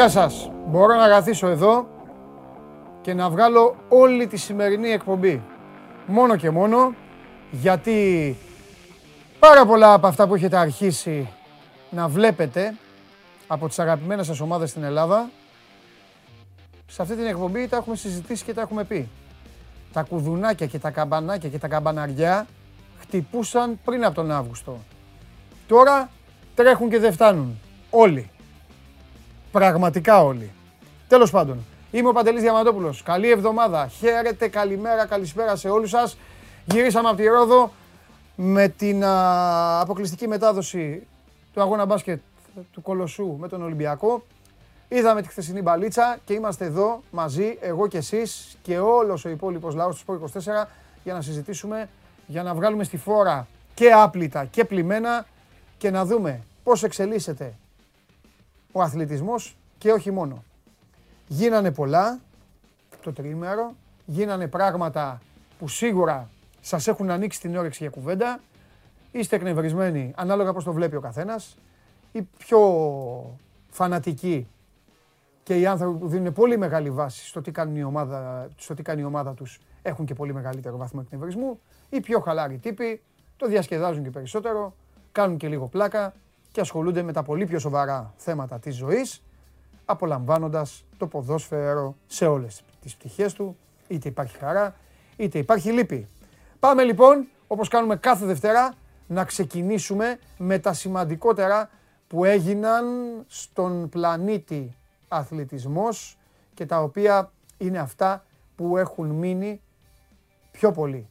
Γεια σας. Μπορώ να καθίσω εδώ και να βγάλω όλη τη σημερινή εκπομπή. Μόνο και μόνο γιατί πάρα πολλά από αυτά που έχετε αρχίσει να βλέπετε από τις αγαπημένες σας ομάδες στην Ελλάδα σε αυτή την εκπομπή τα έχουμε συζητήσει και τα έχουμε πει. Τα κουδουνάκια και τα καμπανάκια και τα καμπαναριά χτυπούσαν πριν από τον Αύγουστο. Τώρα τρέχουν και δεν φτάνουν. Όλοι. Πραγματικά όλοι. Τέλος πάντων, είμαι ο Παντελής Διαμαντόπουλος. Καλή εβδομάδα. Χαίρετε, καλημέρα, καλησπέρα σε όλους σας. Γυρίσαμε από τη Ρόδο με την α, αποκλειστική μετάδοση του αγώνα μπάσκετ του Κολοσσού με τον Ολυμπιακό. Είδαμε τη χθεσινή μπαλίτσα και είμαστε εδώ μαζί, εγώ και εσείς και όλος ο υπόλοιπος λαός του Σπορ 24 για να συζητήσουμε, για να βγάλουμε στη φόρα και άπλυτα και πλημμένα και να δούμε πώς εξελίσσεται ο αθλητισμός και όχι μόνο. Γίνανε πολλά το τρίμερο, γίνανε πράγματα που σίγουρα σας έχουν ανοίξει την όρεξη για κουβέντα. Είστε εκνευρισμένοι ανάλογα πώς το βλέπει ο καθένας. Οι πιο φανατικοί και οι άνθρωποι που δίνουν πολύ μεγάλη βάση στο τι, κάνουν η ομάδα, στο τι κάνει η ομάδα τους έχουν και πολύ μεγαλύτερο βαθμό εκνευρισμού. Οι πιο χαλάροι τύποι το διασκεδάζουν και περισσότερο, κάνουν και λίγο πλάκα και ασχολούνται με τα πολύ πιο σοβαρά θέματα της ζωής, απολαμβάνοντας το ποδόσφαιρο σε όλες τις πτυχές του, είτε υπάρχει χαρά, είτε υπάρχει λύπη. Πάμε λοιπόν, όπως κάνουμε κάθε Δευτέρα, να ξεκινήσουμε με τα σημαντικότερα που έγιναν στον πλανήτη αθλητισμός και τα οποία είναι αυτά που έχουν μείνει πιο πολύ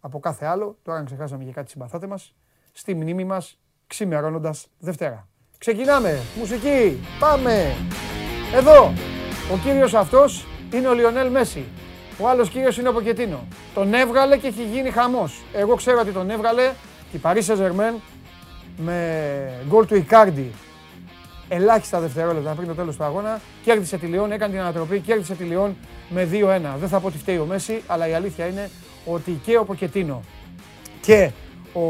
από κάθε άλλο, τώρα αν ξεχάσαμε και κάτι συμπαθάτε μας, στη μνήμη μας ξημερώνοντας Δευτέρα. Ξεκινάμε, μουσική, πάμε! Εδώ, ο κύριος αυτός είναι ο Λιονέλ Μέση. Ο άλλος κύριος είναι ο Ποκετίνο. Τον έβγαλε και έχει γίνει χαμός. Εγώ ξέρω ότι τον έβγαλε και η Paris Saint-Germain με γκολ του Ικάρντι ελάχιστα δευτερόλεπτα πριν το τέλος του αγώνα. Κέρδισε τη Λιόν, έκανε την ανατροπή, κέρδισε τη Λιόν με 2-1. Δεν θα πω ότι φταίει ο Μέση, αλλά η αλήθεια είναι ότι και ο Ποκετίνο και ο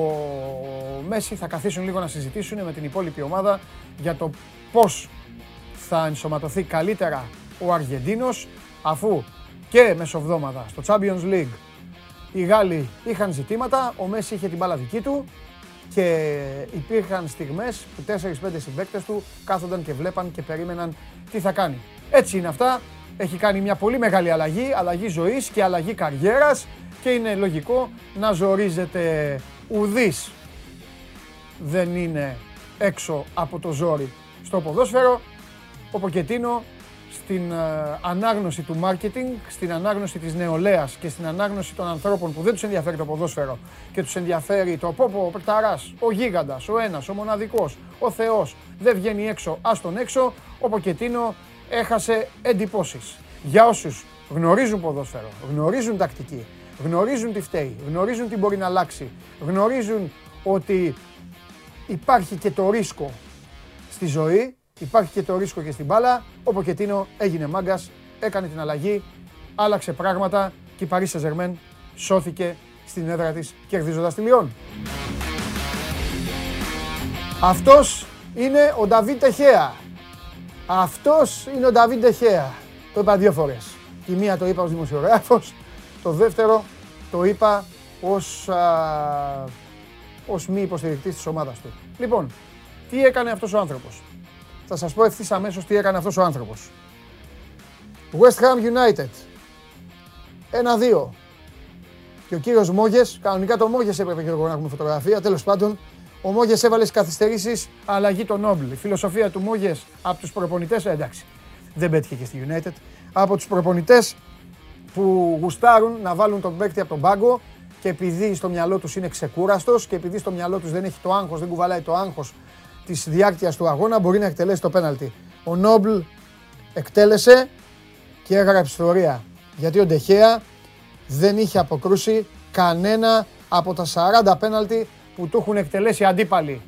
Μέση θα καθίσουν λίγο να συζητήσουν με την υπόλοιπη ομάδα για το πώς θα ενσωματωθεί καλύτερα ο Αργεντίνος αφού και μεσοβδόμαδα στο Champions League οι Γάλλοι είχαν ζητήματα, ο Μέση είχε την μπάλα δική του και υπήρχαν στιγμές που 4-5 συμπαίκτες του κάθονταν και βλέπαν και περίμεναν τι θα κάνει. Έτσι είναι αυτά. Έχει κάνει μια πολύ μεγάλη αλλαγή, αλλαγή ζωής και αλλαγή καριέρας και είναι λογικό να ζορίζεται ουδής. Δεν είναι έξω από το ζόρι στο ποδόσφαιρο. Ο Ποκετίνο στην ε, ανάγνωση του μάρκετινγκ, στην ανάγνωση της νεολαίας και στην ανάγνωση των ανθρώπων που δεν τους ενδιαφέρει το ποδόσφαιρο και τους ενδιαφέρει το πόπο, ο Πεκταράς, ο Γίγαντας, ο ένας, ο μοναδικός, ο Θεός, δεν βγαίνει έξω, ας τον έξω, ο Ποκετίνο έχασε εντυπώσεις. Για όσους γνωρίζουν ποδόσφαιρο, γνωρίζουν τακτική, γνωρίζουν τι φταίει, γνωρίζουν τι μπορεί να αλλάξει, γνωρίζουν ότι υπάρχει και το ρίσκο στη ζωή, υπάρχει και το ρίσκο και στην μπάλα. Ο Ποκετίνο έγινε μάγκας, έκανε την αλλαγή, άλλαξε πράγματα και η Paris Saint-Germain σώθηκε στην έδρα της κερδίζοντας τη Λιόν. Αυτός είναι ο Νταβίν Τεχέα. Αυτός είναι ο Νταβίν Τεχέα. Το είπα δύο φορές. Τη μία το είπα ως δημοσιογράφος, το δεύτερο το είπα ως, α, ως μη υποστηρικτής της ομάδας του. Λοιπόν, τι έκανε αυτός ο άνθρωπος; Θα σας πω ευθύς αμέσως τι έκανε αυτός ο άνθρωπος. West Ham United. Ένα-δύο. Και ο κύριος Μόγες, κανονικά το Μόγες έπρεπε και εγώ να έχουμε φωτογραφία, τέλος πάντων, ο Μόγες έβαλε στις καθυστερήσεις αλλαγή των Νόμπλ. Η φιλοσοφία του Μόγες από τους προπονητές, ε, εντάξει, δεν πέτυχε και στη United, από τους προπονητές που γουστάρουν να βάλουν τον παίκτη από τον πάγκο και επειδή στο μυαλό τους είναι ξεκούραστος και επειδή στο μυαλό τους δεν έχει το άγχος, δεν κουβαλάει το άγχος της διάρκειας του αγώνα μπορεί να εκτελέσει το πέναλτι. Ο Νόμπλ εκτέλεσε και έγραψε ιστορία. Γιατί ο Ντεχέα δεν είχε αποκρούσει κανένα από τα 40 πέναλτι που του έχουν εκτελέσει αντίπαλοι.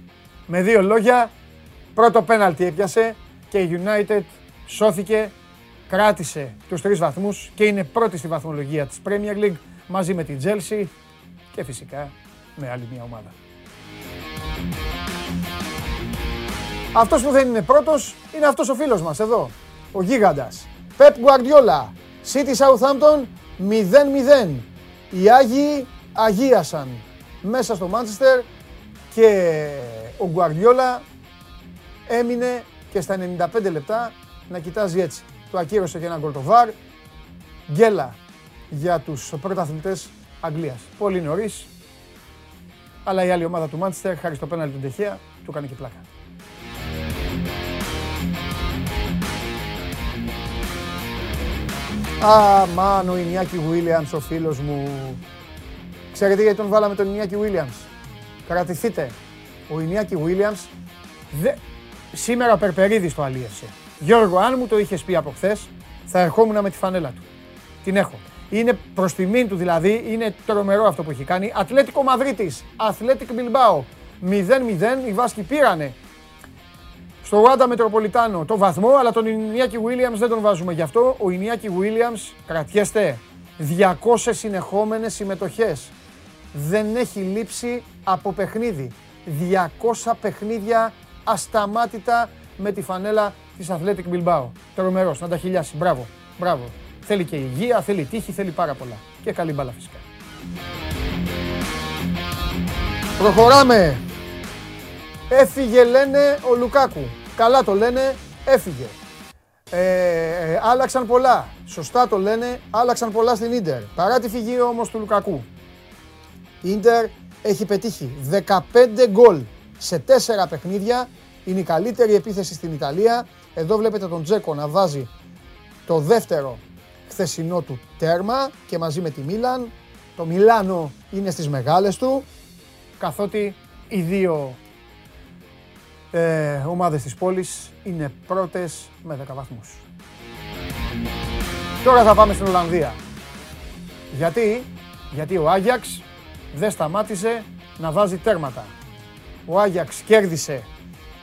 Με δύο λόγια, πρώτο πέναλτι έπιασε και η United σώθηκε, κράτησε τους τρεις βαθμούς και είναι πρώτη στη βαθμολογία της Premier League μαζί με την Chelsea και φυσικά με άλλη μια ομάδα. Αυτός που δεν είναι πρώτος είναι αυτός ο φίλος μας εδώ. Ο γίγαντας. Pep Guardiola. City Southampton 0-0. Οι Άγιοι αγίασαν μέσα στο Μάντσεστερ και ο Guardiola έμεινε και στα 95 λεπτά να κοιτάζει έτσι. Του ακύρωσε και ένα γκολ το βαρ. Γκέλα για τους πρωταθλητές Αγγλίας. Πολύ νωρίς, αλλά η άλλη ομάδα του Μάντσεστερ, χάρη στο πέναλτι του Ντεχέα, του κάνει και πλάκα. Α, μάν, ο Ινιάκη Βουίλιαμς, ο φίλος μου. Ξέρετε γιατί τον βάλαμε τον Ινιάκη Βουίλιαμς. Κρατηθείτε. Ο Ινιάκη Βουίλιαμς δε... σήμερα ο Περπερίδης το αλίευσε. Γιώργο, αν μου το είχες πει από χθες, θα ερχόμουν με τη φανέλα του. Την έχω. Είναι προς τιμήν του δηλαδή, είναι τρομερό αυτό που έχει κάνει. Ατλέτικο Μαδρίτης, Αθλέτικ Μπιλμπάο. 0-0, οι Βάσκοι πήρανε στο Ρουάντα Μετροπολιτάνο το βαθμό, αλλά τον Ινιάκη Βίλιαμς δεν τον βάζουμε γι' αυτό. Ο Ινιάκη Βίλιαμς, κρατιέστε, 200 συνεχόμενες συμμετοχές. Δεν έχει λείψει από παιχνίδι. 200 παιχνίδια ασταμάτητα με τη φανέλα της Athletic Bilbao. Τρομερός, να τα χιλιάσει. Μπράβο, μπράβο. Θέλει και υγεία, θέλει τύχη, θέλει πάρα πολλά. Και καλή μπάλα φυσικά. Προχωράμε. Έφυγε λένε ο Λουκάκου. Καλά το λένε, έφυγε. Ε, ε, άλλαξαν πολλά. Σωστά το λένε, άλλαξαν πολλά στην Ίντερ. Παρά τη φυγή όμως του Λουκακού. Η Ίντερ έχει πετύχει 15 γκολ σε 4 παιχνίδια. Είναι η καλύτερη επίθεση στην Ιταλία. Εδώ βλέπετε τον Τζέκο να βάζει το δεύτερο χθεσινό του τέρμα και μαζί με τη Μίλαν. Το Μιλάνο είναι στις μεγάλες του, καθότι οι δύο ε, ομάδες της πόλης είναι πρώτες με 10 βαθμούς. Τώρα θα πάμε στην Ολλανδία. Γιατί, γιατί ο Άγιαξ δεν σταμάτησε να βάζει τέρματα. Ο Άγιαξ κέρδισε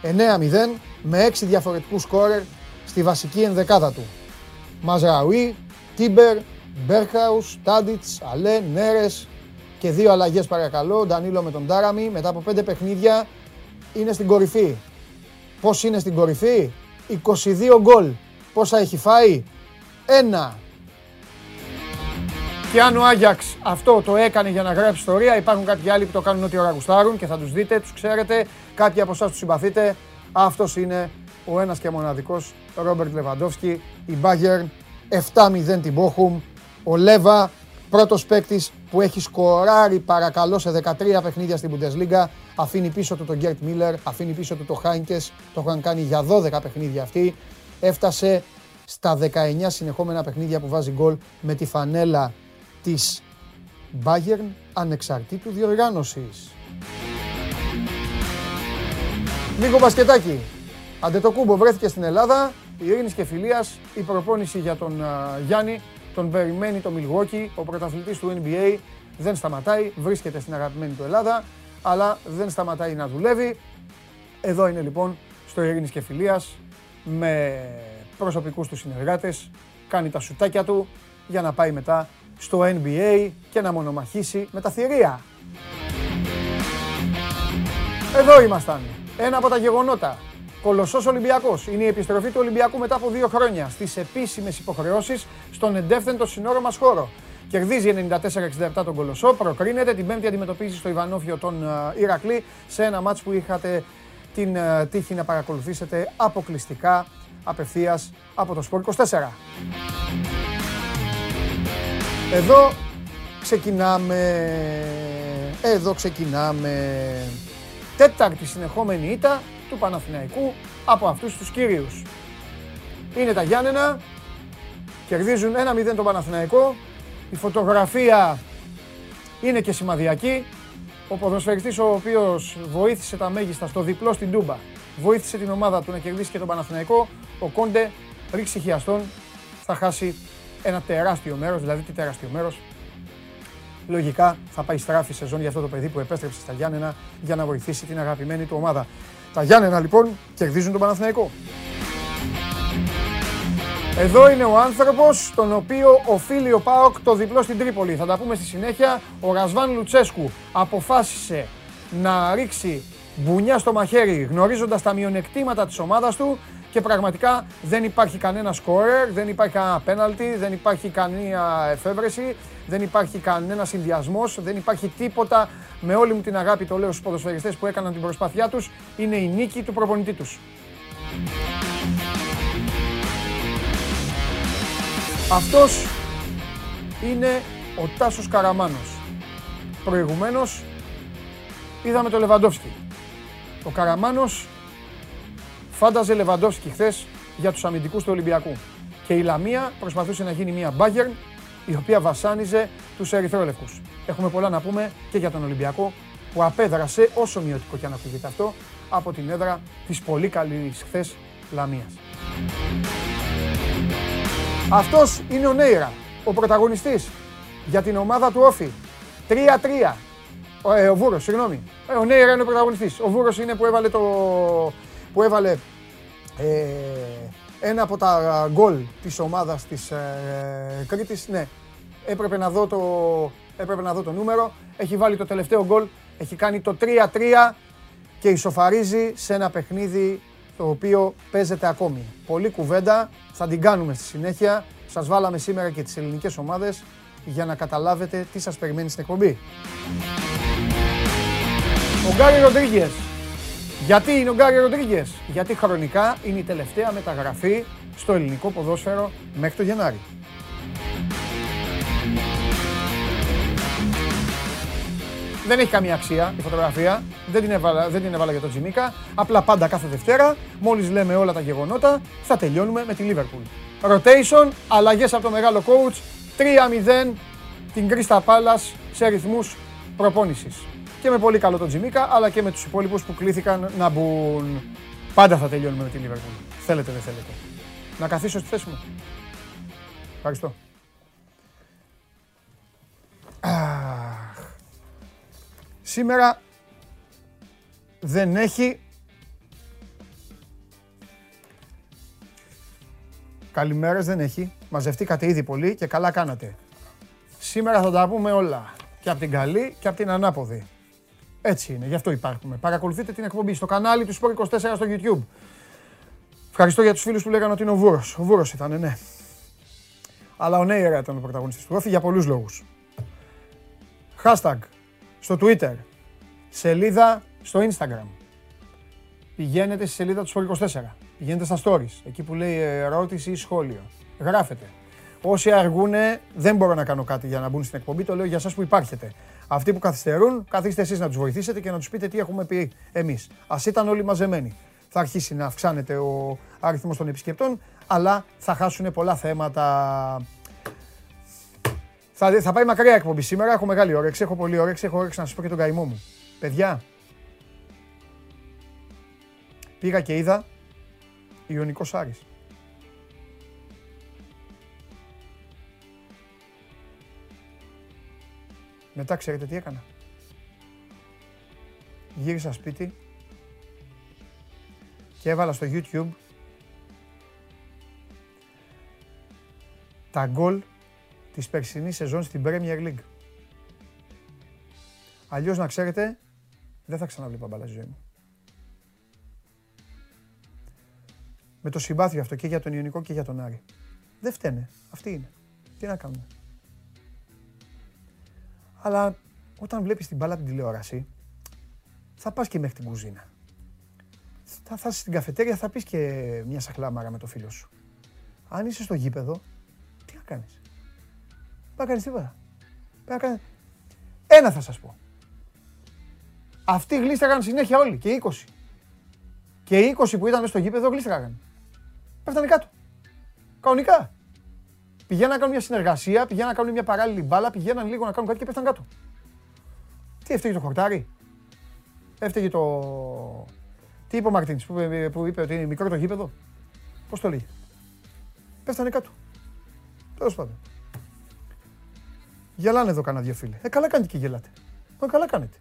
9-0 με 6 διαφορετικούς σκόρερ στη βασική ενδεκάδα του. Μαζραουί, Τίμπερ, Μπέρχαους, Τάντιτς, Αλέ, Νέρες και δύο αλλαγές παρακαλώ. Ντανίλο με τον Τάραμι μετά από πέντε παιχνίδια είναι στην κορυφή. Πώς είναι στην κορυφή; 22 γκολ. Πόσα έχει φάει; Ένα. Και αν ο Άγιαξ αυτό το έκανε για να γράψει ιστορία, υπάρχουν κάποιοι άλλοι που το κάνουν ό,τι ώρα γουστάρουν και θα τους δείτε, τους ξέρετε. Κάποιοι από εσάς τους συμπαθείτε. Αυτός είναι ο ένας και μοναδικός Ρόμπερτ Λεβαντόφσκι, η Bayern 7-0 την Bochum. Ο Λέβα, πρώτος παίκτης που έχει σκοράρει παρακαλώ σε 13 παιχνίδια στην Bundesliga. Αφήνει πίσω του τον Γκέρτ Μίλλερ, αφήνει πίσω του το Χάινκε. Το είχαν κάνει για 12 παιχνίδια αυτοί. Έφτασε στα 19 συνεχόμενα παιχνίδια που βάζει γκολ με τη φανέλα της Bayern ανεξαρτήτου διοργάνωσης. Λίγο μπασκετάκι. Αντετοκούμπο βρέθηκε στην Ελλάδα, ειρήνης και φιλίας, η προπόνηση για τον Γιάννη, τον περιμένει το Μιλγόκι, ο πρωταθλητής του NBA, δεν σταματάει, βρίσκεται στην αγαπημένη του Ελλάδα, αλλά δεν σταματάει να δουλεύει. Εδώ είναι λοιπόν στο ειρήνης και φιλίας με προσωπικούς του συνεργάτες, κάνει τα σουτάκια του για να πάει μετά στο NBA και να μονομαχήσει με τα θηρία. Εδώ ήμασταν. Ένα από τα γεγονότα. Κολοσσός Ολυμπιακός. Είναι η επιστροφή του Ολυμπιακού μετά από δύο χρόνια στις επίσημες υποχρεώσεις στον εντεύθυντο συνόρο μας χώρο. Κερδίζει 94-67 τον Κολοσσό, προκρίνεται. Την Πέμπτη αντιμετωπίζεις στο Ιβανόφιο τον ε, Ηρακλή σε ένα μάτς που είχατε την ε, τύχη να παρακολουθήσετε αποκλειστικά απευθείας από το Σπορ 24. Εδώ ξεκινάμε. Εδώ ξεκινάμε. Τέταρτη συνεχόμενη ήττα του Παναθηναϊκού από αυτούς τους κύριους. Είναι τα Γιάννενα, κερδίζουν 1-0 τον Παναθηναϊκό, η φωτογραφία είναι και σημαδιακή. Ο ποδοσφαιριστής ο οποίος βοήθησε τα μέγιστα στο διπλό στην Τούμπα, βοήθησε την ομάδα του να κερδίσει και τον Παναθηναϊκό, ο Κόντε ρίξει χιαστόν, θα χάσει ένα τεράστιο μέρος, δηλαδή τι τεράστιο μέρος, λογικά θα πάει στράφη σεζόν για αυτό το παιδί που επέστρεψε στα Γιάννενα για να βοηθήσει την αγαπημένη του ομάδα. Τα Γιάννενα λοιπόν κερδίζουν τον Παναθηναϊκό. Εδώ είναι ο άνθρωπος τον οποίο οφείλει ο ΠΑΟΚ το διπλό στην Τρίπολη. Θα τα πούμε στη συνέχεια. Ο Ρασβάν Λουτσέσκου αποφάσισε να ρίξει μπουνιά στο μαχαίρι, γνωρίζοντας τα μειονεκτήματα της ομάδας του και πραγματικά δεν υπάρχει κανένα σκόρερ, δεν υπάρχει κανένα πέναλτι, δεν υπάρχει κανένα εφεύρεση, δεν υπάρχει κανένα συνδυασμός, δεν υπάρχει τίποτα. Με όλη μου την αγάπη το λέω στους ποδοσφαιριστές που έκαναν την προσπάθειά τους, είναι η νίκη του προπονητή τους. Αυτός είναι ο Τάσος Καραμάνος. Προηγουμένως είδαμε το Λεβαντόφσκι. Ο Καραμάνος φάνταζε Λεβαντόφσκι χθες για τους αμυντικούς του Ολυμπιακού. Και η Λαμία προσπαθούσε να γίνει μια μπάγκερν η οποία βασάνιζε τους ερυθρόλευκους. Έχουμε πολλά να πούμε και για τον Ολυμπιακό που απέδρασε όσο μειωτικό και αν ακούγεται αυτό από την έδρα της πολύ καλής χθες Λαμίας. Αυτός είναι ο Νέιρα, ο πρωταγωνιστής για την ομάδα του Όφη. 3-3. Ο, ε, ο Βούρος, συγγνώμη. Ε, ο Νέιρα είναι ο πρωταγωνιστής. Ο Βούρος είναι που έβαλε, το, που έβαλε ε, ένα από τα γκολ της ομάδας της ε, Κρήτης. Ναι, έπρεπε να, δω το, έπρεπε να δω το νούμερο. Έχει βάλει το τελευταίο γκολ. Έχει κάνει το 3-3 και ισοφαρίζει σε ένα παιχνίδι το οποίο παίζεται ακόμη. Πολλή κουβέντα, θα την κάνουμε στη συνέχεια. Σας βάλαμε σήμερα και τις ελληνικές ομάδες για να καταλάβετε τι σας περιμένει στην εκπομπή. Ο Γκάρι Ροντρίγκες. Γιατί είναι ο Γκάρι Ροντρίγκες. Γιατί χρονικά είναι η τελευταία μεταγραφή στο ελληνικό ποδόσφαιρο μέχρι το Γενάρη. Δεν έχει καμία αξία η φωτογραφία. Δεν την έβαλα, δεν την έβαλα για τον Τζιμίκα. Απλά πάντα κάθε Δευτέρα, μόλις λέμε όλα τα γεγονότα, θα τελειώνουμε με τη Liverpool. Rotation, αλλαγές από το μεγάλο coach, 3-0 την Κρίστα Πάλας σε ρυθμούς προπόνησης. Και με πολύ καλό τον Τζιμίκα, αλλά και με τους υπόλοιπους που κλήθηκαν να μπουν. Πάντα θα τελειώνουμε με τη Liverpool. Θέλετε, δεν θέλετε. Να καθίσω στη θέση μου. Ευχαριστώ. Σήμερα δεν έχει Καλημέρες δεν έχει. Μαζευτήκατε ήδη πολύ και καλά κάνατε. Σήμερα θα τα πούμε όλα. Και από την καλή και από την ανάποδη. Έτσι είναι, γι' αυτό υπάρχουμε. Παρακολουθείτε την εκπομπή στο κανάλι του Sport 24 στο YouTube. Ευχαριστώ για τους φίλους που λέγανε ότι είναι ο Βούρος. Ο Βούρος ήταν, ναι. Αλλά ο Νέιρα ήταν ο πρωταγωνιστής του Όφη για πολλούς λόγους. Hashtag στο Twitter, σελίδα στο Instagram. Πηγαίνετε στη σελίδα του Sport 24. Πηγαίνετε στα stories, εκεί που λέει ερώτηση ή σχόλιο. Γράφετε. Όσοι αργούνε, δεν μπορώ να κάνω κάτι για να μπουν στην εκπομπή. Το λέω για εσά που υπάρχετε. Αυτοί που καθυστερούν, καθίστε εσείς να τους βοηθήσετε και να τους πείτε τι έχουμε πει εμείς. Α ήταν όλοι μαζεμένοι. Θα αρχίσει να αυξάνεται ο αριθμός των επισκεπτών, αλλά θα χάσουν πολλά θέματα. Θα, θα πάει μακριά εκπομπή σήμερα. Έχω μεγάλη όρεξη, έχω πολύ όρεξη. Έχω όρεξη να σας πω και τον καημό μου. Παιδιά, πήγα και είδα Ιωνικός Άρης. Μετά ξέρετε τι έκανα. Γύρισα σπίτι και έβαλα στο YouTube τα γκολ της περσινής σεζόν στην Premier League. Αλλιώς να ξέρετε, δεν θα ξαναβλέπα μπάλα στη ζωή μου. Με το συμπάθειο αυτό και για τον Ιωνικό και για τον Άρη. Δεν φταίνε. Αυτή είναι. Τι να κάνουμε. Αλλά όταν βλέπεις την μπάλα από την τηλεόραση, θα πας και μέχρι την κουζίνα. Θα, θα στην καφετέρια, θα πεις και μια σαχλάμαρα με το φίλο σου. Αν είσαι στο γήπεδο, τι να κάνεις; Πρέπει να κάνεις τίποτα. Πρέπει να Ένα θα σας πω. Αυτοί γλίστραγαν συνέχεια όλοι και 20. Και οι 20 που ήταν στο γήπεδο γλίστραγαν. Πέφτανε κάτω. Κανονικά. Πηγαίναν να κάνουν μια συνεργασία, πηγαίναν να κάνουν μια παράλληλη μπάλα, πηγαίναν λίγο να κάνουν κάτι και πέφτανε κάτω. Τι έφταιγε το χορτάρι; Έφταιγε το. Τι είπε ο Μαρτίνη που, που είπε ότι είναι μικρό το γήπεδο; Πώς το λέει. Πέφτανε κάτω. Τέλος πάντων. Γελάνε εδώ κανένα δύο φίλοι. Ε, καλά κάνετε και γελάτε. Ε, καλά κάνετε.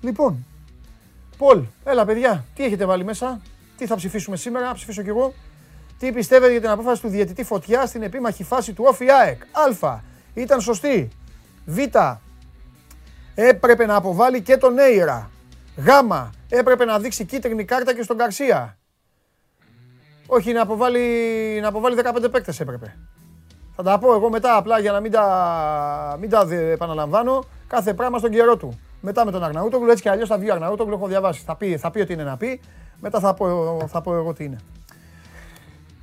Λοιπόν, Πολ, έλα παιδιά, τι έχετε βάλει μέσα, τι θα ψηφίσουμε σήμερα, να ψηφίσω κι εγώ. Τι πιστεύετε για την απόφαση του διαιτητή Φωτιά στην επίμαχη φάση του Όφη ΑΕΚ; Α. Ήταν σωστή. Β. έπρεπε να αποβάλει και τον Έιρα. Γ. Έπρεπε να δείξει κίτρινη κάρτα και στον Καρσία. Όχι να αποβάλει, να αποβάλει 15 παίκτες έπρεπε. Θα τα πω εγώ μετά απλά για να μην τα, μην τα επαναλαμβάνω. Κάθε πράγμα στον καιρό του. Μετά με τον Αγναούτογλου, έτσι κι αλλιώς θα βγει ο Αγναούτογλου, έχω διαβάσει. Θα πει, θα πει ότι είναι να πει, μετά θα πω, θα πω εγώ τι είναι.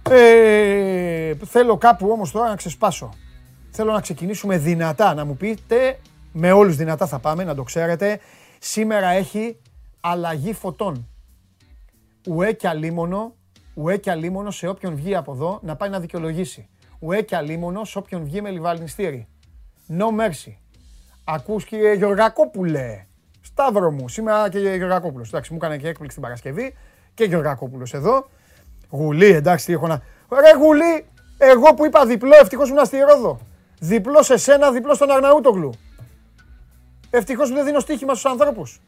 Ε, θέλω κάπου όμως τώρα να ξεσπάσω. Θέλω να ξεκινήσουμε δυνατά, να μου πείτε, με όλους δυνατά θα πάμε, να το ξέρετε. Σήμερα έχει αλλαγή φωτών. Ουέ και αλίμονο, ουέ και αλίμονο σε όποιον βγει από εδώ να πάει να δικαιολογήσει. Ουέ και αλίμονο σε όποιον βγει με λιβαλνιστήρι. No mercy. Ακούς κύριε Γεωργακόπουλε. Σταύρο μου, σήμερα και Γεωργακόπουλος. Εντάξει, μου έκανε και έκπληξη την Παρασκευή και Γεωργακόπουλος εδώ. Γουλή, εντάξει, τι έχω να... Ρε Γουλή, εγώ που είπα διπλό, ευτυχώς ήμουν στη Ρόδο. Διπλό σε σένα, διπλό στον Αρναούτογλου. Ευτυχώς που δεν δίνω στοίχημα στους ανθρώπους.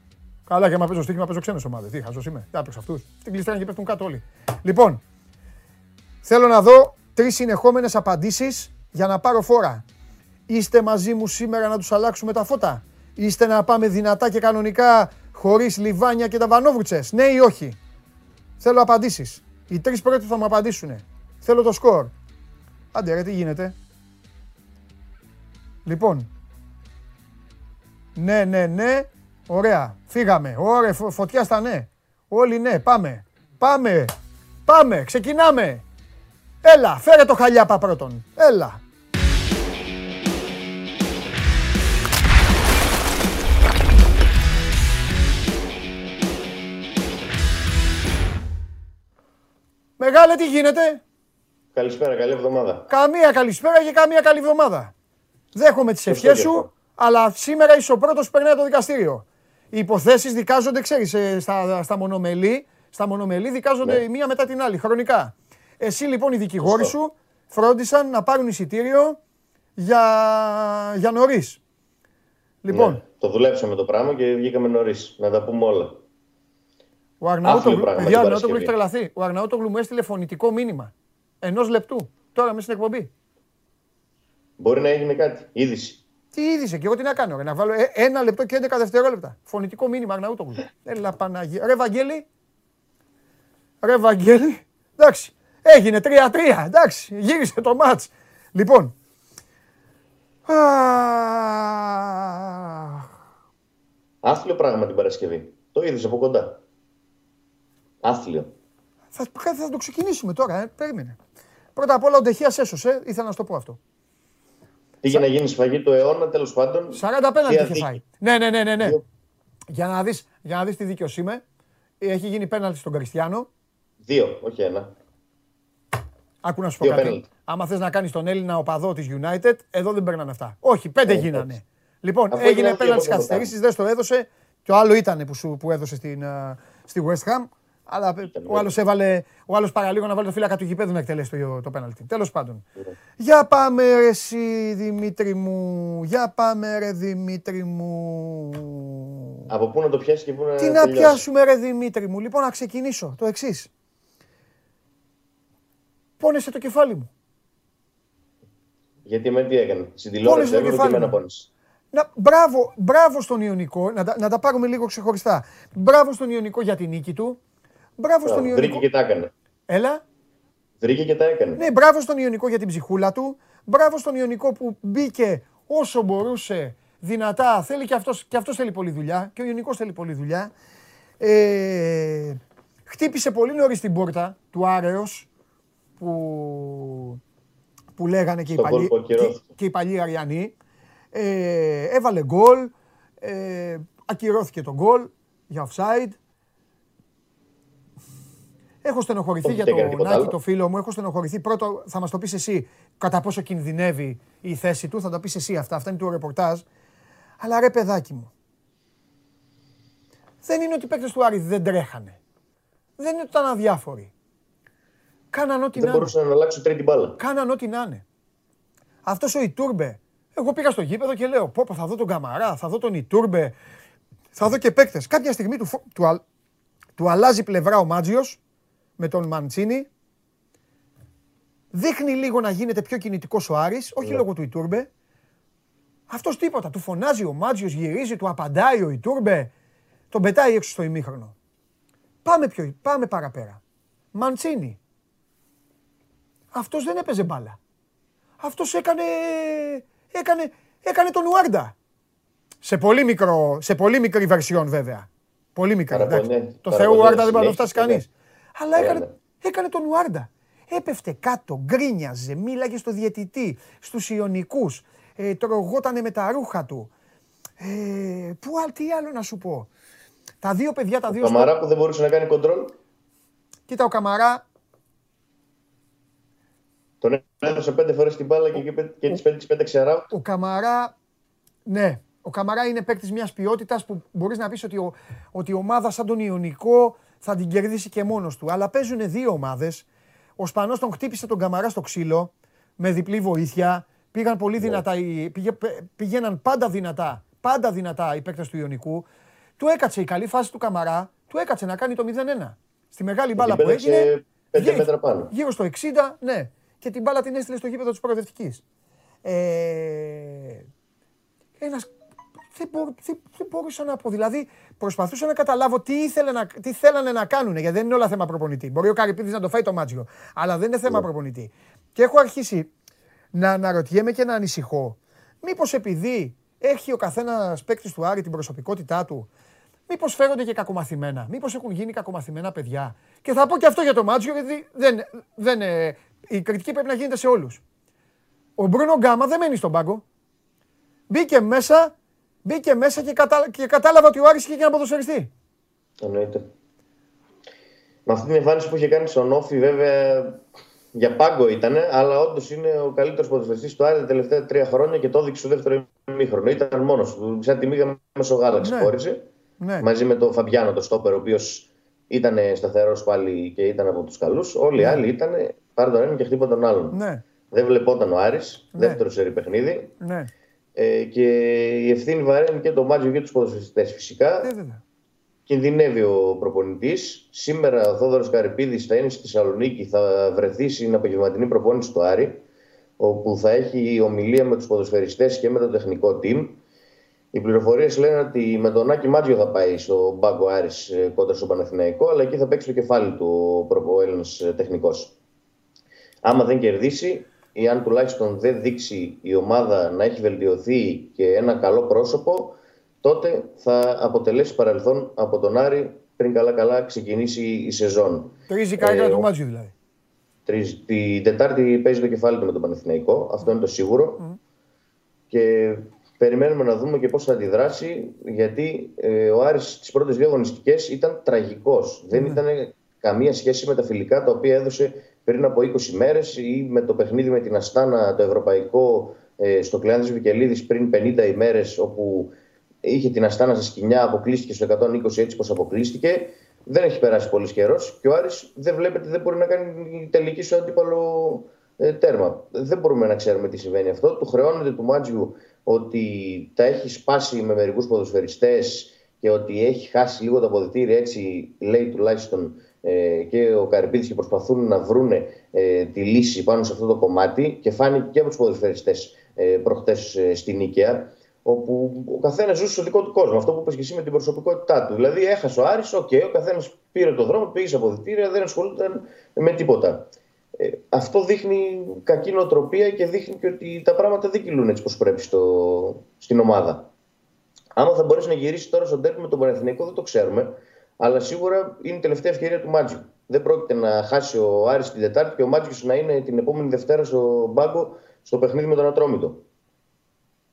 Καλά, και μα παίζω στοίχημα, παίζω ξένες ομάδες. Τι χαζός είμαι, τι άπλεξα αυτούς. Στην κλειστράνε και πέφτουν κάτω όλοι. Λοιπόν, θέλω να δω τρεις συνεχόμενες απαντήσεις για να πάρω φόρα. Είστε μαζί μου σήμερα να τους αλλάξουμε τα φώτα; Είστε να πάμε δυνατά και κανονικά χωρίς λιβάνια και τα βανόβρουτσες; Ναι ή όχι; Θέλω απαντήσεις. Οι τρεις πρώτοι θα μου απαντήσουν. Θέλω το σκορ. Άντε ρε, τι γίνεται; Λοιπόν. Ναι, ναι, ναι. Ωραία. Φύγαμε. Ωραία, φωτιά στα ναι. Όλοι ναι. Πάμε. Πάμε. Πάμε. Ξεκινάμε. Έλα, φέρε το χαλιάπα πρώτον. Έλα. Μεγάλε, τι γίνεται; Καλησπέρα, καλή εβδομάδα. Καμία καλησπέρα και καμία καλή εβδομάδα. Δέχομαι τις ευχές σου, αλλά σήμερα είσαι ο πρώτος που περνάει το δικαστήριο. Οι υποθέσεις δικάζονται, ξέρεις, ε, στα, στα μονομελή. Στα μονομελή δικάζονται ναι. η μία μετά την άλλη, χρονικά. Εσύ λοιπόν οι δικηγόροι σου φρόντισαν να πάρουν εισιτήριο για, για νωρίς. Λοιπόν. Ναι, το δουλέψαμε το πράγμα και βγήκαμε νωρίς. Να τα πούμε όλα. Ο Αρναούτογλου, έχει τρελαθεί. Ο Αρναούτογλου μου έστειλε φωνητικό μήνυμα. Ενός λεπτού. Τώρα μέσα στην εκπομπή. Μπορεί να έγινε κάτι. Είδηση. Τι είδηση, και εγώ τι να κάνω. Να βάλω ε, ένα λεπτό και 11 δευτερόλεπτα. Φωνητικό μήνυμα Αρναούτογλου. Έλα Παναγία. Ρε Βαγγέλη. Ρε Βαγγέλη. Εντάξει. Έγινε 3-3. Εντάξει. Γύρισε το μάτς. Λοιπόν. Άθλιο πράγμα την Παρασκευή. Το είδες από κοντά. Άθλιο. Θα, θα το ξεκινήσουμε τώρα, ε. περίμενε. Πρώτα απ' όλα ο Ντεχεία έσωσε, ήθελα να σου το πω αυτό. Πήγε Σα... να γίνει σφαγή του αιώνα, τέλος πάντων. 45 είχε φάει. Ναι, ναι, ναι, ναι. ναι. Για να δεις για να δεις τι δίκαιος είμαι, έχει γίνει πέναλτι στον Κριστιανό. Δύο, όχι ένα. Άκου να σου πω κάτι. Άμα θες να κάνεις τον Έλληνα οπαδό της United, εδώ δεν παίρνουν αυτά. Όχι, πέντε ε, γίνανε. Λοιπόν, Αφού έγινε πέναλτι στις καθυστερήσεις, δεν το έδωσε. Και ο άλλο ήταν που, σου, που έδωσε στην, uh, στη West Ham. Αλλά ο άλλος έβαλε, ο άλλος παραλίγο να βάλει το φύλακα του γηπέδου να εκτελέσει το, το πέναλτι. Τέλος πάντων. Για πάμε ρε εσύ Δημήτρη μου. Για πάμε ρε Δημήτρη μου. Από πού να το πιάσει και πού να Τι να πιάσουμε ρε Δημήτρη μου. Λοιπόν να ξεκινήσω το εξής. Πόνεσε το κεφάλι μου. Γιατί με τι έκανε; Συντηλώνει το κεφάλι και με να, μπράβο, μπράβο στον Ιωνικό, να, να τα πάρουμε λίγο ξεχωριστά. Μπράβο στον Ιωνικό για την νίκη του. Μπράβο στον Ιωνικό. Βρήκε και τα έκανε. Έλα. Βρήκε και τα έκανε. Ναι, μπράβο στον Ιωνικό για την ψυχούλα του. Μπράβο στον Ιωνικό που μπήκε όσο μπορούσε δυνατά. Θέλει και αυτός, και αυτός θέλει πολλή δουλειά. Και ο Ιωνικός θέλει πολλή δουλειά. Ε, χτύπησε πολύ νωρίς την πόρτα του Άρεος που, που λέγανε και οι, παλιοί, και, και οι παλιοί Αριανοί. Ε, έβαλε γκολ. Ε, ακυρώθηκε το γκολ για offside. Έχω στενοχωρηθεί για τον Νάκη, το φίλο μου. Έχω στενοχωρηθεί. Πρώτο, θα μας το πεις εσύ κατά πόσο κινδυνεύει η θέση του. Θα το πεις εσύ αυτά. Αυτά είναι το ρεπορτάζ. Αλλά ρε παιδάκι μου. Δεν είναι ότι οι παίκτες του Άρη δεν τρέχανε. Δεν είναι ότι ήταν αδιάφοροι. Κάναν ό,τι να είναι. Δεν μπορούσαν να αλλάξουν τρίτη μπάλα. Κάναν ό,τι να είναι. Αυτός ο Ιτούρμπε. Εγώ πήγα στο γήπεδο και λέω: Πω, θα δω τον Καμαρά, θα δω τον Ιτούρμπε, θα δω και παίκτες. Κάποια στιγμή του, του, του αλλάζει πλευρά ο Μάτζιος με τον Μαντσίνη. Δείχνει λίγο να γίνεται πιο κινητικός ο Άρης, όχι ναι. λόγω του Ιτούρμπε. Αυτός τίποτα. Του φωνάζει ο Μάτζιος, γυρίζει, του απαντάει ο Ιτούρμπε. Τον πετάει έξω στο ημίχρονο. Πάμε, πιο, πάμε παραπέρα. Μαντσίνη. Αυτός δεν έπαιζε μπάλα. Αυτός έκανε, έκανε, έκανε τον Ουάρντα. Σε πολύ, μικρό, σε πολύ μικρή βερσιόν βέβαια. Πολύ μικρή. Το Θεό Ουάρντα δεν μπορεί να το φτάσει κανείς. Αλλά έκανε, έκανε τον Ουάρντα. Έπεφτε κάτω, γκρίνιαζε, μίλαγε στο διαιτητή, στους Ιωνικούς, ε, τρογότανε με τα ρούχα του. Ε, πού τι άλλο να σου πω. Τα δύο παιδιά, τα δύο... Ο Καμαρά που δεν μπορούσε να κάνει κοντρόλ; Κοίτα, ο Καμαρά... Τον έδωσε πέντε φορές την μπάλα και, και τις πέντε, πέντε ξερά. Ο Καμαρά, ναι, ο Καμαρά είναι παίκτης μιας ποιότητας που μπορείς να πεις ότι, ο, ότι η ομάδα σαν τον Ιωνικό θα την κερδίσει και μόνος του. Αλλά παίζουν δύο ομάδες. Ο Σπανός τον χτύπησε τον Καμαρά στο ξύλο με διπλή βοήθεια. Πήγαν πολύ ναι. δυνατά, πήγε, πήγαιναν πάντα δυνατά, πάντα δυνατά οι παίκτες του Ιωνικού. Του έκατσε η καλή φάση του Καμαρά, του έκατσε να κάνει το 0-1. Στη μεγάλη μπάλα που έγινε. 5 μέτρα πάνω. Γύρω στο 60, ναι. Και την μπάλα την έστειλε στο γήπεδο της προοδευτικής. Ε, ένας δεν, μπο, δεν, δεν μπορούσα να πω. Δηλαδή, προσπαθούσα να καταλάβω τι, ήθελε να, τι θέλανε να κάνουν. Γιατί δεν είναι όλα θέμα προπονητή. Μπορεί ο Καρυπίδης να το φάει το μάτζιο. Αλλά δεν είναι θέμα yeah. Ναι. προπονητή. Και έχω αρχίσει να αναρωτιέμαι και να ανησυχώ. Μήπως επειδή έχει ο καθένας παίκτης του Άρη την προσωπικότητά του, μήπως φέρονται και κακομαθημένα. Μήπως έχουν γίνει κακομαθημένα παιδιά. Και θα πω και αυτό για το μάτζιο, γιατί δεν, δεν, ε, η κριτική πρέπει να γίνεται σε όλους. Ο Μπρούνο Γκάμα δεν μένει στον πάγκο. Μπήκε μέσα Μπήκε μέσα και, κατα... και κατάλαβα ότι ο Άρης είχε και ένα ποδοσφαιριστή. Εννοείται. Με αυτή την εμφάνιση που είχε κάνει στον Όφη, βέβαια για πάγκο ήταν, αλλά όντως είναι ο καλύτερος ποδοσφαιριστής του Άρη τα τελευταία τρία χρόνια και το έδειξε στο δεύτερο ημίχρονο. Ήταν μόνος του. Σαν τη μήγα μέσω γάλα ξεχώρισε. Ναι. ναι. Μαζί με τον Φαμπιάνο, τον Στόπερ, ο οποίος ήταν σταθερός πάλι και ήταν από τους καλούς. Όλοι οι ναι. άλλοι ήταν πάρε τον ένα και χτύπα τον άλλον. Ναι. Δεν βλεπόταν ο Άρης, ναι. δεύτερο σερή παιχνίδι. Ναι. Ε, και η ευθύνη βαραίνει και το Μάτζιο και τους ποδοσφαιριστές φυσικά. Ε, Κινδυνεύει ο προπονητής. Σήμερα ο Θόδωρος Καρυπίδης θα είναι στη Θεσσαλονίκη, θα βρεθεί στην απογευματινή προπόνηση του Άρη, όπου θα έχει ομιλία με τους ποδοσφαιριστές και με το τεχνικό team. Οι πληροφορίες λένε ότι με τον Άκη Μάτζιο θα πάει στο Μπάγκο Άρης ε, κοντά στο Παναθηναϊκό, αλλά εκεί θα παίξει το κεφάλι του ο Έλληνας ε, τεχνικός. Άμα δεν κερδίσει, ή αν τουλάχιστον δεν δείξει η ομάδα να έχει βελτιωθεί και ένα καλό πρόσωπο, τότε θα αποτελέσει παρελθόν από τον Άρη πριν καλά-καλά ξεκινήσει η σεζόν. Τρίζει καλύτερα ε, το μάτσο δηλαδή. Τρίζει. Την Τετάρτη παίζει το κεφάλι του με τον Πανεθναϊκό, αυτό είναι το σίγουρο. Και περιμένουμε να δούμε και πώς θα αντιδράσει, γιατί ε, ο Άρης στις πρώτες δύο αγωνιστικές ήταν τραγικός. Δεν ήταν καμία σχέση με τα φιλικά τα οποία έδωσε πριν από 20 μέρες ή με το παιχνίδι με την Αστάνα το ευρωπαϊκό ε, στο Κλεάνδη Βικελίδης πριν 50 ημέρες, όπου είχε την Αστάνα σε σκηνιά, αποκλείστηκε στο 120 έτσι πως αποκλείστηκε. Δεν έχει περάσει πολύς καιρός και ο Άρης δεν βλέπετε δεν μπορεί να κάνει τελική στο αντίπαλο ε, τέρμα. Δεν μπορούμε να ξέρουμε τι συμβαίνει αυτό. Του χρεώνεται του Μάτζιου ότι τα έχει σπάσει με μερικούς ποδοσφαιριστές και ότι έχει χάσει λίγο τα αποδυτήρια, έτσι λέει τουλάχιστον ε, και ο Καρυπίδης και προσπαθούν να βρούνε ε, τη λύση πάνω σε αυτό το κομμάτι και φάνηκε και από τους ποδοσφαιριστές ε, προχτές ε, στην Νίκαια όπου ο καθένας ζούσε στο δικό του κόσμο. Αυτό που είπες και εσύ με την προσωπικότητά του. Δηλαδή, έχασε ο Άρης, OK, okay, ο καθένας πήρε το δρόμο, πήγε στα αποδυτήρια, δεν ασχολούνταν με τίποτα. Ε, αυτό δείχνει κακή νοοτροπία και δείχνει και ότι τα πράγματα δεν κυλούν έτσι όπως πρέπει στο, στην ομάδα. Άμα θα μπορέσει να γυρίσει τώρα στον τέρμι με τον Πανεθνικό, δεν το ξέρουμε. Αλλά σίγουρα είναι η τελευταία ευκαιρία του Μάτζιου. Δεν πρόκειται να χάσει ο Άρης την Δετάρτη και ο Μάτζιος να είναι την επόμενη Δευτέρα στο μπάγκο στο παιχνίδι με τον Ατρόμητο.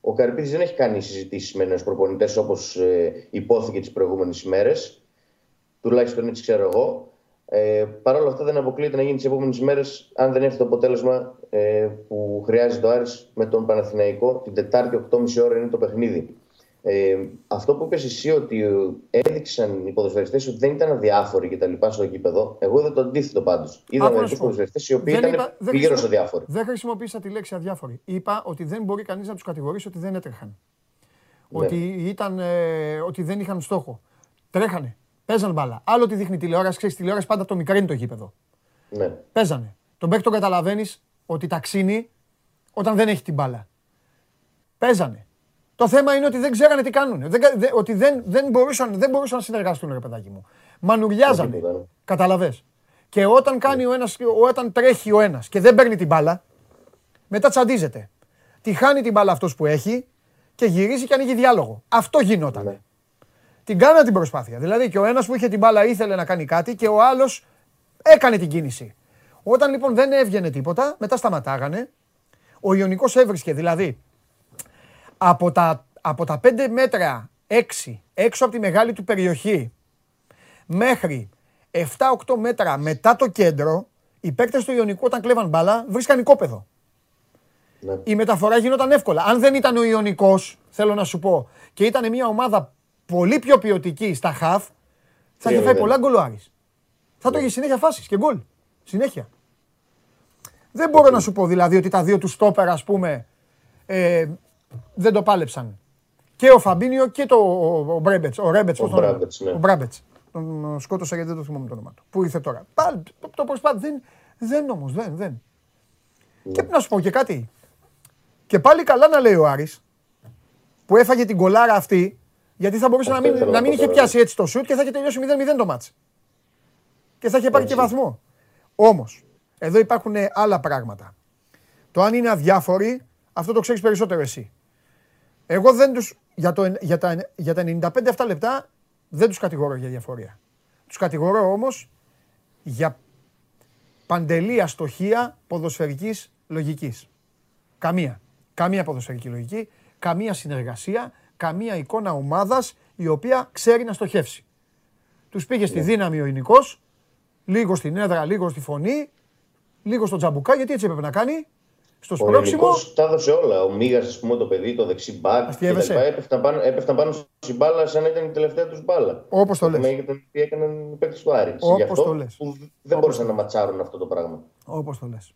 Ο Καρυπίδης δεν έχει κάνει συζητήσεις με νέους προπονητές όπως ε, υπόθηκε τις προηγούμενες ημέρες. Τουλάχιστον έτσι ξέρω εγώ. Ε, Παρ' όλα αυτά δεν αποκλείεται να γίνει τις επόμενες μέρε αν δεν έρθει το αποτέλεσμα ε, που χρειάζεται ο Άρης με τον Παναθηναϊκό. Την Τετάρτη 8.30 ώρα είναι το παιχνίδι. Ε, αυτό που είπες εσύ ότι έδειξαν οι ποδοσφαιριστές ότι δεν ήταν αδιάφοροι και τα λοιπά στο γήπεδο, εγώ είδα το αντίθετο πάντως. Είδα μερικού ποδοσφαιριστές οι οποίοι δεν ήταν πλήρως αδιάφοροι. Δεν χρησιμοποίησα τη λέξη αδιάφοροι. Είπα ότι δεν μπορεί κανείς να τους κατηγορήσει ότι δεν έτρεχαν. Ναι. Ότι, ήταν, ε, ότι δεν είχαν στόχο. Τρέχανε. Παίζαν μπάλα. Άλλο τι δείχνει τηλεόραση. Ξέρεις, τηλεόραση πάντα το μικραίνει το γήπεδο. Ναι. Παίζανε. Τον παίκτη τον καταλαβαίνεις ότι ταξίνει όταν δεν έχει την μπάλα. Παίζανε. Το θέμα είναι ότι δεν ξέρανε τι κάνουν. Δεν, δε, ότι δεν, δεν, μπορούσαν, δεν μπορούσαν να συνεργαστούν, ρε παιδάκι μου. Μανουριάζανε. Καταλαβέ. Και όταν, κάνει ο ένας, όταν τρέχει ο ένας και δεν παίρνει την μπάλα, μετά τσαντίζεται. Τη χάνει την μπάλα αυτός που έχει και γυρίζει και ανοίγει διάλογο. Αυτό γινόταν. Ναι. Την κάνα την προσπάθεια. Δηλαδή και ο ένας που είχε την μπάλα ήθελε να κάνει κάτι και ο άλλος έκανε την κίνηση. Όταν λοιπόν δεν έβγαινε τίποτα, μετά σταματάγανε. Ο Ιωνικός έβρισκε δηλαδή από τα, από τα 5 μέτρα 6 έξω από τη μεγάλη του περιοχή μέχρι 7-8 μέτρα μετά το κέντρο, οι παίκτες του Ιωνικού όταν κλέβαν μπάλα βρίσκαν οικόπεδο. Ναι. Η μεταφορά γινόταν εύκολα. Αν δεν ήταν ο Ιωνικός, θέλω να σου πω, και ήταν μια ομάδα πολύ πιο ποιοτική στα χαφ, θα είχε φάει πολλά γκολ ο Άρης. Θα το είχε συνέχεια φάσεις και γκολ. Συνέχεια. Δεν μπορώ να σου πω δηλαδή ότι τα δύο του στόπερα, ας πούμε, ε, δεν το πάλεψαν. Και ο Φαμπίνιο και το, ο, Μπρέμπετς. Ο Ρέμπετς, ο, Μπράμπετς, ναι. ο Μπράμπετ. Τον σκότωσα γιατί δεν το θυμόμαι το όνομα του. Πού ήρθε τώρα; Πάλι το προσπάθει. Δεν, δεν όμως, δεν, δεν. Ναι. Και να σου πω και κάτι. Και πάλι καλά να λέει ο Άρης που έφαγε την κολάρα αυτή γιατί θα μπορούσε να μην, να μην είχε πιάσει έτσι το σουτ και θα είχε τελειώσει 0-0 το μάτς. Και θα είχε πάρει και βαθμό. Όμως, εδώ υπάρχουν άλλα πράγματα. Το αν είναι αδιάφοροι, αυτό το ξέρεις περισσότερο εσύ. Εγώ δεν τους, για, το, για, τα, για τα 95 αυτά λεπτά δεν τους κατηγορώ για διαφορία. Τους κατηγορώ όμως για παντελή αστοχία ποδοσφαιρικής λογικής. Καμία. Καμία ποδοσφαιρική λογική, καμία συνεργασία, καμία εικόνα ομάδας η οποία ξέρει να στοχεύσει. Τους πήγε στη ναι. δύναμη ο Ινικός, λίγο στην έδρα, λίγο στη φωνή, λίγο στο τζαμπουκά, γιατί έτσι έπρεπε να κάνει στο σπρόξιμο. Ο τα έδωσε όλα. Ο Μίγας, ας πούμε, το παιδί, το δεξί μπακ. Έπεφταν πάνω, έπεφταν πάνω στην μπάλα σαν να ήταν η τελευταία τους μπάλα. Όπως το λες. Τι έκαναν οι παίκτες του Άρης. Όπως το λες. Δεν μπορούσαν να ματσάρουν αυτό το πράγμα. Όπως το λες.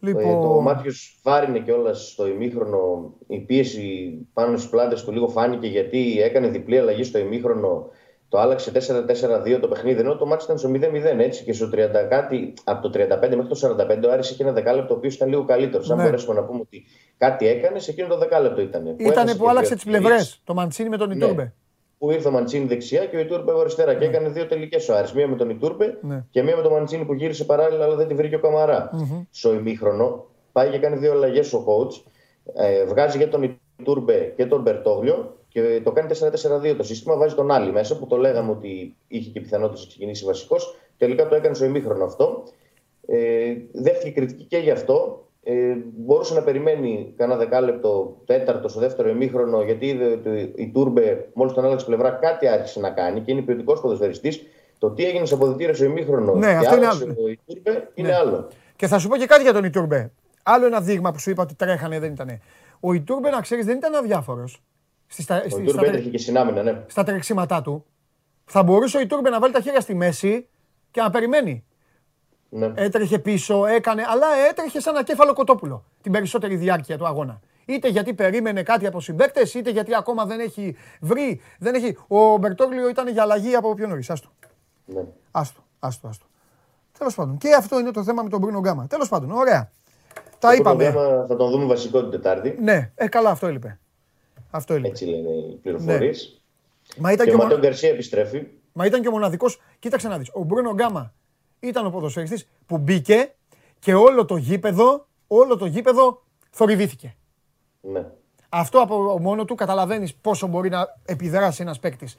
Λοιπόν... Το Μάτιος βάρινε κιόλας στο ημίχρονο. Η πίεση πάνω στις πλάτες του λίγο φάνηκε γιατί έκανε διπλή αλλαγή στο ημίχρονο το άλλαξε 4-4-2 το παιχνίδι, ενώ το μάτι ήταν στο 0-0 έτσι και στο 30 κάτι, από το 35 μέχρι το 45 ο Άρης είχε ένα δεκάλεπτο το οποίος ήταν λίγο καλύτερος. Αν ναι. μπορέσουμε να πούμε ότι κάτι έκανες, σε εκείνο το δεκάλεπτο ήταν. Ήταν που, που άλλαξε τις πλευρές, το Μαντσίνη με τον Ιτούρμπε. Ναι. Που ήρθε ο Μαντσίνη δεξιά και ο Ιτούρμπε αριστερά. Ναι. Και έκανε δύο τελικές ο Άρης. Μία με τον Ιτούρμπε ναι. και μία με τον Μαντσίνη που γύρισε παράλληλα, αλλά δεν τη βρήκε ο Καμαρά. Mm-hmm. Στο ημίχρονο πάει και κάνει δύο αλλαγές ο coach. Ε, βγάζει για τον Ιτούρμπε και τον Μπερτόγλιο και το κάνει 4-4-2 το σύστημα, βάζει τον άλλη μέσα που το λέγαμε ότι είχε και πιθανότητα να ξεκινήσει βασικός. Τελικά το έκανε στο ημίχρονο αυτό. Ε, δέχτηκε κριτική και γι' αυτό. Ε, μπορούσε να περιμένει κανένα δεκάλεπτο, τέταρτο στο δεύτερο ημίχρονο, γιατί είδε ότι η Τούρμπε, μόλις τον άλλαξε πλευρά, κάτι άρχισε να κάνει και είναι ποιοτικό ποδοσφαιριστής. Το τι έγινε σε αποδητήρια στο ημίχρονο ναι, και είναι άλλο. το Ιτούρμπε είναι ναι. άλλο. Και θα σου πω και κάτι για τον Ιτούρμπε. Άλλο ένα δείγμα που σου είπα ότι τρέχανε δεν ήταν. Ο Ιτούρμπε, να ξέρεις, δεν ήταν αδιάφορος. Στη, στα, ο Ιτούρμπε έτρεχε και συνάμυνα, ναι. Στα τρεξίματά του. Θα μπορούσε ο Ιτούρμπε να βάλει τα χέρια στη μέση και να περιμένει. Ναι. Έτρεχε πίσω, έκανε, αλλά έτρεχε σαν ένα κέφαλο κοτόπουλο την περισσότερη διάρκεια του αγώνα. Είτε γιατί περίμενε κάτι από συμπαίκτες, είτε γιατί ακόμα δεν έχει βρει. Δεν έχει... Ο Μπερτόγλιο ήταν για αλλαγή από πιο νωρίς. Άστο. Ναι. Άστο, άστο, άστο. Τέλος πάντων. Και αυτό είναι το θέμα με τον Μπρούνο Γκάμα. Τέλος πάντων, ωραία. Τα είπαμε. θα τον δούμε βασικό την Τετάρτη. Ναι, ε, καλά, αυτό έλειπε. Αυτό είναι. Έτσι λένε οι πληροφορίες. Ναι. Μα ήταν και, και ο Ματέο Γκαρσία επιστρέφει. Μα ήταν και ο μοναδικός. Κοίταξε να δεις. Ο Μπρούνο Γκάμα ήταν ο ποδοσφαιριστής που μπήκε και όλο το γήπεδο, όλο το γήπεδο θορυβήθηκε. Ναι. Αυτό από μόνο του καταλαβαίνεις πόσο μπορεί να επιδράσει ένας παίκτης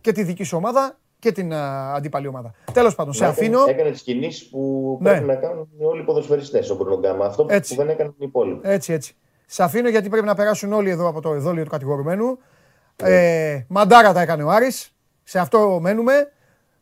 και τη δική σου ομάδα και την uh, αντίπαλη ομάδα. Τέλος πάντων, σε αφήνω. Έκανε τις κινήσεις που ναι. πρέπει να κάνουν όλοι οι ποδοσφαιριστές ο Μπρούνο Γκάμα. Αυτό έτσι. που δεν έκαναν οι υπόλοιποι. Έτσι, έτσι. Σε αφήνω γιατί πρέπει να περάσουν όλοι εδώ από το εδόλιο του κατηγορουμένου. Ε, μαντάρα τα έκανε ο Άρης. Σε αυτό μένουμε.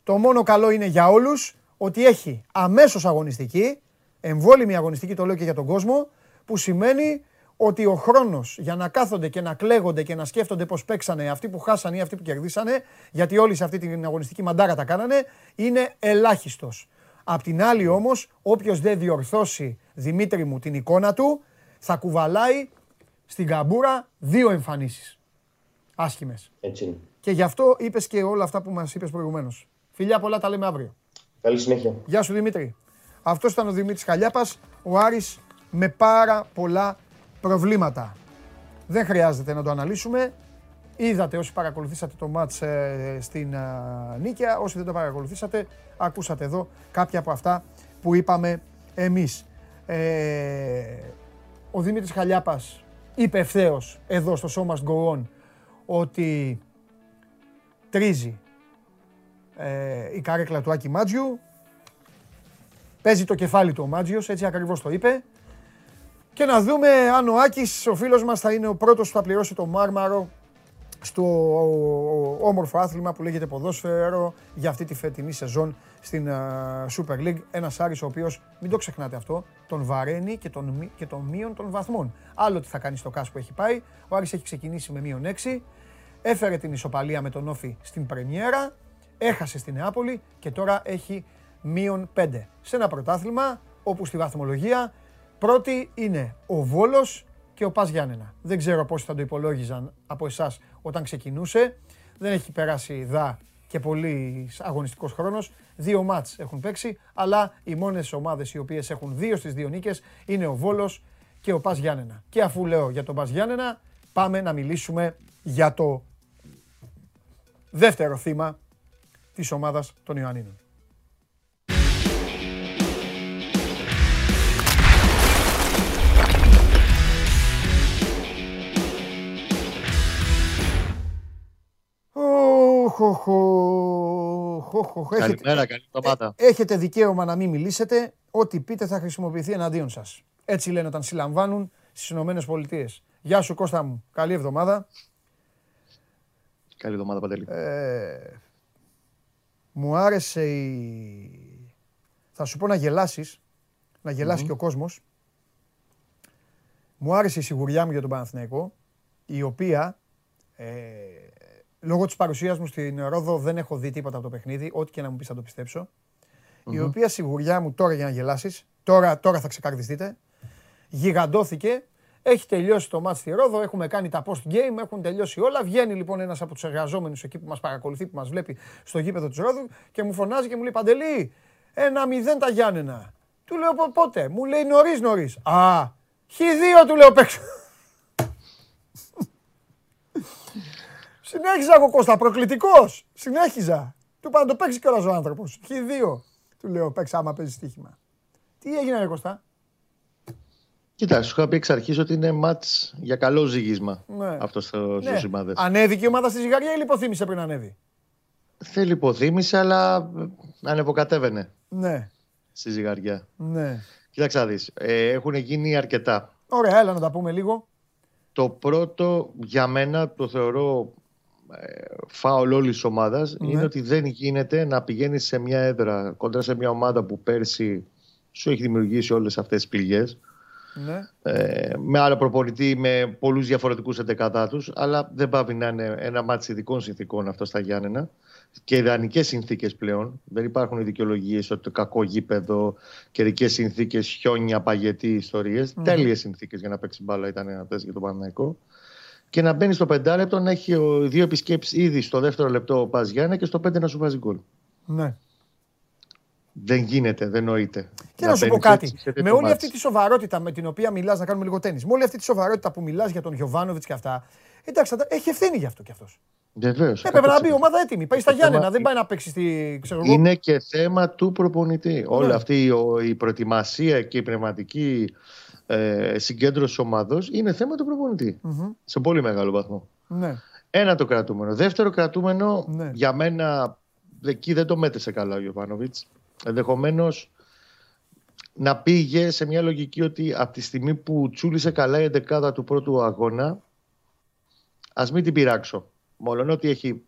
Το μόνο καλό είναι για όλους ότι έχει αμέσως αγωνιστική, εμβόλυμη αγωνιστική το λέω και για τον κόσμο, που σημαίνει ότι ο χρόνος για να κάθονται και να κλαίγονται και να σκέφτονται πώς παίξανε αυτοί που χάσανε ή αυτοί που κερδίσανε, γιατί όλοι σε αυτή την αγωνιστική μαντάρα τα κάνανε, είναι ελάχιστος. Απ' την άλλη όμως, όποιος δεν διορθώσει, Δημήτρη μου, την εικόνα του, θα κουβαλάει στην καμπούρα δύο εμφανίσεις. Άσχημες. Έτσι είναι. Και γι' αυτό είπες και όλα αυτά που μας είπες προηγουμένως. Φιλιά πολλά, τα λέμε αύριο. Καλή συνέχεια. Γεια σου Δημήτρη. Αυτός ήταν ο Δημήτρης Χαλιάπα, ο Άρης με πάρα πολλά προβλήματα. Δεν χρειάζεται να το αναλύσουμε. Είδατε όσοι παρακολουθήσατε το μάτς ε, στην ε, Νίκαια, όσοι δεν το παρακολουθήσατε, ακούσατε εδώ κάποια από αυτά που είπαμε εμείς. Ε, ο Δημήτρης Χαλιάπας είπε ευθέως εδώ στο Show Must Go On ότι τρίζει ε, η καρέκλα του Άκη Μάτζιου. Παίζει το κεφάλι του ο Μάτζιος, έτσι ακριβώς το είπε. Και να δούμε αν ο Άκης, ο φίλος μας, θα είναι ο πρώτος που θα πληρώσει το μάρμαρο στο όμορφο άθλημα που λέγεται ποδόσφαιρο για αυτή τη φετινή σεζόν στην Super League. Ένας Άρης ο οποίος, μην το ξεχνάτε αυτό, τον βαραίνει και τον, και τον μείον των βαθμών. Άλλο τι θα κάνει στο κάσ που έχει πάει. Ο Άρης έχει ξεκινήσει με μείον 6. Έφερε την ισοπαλία με τον Όφη στην Πρεμιέρα. Έχασε στην Νεάπολη και τώρα έχει μείον 5. Σε ένα πρωτάθλημα όπου στη βαθμολογία πρώτη είναι ο Βόλος και ο Πας Γιάννενα. Δεν ξέρω πώς θα το υπολόγιζαν από εσάς όταν ξεκινούσε. Δεν έχει περάσει δά και πολύ αγωνιστικός χρόνος. Δύο μάτς έχουν παίξει, αλλά οι μόνες ομάδες οι οποίες έχουν δύο στις δύο νίκες είναι ο Βόλος και ο Πας Γιάννενα. Και αφού λέω για τον Πας Γιάννενα, πάμε να μιλήσουμε για το δεύτερο θύμα της ομάδας των Ιωαννίνων. Καλημέρα, καλή εβδομάδα. Ε, έχετε δικαίωμα να μην μιλήσετε. Ό,τι πείτε θα χρησιμοποιηθεί εναντίον σας. Έτσι λένε όταν συλλαμβάνουν στις Ηνωμένες Πολιτείες. Γεια σου Κώστα μου. Καλή εβδομάδα. Καλή εβδομάδα Παντελή. Ε, μου άρεσε η... Θα σου πω να γελάσεις. Να γελασει και ο κόσμος. Μου άρεσε η σιγουριά μου για τον Παναθηναϊκό, η οποία ε, λόγω της παρουσίας μου στην Ρόδο δεν έχω δει τίποτα από το παιχνίδι. Ό,τι και να μου πεις θα το πιστεψω Η οποία σιγουριά μου τώρα για να γελάσεις, τώρα, τώρα θα ξεκαρδιστείτε, γιγαντώθηκε. Έχει τελειώσει το μάτς στη Ρόδο, έχουμε κάνει τα post game, έχουν τελειώσει όλα. Βγαίνει λοιπόν ένας από τους εργαζόμενους εκεί που μας παρακολουθεί, που μας βλέπει στο γήπεδο της Ρόδου και μου φωνάζει και μου λέει Παντελή, ένα μηδέν τα Γιάννενα. Του λέω πότε, μου λέει νωρίς νωρίς. Α, χ2 του λέω παίξω. Συνέχιζα εγώ Κώστα, προκλητικός. Συνέχιζα. Του είπα να το παίξει κιόλας ο άνθρωπος. Έχει δύο. Του λέω παίξει άμα παίζεις στοίχημα. Τι έγινε, ρε Κώστα; Κοίτα, σου είχα πει εξ αρχής ότι είναι ματ για καλό ζυγίσμα ναι. αυτός στο ναι. σημάδε. Ανέβηκε η ομάδα στη ζυγαριά ή λιποθύμησε πριν ανέβει; Δεν λιποθύμησε, αλλά ανεβοκατέβαινε. Ναι. Στη ζυγαριά. Ναι. Κοίταξε να ε, έχουν γίνει αρκετά. Ωραία, έλα να τα πούμε λίγο. Το πρώτο για μένα το θεωρώ φάουλ όλης της ομάδας ναι. είναι ότι δεν γίνεται να πηγαίνεις σε μια έδρα κοντά σε μια ομάδα που πέρσι σου έχει δημιουργήσει όλες αυτές τις πληγές. Ναι. Ε, με άλλο προπονητή, με πολλούς διαφορετικούς εντεκατά τους, αλλά δεν πάει να είναι ένα μάτι ειδικών συνθήκων αυτό στα Γιάννενα και ιδανικές συνθήκες πλέον. Δεν υπάρχουν δικαιολογίες ότι το κακό γήπεδο, καιρικές συνθήκες, χιόνια, παγετή ιστορίες. Mm. Τέλειες συνθήκες για να παίξει μπάλα ήταν αυτές για τον Παναγικό και να μπαίνει στο πεντάλεπτο να έχει δύο επισκέψεις ήδη στο δεύτερο λεπτό ο Πας Γιάννη και στο πέντε να σου βάζει γκολ. Ναι. Δεν γίνεται, δεν νοείται. Και να, να σου πω κάτι. Με όλη αυτή τη σοβαρότητα με την οποία μιλάς, να κάνουμε λίγο τέννη, με όλη αυτή τη σοβαρότητα που μιλάς για τον Γιωβάνοβιτς και αυτά, εντάξει, έχει ευθύνη γι' αυτό κι αυτός. Βεβαίως. Έπρεπε να μπει η ομάδα έτοιμη. Πάει στα Γιάννενα, δεν πάει να παίξει στη. Ξέρω είναι και θέμα του προπονητή. Ναι. Όλη αυτή η προετοιμασία και η πνευματική ε, συγκέντρωση ομάδος είναι θέμα του προπονητη Σε πολύ μεγάλο βαθμό. Ναι. Ένα το κρατούμενο. Δεύτερο κρατούμενο, ναι. για μένα εκεί δεν το μέτρησε καλά ο Γιωβάνοβιτς. Ενδεχομένως να πήγε σε μια λογική ότι από τη στιγμή που τσούλησε καλά η εντεκάδα του πρώτου αγώνα, ας μην την πειράξω. Μόνο ότι έχει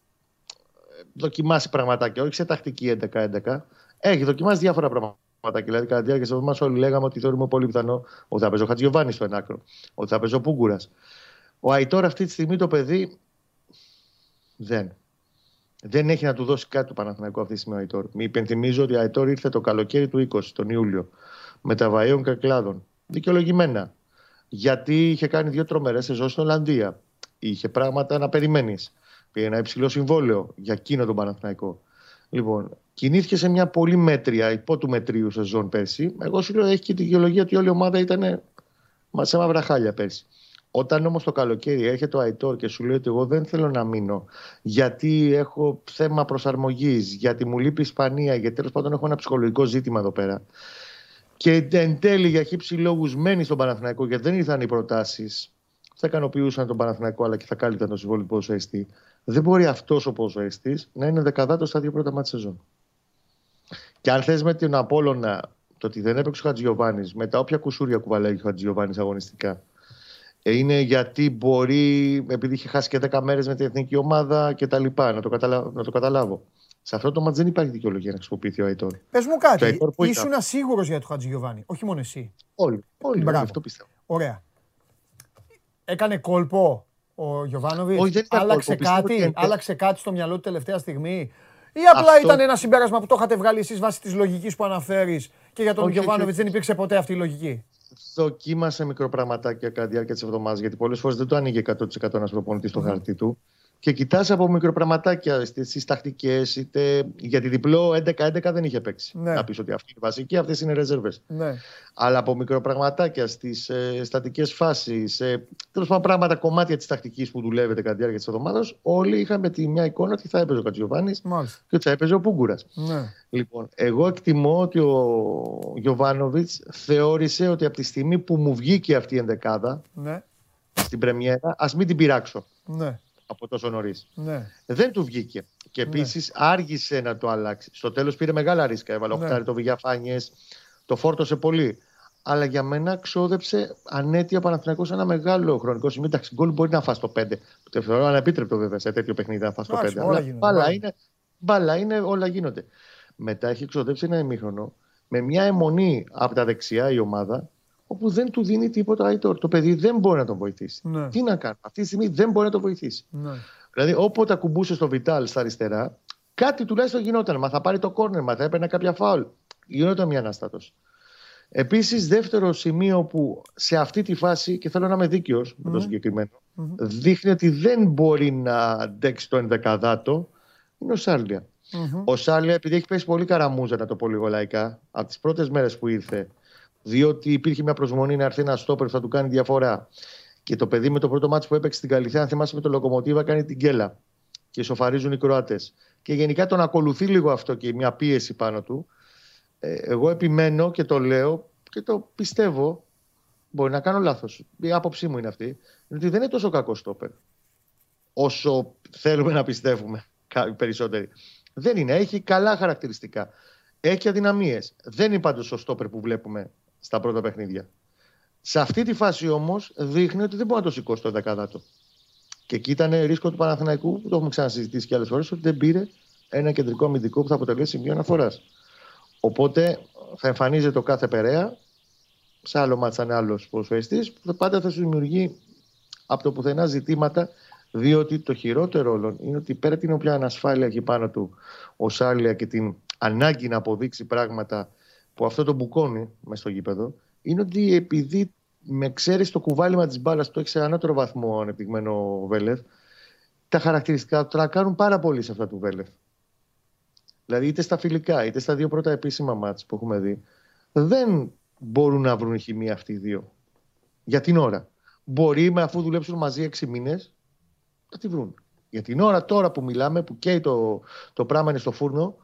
δοκιμάσει πραγματάκια, όχι σε τακτική 11-11, έχει δοκιμάσει διάφορα πράγματα Δηλαδή, κατά τη διάρκεια της εβδομάδας, όλοι λέγαμε ότι θεωρούμε πολύ πιθανό ότι θα παίζει ο Χατζιωβάνη στο ενάκρο, ότι θα παίζει ο Πούγκουρας. Ο Αϊτόρ αυτή τη στιγμή το παιδί δεν. Δεν έχει να του δώσει κάτι του Παναθηναϊκού αυτή τη στιγμή ο Αϊτόρ. Μη υπενθυμίζω ότι ο Αϊτόρ ήρθε το καλοκαίρι του 20, τον Ιούλιο, με τα βαΐων κακλάδων. Δικαιολογημένα. Γιατί είχε κάνει δύο τρομερές σεζόν στην Ολλανδία. Είχε πράγματα να περιμένεις. Πήγε ένα υψηλό συμβόλαιο για εκείνο τον Παναθηναϊκό. Λοιπόν, κινήθηκε σε μια πολύ μέτρια, υπό του μετρίου σεζόν πέρσι. Εγώ σου λέω έχει και τη δικαιολογία ότι όλη η ομάδα ήταν σε μαύρα χάλια πέρσι. Όταν όμως το καλοκαίρι έρχεται ο Αϊτόρ και σου λέει ότι εγώ δεν θέλω να μείνω γιατί έχω θέμα προσαρμογής, γιατί μου λείπει η Ισπανία, γιατί τέλος πάντων έχω ένα ψυχολογικό ζήτημα εδώ πέρα. Και εν τέλει για χύψη λόγους μένει στον Παναθηναϊκό γιατί δεν ήρθαν οι προτάσεις. Θα ικανοποιούσαν τον Παναθηναϊκό αλλά και θα κάλυπταν τον συμβόλαιο ποδοσφαιριστή. Δεν μπορεί αυτός ο ποδοσφαιριστής να είναι δεκαδάτος στα δύο πρώτα μάτια σεζόν. Και αν θες με την Απόλωνα το ότι δεν έπαιξε ο Χατζιωβάνη με τα όποια κουσούρια κουβαλάει ο Χατζιωβάνη αγωνιστικά ε, είναι γιατί μπορεί, επειδή είχε χάσει και 10 μέρες με την εθνική ομάδα και τα λοιπά, να το, καταλα... να το καταλάβω. Σε αυτό το μάτς δεν υπάρχει δικαιολογία να χρησιμοποιηθεί ο Αϊτόρ. Πες μου κάτι, ήσουν ασίγουρος για το Χατζηγιοβάνι, όχι μόνο εσύ. Όλοι. Όλοι. Μπράβο. Αυτό πιστεύω. Ωραία. Έκανε κόλπο ο Γιωβάνοβιτς. Άλλαξε, κάτι, άλλαξε κάτι στο μυαλό του τελευταία στιγμή; Ή απλά αυτό... ήταν ένα συμπέρασμα που το είχατε βγάλει εσείς βάσει της λογικής που αναφέρεις και για τον Γιωβάνοβιτς δεν υπήρξε ποτέ αυτή η λογική; Δοκίμασε μικροπραγματάκια κατά τη διάρκεια της εβδομάδας, γιατί πολλές φορές δεν το άνοιγε 100% ένας προπονητής στο χαρτί του. Και κοιτάς από μικροπραγματάκια στις τακτικές, είτε γιατί διπλό 11-11 δεν είχε παίξει. Ναι. Να πεις ότι αυτή είναι βασική, αυτές είναι ρεζέρβε. Ναι. Αλλά από μικροπραγματάκια στις ε, στατικές φάσεις, ε, τέλος πάντων πράγματα, κομμάτια της τακτικής που δουλεύετε κατά τη διάρκεια της εβδομάδας, όλοι είχαμε τη μια εικόνα ότι θα έπαιζε ο Κατζιοβάνης και ότι θα έπαιζε ο Πούγκουρας. Ναι. Λοιπόν, εγώ εκτιμώ ότι ο Γιωβάνοβιτς θεώρησε ότι από τη στιγμή που μου βγήκε αυτή η ενδεκάδα ναι. στην Πρεμιέρα, ας μην την πειράξω. Ναι από τόσο νωρίς. Ναι. Δεν του βγήκε. Και επίσης ναι. άργησε να το αλλάξει. Στο τέλος πήρε μεγάλα ρίσκα. Έβαλε ναι. το Βηγιαφάνιες, το φόρτωσε πολύ. Αλλά για μένα ξόδεψε ανέτεια Παναθηναϊκός ένα μεγάλο χρονικό σημείο. Εντάξει, γκολ μπορεί να φας το 5. Το θεωρώ ανεπίτρεπτο βέβαια σε τέτοιο παιχνίδι να φας το 5. Αλλά μπάλα είναι, μπάλα είναι, όλα γίνονται. Μετά έχει ξοδέψει ένα ημίχρονο με μια αιμονή από τα δεξιά η ομάδα όπου δεν του δίνει τίποτα Αϊτόρ. Το παιδί δεν μπορεί να τον βοηθήσει. Ναι. Τι να κάνει. Αυτή τη στιγμή δεν μπορεί να τον βοηθήσει. Ναι. Δηλαδή, όποτε ακουμπούσε στο Βιτάλ στα αριστερά, κάτι τουλάχιστον γινόταν. Μα θα πάρει το κόρνερ, μα θα έπαιρνε κάποια φάουλ. Γινόταν μια αναστάτω. Επίσης, δεύτερο σημείο που σε αυτή τη φάση, και θέλω να είμαι δίκαιος mm. με το συγκεκριμένο, mm-hmm. δείχνει ότι δεν μπορεί να αντέξει το ενδεκαδάτο, είναι ο Σάλια. Mm-hmm. Ο Σάλια, επειδή έχει πέσει πολύ καραμούζα, να το πω λίγο λαϊκά, από τις πρώτες μέρες που ήρθε, διότι υπήρχε μια προσμονή να έρθει ένα στόπερ που θα του κάνει διαφορά. Και το παιδί με το πρώτο μάτι που έπαιξε στην Καλυθέα, αν θυμάσαι με το Λοκομοτίβα, κάνει την κέλα. Και σοφαρίζουν οι Κροάτες. Και γενικά τον ακολουθεί λίγο αυτό και μια πίεση πάνω του. Ε, εγώ επιμένω και το λέω και το πιστεύω. Μπορεί να κάνω λάθος. Η άποψή μου είναι αυτή. ότι δεν είναι τόσο κακό στόπερ. Όσο θέλουμε να πιστεύουμε περισσότεροι. Δεν είναι. Έχει καλά χαρακτηριστικά. Έχει αδυναμίες. Δεν είναι πάντως ο στόπερ που βλέπουμε στα πρώτα παιχνίδια. Σε αυτή τη φάση όμως δείχνει ότι δεν μπορεί να το σηκώσει το δεκαδάτο. Και εκεί ήταν ρίσκο του Παναθηναϊκού, που το έχουμε ξανασυζητήσει και άλλες φορές, ότι δεν πήρε ένα κεντρικό αμυντικό που θα αποτελέσει σημείο αναφοράς. Οπότε θα εμφανίζεται το κάθε περαία, σε άλλο μάτσα είναι άλλος προσφαιστή, που πάντα θα σου δημιουργεί από το πουθενά ζητήματα, διότι το χειρότερο όλων είναι ότι πέρα την οποία ανασφάλεια έχει πάνω του ο Σάλια και την ανάγκη να αποδείξει πράγματα που αυτό το μπουκώνει μες στο γήπεδο είναι ότι επειδή με ξέρεις το κουβάλιμα της μπάλας που έχεις σε ανώτερο βαθμό ανεπτυγμένο Βέλεφ, τα χαρακτηριστικά του τρακάρουν πάρα πολύ σε αυτά του Βέλεφ. Δηλαδή είτε στα φιλικά είτε στα δύο πρώτα επίσημα μάτς που έχουμε δει, δεν μπορούν να βρουν χημεία αυτοί οι δύο. Για την ώρα. Μπορεί με αφού δουλέψουν μαζί έξι μήνες να τη βρουν. Για την ώρα τώρα που μιλάμε, που καίει το, το πράγμα είναι στο φούρνο,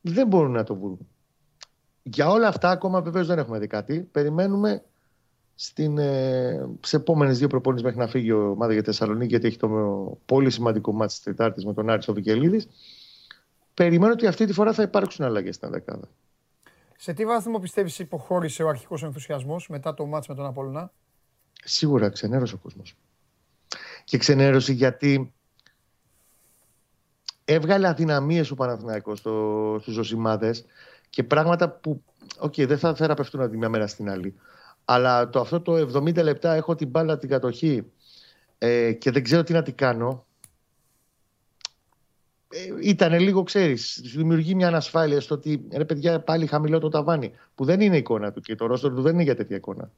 δεν μπορούν να το βρουν. Για όλα αυτά, ακόμα βεβαίως δεν έχουμε δει κάτι. Περιμένουμε στην, ε, σε επόμενες δύο προπόνησει μέχρι να φύγει ο ομάδα για Θεσσαλονίκη, γιατί έχει το πολύ σημαντικό μάτι της Τετάρτης με τον Άρης Βικελίδη. Περιμένω ότι αυτή τη φορά θα υπάρξουν αλλαγές στην δεκάδα. Σε τι βάθμο πιστεύεις υποχώρησε ο αρχικός ενθουσιασμός μετά το μάτς με τον Απόλυνα. Σίγουρα ξενέρωσε ο κόσμος. Και ξενέρωσε γιατί έβγαλε αδυναμίες ο Παναθηναϊκός στο, στους Ζωσιμάδες και πράγματα που okay, δεν θα θεραπευτούν από τη μια μέρα στην άλλη. Αλλά το αυτό το 70 λεπτά έχω την μπάλα την κατοχή ε, και δεν ξέρω τι να την κάνω. Ε, ήταν λίγο, ξέρεις, δημιουργεί μια ανασφάλεια στο ότι ρε παιδιά πάλι χαμηλό το ταβάνι, που δεν είναι εικόνα του και το ρόστο του δεν είναι για τέτοια εικόνα.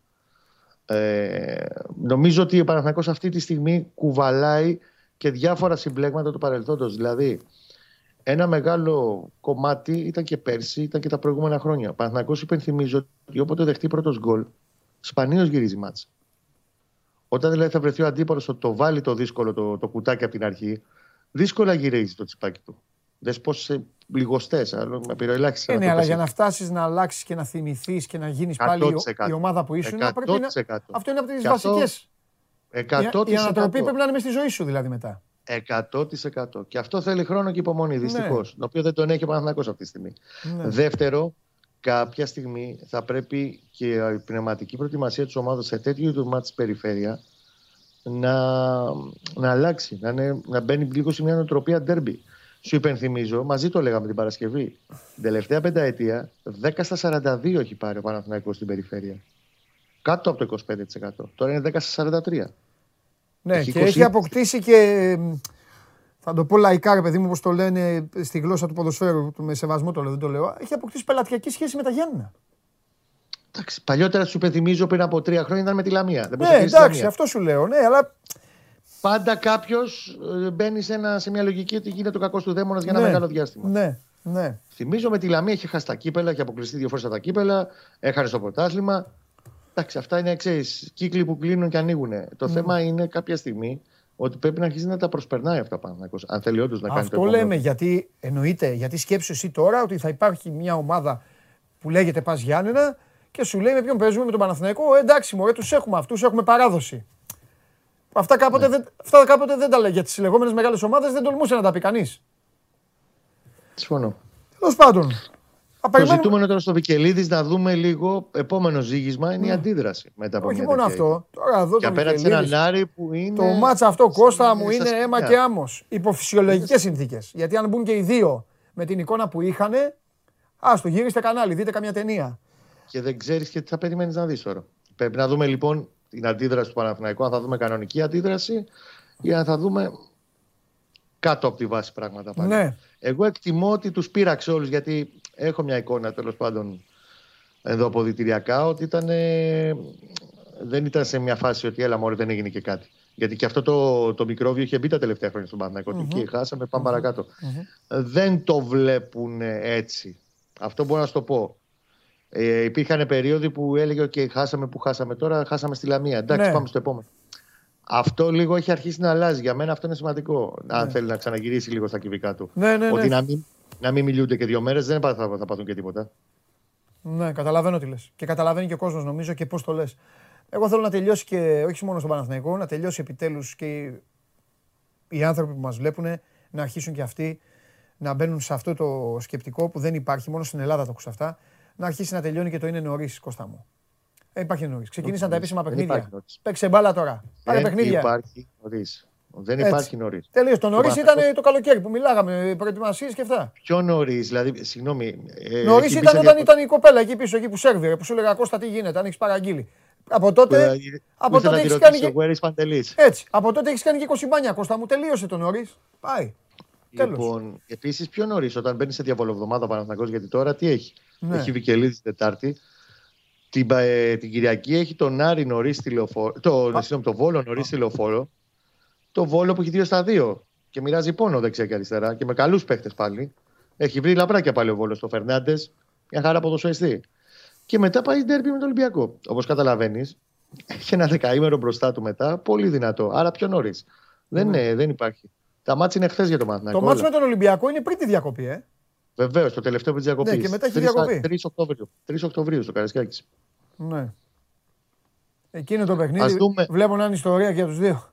Ε, νομίζω ότι ο Παναθηναϊκός αυτή τη στιγμή κουβαλάει και διάφορα συμπλέγματα του παρελθόντος. Δηλαδή, ένα μεγάλο κομμάτι ήταν και πέρσι, ήταν και τα προηγούμενα χρόνια. Ο Παναθηναϊκός υπενθυμίζω ότι όποτε δεχτεί πρώτος γκολ, σπανίως γυρίζει μάτσα. Όταν δηλαδή θα βρεθεί ο αντίπαλος ότι το βάλει το δύσκολο το, το κουτάκι από την αρχή, δύσκολα γυρίζει το τσιπάκι του. Δες πώς σε λιγοστές, με πυροελάχιστη. Ε, ναι, αλλά για να φτάσεις να αλλάξεις και να θυμηθείς και να γίνεις πάλι η ομάδα που ήσουν, πρέπει να. Αυτό είναι από τις βασικές. 100%. Η, η ανατροπή πρέπει να είναι με στη ζωή σου δηλαδή μετά. 100%. Και αυτό θέλει χρόνο και υπομονή, δυστυχώς. Ναι. Το οποίο δεν τον έχει ο Παναθηναϊκός αυτή τη στιγμή. Ναι. Δεύτερο, κάποια στιγμή θα πρέπει και η πνευματική προετοιμασία της ομάδας σε τέτοιο είδους μάτι περιφέρεια να, να αλλάξει, να, είναι, να μπαίνει λίγο σε μια νοοτροπία ντέρμπι. Σου υπενθυμίζω, μαζί το λέγαμε την Παρασκευή. Την τελευταία πενταετία, 10 στα 42 έχει πάρει ο Παναθηναϊκός στην περιφέρεια. Κάτω από το 25%. Τώρα είναι 10 στα 43. Ναι, έχει και 20... έχει αποκτήσει και. Θα το πω λαϊκά, ρε παιδί μου, όπως το λένε στη γλώσσα του ποδοσφαίρου, με σεβασμό το λέω, δεν το λέω. Έχει αποκτήσει πελατειακή σχέση με τα Γιάννενα. Εντάξει, παλιότερα σου υπενθυμίζω πριν από τρία χρόνια ήταν με τη Λαμία. Δεν ναι, εντάξει, αυτό σου λέω, ναι, αλλά. Πάντα κάποιος ε, μπαίνει σε, σε μια λογική ότι γίνεται το κακός του δαίμονας για ένα ναι, μεγάλο διάστημα. Ναι, ναι. Θυμίζω με τη Λαμία έχει χάσει τα κύπελα, έχει αποκλειστεί δύο φορές τα κύπελα, έχανε στο πρωτάθλημα. Εντάξει, αυτά είναι εξή. Κύκλοι που κλείνουν και ανοίγουν. Το mm. θέμα είναι κάποια στιγμή ότι πρέπει να αρχίσει να τα προσπερνάει αυτά πάνω. Αν θέλει όντως να κάνει Αυτό λέμε γιατί εννοείται, γιατί σκέψεις εσύ τώρα ότι θα υπάρχει μια ομάδα που λέγεται Πας Γιάννενα και σου λέει με ποιον παίζουμε με τον Παναθηναϊκό. Ε, εντάξει, μωρέ, τους έχουμε αυτούς, έχουμε παράδοση. Αυτά κάποτε, ναι. δεν, αυτά κάποτε δεν τα λέει. Για τις λεγόμενες μεγάλες ομάδες δεν τολμούσε να τα πει κανείς. Συμφωνώ. Τέλος πάντων. Το ζητούμενο τώρα στο Βικελίδης να δούμε λίγο. Επόμενο ζήγισμα είναι η ναι. αντίδραση μετά από Όχι μόνο αυτό. Τώρα εδώ και απέναντι σε έναν Άρη που είναι. Το μάτσα αυτό, Κώστα μου, είναι αίμα και άμμος. Υπό φυσιολογικέ συνθήκες. Γιατί αν μπουν και οι δύο με την εικόνα που είχαν, α το γύριστε κανάλι, δείτε καμιά ταινία. Και δεν ξέρεις και τι θα περιμένεις να δεις τώρα. Πρέπει να δούμε λοιπόν την αντίδραση του Παναθηναϊκού, αν θα δούμε κανονική αντίδραση ή αν θα δούμε κάτω από τη βάση πράγματα πάλι. Ναι. Εγώ εκτιμώ ότι τους πείραξε όλους γιατί έχω μια εικόνα τέλος πάντων εδώ αποδητηριακά ότι ήταν, δεν ήταν σε μια φάση ότι έλα μόλι δεν έγινε και κάτι. Γιατί και αυτό το, το μικρόβιο είχε μπει τα τελευταία χρόνια στον Παναγιώτο mm-hmm. και χάσαμε, πάμε mm-hmm. παρακάτω. Mm-hmm. Δεν το βλέπουν έτσι. Αυτό μπορώ να σου το πω. Ε, υπήρχαν περίοδοι που έλεγε: OK, χάσαμε που χάσαμε τώρα, χάσαμε στη Λαμία. Εντάξει, ναι. πάμε στο επόμενο. Αυτό λίγο έχει αρχίσει να αλλάζει. Για μένα αυτό είναι σημαντικό. Αν ναι. θέλει να ξαναγυρίσει λίγο στα κυβικά του. Ναι, ναι, ότι ναι. να μην, να μην μιλούνται και δύο μέρες δεν θα, θα, θα πάθουν και τίποτα. Ναι, καταλαβαίνω τι λες. Και καταλαβαίνει και ο κόσμος νομίζω και πώς το λες. Εγώ θέλω να τελειώσει και όχι μόνο στον Παναθηναϊκό, να τελειώσει επιτέλους και οι άνθρωποι που μας βλέπουν να αρχίσουν και αυτοί να μπαίνουν σε αυτό το σκεπτικό που δεν υπάρχει, μόνο στην Ελλάδα το ακούς αυτά, να αρχίσει να τελειώνει και το είναι νωρίς, Κώστα μου. Δεν υπάρχει νωρίς. Ξεκίνησαν τα επίσημα παιχνίδια. Παίξε μπάλα τώρα. Πάρε παιχνίδια. Υπάρχει νωρίς. Δεν υπάρχει νωρίς. Τελείω. Το νωρίς ήταν το καλοκαίρι που μιλάγαμε, προετοιμασίες και αυτά. Πιο νωρίς, δηλαδή, συγγνώμη. Ε, νωρίς ήταν όταν ήταν η κοπέλα εκεί πίσω, εκεί που σερβιρε, που σου έλεγα Κώστα τι γίνεται, αν έχεις παραγγείλει. Από τότε, από τότε έχεις κάνει. Και... Έτσι. Από τότε έχεις κάνει και 20 μπάνια, Κώστα μου. Τελείωσε το νωρίς. Πάει. Λοιπόν, επίσης πιο νωρίς, όταν μπαίνει σε διαβολοβδομάδα Παναθανικό, γιατί τώρα τι έχει; Ναι. Έχει Βικελίδη Τετάρτη. Την, ε, την Κυριακή έχει τον Άρη νωρίς στη λεωφόρο. Το, το Βόλο νωρίς στη λεωφόρο. Το Βόλο που έχει δύο στα δύο και μοιράζει πόνο δεξιά και αριστερά και με καλούς παίχτες πάλι. Έχει βρει λαμπράκια πάλι ο Βόλος στο Φερνάντες. Μια χαρά ποδοσφαιριστή. Και μετά πάει ντέρμπι με τον Ολυμπιακό. Όπως καταλαβαίνεις, έχει ένα δεκαήμερο μπροστά του μετά. Πολύ δυνατό. Άρα πιο νωρίς. Δεν, ναι. δεν υπάρχει. Τα μάτια είναι χθες για το Μαθηνακό. Το μάτι με τον Ολυμπιακό είναι πριν τη διακοπή, ε. Βεβαίως, το τελευταίο τη διακοπή. Ναι, και μετά έχει διακοπή. 3 Οκτωβρίου, 3 Οκτωβρίου στο Καρασκάκι. Ναι. Εκείνο το παιχνίδι. Δούμε... Βλέπω να είναι ιστορία για τους δύο.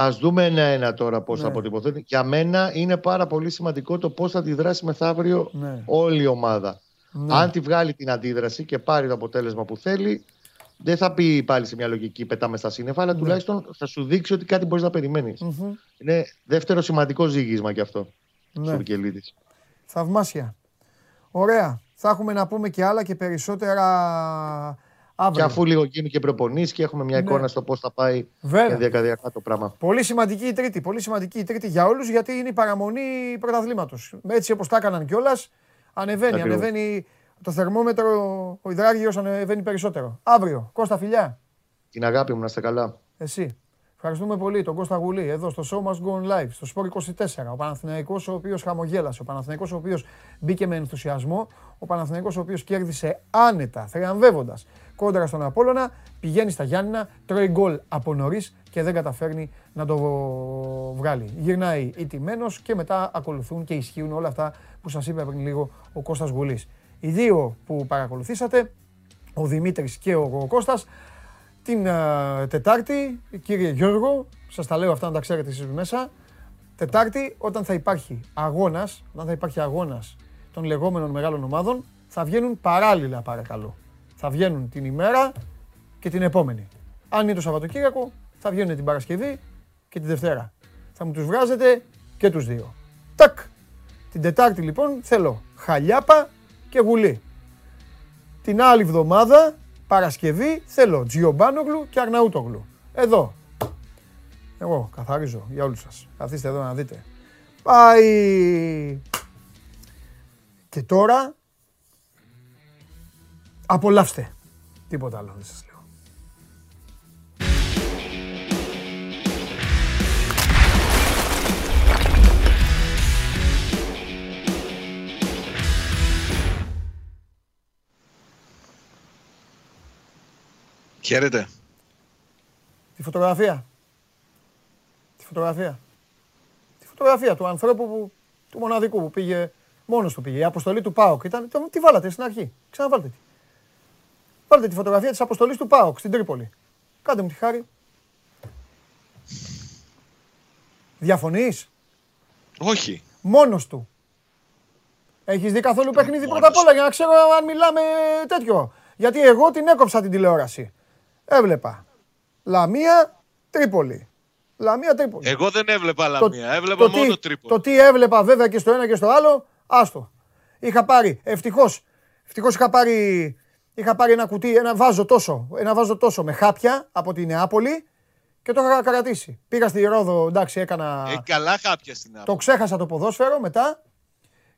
Α δούμε ένα-ένα τώρα πώς ναι. θα αποτυπωθεί. Για μένα είναι πάρα πολύ σημαντικό το πώς θα αντιδράσει μεθαύριο ναι. όλη η ομάδα. Ναι. Αν τη βγάλει την αντίδραση και πάρει το αποτέλεσμα που θέλει, δεν θα πει πάλι σε μια λογική πετάμε στα σύννεφα, αλλά ναι. τουλάχιστον θα σου δείξει ότι κάτι μπορείς να περιμένεις. Mm-hmm. Είναι δεύτερο σημαντικό ζήγισμα κι αυτό. Ναι. Στο Θαυμάσια. Ωραία. Θα έχουμε να πούμε και άλλα και περισσότερα αύριο. Και αφού λίγο γίνει και προπονεί και έχουμε μια ναι. εικόνα στο πώς θα πάει Βέβαια. διακαδιακά το πράγμα. Πολύ σημαντική η τρίτη. Πολύ σημαντική η τρίτη για όλους γιατί είναι η παραμονή πρωταθλήματος. Έτσι όπως τα έκαναν κιόλας, ανεβαίνει, ανεβαίνει το θερμόμετρο, ο υδράργυρο ανεβαίνει περισσότερο. Αύριο. Κώστα φιλιά. Την αγάπη μου, να είστε καλά. Εσύ. Ευχαριστούμε πολύ τον Κώστα Γουλή εδώ στο Show Must Go On Live, στο Sport 24. Ο Παναθηναϊκός ο οποίος χαμογέλασε, ο Παναθηναϊκός ο οποίος μπήκε με ενθουσιασμό, ο Παναθηναϊκός ο οποίος κέρδισε άνετα, θριαμβεύοντας κόντρα στον Απόλλωνα, πηγαίνει στα Γιάννηνα, τρώει γκολ από νωρίς και δεν καταφέρνει να το βγάλει. Γυρνάει ηττημένος και μετά ακολουθούν και ισχύουν όλα αυτά που σας είπε πριν λίγο ο Κώστας Γουλής. Οι δύο που παρακολουθήσατε, ο Δημήτρης και ο Κώστας, την uh, Τετάρτη, κύριε Γιώργο, σας τα λέω αυτά να τα ξέρετε εσείς μέσα, Τετάρτη όταν θα υπάρχει αγώνας, όταν θα υπάρχει αγώνας των λεγόμενων μεγάλων ομάδων, θα βγαίνουν παράλληλα παρακαλώ. Θα βγαίνουν την ημέρα και την επόμενη. Αν είναι το Σαββατοκύριακο, θα βγαίνουν την Παρασκευή και τη Δευτέρα. Θα μου τους βγάζετε και τους δύο. Τακ! Την Τετάρτη λοιπόν θέλω Χαλιάπα και Γουλή. Την άλλη εβδομάδα Παρασκευή θέλω Τζιομπάνογλου και Αρναούτογλου. Εδώ. Εγώ καθαρίζω για όλους σας. Καθίστε εδώ να δείτε. Πάει. Και τώρα απολαύστε. Τίποτα άλλο δεν σας λέω. Χαίρετε. Τη φωτογραφία. Τη φωτογραφία. Τη φωτογραφία του ανθρώπου που, του μοναδικού που πήγε μόνος του πήγε. Η αποστολή του ΠΑΟΚ ήταν. Τι βάλατε στην αρχή. Ξαναβάλτε τη. Βάλτε τη φωτογραφία της αποστολής του ΠΑΟΚ στην Τρίπολη. Κάντε μου τη χάρη. Διαφωνείς; Όχι. Μόνος του. Έχεις δει καθόλου παιχνίδι πρώτα απ' όλα για να ξέρω αν μιλάμε τέτοιο. Γιατί εγώ την έκοψα την τηλεόραση. Έβλεπα. Λαμία, Τρίπολη. Λαμία, Τρίπολη. Εγώ δεν έβλεπα Λαμία, έβλεπα μόνο τι, Τρίπολη. Το τι έβλεπα βέβαια και στο ένα και στο άλλο, άστο. Είχα πάρει, ευτυχώς, ευτυχώς είχα πάρει, είχα πάρει ένα κουτί, ένα βάζο τόσο, ένα βάζο τόσο με χάπια από τη Νεάπολη και το είχα καρατήσει. Πήγα στη Ρόδο, εντάξει, έκανα... Ε, καλά χάπια στην Νεάπολη. Το ξέχασα το ποδόσφαιρο μετά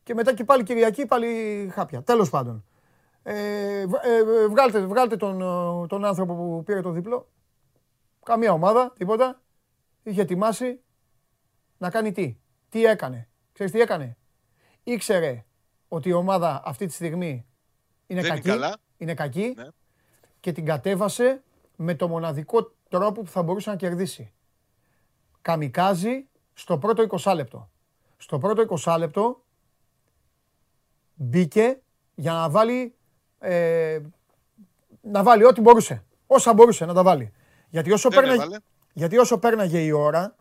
και μετά και πάλι Κυριακή πάλι χάπια. Τέλος πάντων. Ε, ε, βγάλτε, βγάλτε τον, τον άνθρωπο που πήρε το διπλό. Καμία ομάδα, τίποτα. Είχε ετοιμάσει να κάνει τι. Τι έκανε. Ξέρεις τι έκανε; Ήξερε ότι η ομάδα αυτή τη στιγμή είναι κακή. Είναι, καλά. Είναι κακή ναι. και την κατέβασε με το μοναδικό τρόπο που θα μπορούσε να κερδίσει. Καμικάζει στο πρώτο 20 λεπτό. Στο πρώτο 20 λεπτό μπήκε για να βάλει ε, να βάλει ό,τι μπορούσε. Όσα μπορούσε να τα βάλει. Γιατί όσο, πέρναγε, γιατί όσο πέρναγε η ώρα,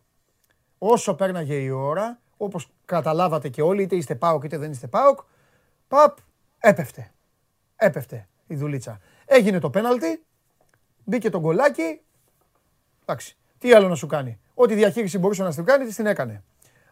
όσο πέρναγε η ώρα, όπως καταλάβατε και όλοι, είτε είστε ΠΑΟΚ είτε δεν είστε ΠΑΟΚ, παπ, έπεφτε. Έπεφτε η δουλίτσα. Έγινε το πέναλτι, μπήκε το γκολάκι, εντάξει, τι άλλο να σου κάνει. Ό,τι διαχείριση μπορούσε να σου κάνει, την έκανε.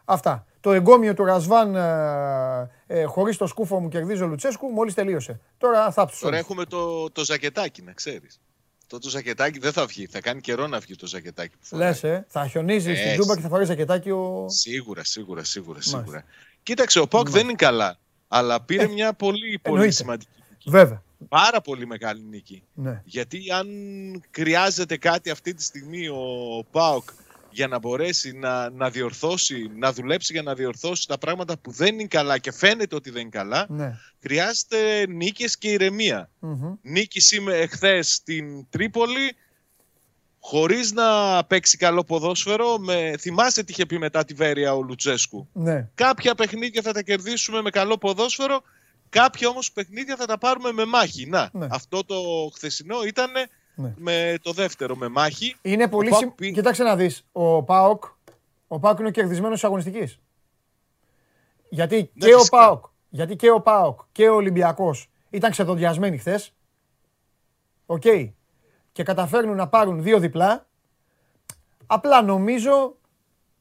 Αυτά. Το εγκόμιο του Ρασβάν ε, ε, χωρίς το σκούφο μου κερδίζει ο Λουτσέσκου μόλις τελείωσε. Τώρα θα Τώρα έχουμε το, το ζακετάκι, να ξέρεις. Το, το ζακετάκι δεν θα βγει. Θα κάνει καιρό να βγει το ζακετάκι. Λες, ε, θα χιονίζει ε, στην Τούμπα και θα φορεί ζακετάκι ο. Σίγουρα, σίγουρα, σίγουρα. σίγουρα. Κοίταξε, ο Πόκ δεν είναι καλά. Αλλά πήρε ε, μια πολύ, πολύ σημαντική νίκη. Βέβαια. Πάρα πολύ μεγάλη νίκη. Ναι. Γιατί αν χρειάζεται κάτι αυτή τη στιγμή ο Πάοκ για να μπορέσει να, να διορθώσει, να δουλέψει για να διορθώσει τα πράγματα που δεν είναι καλά και φαίνεται ότι δεν είναι καλά, ναι. χρειάζεται νίκες και ηρεμία. Mm-hmm. Νίκη σήμερα εχθές στην Τρίπολη, χωρίς να παίξει καλό ποδόσφαιρο, με... θυμάστε τι είχε πει μετά τη Βέρεια ο Λουτσέσκου; Ναι. Κάποια παιχνίδια θα τα κερδίσουμε με καλό ποδόσφαιρο, κάποια όμως παιχνίδια θα τα πάρουμε με μάχη. Να, ναι. αυτό το χθεσινό ήταν ναι. με το δεύτερο με μάχη. Είναι πολύ σημαντικό. Κοίταξε να δεις. Ο Πάοκ ο Πάοκ είναι ο κερδισμένος αγωνιστικής. Γιατί, ναι, και ο Πάοκ, γιατί και ο Πάοκ και ο Ολυμπιακός ήταν ξεδοντιασμένοι χθες. OK. Okay. Και καταφέρνουν να πάρουν δύο διπλά. Απλά νομίζω,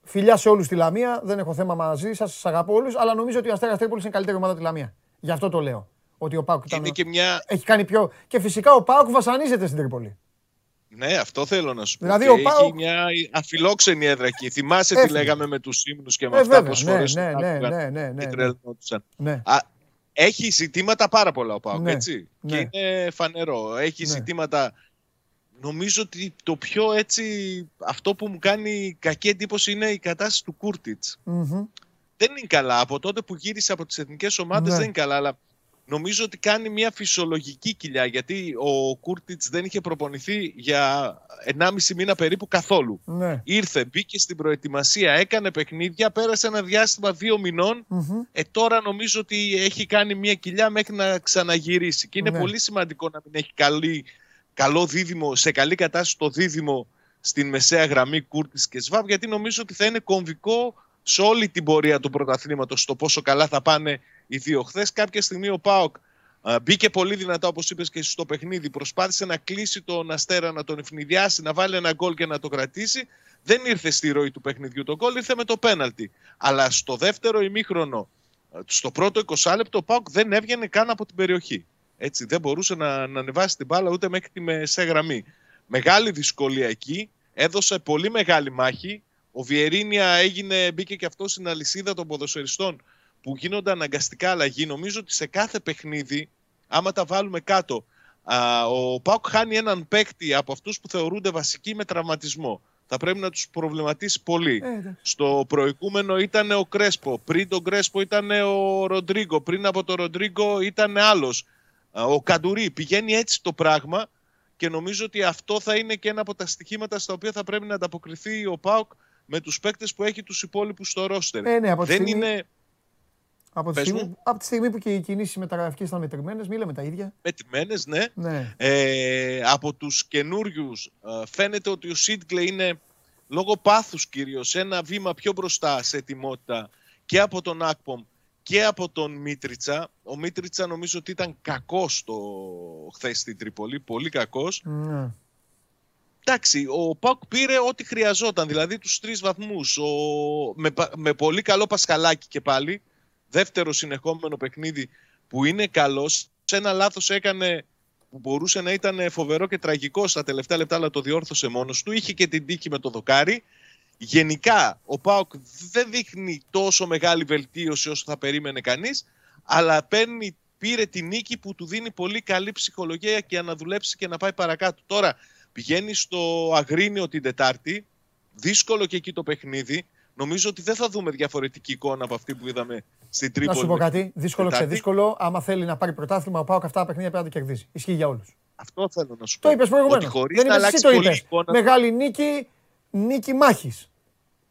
φιλιά σε όλους στη Λαμία, δεν έχω θέμα μαζί σας, σας αγαπώ όλους, αλλά νομίζω ότι ο Αστέρας Τρίπολης είναι καλύτερη ομάδα τη Λαμία. Γι' αυτό το λέω. Ότι ο Πάουκ ήταν... και μια... έχει κάνει πιο. Και φυσικά ο Πάουκ βασανίζεται στην Τρίπολη. Ναι, αυτό θέλω να σου πω. Δηλαδή, ο Πάουκ... Έχει μια αφιλόξενη έδρα εκεί. Θυμάσαι τι λέγαμε με τους ύμνους και με ε, αυτά που ναι, ναι, ναι, ναι, ναι, ναι, ναι. ναι. Α, έχει ζητήματα πάρα πολλά ο Πάουκ, ναι, έτσι. Ναι. Και είναι φανερό. Έχει ναι. ζητήματα νομίζω ότι το πιο έτσι, αυτό που μου κάνει κακή εντύπωση είναι η κατάσταση του κουρτιτς Δεν είναι καλά. Από τότε που γύρισε από τις εθνικές ομάδες ναι. δεν είναι καλά, αλλά νομίζω ότι κάνει μια φυσιολογική κοιλιά γιατί ο Κούρτιτς δεν είχε προπονηθεί για 1,5 μήνα περίπου καθόλου. Ναι. Ήρθε, μπήκε στην προετοιμασία, έκανε παιχνίδια, πέρασε ένα διάστημα δύο Ε, τώρα νομίζω ότι έχει κάνει μια κοιλιά μέχρι να ξαναγυρίσει. Και είναι ναι. πολύ σημαντικό να μην έχει καλή, καλό δίδυμο, σε καλή κατάσταση το δίδυμο στην μεσαία γραμμή Κούρτιτς και Σβάμπ γιατί νομίζω ότι θα είναι κομβικό σε όλη την πορεία του πρωταθλήματος στο πόσο καλά θα πάνε οι δύο. Χθες κάποια στιγμή ο Πάοκ μπήκε πολύ δυνατά, όπως είπες και στο παιχνίδι. Προσπάθησε να κλείσει τον Αστέρα, να τον ευνηδιάσει, να βάλει ένα γκολ και να το κρατήσει. Δεν ήρθε στη ροή του παιχνιδιού το γκολ, ήρθε με το πέναλτι. Αλλά στο δεύτερο ημίχρονο, στο πρώτο 20 λεπτό, ο Πάοκ δεν έβγαινε καν από την περιοχή. Έτσι, δεν μπορούσε να, να ανεβάσει την μπάλα ούτε μέχρι τη μεσαία γραμμή. Μεγάλη δυσκολία εκεί. Έδωσε πολύ μεγάλη μάχη. Ο Βιερίνια έγινε, μπήκε και αυτό στην αλυσίδα των ποδοσφαιριστών που γίνονται αναγκαστικά αλλαγή, νομίζω ότι σε κάθε παιχνίδι, άμα τα βάλουμε κάτω, α, ο Πάουκ χάνει έναν παίκτη από αυτούς που θεωρούνται βασικοί με τραυματισμό. Θα πρέπει να τους προβληματίσει πολύ. Ε, Στο προηγούμενο ήταν ο Κρέσπο, πριν τον Κρέσπο ήταν ο Ροντρίγκο, πριν από τον Ροντρίγκο ήταν άλλος. Ο Καντουρί. Πηγαίνει έτσι το πράγμα και νομίζω ότι αυτό θα είναι και ένα από τα στοιχήματα στα οποία θα πρέπει να ανταποκριθεί ο Πάουκ με τους παίκτες που έχει τους υπόλοιπους στο ρόστερ. Ε, ναι, Δεν είναι... Από τη, στιγμή, από τη στιγμή που και οι κινήσεις μεταγραφικές ήταν μετρημένες, μίλαμε τα ίδια. Μετρημένες, ναι. ναι. Ε, από τους καινούριους ε, φαίνεται ότι ο Σίτγκλε είναι λόγω πάθους κυρίως ένα βήμα πιο μπροστά σε ετοιμότητα και από τον Ακπομ και από τον Μίτριτσα. Ο Μίτριτσα νομίζω ότι ήταν κακός το χθες στην Τρίπολη, πολύ κακός. Ναι. Εντάξει, ο Πάκ πήρε ό,τι χρειαζόταν, δηλαδή τους τρεις βαθμούς, ο... με, με πολύ καλό Πασχαλάκι και πάλι, δεύτερο συνεχόμενο παιχνίδι που είναι καλός. Σε ένα λάθος έκανε που μπορούσε να ήταν φοβερό και τραγικό στα τελευταία λεπτά, αλλά το διόρθωσε μόνος του. Είχε και την τύχη με το δοκάρι. Γενικά, ο Πάοκ δεν δείχνει τόσο μεγάλη βελτίωση όσο θα περίμενε κανείς, αλλά παίρνει, πήρε την νίκη που του δίνει πολύ καλή ψυχολογία για να δουλέψει και να πάει παρακάτω. Τώρα πηγαίνει στο Αγρίνιο την Τετάρτη, δύσκολο και εκεί το παιχνίδι. Νομίζω ότι δεν θα δούμε διαφορετική εικόνα από αυτή που είδαμε στην Τρίπολη. Να σου πω κάτι. Δύσκολο και δύσκολο. Άμα θέλει να πάρει πρωτάθλημα, ο Πάοκ αυτά τα παιχνίδια πρέπει να το κερδίσει. Ισχύει για όλους. Αυτό θέλω να σου πω. Το είπες προηγουμένως. Δεν είπες εσύ το είπες. Εικόνα... Μεγάλη νίκη, νίκη μάχης.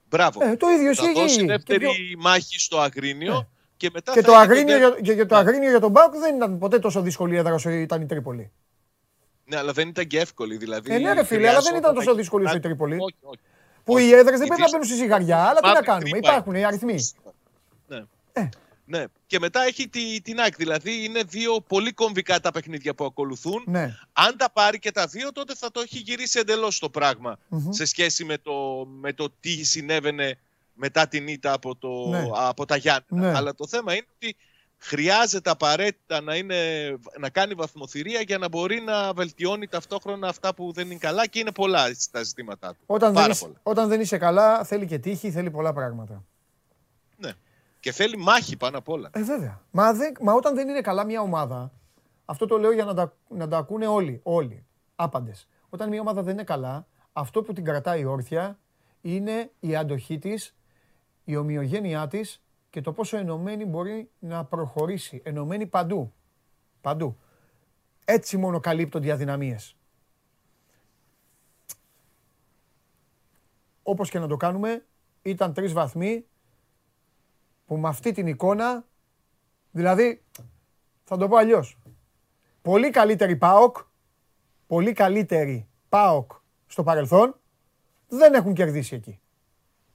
Μπράβο. Ε, το ίδιο ισχύει. Θα δώσει δεύτερη πιο... μάχη στο Αγρίνιο. Ε. Και, μετά και, το αγρίνιο, για, και, και το αγρίνιο για τον Πάοκ δεν ήταν ποτέ τόσο δύσκολη έδρα όσο ήταν η Τρίπολη. Ναι, αλλά δεν ήταν και εύκολη. Δηλαδή, ε, ναι, ρε φίλε, αλλά δεν ήταν τόσο δύσκολη όσο η Τρίπολη. Όχι, όχι. Που οι έδρες δεν πρέπει να μπαίνουν στη ζυγαριά, αλλά τι να κάνουμε. Υπάρχουν οι αριθμοί. Ναι. Ε. Ναι. Και μετά έχει τη, την ΑΕΚ. Δηλαδή είναι δύο πολύ κομβικά τα παιχνίδια που ακολουθούν. Ναι. Αν τα πάρει και τα δύο, τότε θα το έχει γυρίσει εντελώς το πραγμα σε σχέση με το, με το τι συνέβαινε μετά την ήττα από, το, ναι. από τα Γιάννη. Ναι. Αλλά το θέμα είναι ότι χρειάζεται απαραίτητα να, είναι, να κάνει βαθμοθυρία για να μπορεί να βελτιώνει ταυτόχρονα αυτά που δεν είναι καλά και είναι πολλά τα ζητήματά του. Όταν, δεν, είσαι, όταν δεν είσαι καλά θέλει και τύχη, θέλει πολλά πράγματα. Ναι. Και θέλει μάχη πάνω απ' όλα. Ε, βέβαια. Μα, δε, μα όταν δεν είναι καλά μια ομάδα, αυτό το λέω για να τα, να τα ακούνε όλοι, όλοι, άπαντες. Όταν μια ομάδα δεν είναι καλά, αυτό που την κρατάει όρθια είναι η αντοχή της, η ομοιογένειά της και το πόσο ενωμένη μπορεί να προχωρήσει. Ενωμένη παντού. Παντού. Έτσι μόνο καλύπτονται οι αδυναμίες. Όπως και να το κάνουμε, ήταν τρεις βαθμοί που με αυτή την εικόνα, δηλαδή, θα το πω αλλιώς, πολύ καλύτερη ΠΑΟΚ, πολύ καλύτερη ΠΑΟΚ στο παρελθόν, δεν έχουν κερδίσει εκεί.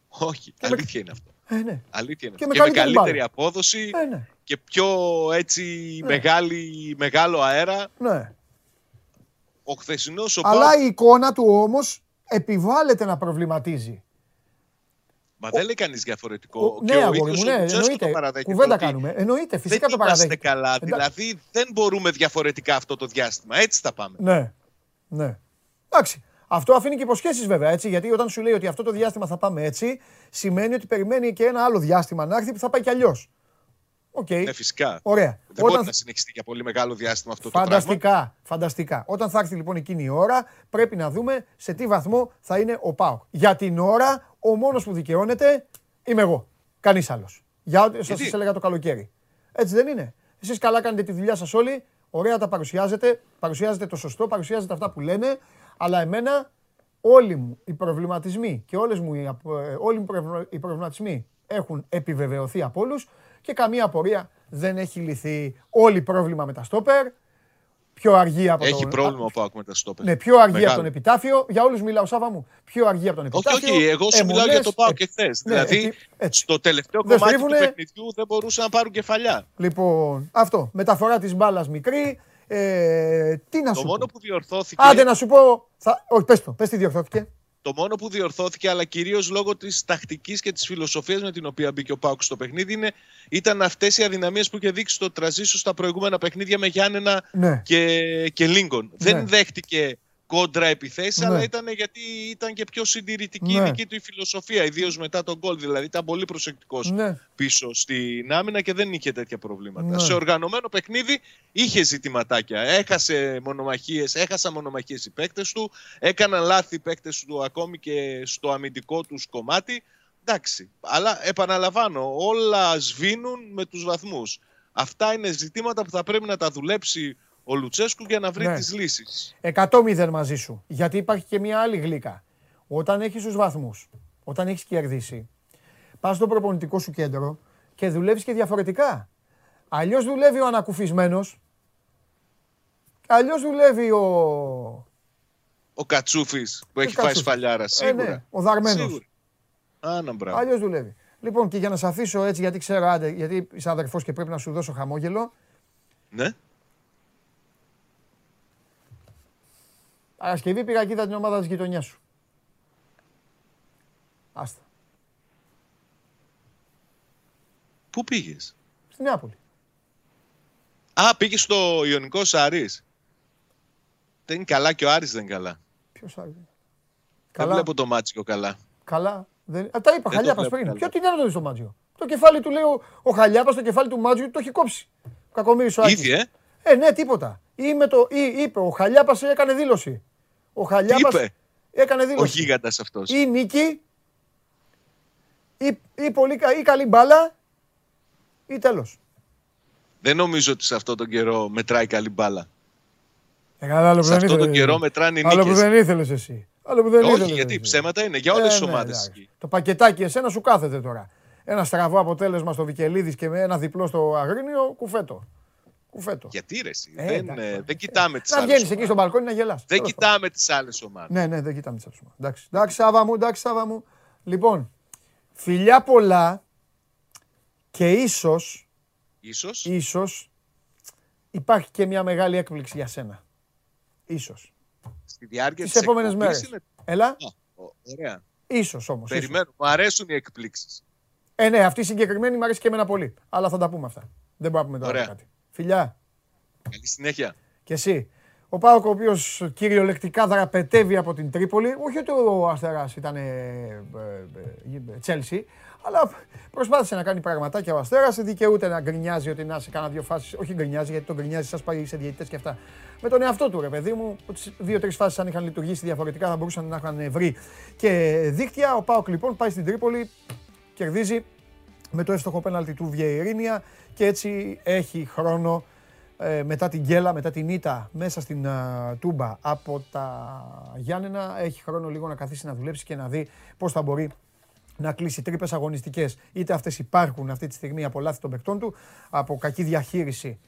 Όχι, αλήθεια είναι αυτό. Ε, ναι. Αλήθεια είναι. Και, με, και καλύτερη, με καλύτερη απόδοση ε, ναι. και πιο έτσι ναι. μεγάλη, μεγάλο αέρα. Ναι. Ο χθεσινός ο Αλλά η εικόνα του όμως επιβάλλεται να προβληματίζει. Μα δεν λέει κανείς διαφορετικό. Ο, ναι, αγόρι μου, ναι, εννοείται. Κουβέντα κάνουμε. Εννοείται, φυσικά δεν το παραδέχεται. Δεν καλά. Εντά... Δηλαδή δεν μπορούμε διαφορετικά αυτό το διάστημα. Έτσι θα πάμε. Ναι. Ναι. Εντάξει. Αυτό αφήνει και υποσχέσεις βέβαια έτσι. Γιατί όταν σου λέει ότι αυτό το διάστημα θα πάμε έτσι, σημαίνει ότι περιμένει και ένα άλλο διάστημα να έρθει που θα πάει κι αλλιώς. Okay. Ναι, φυσικά. Ωραία. Δεν Όταν... μπορεί να συνεχιστεί για πολύ μεγάλο διάστημα αυτό φανταστικά, το πράγμα. Φανταστικά. Όταν θα έρθει λοιπόν εκείνη η ώρα, πρέπει να δούμε σε τι βαθμό θα είναι ο Πάοκ. Για την ώρα, ο μόνος που δικαιώνεται είμαι εγώ. Κανείς άλλος. Για ό,τι σας έλεγα το καλοκαίρι. Έτσι δεν είναι. Εσείς καλά κάνετε τη δουλειά σας όλοι. Ωραία τα παρουσιάζετε. Παρουσιάζετε το σωστό, παρουσιάζετε αυτά που λένε. Αλλά εμένα όλοι μου οι προβληματισμοί και όλες μου οι, ε, όλοι μου οι προβληματισμοί έχουν επιβεβαιωθεί από όλους και καμία απορία δεν έχει λυθεί. Όλοι πρόβλημα με τα στόπερ, πιο αργή από Έχει πρόβλημα ο Πάοκ με τα στόπερ. Ναι, πιο αργή από τον επιτάφιο. Για όλους μιλάω, Σάβα μου. Πιο αργή από τον επιτάφιο. Όχι, όχι, εγώ σου μιλάω για το Πάοκ και χθες. Ναι, δηλαδή, στο τελευταίο κομμάτι του παιχνιδιού δεν μπορούσαν να πάρουν κεφαλιά. Λοιπόν, αυτό. Μεταφορά της μπάλας μικρή. Ε, τι να το σου μόνο πω; που διορθώθηκε. Άντε να σου πω. Θα... Όχι, πες το. Πες τι διορθώθηκε. Το μόνο που διορθώθηκε, αλλά κυρίως λόγω της τακτικής και της φιλοσοφίας με την οποία μπήκε ο Πάουκ στο παιχνίδι, είναι, ήταν αυτές οι αδυναμίες που είχε δείξει το Τραζίσο στα προηγούμενα παιχνίδια με Γιάννενα ναι. και, και Λίγκον. Ναι. Δεν δέχτηκε κόντρα επιθέσεις, ναι. αλλά ήταν γιατί ήταν και πιο συντηρητική ναι. η δική του η φιλοσοφία, ιδίως μετά τον γκολ. Δηλαδή ήταν πολύ προσεκτικός ναι. πίσω στην άμυνα και δεν είχε τέτοια προβλήματα. Σε οργανωμένο παιχνίδι είχε ζητηματάκια. Έχασε μονομαχίες, έχασαν μονομαχίες οι παίκτες του, έκαναν λάθη οι παίκτες του ακόμη και στο αμυντικό τους κομμάτι. Εντάξει, αλλά επαναλαμβάνω, όλα σβήνουν με τους βαθμούς. Αυτά είναι ζητήματα που θα πρέπει να τα δουλέψει ο Λουτσέσκου για να βρει ναι. τις λύσεις. 100-0 μαζί σου. Γιατί υπάρχει και μια άλλη γλύκα. Όταν έχεις τους βαθμούς, όταν έχεις κερδίσει, πας στο προπονητικό σου κέντρο και δουλεύεις και διαφορετικά. Αλλιώς δουλεύει ο ανακουφισμένος, αλλιώς δουλεύει ο... Ο Κατσούφης που ο έχει πάει σφαλιάρα, σίγουρα. Ε, ναι, ο Δαρμένος. Άνα, μπράβο. Αλλιώς δουλεύει. Λοιπόν, και για να σε αφήσω έτσι, γιατί ξέρω, άντε, γιατί είσαι αδερφός και πρέπει να σου δώσω χαμόγελο. Ναι. Παρασκευή πήγα και είδα την ομάδα της γειτονιάς σου. Άστα. Πού πήγες; Στη Νεάπολη. Α, πήγες στο Ιωνικό Άρης. Δεν είναι καλά και ο Άρης δεν είναι καλά. Ποιος Άρης. Δεν βλέπω το Μάντζιο καλά. Καλά. Δεν... Α, τα είπα, Χαλιάπας πριν. Ποιο τι είναι να το δεις το Μάντζιο. Το κεφάλι του λέει ο, ο Χαλιάπας, το κεφάλι του Μάντζιου το έχει κόψει. Κακομύρης ο Άκης. Ήδη, ε; Ε, ναι, τίποτα. Ή, με το, ή, είπε, ο Χαλιάπας έκανε δήλωση. Ο Χαλιάπας είπε; έκανε δήλωση. Ο γίγαντας αυτός. Ή νίκη, ή, ή, πολύ, ή καλή μπάλα, ή τέλος. Δεν νομίζω ότι σε αυτόν τον καιρό μετράει καλή μπάλα. Ε, καλά, άλλο σε αυτόν τον καιρό μετράνε οι νίκες. Άλλο που δεν ήθελες εσύ. Άλλο που δεν Όχι, ήθελες γιατί εσύ. ψέματα είναι για όλες ε, τις ναι, ομάδες. Ναι, το πακετάκι εσένα σου κάθεται τώρα. Ένα στραβό αποτέλεσμα στο Βικελίδης και με ένα διπλό στο Αγρίνιο, κουφέτο. Κουφέτο. Γιατί ρε, εσύ. Ε, δεν, εντάξει, δεν κοιτάμε τις άλλες. Να βγαίνεις εκεί στο μπαλκόνι να γελάς. Δεν κοιτάμε τις άλλες ομάδες. Ναι, ναι, δεν κοιτάμε τις άλλες ομάδες. Εντάξει, εντάξει, Σάβα μου, εντάξει, Σάβα μου. Λοιπόν, φιλιά πολλά και ίσως. Ίσως. Ίσως υπάρχει και μια μεγάλη έκπληξη για σένα. Ίσως. Στη διάρκεια τις επόμενες μέρες. Είναι... Έλα. Α, ωραία. Ίσως όμως. Περιμένω. Μου αρέσουν οι εκπλήξεις. Ε, ναι, αυτή η συγκεκριμένη μου αρέσει και εμένα πολύ. Αλλά θα τα πούμε αυτά. Δεν μπορούμε τώρα κάτι. Φιλιά. Καλή συνέχεια. Και εσύ. Ο Πάοκ, ο οποίος κυριολεκτικά δραπετεύει από την Τρίπολη, όχι ότι ο Αστέρας ήταν Τσέλσι, αλλά προσπάθησε να κάνει πραγματάκια ο Αστέρας. Δικαιούται να γκρινιάζει ότι να σε κάνα δύο φάσεις. Όχι γκρινιάζει, γιατί τον γκρινιάζει, σα πάει σε διαιτητές και αυτά. Με τον εαυτό του, ρε παιδί μου, ότι δύο-τρεις φάσεις αν είχαν λειτουργήσει διαφορετικά θα μπορούσαν να είχαν βρει και δίκτυα. Ο Πάοκ λοιπόν πάει στην Τρίπολη, κερδίζει με το εύστοχο πέναλτι του Βιεϊρίνια και έτσι έχει χρόνο ε, μετά την γκέλα, μετά την ήττα μέσα στην uh, Τούμπα από τα Γιάννενα έχει χρόνο λίγο να καθίσει να δουλέψει και να δει πώς θα μπορεί να κλείσει τρύπες αγωνιστικές. Είτε αυτές υπάρχουν αυτή τη στιγμή από λάθη των παικτών του, από κακή διαχείριση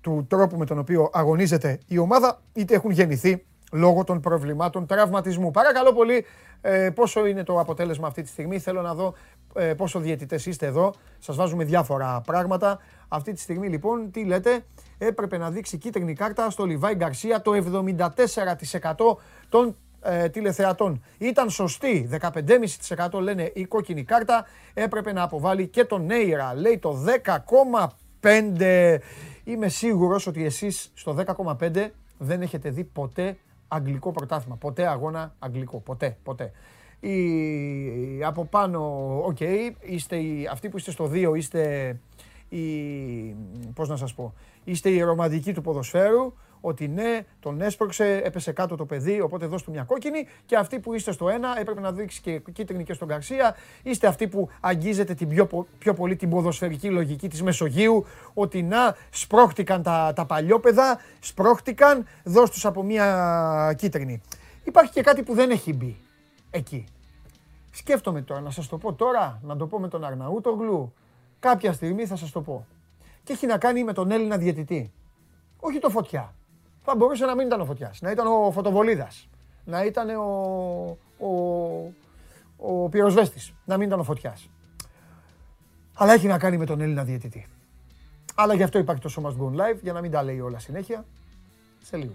του τρόπου με τον οποίο αγωνίζεται η ομάδα, είτε έχουν γεννηθεί λόγω των προβλημάτων τραυματισμού. Παρακαλώ πολύ, ε, πόσο είναι το αποτέλεσμα αυτή τη στιγμή. Θέλω να δω ε, πόσο διαιτητές είστε εδώ. Σας βάζουμε διάφορα πράγματα. Αυτή τη στιγμή λοιπόν, τι λέτε, έπρεπε να δείξει κίτρινη κάρτα στο Λιβάη Γκαρσία το 74% των ε, τηλεθεατών. Ήταν σωστή, 15,5% λένε η κόκκινη κάρτα, έπρεπε να αποβάλει και τον Νέιρα, λέει το 10,5%. Είμαι σίγουρος ότι εσείς στο 10,5% δεν έχετε δει ποτέ αγγλικό πρωτάθλημα, ποτέ αγώνα αγγλικό, ποτέ, ποτέ. Η, από πάνω, OK, okay, είστε αυτοί που είστε στο 2 είστε η, πώς να σας πω, είστε η ρομαντική του ποδοσφαίρου, ότι ναι, τον έσπρωξε, έπεσε κάτω το παιδί, οπότε δώσ' του μια κόκκινη. Και αυτοί που είστε στο ένα, έπρεπε να δείξει και κίτρινη και στον Γκαρσία. Είστε αυτοί που αγγίζετε την πιο, πιο πολύ την ποδοσφαιρική λογική της Μεσογείου, ότι να, σπρώχτηκαν τα, τα παλιόπαιδα, σπρώχτηκαν, δώσ' τους από μια κίτρινη. Υπάρχει και κάτι που δεν έχει μπει εκεί. Σκέφτομαι τώρα, να σας το πω τώρα, να το πω με τον Αρναούτογλου. Κάποια στιγμή θα σας το πω. Και έχει να κάνει με τον Έλληνα διαιτητή. Όχι το φωτιά θα μπορούσε να μην ήταν ο Φωτιάς, να ήταν ο Φωτοβολίδας, να ήταν ο, ο, ο πυροσβέστης, να μην ήταν ο Φωτιάς. Αλλά έχει να κάνει με τον Έλληνα διαιτητή. Αλλά γι' αυτό υπάρχει το So Must Go Live, για να μην τα λέει όλα συνέχεια. Σε λίγο.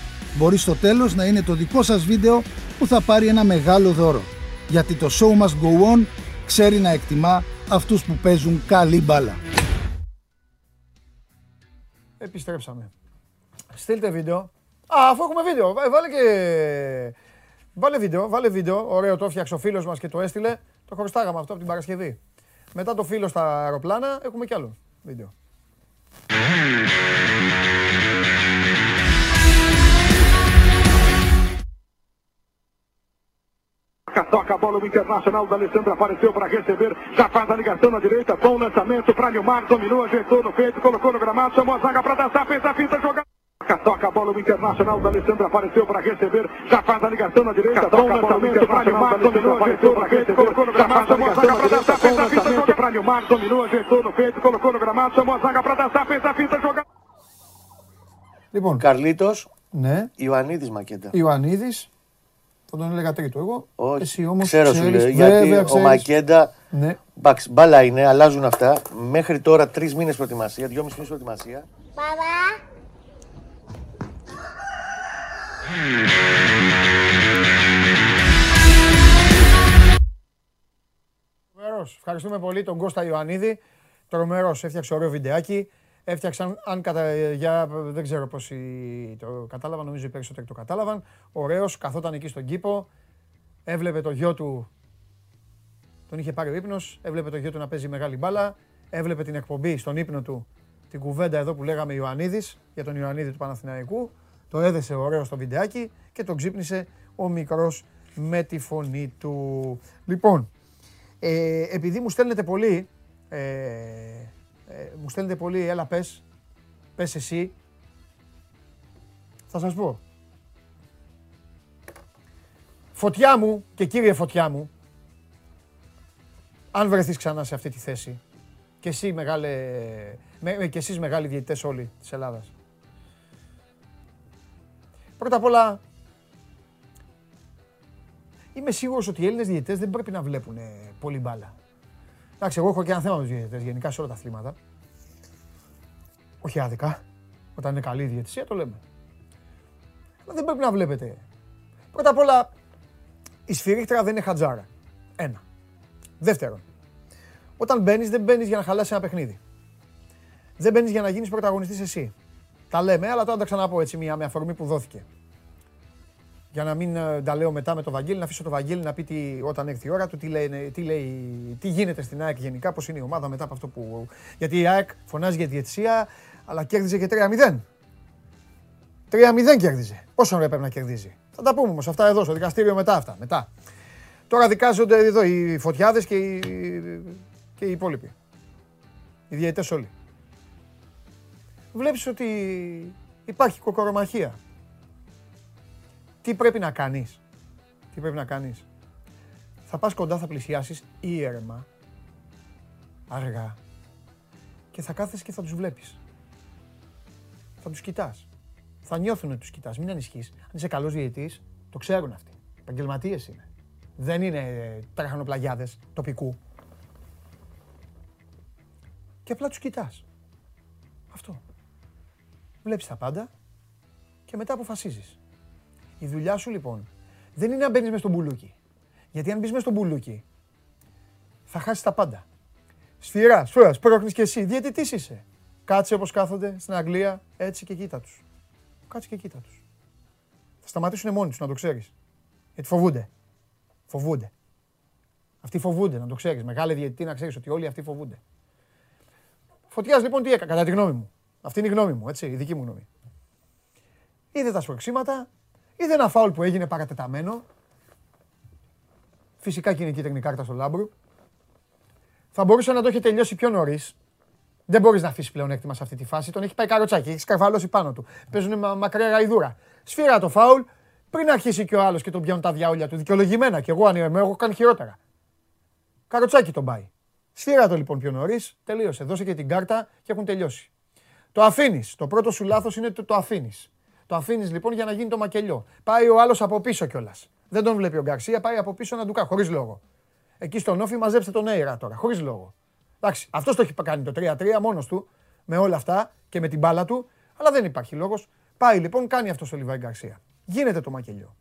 Μπορεί στο τέλος να είναι το δικό σας βίντεο που θα πάρει ένα μεγάλο δώρο γιατί το show must go on ξέρει να εκτιμά αυτούς που παίζουν καλή μπάλα. Επιστρέψαμε. Στείλτε βίντεο. Α, αφού έχουμε βίντεο, βάλε και... Βάλε βίντεο, βάλε βίντεο. Ωραίο το έφτιαξε ο φίλος μας και το έστειλε. Το χωριστάγαμε αυτό από την Παρασκευή. Μετά το φίλο στα αεροπλάνα έχουμε κι άλλο βίντεο. Toca a bola o Internacional da Alessandra apareceu para receber. Já faz a ligação na direita. Bom lançamento para Nilmar. Dominou, ajeitou no peito, colocou no gramado. Chamou a zaga para dançar. Fez a fita jogar. Toca a bola o Internacional da Alessandra apareceu para receber. Já faz a ligação na direita. Bom lançamento para Nilmar. Dominou, ajeitou no peito, colocou no gramado. Chamou a zaga para dançar. Fez a fita jogar. para Nilmar. Dominou, ajeitou no peito, colocou no gramado. Chamou a zaga para dançar. Fez a fita jogar. Λοιπόν, Καρλίτος, ναι. Ιωαννίδης Μακέντα. Ιωαννίδης, Θα τον έλεγα τρίτο εγώ. Όχι, Εσύ όμως ξέρω σου λέει, γιατί ο Μακέντα, ναι. εντάξει, μπάλα είναι, αλλάζουν αυτά. Μέχρι τώρα τρεις μήνες προετοιμασία, δυόμιση μήνες προετοιμασία. Παπά. Τρομερός. Ευχαριστούμε πολύ τον Κώστα Ιωαννίδη. Τρομερός, έφτιαξε ωραίο βιντεάκι. Έφτιαξαν, αν κατα... για, δεν ξέρω πόσοι το κατάλαβαν, νομίζω οι περισσότεροι το κατάλαβαν. Ωραίος, καθόταν εκεί στον κήπο, έβλεπε το γιο του, τον είχε πάρει ο ύπνος, έβλεπε το γιο του να παίζει μεγάλη μπάλα, έβλεπε την εκπομπή στον ύπνο του, την κουβέντα εδώ που λέγαμε Ιωαννίδης, για τον Ιωαννίδη του Παναθηναϊκού, το έδεσε ωραίο στο βιντεάκι και τον ξύπνησε ο μικρός με τη φωνή του. Λοιπόν, ε, επειδή μου στέλνετε πολύ, ε, ε, μου στέλνετε πολύ, έλα πες, πες εσύ. Θα σας πω. Φωτιά μου και κύριε φωτιά μου, αν βρεθείς ξανά σε αυτή τη θέση, και, εσύ μεγάλε, με, και εσείς μεγάλοι διαιτητές όλοι της Ελλάδας. Πρώτα απ' όλα, είμαι σίγουρος ότι οι Έλληνες διαιτητές δεν πρέπει να βλέπουν πολύ μπάλα. Εντάξει, εγώ έχω και ένα θέμα με τους διαιτητές γενικά σε όλα τα αθλήματα. Όχι άδικα. Όταν είναι καλή η διαιτησία το λέμε. Αλλά δεν πρέπει να βλέπετε. Πρώτα απ' όλα, η σφυρίχτρα δεν είναι χατζάρα. Ένα. Δεύτερον, όταν μπαίνεις, δεν μπαίνεις για να χαλάσει ένα παιχνίδι. Δεν μπαίνεις για να γίνεις πρωταγωνιστής εσύ. Τα λέμε, αλλά τώρα τα ξαναπώ έτσι μια με αφορμή που δόθηκε για να μην ε, τα λέω μετά με το Βαγγέλη, να αφήσω το Βαγγέλη να πει τι, όταν έρθει η ώρα του τι, λέει, τι, λέει, τι γίνεται στην ΑΕΚ γενικά, πώς είναι η ομάδα μετά από αυτό που... Γιατί η ΑΕΚ φωνάζει για διετησία, αλλά κέρδιζε και 3-0. 3-0 κέρδιζε. Πόσο ώρα έπρεπε να κερδίζει. Θα τα πούμε όμως αυτά εδώ στο δικαστήριο μετά αυτά. Μετά. Τώρα δικάζονται εδώ οι φωτιάδες και οι, και οι υπόλοιποι. Οι διαιτητές όλοι. Βλέπεις ότι υπάρχει κοκορομαχία. Τι πρέπει να κάνεις; Τι πρέπει να κάνεις; Θα πας κοντά, θα πλησιάσεις ήρεμα, αργά και θα κάθεσαι και θα τους βλέπεις. Θα τους κοιτάς. Θα νιώθουν ότι τους κοιτάς. Μην ανησυχείς. Αν είσαι καλός διαιτής, το ξέρουν αυτοί. Επαγγελματίες είναι. Δεν είναι τραχανοπλαγιάδες τοπικού. Και απλά τους κοιτάς. Αυτό. Βλέπεις τα πάντα και μετά αποφασίζεις. Η δουλειά σου λοιπόν δεν είναι να μπαίνεις μες στον μπουλούκι. Γιατί αν μπεις μες στον μπουλούκι, θα χάσεις τα πάντα. Σφυρά, σφυράς, πρόκειται και εσύ. Διαιτητής είσαι. Κάτσε όπως κάθονται στην Αγγλία, έτσι και κοίτα τους. Κάτσε και κοίτα τους. Θα σταματήσουν μόνοι τους, να το ξέρεις. Γιατί φοβούνται. Φοβούνται. Αυτοί φοβούνται, να το ξέρεις. Μεγάλη διαιτητή να ξέρεις ότι όλοι αυτοί φοβούνται. Φωτιάς λοιπόν τι έκανε, κατά τη γνώμη μου. Αυτή είναι η γνώμη μου, έτσι, η δική μου γνώμη. Είδε τα σπροξήματα, είδε ένα φάουλ που έγινε παρατεταμένο. Φυσικά και είναι κίτρινη κάρτα στο Λάμπρου. Θα μπορούσε να το έχει τελειώσει πιο νωρίς. Δεν μπορείς να αφήσεις πλέον έκτημα σε αυτή τη φάση. Τον έχει πάει καροτσάκι, έχει σκαρβαλώσει πάνω του. Παίζουν μα, μακριά γαϊδούρα. Σφύρα το φάουλ πριν αρχίσει και ο άλλος και τον πιάνουν τα διάολια του. Δικαιολογημένα και εγώ αν είμαι, έχω κάνει χειρότερα. Καροτσάκι τον πάει. Σφύρα το λοιπόν πιο νωρίς, τελείωσε. Δώσε και την κάρτα και έχουν τελειώσει. Το αφήνεις. Το πρώτο σου λάθος είναι το, το αφήνεις. Το αφήνεις λοιπόν για να γίνει το μακελιό. Πάει ο άλλος από πίσω κιόλας. Δεν τον βλέπει ο Γκαρσία, πάει από πίσω να του κάνει χωρίς λόγο. Εκεί στον όφη μαζέψτε τον Έιρα τώρα, χωρίς λόγο. Εντάξει, αυτός το έχει κάνει το 3-3 μόνος του με όλα αυτά και με την μπάλα του, αλλά δεν υπάρχει λόγος. Πάει λοιπόν, κάνει αυτός ο Λιβάη Γκαρσία. Γίνεται το μακελιό.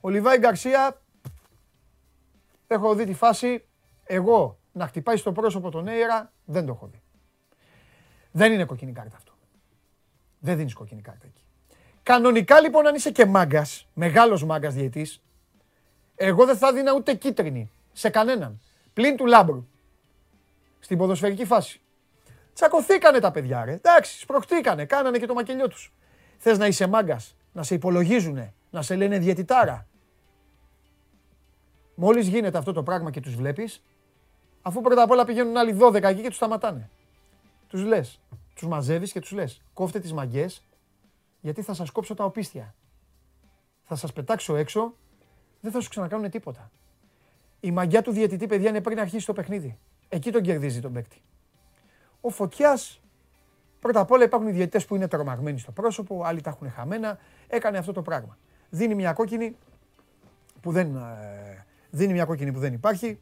Ο Λιβάη Γκαρσία, έχω δει τη φάση, εγώ να χτυπάει στο πρόσωπο τον Έιρα, δεν το έχω δει. Δεν είναι κοκκινή κάρτα αυτό. Δεν δίνεις κοκκινή κάρτα εκεί. Κανονικά λοιπόν, αν είσαι και μάγκας, μεγάλος μάγκας διαιτής, εγώ δεν θα δίνα ούτε κίτρινη σε κανέναν. Πλην του Λάμπρου. Στην ποδοσφαιρική φάση. Τσακωθήκανε τα παιδιά, ρε. Εντάξει, σπροχτήκανε, κάνανε και το μακελιό τους. Θες να είσαι μάγκας, να σε υπολογίζουνε, να σε λένε διαιτητάρα. Μόλις γίνεται αυτό το πράγμα και τους βλέπεις, αφού πρώτα απ' όλα πηγαίνουν άλλοι 12 εκεί και τους σταματάνε. Τους λες, τους μαζεύεις και τους λες: Κόφτε τις μαγκές, γιατί θα σας κόψω τα οπίστια. Θα σας πετάξω έξω, δεν θα σου ξανακάνουν τίποτα. Η μαγιά του διαιτητή, παιδιά, είναι πριν αρχίσει το παιχνίδι. Εκεί τον κερδίζει τον παίκτη. Ο Φωτιάς, πρώτα απ' όλα υπάρχουν διαιτητές που είναι τρομαγμένοι στο πρόσωπο, άλλοι τα έχουν χαμένα. Έκανε αυτό το πράγμα. Δίνει μια κόκκινη που δεν, ε, δίνει μια κόκκινη που δεν υπάρχει.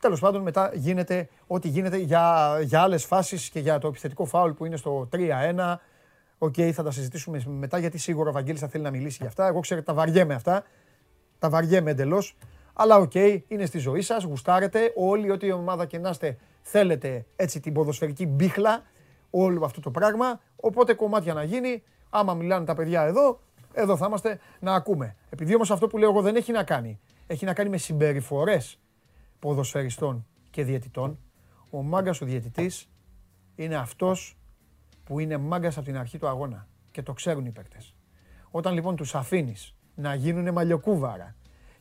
Τέλος πάντων, μετά γίνεται ό,τι γίνεται για, για άλλες φάσεις και για το επιθετικό φάουλ που είναι στο 3-1. OK, okay, θα τα συζητήσουμε μετά γιατί σίγουρα ο Βαγγέλης θα θέλει να μιλήσει για αυτά. Εγώ ξέρω τα βαριέμαι αυτά. Τα βαριέμαι εντελώς. Αλλά OK, okay, είναι στη ζωή σας, γουστάρετε. Όλοι, ό,τι ομάδα και να είστε, θέλετε έτσι την ποδοσφαιρική μπίχλα όλο αυτό το πράγμα. Οπότε κομμάτια να γίνει. Άμα μιλάνε τα παιδιά εδώ, εδώ θα είμαστε να ακούμε. Επειδή όμως αυτό που λέω εγώ δεν έχει να κάνει. Έχει να κάνει με συμπεριφορές ποδοσφαιριστών και διαιτητών. Ο μάγκας ο διαιτητής είναι αυτός που είναι μάγκας από την αρχή του αγώνα. Και το ξέρουν οι παίκτες. Όταν λοιπόν τους αφήνεις να γίνουν μαλλιοκούβαρα,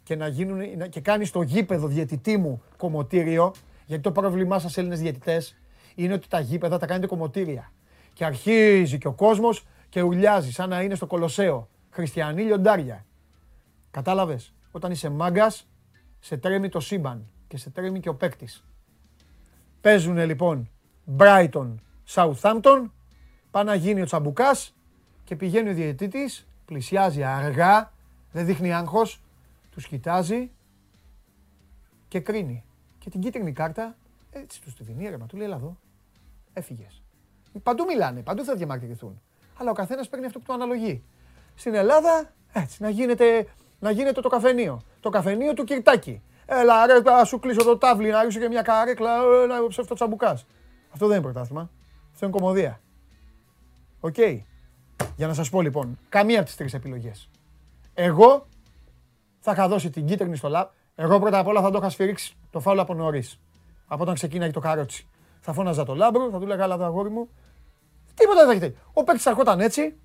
και, να γίνουν, και κάνεις στο γήπεδο διαιτητή μου κομμωτήριο, γιατί το πρόβλημά σας Έλληνες διαιτητές είναι ότι τα γήπεδα τα κάνετε κομμωτήρια. Και αρχίζει και ο κόσμος και ουλιάζει σαν να είναι στο Κολοσσέο. Χριστιανοί λιοντάρια. Κατάλαβες; Όταν είσαι μάγκας, σε τρέμει το σύμπαν και σε τρέμει και ο παίκτης. Παίζουν λοιπόν Brighton, Southampton, πάει να γίνει ο τσαμπουκάς και πηγαίνει ο διαιτητής, πλησιάζει αργά, δεν δείχνει άγχος, τους κοιτάζει και κρίνει. Και την κίτρινη κάρτα έτσι τους τη δίνει ήρεμα. Του λέει: Έλα εδώ, έφυγες. Παντού μιλάνε, παντού θα διαμαρτυρηθούν. Αλλά ο καθένας παίρνει αυτό που του αναλογεί. Στην Ελλάδα, έτσι, να γίνεται, να γίνεται το καφενείο. Το καφενείο του Κυρτάκη. Έλα, ρε, να σου κλείσω το τάβλι, να ρίξω και μια καρέκλα, να ψευτοτσαμπουκάς. Αυτό δεν είναι πρωτάθλημα. Αυτό είναι κωμωδία. Οκ. Για να σας πω λοιπόν, καμία από τις τρεις επιλογές. Εγώ θα είχα δώσει την κίτρινη στο λαπ. Εγώ πρώτα απ' όλα θα το είχα σφυρίξει το φάουλ από νωρίς. Από όταν ξεκίναγε το καρότσι. Θα φώναζα το λάμπρο, θα του λέγα άλλα το αγόρι μου. Τίποτα δεν θα έχετε. Ο παίκτης θα έτσι.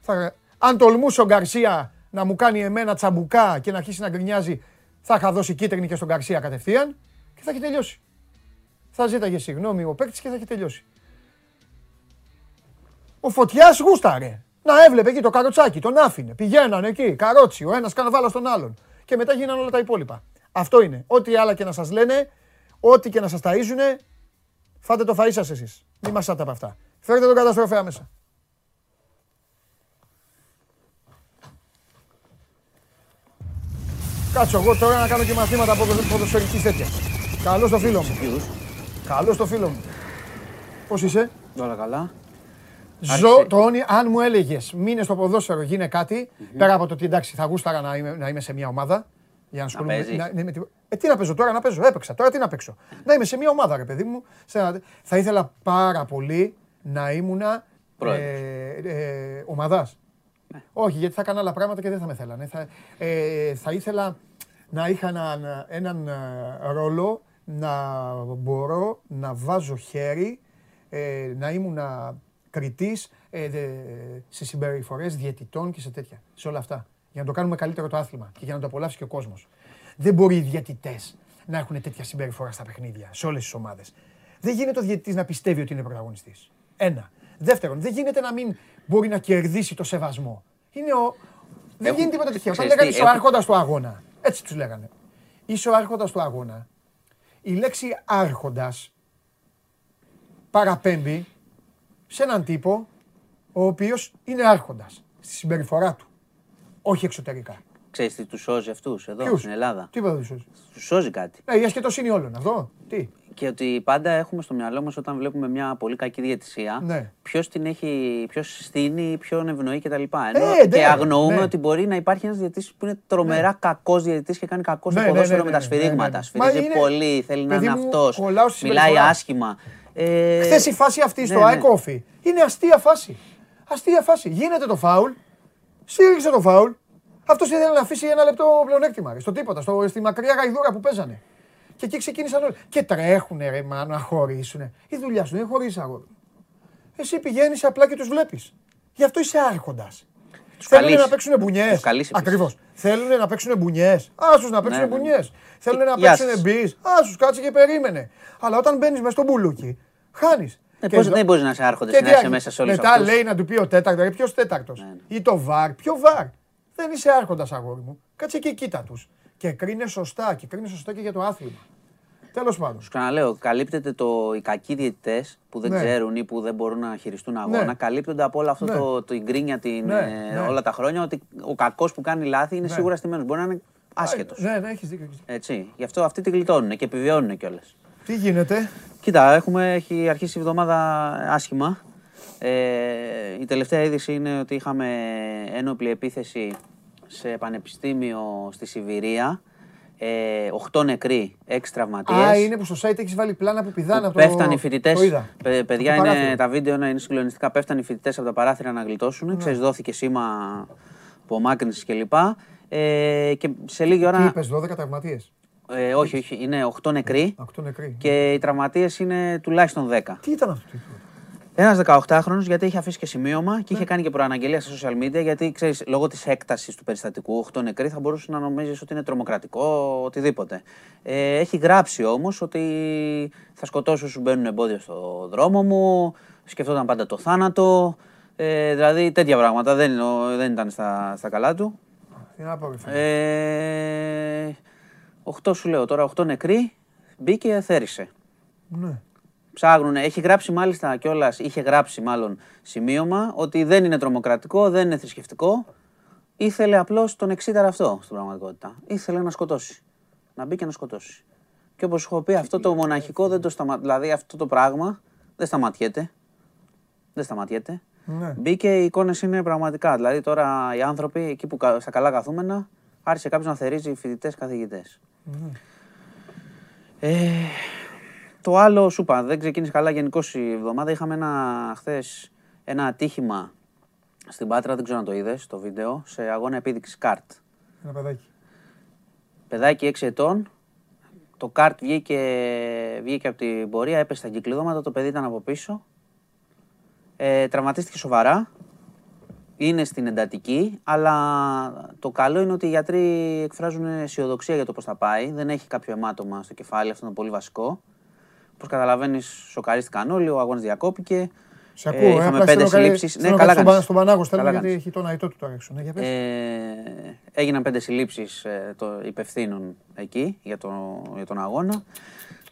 Θα... Αν τολμούσε ο Γκαρσία να μου κάνει εμένα τσαμπουκά και να αρχίσει να γκρινιάζει, θα είχα δώσει κίτρινη και στον Γκαρσία κατευθείαν και θα έχει τελειώσει. Θα ζήταγε συγγνώμη ο παίκτης και θα έχει τελειώσει. Ο Φωτιάς γούσταρε. Να έβλεπε εκεί το καροτσάκι, τον άφηνε. Πηγαίνανε εκεί, καρότσι, ο ένας βάλα στον άλλον. Και μετά γίνανε όλα τα υπόλοιπα. Αυτό είναι. Ό,τι άλλα και να σας λένε, ό,τι και να σας ταΐζουνε, φάτε το φαΐ σας εσείς. Μην μασάτε από αυτά. Φέρετε τον καταστροφέα μέσα. Κάτσω εγώ τώρα να κάνω και μαθήματα από ποδοσφαιρικής τέτοιας. Καλό στο φίλο μου. Καλό στο φίλο μου. Πώς είσαι; Όλα καλά. Ζω το όνειρο, αν μου έλεγες μείνε στο ποδόσφαιρο, γίνε κάτι, πέρα από το ότι εντάξει θα γούσταρα να είμαι, να είμαι σε μια ομάδα. Για να ασχολούμαι. παίζεις. Να, ναι, με τη- ε, τι να παίζω τώρα, να παίζω. Έπαιξα τώρα, τι να παίξω. να είμαι σε μια ομάδα, ρε παιδί μου. Σε ένα- θα ήθελα πάρα πολύ να ήμουνα Πρόεδρος. ε, ε, ομαδά. Όχι, γιατί θα έκανα άλλα πράγματα και δεν θα με θέλανε. Θα, ε, θα ήθελα να είχα έναν, έναν ε, ρόλο να μπορώ να βάζω χέρι, ε, να ήμουν κριτής ε, δε- σε συμπεριφορές διαιτητών και σε τέτοια, σε όλα αυτά. Για να το κάνουμε καλύτερο το άθλημα και για να το απολαύσει και ο κόσμος. Δεν μπορεί οι διαιτητές να έχουν τέτοια συμπεριφορά στα παιχνίδια, σε όλες τις ομάδες. Δεν γίνεται ο διαιτητής να πιστεύει ότι είναι πρωταγωνιστής. Ένα. Δεύτερον, δεν γίνεται να μην μπορεί να κερδίσει το σεβασμό. Είναι ο... Δεν Έχουν- γίνεται τίποτα τυχαίο. Όταν ξέρεις τι, λέγανε είσαι ο έχουν- άρχοντας του αγώνα. Έτσι τους λέγανε. Είσαι ο άρχοντας του αγώνα. Η λέξη άρχοντας παραπέμπει σε έναν τύπο ο οποίος είναι άρχοντας στη συμπεριφορά του. Όχι εξωτερικά. Ξέρεις τι τους σώζει αυτούς εδώ Ποιους; στην Ελλάδα; Τι είπα δεν σώζει; Τους σώζει κάτι. Ε, η ασχετοσύνη όλων αυτό. Τι; Και ότι πάντα έχουμε στο μυαλό μας όταν βλέπουμε μια πολύ κακή διαιτησία, Ναι. ποιος την έχει, ποιος στείνει, ποιον ευνοεί κτλ. Ενώ Ε, ναι, και αγνοούμε ναι. ότι μπορεί να υπάρχει ένας διαιτητής που είναι τρομερά κακός διαιτητής και κάνει κακό στο Ναι, ναι, ποδόσφαιρο ναι, με τα ναι, σφυρίγματα. ναι, ναι. Σφυρίζει Μα είναι- πολύ, θέλει να Παιδί είναι μου, αυτός, κολλάω στη μιλάει συμπεριφορά. άσχημα. Ε, Χθες η φάση αυτή στο ναι, ναι. ΑΕΚ Όφη είναι αστεία φάση. Αστεία φάση. Γίνεται το φάουλ, στήριξε το φάουλ. Αυτός ήθελε να αφήσει ένα λεπτό πλεονέκτημα. ρε, Στο τίποτα, στο, στη μακριά γαϊδούρα που παίζανε. Και εκεί ξεκίνησαν όλοι. Και τρέχουνε ρε μάνο να χωρίσουνε. Η δουλειά σου δεν είναι χωρί αγόρι. Εσύ πηγαίνεις απλά και τους βλέπεις. Γι' αυτό είσαι άρχοντας. Θέλουν καλείς. να παίξουν μπουνιές. Τους καλείς επίσης. Ακριβώς. Θέλουν να παίξουν μπουνιές. Άσου να παίξουν Ναι, ναι. μπουνιές. Θέλουν να Γεια παίξουν σας. μπει. Άσου κάτσε και περίμενε. Αλλά όταν μπαίνεις μέσα στον μπουλούκι, χάνεις. Ε, πώς δεν μπορείς να είσαι άρχοντας Και και να τι είσαι άρχι- μέσα σε όλους Μετά αυτούς. λέει να του πει ο τέταρτος, ρε ποιος τέταρτος; Ναι, ναι. Ή το βαρ. Ποιο βαρ. Δεν είσαι άρχοντας αγόρι μου. Κάτσε και κοίτα τους. Και κρίνε σωστά. Και κρίνε σωστά και για το άθλημα. Τέλος πάντων. Σου ξαναλέω, καλύπτεται το, οι κακοί διαιτητές που δεν Ναι. ξέρουν ή που δεν μπορούν να χειριστούν αγώνα. Ναι. Καλύπτονται από όλο αυτό Ναι. το, το η γκρίνια την, Ναι, ε, ναι. όλα τα χρόνια ότι ο κακός που κάνει λάθη είναι Ναι. σίγουρα στημένος. Μπορεί να είναι άσχετος. Ναι, ναι, έχεις δίκιο. έχεις δίκιο. Έτσι. Γι' αυτό αυτοί τη γλιτώνουν και επιβιώνουν κιόλας. Τι γίνεται; Κοίτα, έχουμε, έχει αρχίσει η εβδομάδα άσχημα. Ε, η τελευταία είδηση είναι ότι είχαμε ένοπλη επίθεση σε πανεπιστήμιο στη Σιβηρία. Ε, 8 νεκροί, 6 τραυματίες. Α, είναι που στο site έχεις βάλει πλάνα που πηδάνε που από το. πέφτανε οι φοιτητές. Το είδα. παιδιά, Από το είναι, παράθυρο. τα βίντεο είναι, είναι συγκλονιστικά. Πέφτανε οι φοιτητές από τα παράθυρα να γλιτώσουν. Ξέρεις, δόθηκε σήμα απομάκρυνση κλπ. Ε, και σε λίγη Τι ώρα. είπες, 12 τραυματίες. Ε, όχι, όχι, είναι 8 νεκροί. Ακτό νεκροί. Και οι τραυματίες είναι τουλάχιστον 10. Τι ήταν αυτό. τι- Ένας 18χρονο γιατί είχε αφήσει και σημείωμα και είχε κάνει και προαναγγελία στα social media. Γιατί ξέρεις, λόγω της έκτασης του περιστατικού, 8 νεκροί θα μπορούσε να νομίζεις ότι είναι τρομοκρατικό, οτιδήποτε. Ε, έχει γράψει όμως ότι θα σκοτώσω όσους μπαίνουν εμπόδιο στο δρόμο μου. Σκεφτόταν πάντα το θάνατο. Ε, δηλαδή τέτοια πράγματα δεν, δεν ήταν στα, στα καλά του. Τι να πω, ρε φίλε. Ε, 8 σου λέω τώρα, 8 νεκροί. Μπήκε, θέρισε. Ναι. Ψάχνουν, έχει γράψει μάλιστα κιόλας, είχε γράψει μάλλον σημείωμα ότι δεν είναι τρομοκρατικό, δεν είναι θρησκευτικό. Ήθελε απλώς τον εξήταρα αυτό στην πραγματικότητα. Ήθελε να σκοτώσει. Να μπει και να σκοτώσει. Και όπως έχω πει, αυτό το μοναχικό δεν το σταμα... Δηλαδή αυτό το πράγμα δεν σταματιέται. Δεν σταματιέται. Ναι. Μπήκε, οι εικόνες είναι πραγματικά. Δηλαδή τώρα οι άνθρωποι εκεί που κα- στα καλά καθούμενα άρχισε κάποιος να θερίζει φοιτητές καθηγητές. Ε, το άλλο, σου είπα, δεν ξεκίνησε καλά γενικώς η εβδομάδα. Είχαμε ένα χθες ένα ατύχημα στην Πάτρα, δεν ξέρω αν το είδες το βίντεο, σε αγώνα επίδειξης καρτ. Ένα παιδάκι. Παιδάκι 6 ετών, το καρτ βγήκε, βγήκε από την πορεία, έπεσε στα κυκλειδώματα, το παιδί ήταν από πίσω. Ε, τραυματίστηκε σοβαρά. Είναι στην εντατική, αλλά το καλό είναι ότι οι γιατροί εκφράζουν αισιοδοξία για το πώς θα πάει. Δεν έχει κάποιο αιμάτωμα στο κεφάλι, αυτό είναι πολύ βασικό. Όπως καταλαβαίνεις, σοκαρίστηκαν όλοι, ο αγώνας διακόπηκε. Σε ακούω, ε, είχαμε απλά πέντε στέλνω καλή- συλλήψει. στέλνω κάτι στον, Πα- στον Πανάγο στέλνω Καλά γιατί κάνεις. έχει τον αϊτό του τώρα έξω. Ναι, για πες. Ε, έγιναν πέντε συλλήψεις των υπευθύνων εκεί για, το, για τον αγώνα.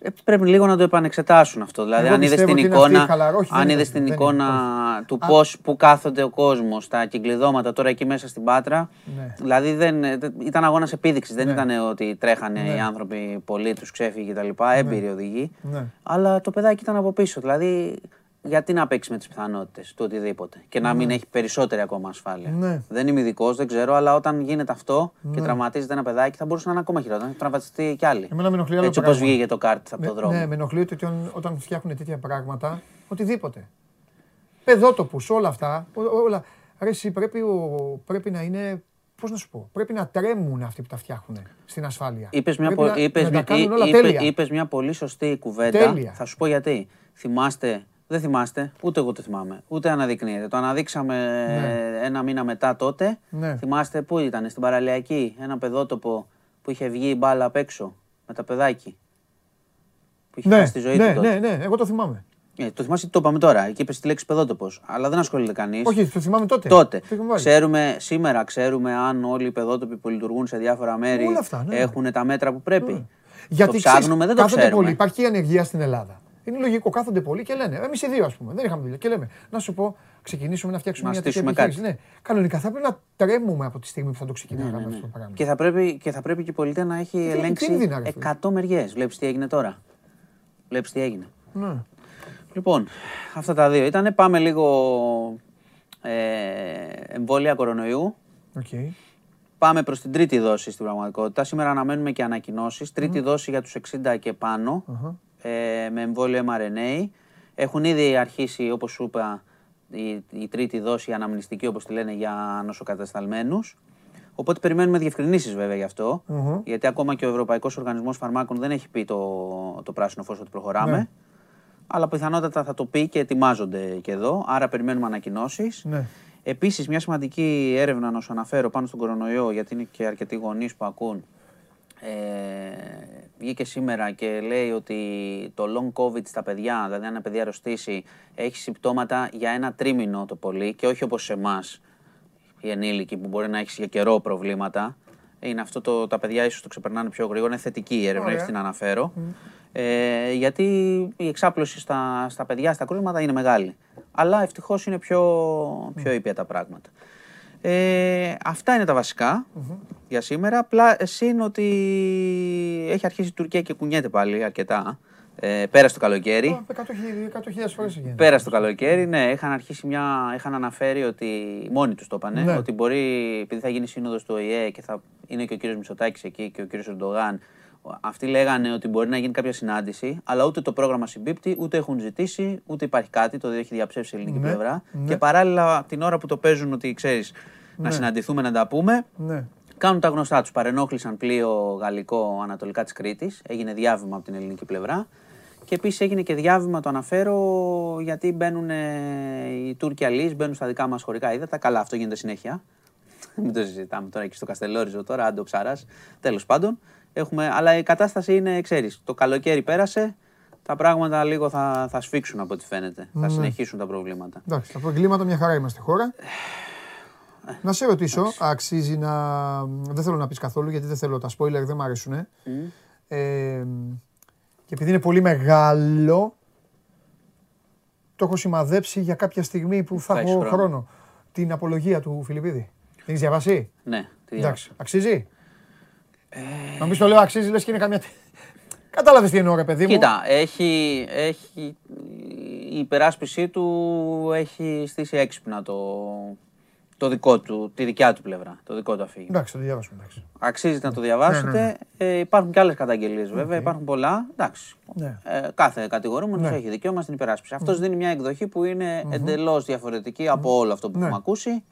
Ε, πρέπει λίγο να το επανεξετάσουν αυτό. Δηλαδή, Εγώ αν είδες πιστεύω την ότι είναι αυτή εικόνα, η χαλαρό- όχι, δεν αν είναι είδες αυτή, την δεν εικόνα είναι, του πώ που κάθονται ο κόσμος, τα κυκλειδώματα τώρα εκεί μέσα στην Πάτρα. Ναι. Δηλαδή δεν, δεν- ήταν αγώνας επίδειξης. Δεν Ναι. ήταν ότι τρέχανε Ναι. οι άνθρωποι πολλοί, τους ξέφυγε κτλ. Έμπειροι οδηγοί. Ναι. Αλλά το παιδάκι ήταν από πίσω. Δηλαδή γιατί να παίξει με τις πιθανότητες του οτιδήποτε και να μην έχει περισσότερη ακόμα ασφάλεια. Ναι. Δεν είμαι ειδικός, δεν ξέρω, αλλά όταν γίνεται αυτό και τραυματίζεται ένα παιδάκι, θα μπορούσε να είναι ακόμα χειρότερο. Να τραυματιστεί κι άλλοι. Εμένα με ενοχλεί άλλο Έτσι όπως πράγμα. βγήκε το κάρτ από Με- το δρόμο. Ναι, με ενοχλεί ότι όταν, όταν φτιάχνουν τέτοια πράγματα, οτιδήποτε. Παιδότοπους, όλα αυτά. ό- όλα. Ρε, εσύ πρέπει, ο- πρέπει να είναι. Πώς να σου πω, πρέπει να τρέμουν αυτοί που τα φτιάχνουν στην ασφάλεια. Είπες μια, Πρέπει πο- να, είπες να μια- τα κάνουν εί- όλα είπε- τέλεια. είπες μια πολύ σωστή κουβέντα. Τέλεια. Θα σου πω γιατί. Θυμάστε, δεν θυμάστε, ούτε εγώ το θυμάμαι, ούτε αναδεικνύεται. Το αναδείξαμε ε, ένα μήνα μετά τότε. Ναι. Θυμάστε πού ήταν, στην παραλιακή, ένα παιδότοπο που είχε βγει η μπάλα απ' έξω με τα παιδάκι. Που είχε Ναι, χάσει τη ζωή ναι, του τότε. ναι, ναι, εγώ το θυμάμαι. Ε, το θυμάσαι, το είπαμε τώρα. Εκεί είπες τη λέξη παιδότοπος. Αλλά δεν ασχολείται κανείς. Όχι, το θυμάμαι τότε. Τότε. Το είχαμε βάλει. Ξέρουμε, σήμερα ξέρουμε αν όλοι οι παιδότοποι που λειτουργούν σε διάφορα μέρη Όλα αυτά, ναι. έχουν τα μέτρα που πρέπει. Γιατί το ξέρεις, ψάχνουμε, δεν το κάθονται ξέρουμε. Πολύ. Υπάρχει και η ανεργία στην Ελλάδα. Είναι λογικό, κάθονται πολλοί και λένε. Εμείς οι δύο, ας πούμε, δεν είχαμε δουλειά. Και λέμε, να σου πω, ξεκινήσουμε να φτιάξουμε Να μια τέτοια στήσουμε επιχείρηση. Ναι, κανονικά θα πρέπει να τρέμουμε από τη στιγμή που θα το ξεκινάμε αυτό το πράγμα. Και θα, πρέπει, και θα πρέπει και η πολιτεία να έχει είναι ελέγξει κίνδυνα, ρε φίλε. 100 μεριές. Βλέπεις τι έγινε τώρα. Βλέπεις τι έγινε. Ναι. Λοιπόν, αυτά τα δύο ήταν. Πάμε λίγο ε, εμβόλια κορονοϊού. Οκ. Πάμε προς την τρίτη δόση στην πραγματικότητα. Σήμερα αναμένουμε και ανακοινώσεις. Τρίτη δόση για τους 60 και πάνω ε, με εμβόλιο mRNA. Έχουν ήδη αρχίσει, όπως σου είπα, η, η τρίτη δόση η αναμνηστική, όπως τη λένε, για ανοσοκατεσταλμένους. Οπότε περιμένουμε διευκρινίσεις βέβαια γι' αυτό. Γιατί ακόμα και ο Ευρωπαϊκός Οργανισμός Φαρμάκων δεν έχει πει το, το πράσινο φως ότι προχωράμε. Ναι. Αλλά πιθανότατα θα το πει και ετοιμάζονται και εδώ. Άρα περιμένουμε ανακοινώσεις. Ναι. Επίσης, μια σημαντική έρευνα να σου αναφέρω πάνω στον κορονοϊό, γιατί είναι και αρκετοί γονείς που ακούν. Ε, βγήκε σήμερα και λέει ότι το long covid στα παιδιά, δηλαδή αν ένα παιδί αρρωστήσει, έχει συμπτώματα για ένα τρίμηνο το πολύ και όχι όπως σε εμάς οι ενήλικοι που μπορεί να έχεις για καιρό προβλήματα. Είναι αυτό το, τα παιδιά ίσως το ξεπερνάνε πιο γρήγορα. Είναι θετική η έρευνα, Ωραία. έτσι την αναφέρω. Ε, γιατί η εξάπλωση στα, στα παιδιά, στα κρούσματα είναι μεγάλη. Αλλά ευτυχώς είναι πιο, πιο ήπια τα πράγματα. Ε, αυτά είναι τα βασικα για σήμερα. Απλά συν ότι έχει αρχίσει η Τουρκία και κουνιέται πάλι αρκετά. Ε, πέρα στο καλοκαίρι. 100.000 φορές γίνεται. Πέρα στο καλοκαίρι, ναι, είχαν αρχίσει μια. είχαν αναφέρει ότι. μόνοι τους το είπανε. Ναι. Ότι μπορεί, επειδή θα γίνει σύνοδος του ΟΗΕ και θα είναι και ο κύριος Μητσοτάκης εκεί και ο κύριος Ερντογάν, αυτοί λέγανε ότι μπορεί να γίνει κάποια συνάντηση, αλλά ούτε το πρόγραμμα συμπίπτει, ούτε έχουν ζητήσει, ούτε υπάρχει κάτι. Το έχει διαψεύσει η ελληνική Ναι, πλευρά. ναι. Και παράλληλα, την ώρα που το παίζουν, ότι ξέρεις, να συναντηθούμε, να τα πούμε, Ναι. Κάνουν τα γνωστά τους. Παρενόχλησαν πλοίο γαλλικό ανατολικά της Κρήτης. Έγινε διάβημα από την ελληνική πλευρά. Και επίσης έγινε και διάβημα, το αναφέρω, γιατί μπαίνουν ε, οι Τούρκοι αλλοί, μπαίνουν στα δικά μας χωρικά ύδατα. Καλά, αυτό γίνεται συνέχεια. Μην το συζητάμε τώρα εκεί στο Καστελόριζο, τώρα, άντο ψαράς. Τέλος πάντων. Έχουμε, αλλά η κατάσταση είναι, ξέρεις, το καλοκαίρι πέρασε. Τα πράγματα λίγο θα, θα σφίξουν από ό,τι φαίνεται. Θα συνεχίσουν τα προβλήματα. Εντάξει, τα προβλήματα μια χαρά είμαστε χώρα. Να σε ρωτήσω, αξίζει να. Δεν θέλω να πεις καθόλου γιατί δεν θέλω τα spoiler, δεν μ' αρέσουν. Ε, και επειδή είναι πολύ μεγάλο, το έχω σημαδέψει για κάποια στιγμή που θα Θα έχω έχεις χρόνο. χρόνο. Την απολογία του Φιλιππίδη. Την έχεις διαβάσει; Ναι, τι Εντάξει, αξίζει; Να μην το λέω αξίζει, λες και είναι καμιά. Κατάλαβες τι εννοώ, ρε παιδί μου. Κοίτα, έχει, έχει, η υπεράσπιση του έχει στήσει έξυπνα το, το δικό του, τη δικιά του πλευρά, το δικό του αφήγημα. Εντάξει, θα το διαβάσουμε. Εντάξει. Αξίζει να το διαβάσετε. Ε, υπάρχουν και άλλες καταγγελίες βέβαια, υπάρχουν πολλά. Εντάξει. Ναι. Ε, κάθε κατηγορούμενος Ναι. έχει δικαίωμα στην υπεράσπιση. Αυτός δίνει μια εκδοχή που είναι εντελώς διαφορετική από όλο αυτό που Ναι. έχουμε ακούσει.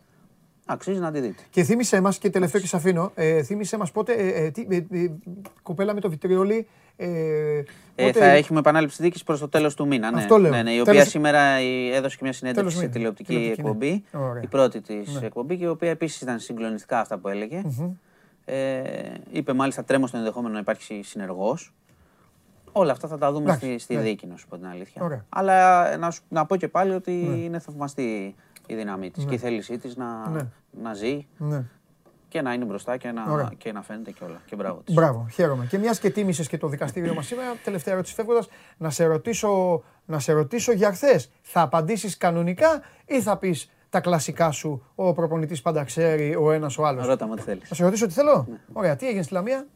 Αξίζει να τη δείτε. Και θύμισε μα, και τελευταίο και σε αφήνω, ε, θύμισε μας πότε. Ε, ε, τι, ε, ε, κοπέλα με το βιτριόλι. Ε, Ε, πότε- θα έχουμε επανάληψη δίκης προς το τέλος του μήνα. Ναι. Αυτό λέω. Ναι, ναι, η οποία Τέλος- σήμερα ε, έδωσε και μια συνέντευξη Τέλος σε μήνα. τηλεοπτική Τηλεοπτική, ναι. εκπομπή. Ωραία. Η πρώτη της εκπομπή και η οποία επίσης ήταν συγκλονιστικά αυτά που έλεγε. Ε, είπε μάλιστα τρέμω στο ενδεχόμενο να υπάρξει συνεργός. Όλα αυτά θα τα δούμε Εντάξει, στη, στη ναι. δίκη, να σου πω την αλήθεια. Ωραία. Αλλά ε, να, σου- να πω και πάλι ότι είναι θαυμαστή η δύναμή της και η θέλησή της να, Ναι. να ζει Ναι. και να είναι μπροστά και να, Ωραία. και να φαίνεται και όλα. Και μπράβο της. Μπράβο, χαίρομαι. Και μιας και τίμησες και το δικαστήριο μας σήμερα, τελευταία ερώτηση φεύγοντας, να, σε ρωτήσω, να σε ρωτήσω για χθες. Θα απαντήσεις κανονικά ή θα πεις τα κλασικά σου, ο προπονητής πάντα ξέρει, ο ένας ο άλλος; Ρώτα μου τι θέλεις. Θα σε ρωτήσω τι θέλω; Ωραία, τι έγινε στη Λαμία;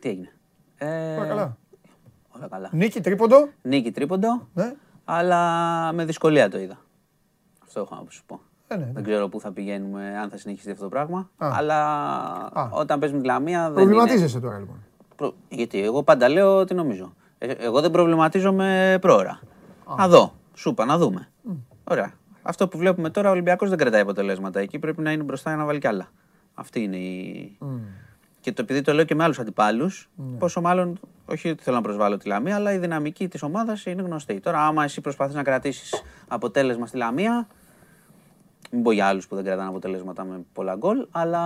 Τι έγινε; Ε, Όλα καλά. Όλα καλά. Νίκη, τρίποντο; Νίκη τρίποντο. Ναι. Αλλά με δυσκολία το είδα. Αυτό έχω να σου πω. Ε, ναι, Δεν ναι. ξέρω πού θα πηγαίνουμε, αν θα συνεχιστεί αυτό το πράγμα. Α. Αλλά Α. όταν παίζουμε τη Λαμία δεν είναι... Προβληματίζεσαι τώρα λοιπόν. Προ- Γιατί εγώ πάντα λέω τι νομίζω. Ε, εγώ δεν προβληματίζομαι πρόωρα. Να δω. Σου είπα, να δούμε. Ωραία. Αυτό που βλέπουμε τώρα, ο Ολυμπιακός δεν κρατάει αποτελέσματα. Εκεί πρέπει να είναι μπροστά για να βάλει κι άλλα. Αυτή είναι η. Και το επειδή το λέω και με άλλους αντιπάλους, πόσο μάλλον, όχι ότι θέλω να προσβάλλω τη Λαμία, αλλά η δυναμική της ομάδας είναι γνωστή. Τώρα, άμα εσύ προσπαθείς να κρατήσεις αποτέλεσμα στη Λαμία, μην πω για άλλους που δεν κρατάνε αποτελέσματα με πολλά γκολ, αλλά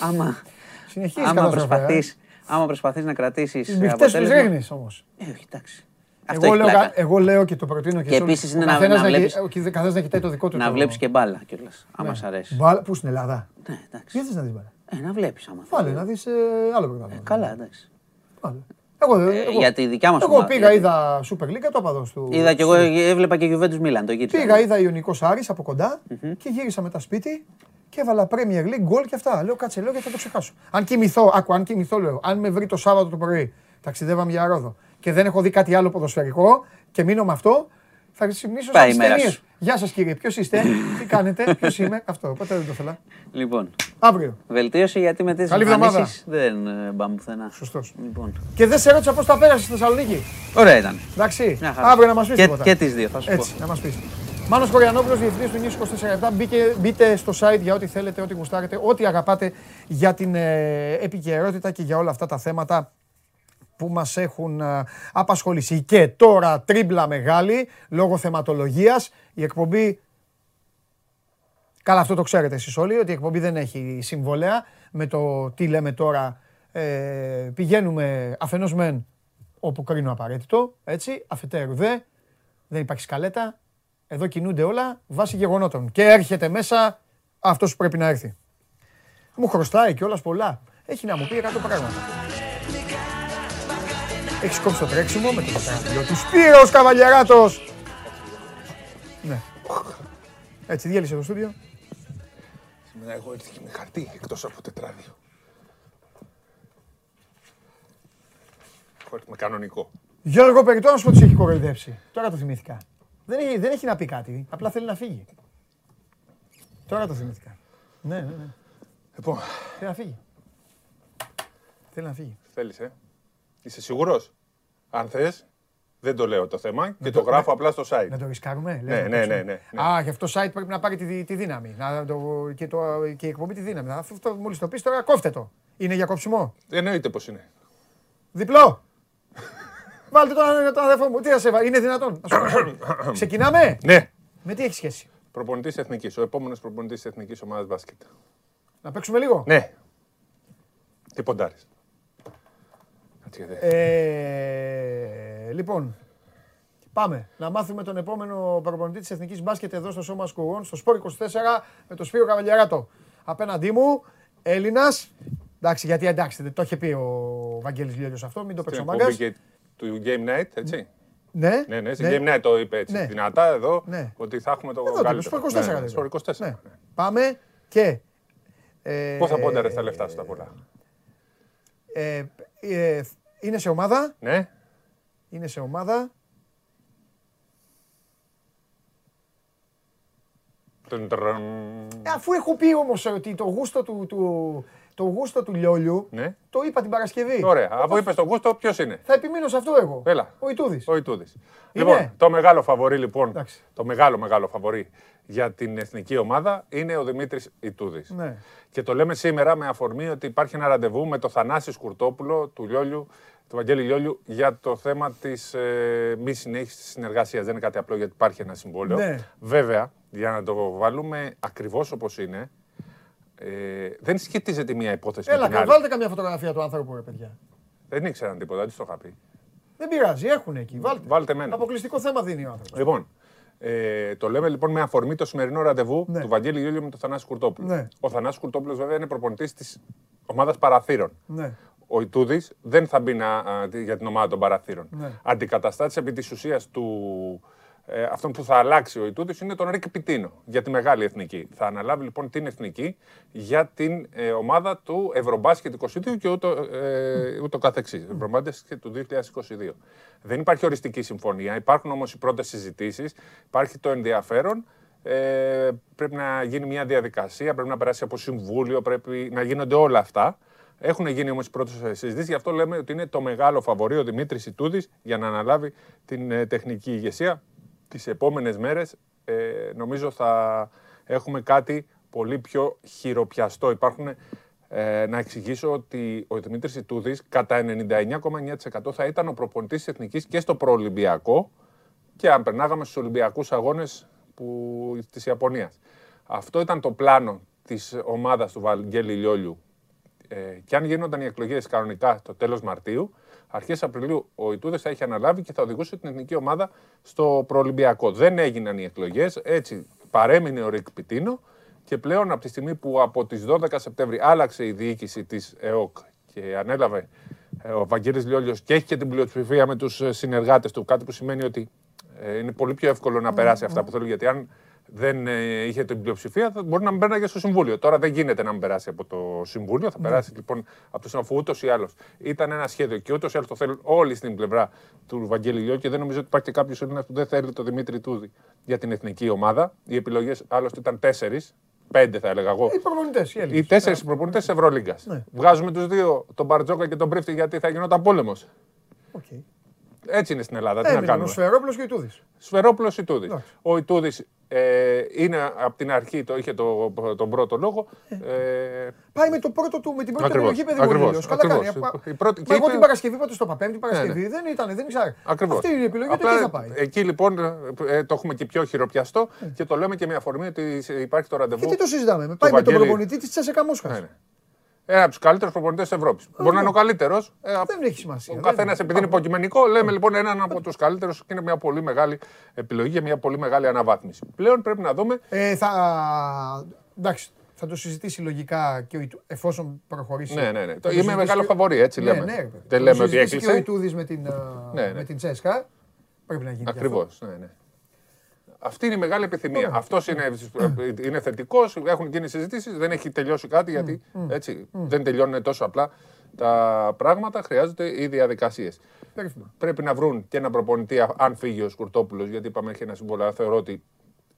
άμα, Συνεχίζεις άμα καταστροφή, ε. προσπαθείς, άμα προσπαθείς να κρατήσεις Τις μπιχτές τους αποτέλεσμα... ρίχνεις όμως. Ε, όχι, εντάξει. Αυτό Εγώ έχει λέω, πλάκα. κα- εγώ λέω και το προτείνω και, Και σε όλους. επίσης Ο είναι να- καθένας να κοι- βλέπεις- ο καθ- καθένας να κοιτάει το δικό του. Να το- βλέπεις και μπάλα κιόλας, άμα Ναι. σ' αρέσει. Μπάλα, πού στην Ελλάδα; Ναι, εντάξει. Τι θες να δεις μπάλα. Ε, να βλέπεις άμα Βάλε θέλεις. να δεις ε, άλλο πρωτάθλημα. Καλά, εντάξει. Βάλε. Εγώ, Ε, εγώ, για τη δικιά μας εγώ ομάδα, πήγα, γιατί- είδα Super League το απαδό του. Είδα κι εγώ, έβλεπα και Juventus Milan, το γύρισα. Πήγα, είδα Ιωνικός Άρης από κοντά και γύρισα μετά σπίτι και έβαλα Premier League γκολ και αυτά. Λέω κάτσε, λέω γιατί θα το ξεχάσω. Αν κοιμηθώ, άκου, αν κοιμηθώ, λέω, αν με βρει το Σάββατο το πρωί, ταξιδεύαμε για Ρόδο και δεν έχω δει κάτι άλλο ποδοσφαιρικό και μείνω με αυτό, θα ξυπνήσω Πάει η σαν μέρα ταινίες. σου. Γεια σας κύριε, ποιος είστε, τι κάνετε, ποιος είμαι, αυτό. Ποτέ δεν το θέλω. Λοιπόν, Αύριο. βελτίωση γιατί με τις Καλή εβδομάδα. εμφανίσεις δεν ε, πάμε πουθενά. Σωστός. Λοιπόν, Και δεν σε ρώτησα πώς τα πέρασες στη Θεσσαλονίκη. ωραία ήταν. Εντάξει. Μια χαρά. Αύριο να μας πεις Και- τίποτα. και τις δύο, θα σου Έτσι, πω. να μας πεις. Μάνος Κοριανόπουλος, διευθυντής του News 24 Μπήκε, μπείτε στο site για ό,τι θέλετε, ό,τι γουστάρετε, ό,τι αγαπάτε για την ε, επικαιρότητα και για όλα αυτά τα θέματα που μας έχουν ε, απασχολήσει. Και τώρα τρίμπλα μεγάλη, λόγω θεματολογίας, η εκπομπή Καλά, αυτό το ξέρετε εσείς όλοι, ότι η εκπομπή δεν έχει συμβολέα με το τι λέμε τώρα. Ε, πηγαίνουμε αφενός μεν όπου κρίνω απαραίτητο, έτσι, αφετέρου δε, δεν υπάρχει σκαλέτα, εδώ κινούνται όλα βάσει γεγονότων. Και έρχεται μέσα αυτός που πρέπει να έρθει. Μου χρωστάει κιόλας πολλά. Έχει να μου πει 100 πράγματα. Έχεις κόψει το τρέξιμο με το φωτογραφείο του Σπύρος Καβαλιαράτος. Ναι. Έτσι, διέλυσε το στούντιο. Σήμερα έχω έρθει και με χαρτί εκτός από τετράδιο. Έχω έρθει με κανονικό. Γιώργο Περιτώ, να σου πω τι έχει κοροϊδέψει. Τώρα το θυμήθηκα. Δεν έχει, δεν έχει να πει κάτι. Απλά θέλει να φύγει. Τώρα το θυμήθηκα. Ναι, ναι, ναι. Λοιπόν, Θέλει να φύγει. Θέλει να φύγει. θέλεις, ε. Είσαι σίγουρος; Αν θες, δεν το λέω το θέμα και το γράφω απλά στο site. Να το ρισκάρουμε. Ναι, λες, να ναι, παίξουμε. ναι, ναι, ναι. Α, και αυτό το site πρέπει να πάρει τη, δι- τη δύναμη. Να το, και, το, και η εκπομπή τη δύναμη. Αυτό αυτό μόλις το πεις τώρα κόφτε το. Είναι για κόψιμο. Εννοείται πως είναι. Διπλό. Βάλτε τον, τον αδερφό μου. Τι θα σε βάλει. Είναι δυνατόν. Να σου πω. Ξεκινάμε; Ναι. Με τι έχεις σχέση; Προπονητής εθνικής. Ο επόμενος προπονητής της εθνικής ομάδας μπάσκετ. Να παίξουμε λίγο; Ναι. Τι ποντάρεις. Κάτσε, δε. Ε, λοιπόν, πάμε να μάθουμε τον επόμενο προπονητή της Εθνικής Μπάσκετ εδώ στο Σώμα Σκουρών, στο Σπόρ 24 με τον Σπύρο Καβαλιαράτο. Απέναντί μου, Έλληνας. Εντάξει, γιατί εντάξει, το είχε πει ο Βαγγέλης Λιόλιος αυτό, μην το παίξει Στην ο εκπομπή Μάγκας. και του Game Night, έτσι. Ναι, Ναι, ναι, στην Game Night το είπε έτσι Ναι. δυνατά εδώ, Ναι. ότι θα έχουμε το Εδώ το είπε, καλύτερο. Σπορ 24 Ναι, ναι, δεν Σπορ είπε. 24. Ναι. ναι. Πάμε και... ε, Πώς θα πόνταρες τα λεφτά σου τα πολλά. ε, ε, είναι σε ομάδα, Ναι. Είναι σε ομάδα. Τουν, τρουν. Ε, αφού έχω πει όμως ότι το γούστο του, του, το γούστο του Λιόλιου, Ναι. το είπα την Παρασκευή. Ωραία. Αφού είπες τον Γούστο, ποιος είναι; Θα επιμείνω σε αυτό εγώ. Έλα. Ο Ιτούδης. Ο Ιτούδης. Λοιπόν, το μεγάλο φαβορή λοιπόν, Εντάξει. το μεγάλο μεγάλο φαβορή για την εθνική ομάδα είναι ο Δημήτρης Ιτούδης. Ναι. Και το λέμε σήμερα με αφορμή ότι υπάρχει ένα ραντεβού με το Θανάση Σκουρτόπουλο του Λιόλιου, του Βαγγέλη Λιόλιου, για το θέμα της ε, μη συνέχισης τη συνεργασίας. Δεν είναι κάτι απλό γιατί υπάρχει ένα συμβόλαιο. Ναι. Βέβαια, για να το βάλουμε ακριβώς όπως είναι, ε, δεν σχετίζεται η μία υπόθεση με Έλα, την άλλη. βάλτε καμιά φωτογραφία του άνθρωπου, ρε παιδιά. Δεν ήξεραν τίποτα, δεν του το είχα πει. Δεν πειράζει, έχουν εκεί. Βάλτε. Βάλτε εμένα. Αποκλειστικό θέμα δίνει ο άνθρωπος. Λοιπόν, ε, το λέμε λοιπόν με αφορμή το σημερινό ραντεβού Ναι. του Βαγγέλη Γιώργου με τον Θανάση Κουρτόπουλο. Ναι. Ο Θανάσης Κουρτόπουλος βέβαια είναι προπονητής της ομάδας Παραθύρων. Ναι. Ο Ιτούδης δεν θα μπει να, α, για την ομάδα των Παραθύρων. Ναι. Αντικαταστάτης επί της ουσίας του ε, αυτόν που θα αλλάξει ο Ιτούδης είναι τον Ρίκ Πιτίνο για τη μεγάλη εθνική. Θα αναλάβει λοιπόν την εθνική για την ε, ομάδα του Ευρωμπάσκετ 22 και ούτω, ε, ούτω καθεξής. Ευρωμπάσκετ του 2022. Δεν υπάρχει οριστική συμφωνία. Υπάρχουν όμως οι πρώτες συζητήσεις. Υπάρχει το ενδιαφέρον. Ε, πρέπει να γίνει μια διαδικασία, πρέπει να περάσει από συμβούλιο, πρέπει να γίνονται όλα αυτά. Έχουν γίνει όμως οι πρώτες συζητήσεις, γι' αυτό λέμε ότι είναι το μεγάλο φαβορή ο Δημήτρης Ιτούδης για να αναλάβει την ε, τεχνική ηγεσία τις επόμενες μέρες ε, νομίζω θα έχουμε κάτι πολύ πιο χειροπιαστό. Υπάρχουν, ε, να εξηγήσω ότι ο Δημήτρης Ιτούδης κατά 99,9% θα ήταν ο προπονητής της Εθνικής και στο προολυμπιακό και αν περνάγαμε στους Ολυμπιακούς Αγώνες που, της Ιαπωνίας. Αυτό ήταν το πλάνο της ομάδας του Βαγγέλη Λιόλιου ε, και αν γίνονταν οι εκλογές κανονικά το τέλος Μαρτίου, αρχές Απριλίου ο Ιτούδες θα έχει αναλάβει και θα οδηγούσε την εθνική ομάδα στο προολυμπιακό. Δεν έγιναν οι εκλογές, έτσι παρέμεινε ο Ρικ Πιτίνο και πλέον από τη στιγμή που από τις 12 Σεπτέμβρη άλλαξε η διοίκηση της ΕΟΚ και ανέλαβε ε, ο Βαγγέλης Λιόλιος και έχει και την πλειοψηφία με τους συνεργάτες του, κάτι που σημαίνει ότι ε, είναι πολύ πιο εύκολο να περάσει αυτά που θέλουν, γιατί αν δεν ε, είχε την πλειοψηφία, θα μπορεί να μην περνάγε στο Συμβούλιο. Τώρα δεν γίνεται να μην περάσει από το Συμβούλιο. Θα ναι. περάσει λοιπόν από το Συμβούλιο ούτως ή άλλως. Ήταν ένα σχέδιο και ούτως ή άλλως το θέλουν όλοι στην πλευρά του Βαγγέλη Λιό και δεν νομίζω ότι υπάρχει κάποιος Έλληνας που δεν θέλει το Δημήτρη Τούδη για την εθνική ομάδα. Οι επιλογές άλλωστε ήταν τέσσερις. Πέντε θα έλεγα εγώ. Οι προπονητές. Οι, οι τέσσερις ναι. προπονητές τη Ευρωλίγκας. Ναι. Βγάζουμε τους δύο, τον Μπαρτζόκα και τον Πρίφτη, γιατί θα γινόταν πόλεμος. Okay. Έτσι είναι στην Ελλάδα. Τι να κάνουμε. Ο Σφερόπλο και ο Ιτούδης. Σφερόπλο Ιτούδης. Ο Ιτούδης ε, είναι από την αρχή, το είχε το, τον πρώτο λόγο. Ε, Πάει με, το πρώτο του, με την πρώτη επιλογή παιδί Ακριβώς, Καλά κάνει. Η πρώτη, Μα εγώ την Παρασκευή πότε στο Παπέμπτη, την Παρασκευή ναι, ναι. δεν ήταν, δεν ξέρω. Ακριβώς. Αυτή είναι η επιλογή, Απλά, θα πάει. Εκεί λοιπόν ε, το έχουμε και πιο χειροπιαστό ε. και το λέμε και με αφορμή ότι υπάρχει το ραντεβού. Και τι το συζητάμε. Πάει με τον προπονητή της Τσέσσεκα Μόσχας. Ναι, ένα από τους καλύτερους προπονητές της Ευρώπης. Μπορεί να είναι ο καλύτερος. Ε, δεν έχει σημασία. Ο καθένας, επειδή είναι υποκειμενικό, λέμε λοιπόν έναν από τους καλύτερους και είναι μια πολύ μεγάλη επιλογή και μια πολύ μεγάλη αναβάθμιση. Πλέον πρέπει να δούμε. Ε, θα... Εντάξει, θα το συζητήσει λογικά και ο εφόσον προχωρήσει. Ναι, ναι, ναι. Είμαι μεγάλο φαβορή, έτσι ναι, λέμε. Ναι, Δεν λέμε ότι έκλεισε. Και ο Ιτούδης με την, ναι, ναι. με την Τσέσκα. Πρέπει να γίνει. Ακριβώς. Ναι, ναι. Αυτή είναι η μεγάλη επιθυμία. Αυτός είναι, είναι θετικός. Έχουν γίνει συζητήσεις. Δεν έχει τελειώσει κάτι γιατί έτσι, δεν τελειώνουν τόσο απλά τα πράγματα. Χρειάζονται οι διαδικασίες. Πρέπει να βρουν και ένα προπονητή, αν φύγει ο Σκουρτόπουλος, γιατί είπαμε έχει ένα συμβόλαιο. Θεωρώ ότι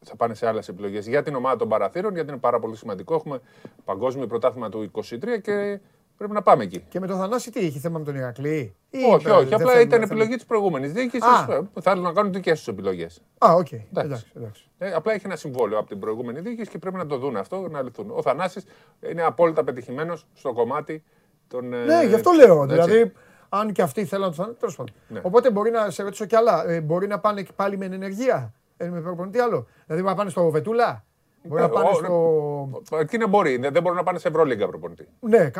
θα πάνε σε άλλες επιλογές για την ομάδα των παραθύρων, γιατί είναι πάρα πολύ σημαντικό. Έχουμε παγκόσμιο πρωτάθλημα του 23 και Πρέπει να πάμε εκεί. Και με τον Θανάση τι είχε θέμα με τον Ηρακλή; όχι, όχι. Απλά ήταν επιλογή της προηγούμενης διοίκηση. Θέλουν να κάνουν δικές τους επιλογές. Α, ok. Okay. Εντάξει. Εντάξει. Ε, απλά έχει ένα συμβόλαιο από την προηγούμενη διοίκηση και πρέπει να το δουν αυτό να λυθούν. Ο Θανάσης είναι απόλυτα πετυχημένος στο κομμάτι των. Ε, ναι, γι' αυτό λέω. Έτσι. Δηλαδή, αν και αυτοί θέλουν να το Τέλος πάντων. Ναι. Οπότε μπορεί να σε ρωτήσω κι άλλα. Ε, μπορεί να πάνε πάλι με ενεργεία. Ε, με προπονητή άλλο; Δηλαδή να πάνε στο Βετούλα. Μπορεί να πάνε στο. Εκεί δεν μπορεί. Δεν μπορούν να πάνε σε Ευρωλίγκα προπονητή. Ναι,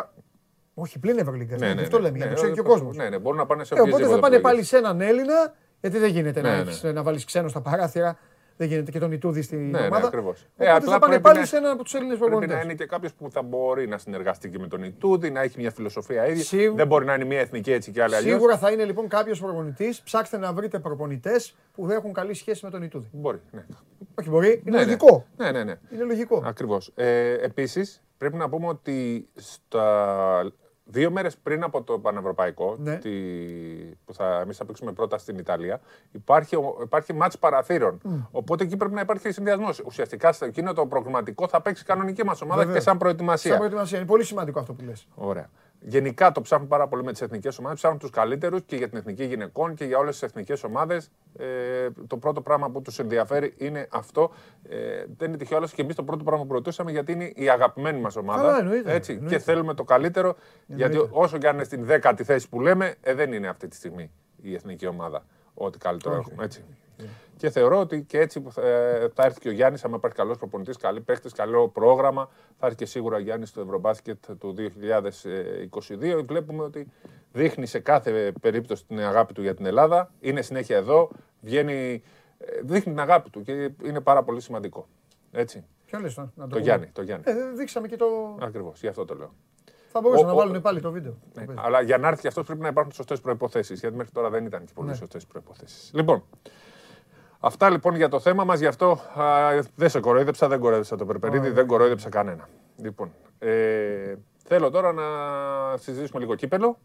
όχι, πλην Ευρωλίγκας. Ναι, ναι, αυτό λέμε, για να το ξέρει και ο κόσμος. Ναι, ναι, μπορούν να πάνε σε ε, Οπότε θα πάνε πάλι σε έναν Έλληνα, γιατί δεν γίνεται να, έχεις, να βάλεις ξένο στα παράθυρα. Δεν γίνεται και τον Ιτούδη στην ναι, ομάδα. Ναι, ακριβώς. Ε, απλά θα πάνε πάλι σε έναν από τους Έλληνες προπονητέ. Πρέπει να είναι και κάποιος που θα μπορεί να συνεργαστεί και με τον Ιτούδη, να έχει μια φιλοσοφία ίδια. Σίγου... Δεν μπορεί να είναι μια εθνική έτσι και άλλη αλλιώς. Σίγουρα θα είναι λοιπόν κάποιος προπονητής. Ψάξτε να βρείτε προπονητές που έχουν καλή σχέση με τον Ιτούδη. Μπορεί. Ναι. Όχι, μπορεί. Είναι ναι, ναι. λογικό. Ναι, ναι, ναι. Είναι λογικό. Ακριβώς. Ε, Επίσης, πρέπει να πούμε ότι στα Δύο μέρες πριν από το Πανευρωπαϊκό, ναι. τη, που θα, εμείς θα παίξουμε πρώτα στην Ιταλία, υπάρχει, υπάρχει μάτς παραθύρων. Οπότε εκεί πρέπει να υπάρχει συνδυασμός. Ουσιαστικά σε εκείνο το προγραμματικό θα παίξει κανονική μας ομάδα Βέβαια. και σαν προετοιμασία. Σαν προετοιμασία. Είναι πολύ σημαντικό αυτό που λες. Ωραία. Γενικά το ψάχνουν πάρα πολύ με τις εθνικές ομάδες. Ψάχνουν τους καλύτερους και για την εθνική γυναικών και για όλες τις εθνικές ομάδες. Ε, το πρώτο πράγμα που τους ενδιαφέρει είναι αυτό. Ε, δεν είναι τυχαίο και εμείς το πρώτο πράγμα που ρωτήσαμε γιατί είναι η αγαπημένη μας ομάδα. Καλά, εννοείται, έτσι, εννοείται. Και θέλουμε το καλύτερο. Εννοείται. Γιατί όσο και αν είναι στην δέκατη θέση που λέμε, ε, δεν είναι αυτή τη στιγμή η εθνική ομάδα ό,τι καλύτερο okay. έχουμε. Έτσι. Και θεωρώ ότι και έτσι ε, θα έρθει και ο Γιάννης, αν υπάρχει καλός προπονητής, καλή παίχτη, καλό πρόγραμμα. Θα έρθει και σίγουρα ο Γιάννης στο Ευρωμπάσκετ του 2022. Βλέπουμε ότι δείχνει σε κάθε περίπτωση την αγάπη του για την Ελλάδα. Είναι συνέχεια εδώ, βγαίνει, ε, δείχνει την αγάπη του και είναι πάρα πολύ σημαντικό. Έτσι. Ποιο λες, να το, το Γιάννη. Το Γιάννη. Ε, δείξαμε και το. Ακριβώς, γι' αυτό το λέω. Θα μπορούσαν να βάλουν πάλι το βίντεο. Ναι, αλλά για να έρθει αυτός πρέπει να υπάρχουν σωστές προποθέσει. Γιατί μέχρι τώρα δεν ήταν και πολύ σωστές προποθέσει. Λοιπόν, Αυτά λοιπόν για το θέμα μας, γι' αυτό α, δεν σε κοροϊδέψα, δεν κοροϊδέψα το Περπερίδη, δεν κοροϊδέψα κανένα. Λοιπόν, ε, θέλω τώρα να συζητήσουμε λίγο κύπελο.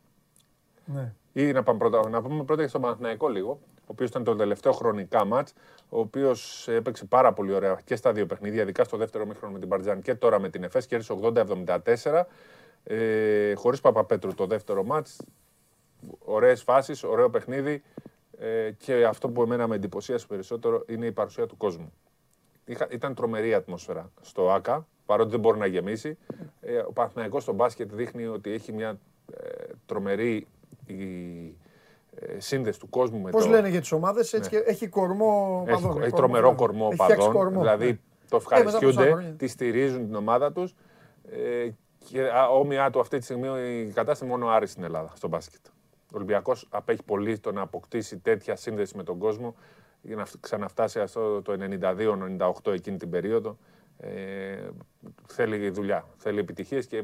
Ναι. Ή να, πάμε πρώτα, να πούμε πρώτα για στον Παναθηναϊκό λίγο, ο οποίος ήταν το τελευταίο χρονικά ματ, ο οποίος έπαιξε πάρα πολύ ωραία και στα δύο παιχνίδια, ειδικά στο δεύτερο μήχρονο με την Παρτζάν και τώρα με την ΕΦΕΣ, κέρδισε 80-74. Ε, Χωρίς Παπαπέτρου το δεύτερο μάτς. Ωραίες φάσεις, ωραίο παιχνίδι. Ε, και αυτό που εμένα με εντυπωσίασε περισσότερο είναι η παρουσία του κόσμου. Είχα, ήταν τρομερή ατμόσφαιρα στο ΑΚΑ, παρότι δεν μπορεί να γεμίσει. Ε, ο Παναθηναϊκός στο μπάσκετ δείχνει ότι έχει μια ε, τρομερή η, ε, σύνδεση του κόσμου με Πώς το... λένε για τις ομάδες, έτσι και έχει κορμό Έχει, παδών. έχει τρομερό κορμό Έχει φτιάξει παδών. κορμό, Δηλαδή ναι. το Ε, μετά από τόσα ευχαριστούνται, χρόνια. τη στηρίζουν την ομάδα τους. Ε, και α, όμοιά του αυτή τη στιγμή η κατάσταση μόνο ο Άρης στην Ελλάδα στο μπάσκετ. Ο Ολυμπιακός απέχει πολύ το να αποκτήσει τέτοια σύνδεση με τον κόσμο για να φ- ξαναφτάσει αυτό το 92-98 εκείνη την περίοδο. Ε, θέλει δουλειά, θέλει επιτυχίες και ε,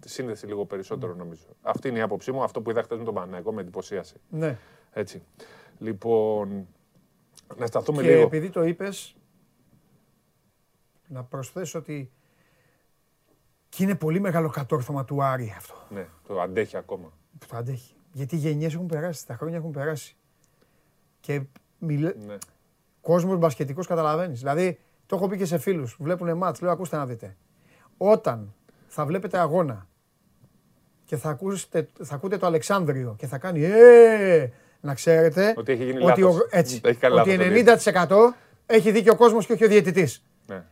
τη σύνδεση λίγο περισσότερο νομίζω. Αυτή είναι η άποψή μου. Αυτό που είδα χθες με τον Παναγιώτο με εντυπωσίασε. Ναι. Έτσι. Λοιπόν, να σταθούμε Και λίγο. επειδή το είπες, να προσθέσω ότι και είναι πολύ μεγάλο κατόρθωμα του Άρη αυτό Ναι, το αντέχει ακόμα. Που το αντέχει. Γιατί οι γενιές έχουν περάσει, τα χρόνια έχουν περάσει. Και μιλέ... Ναι. κόσμος μπασκετικός καταλαβαίνεις. Δηλαδή, το έχω πει και σε φίλους, βλέπουν μάτς, λέω ακούστε να δείτε. Όταν θα βλέπετε αγώνα και θα, ακούσετε, θα ακούτε το Αλεξάνδριο και θα κάνει «Ε, να ξέρετε Ότι έχει γίνει ότι, λάθος. ο, έτσι, Έχει κάνει ότι λάθος ο 90% έχει δίκιο ο κόσμος και όχι ο διαιτητής. Ναι.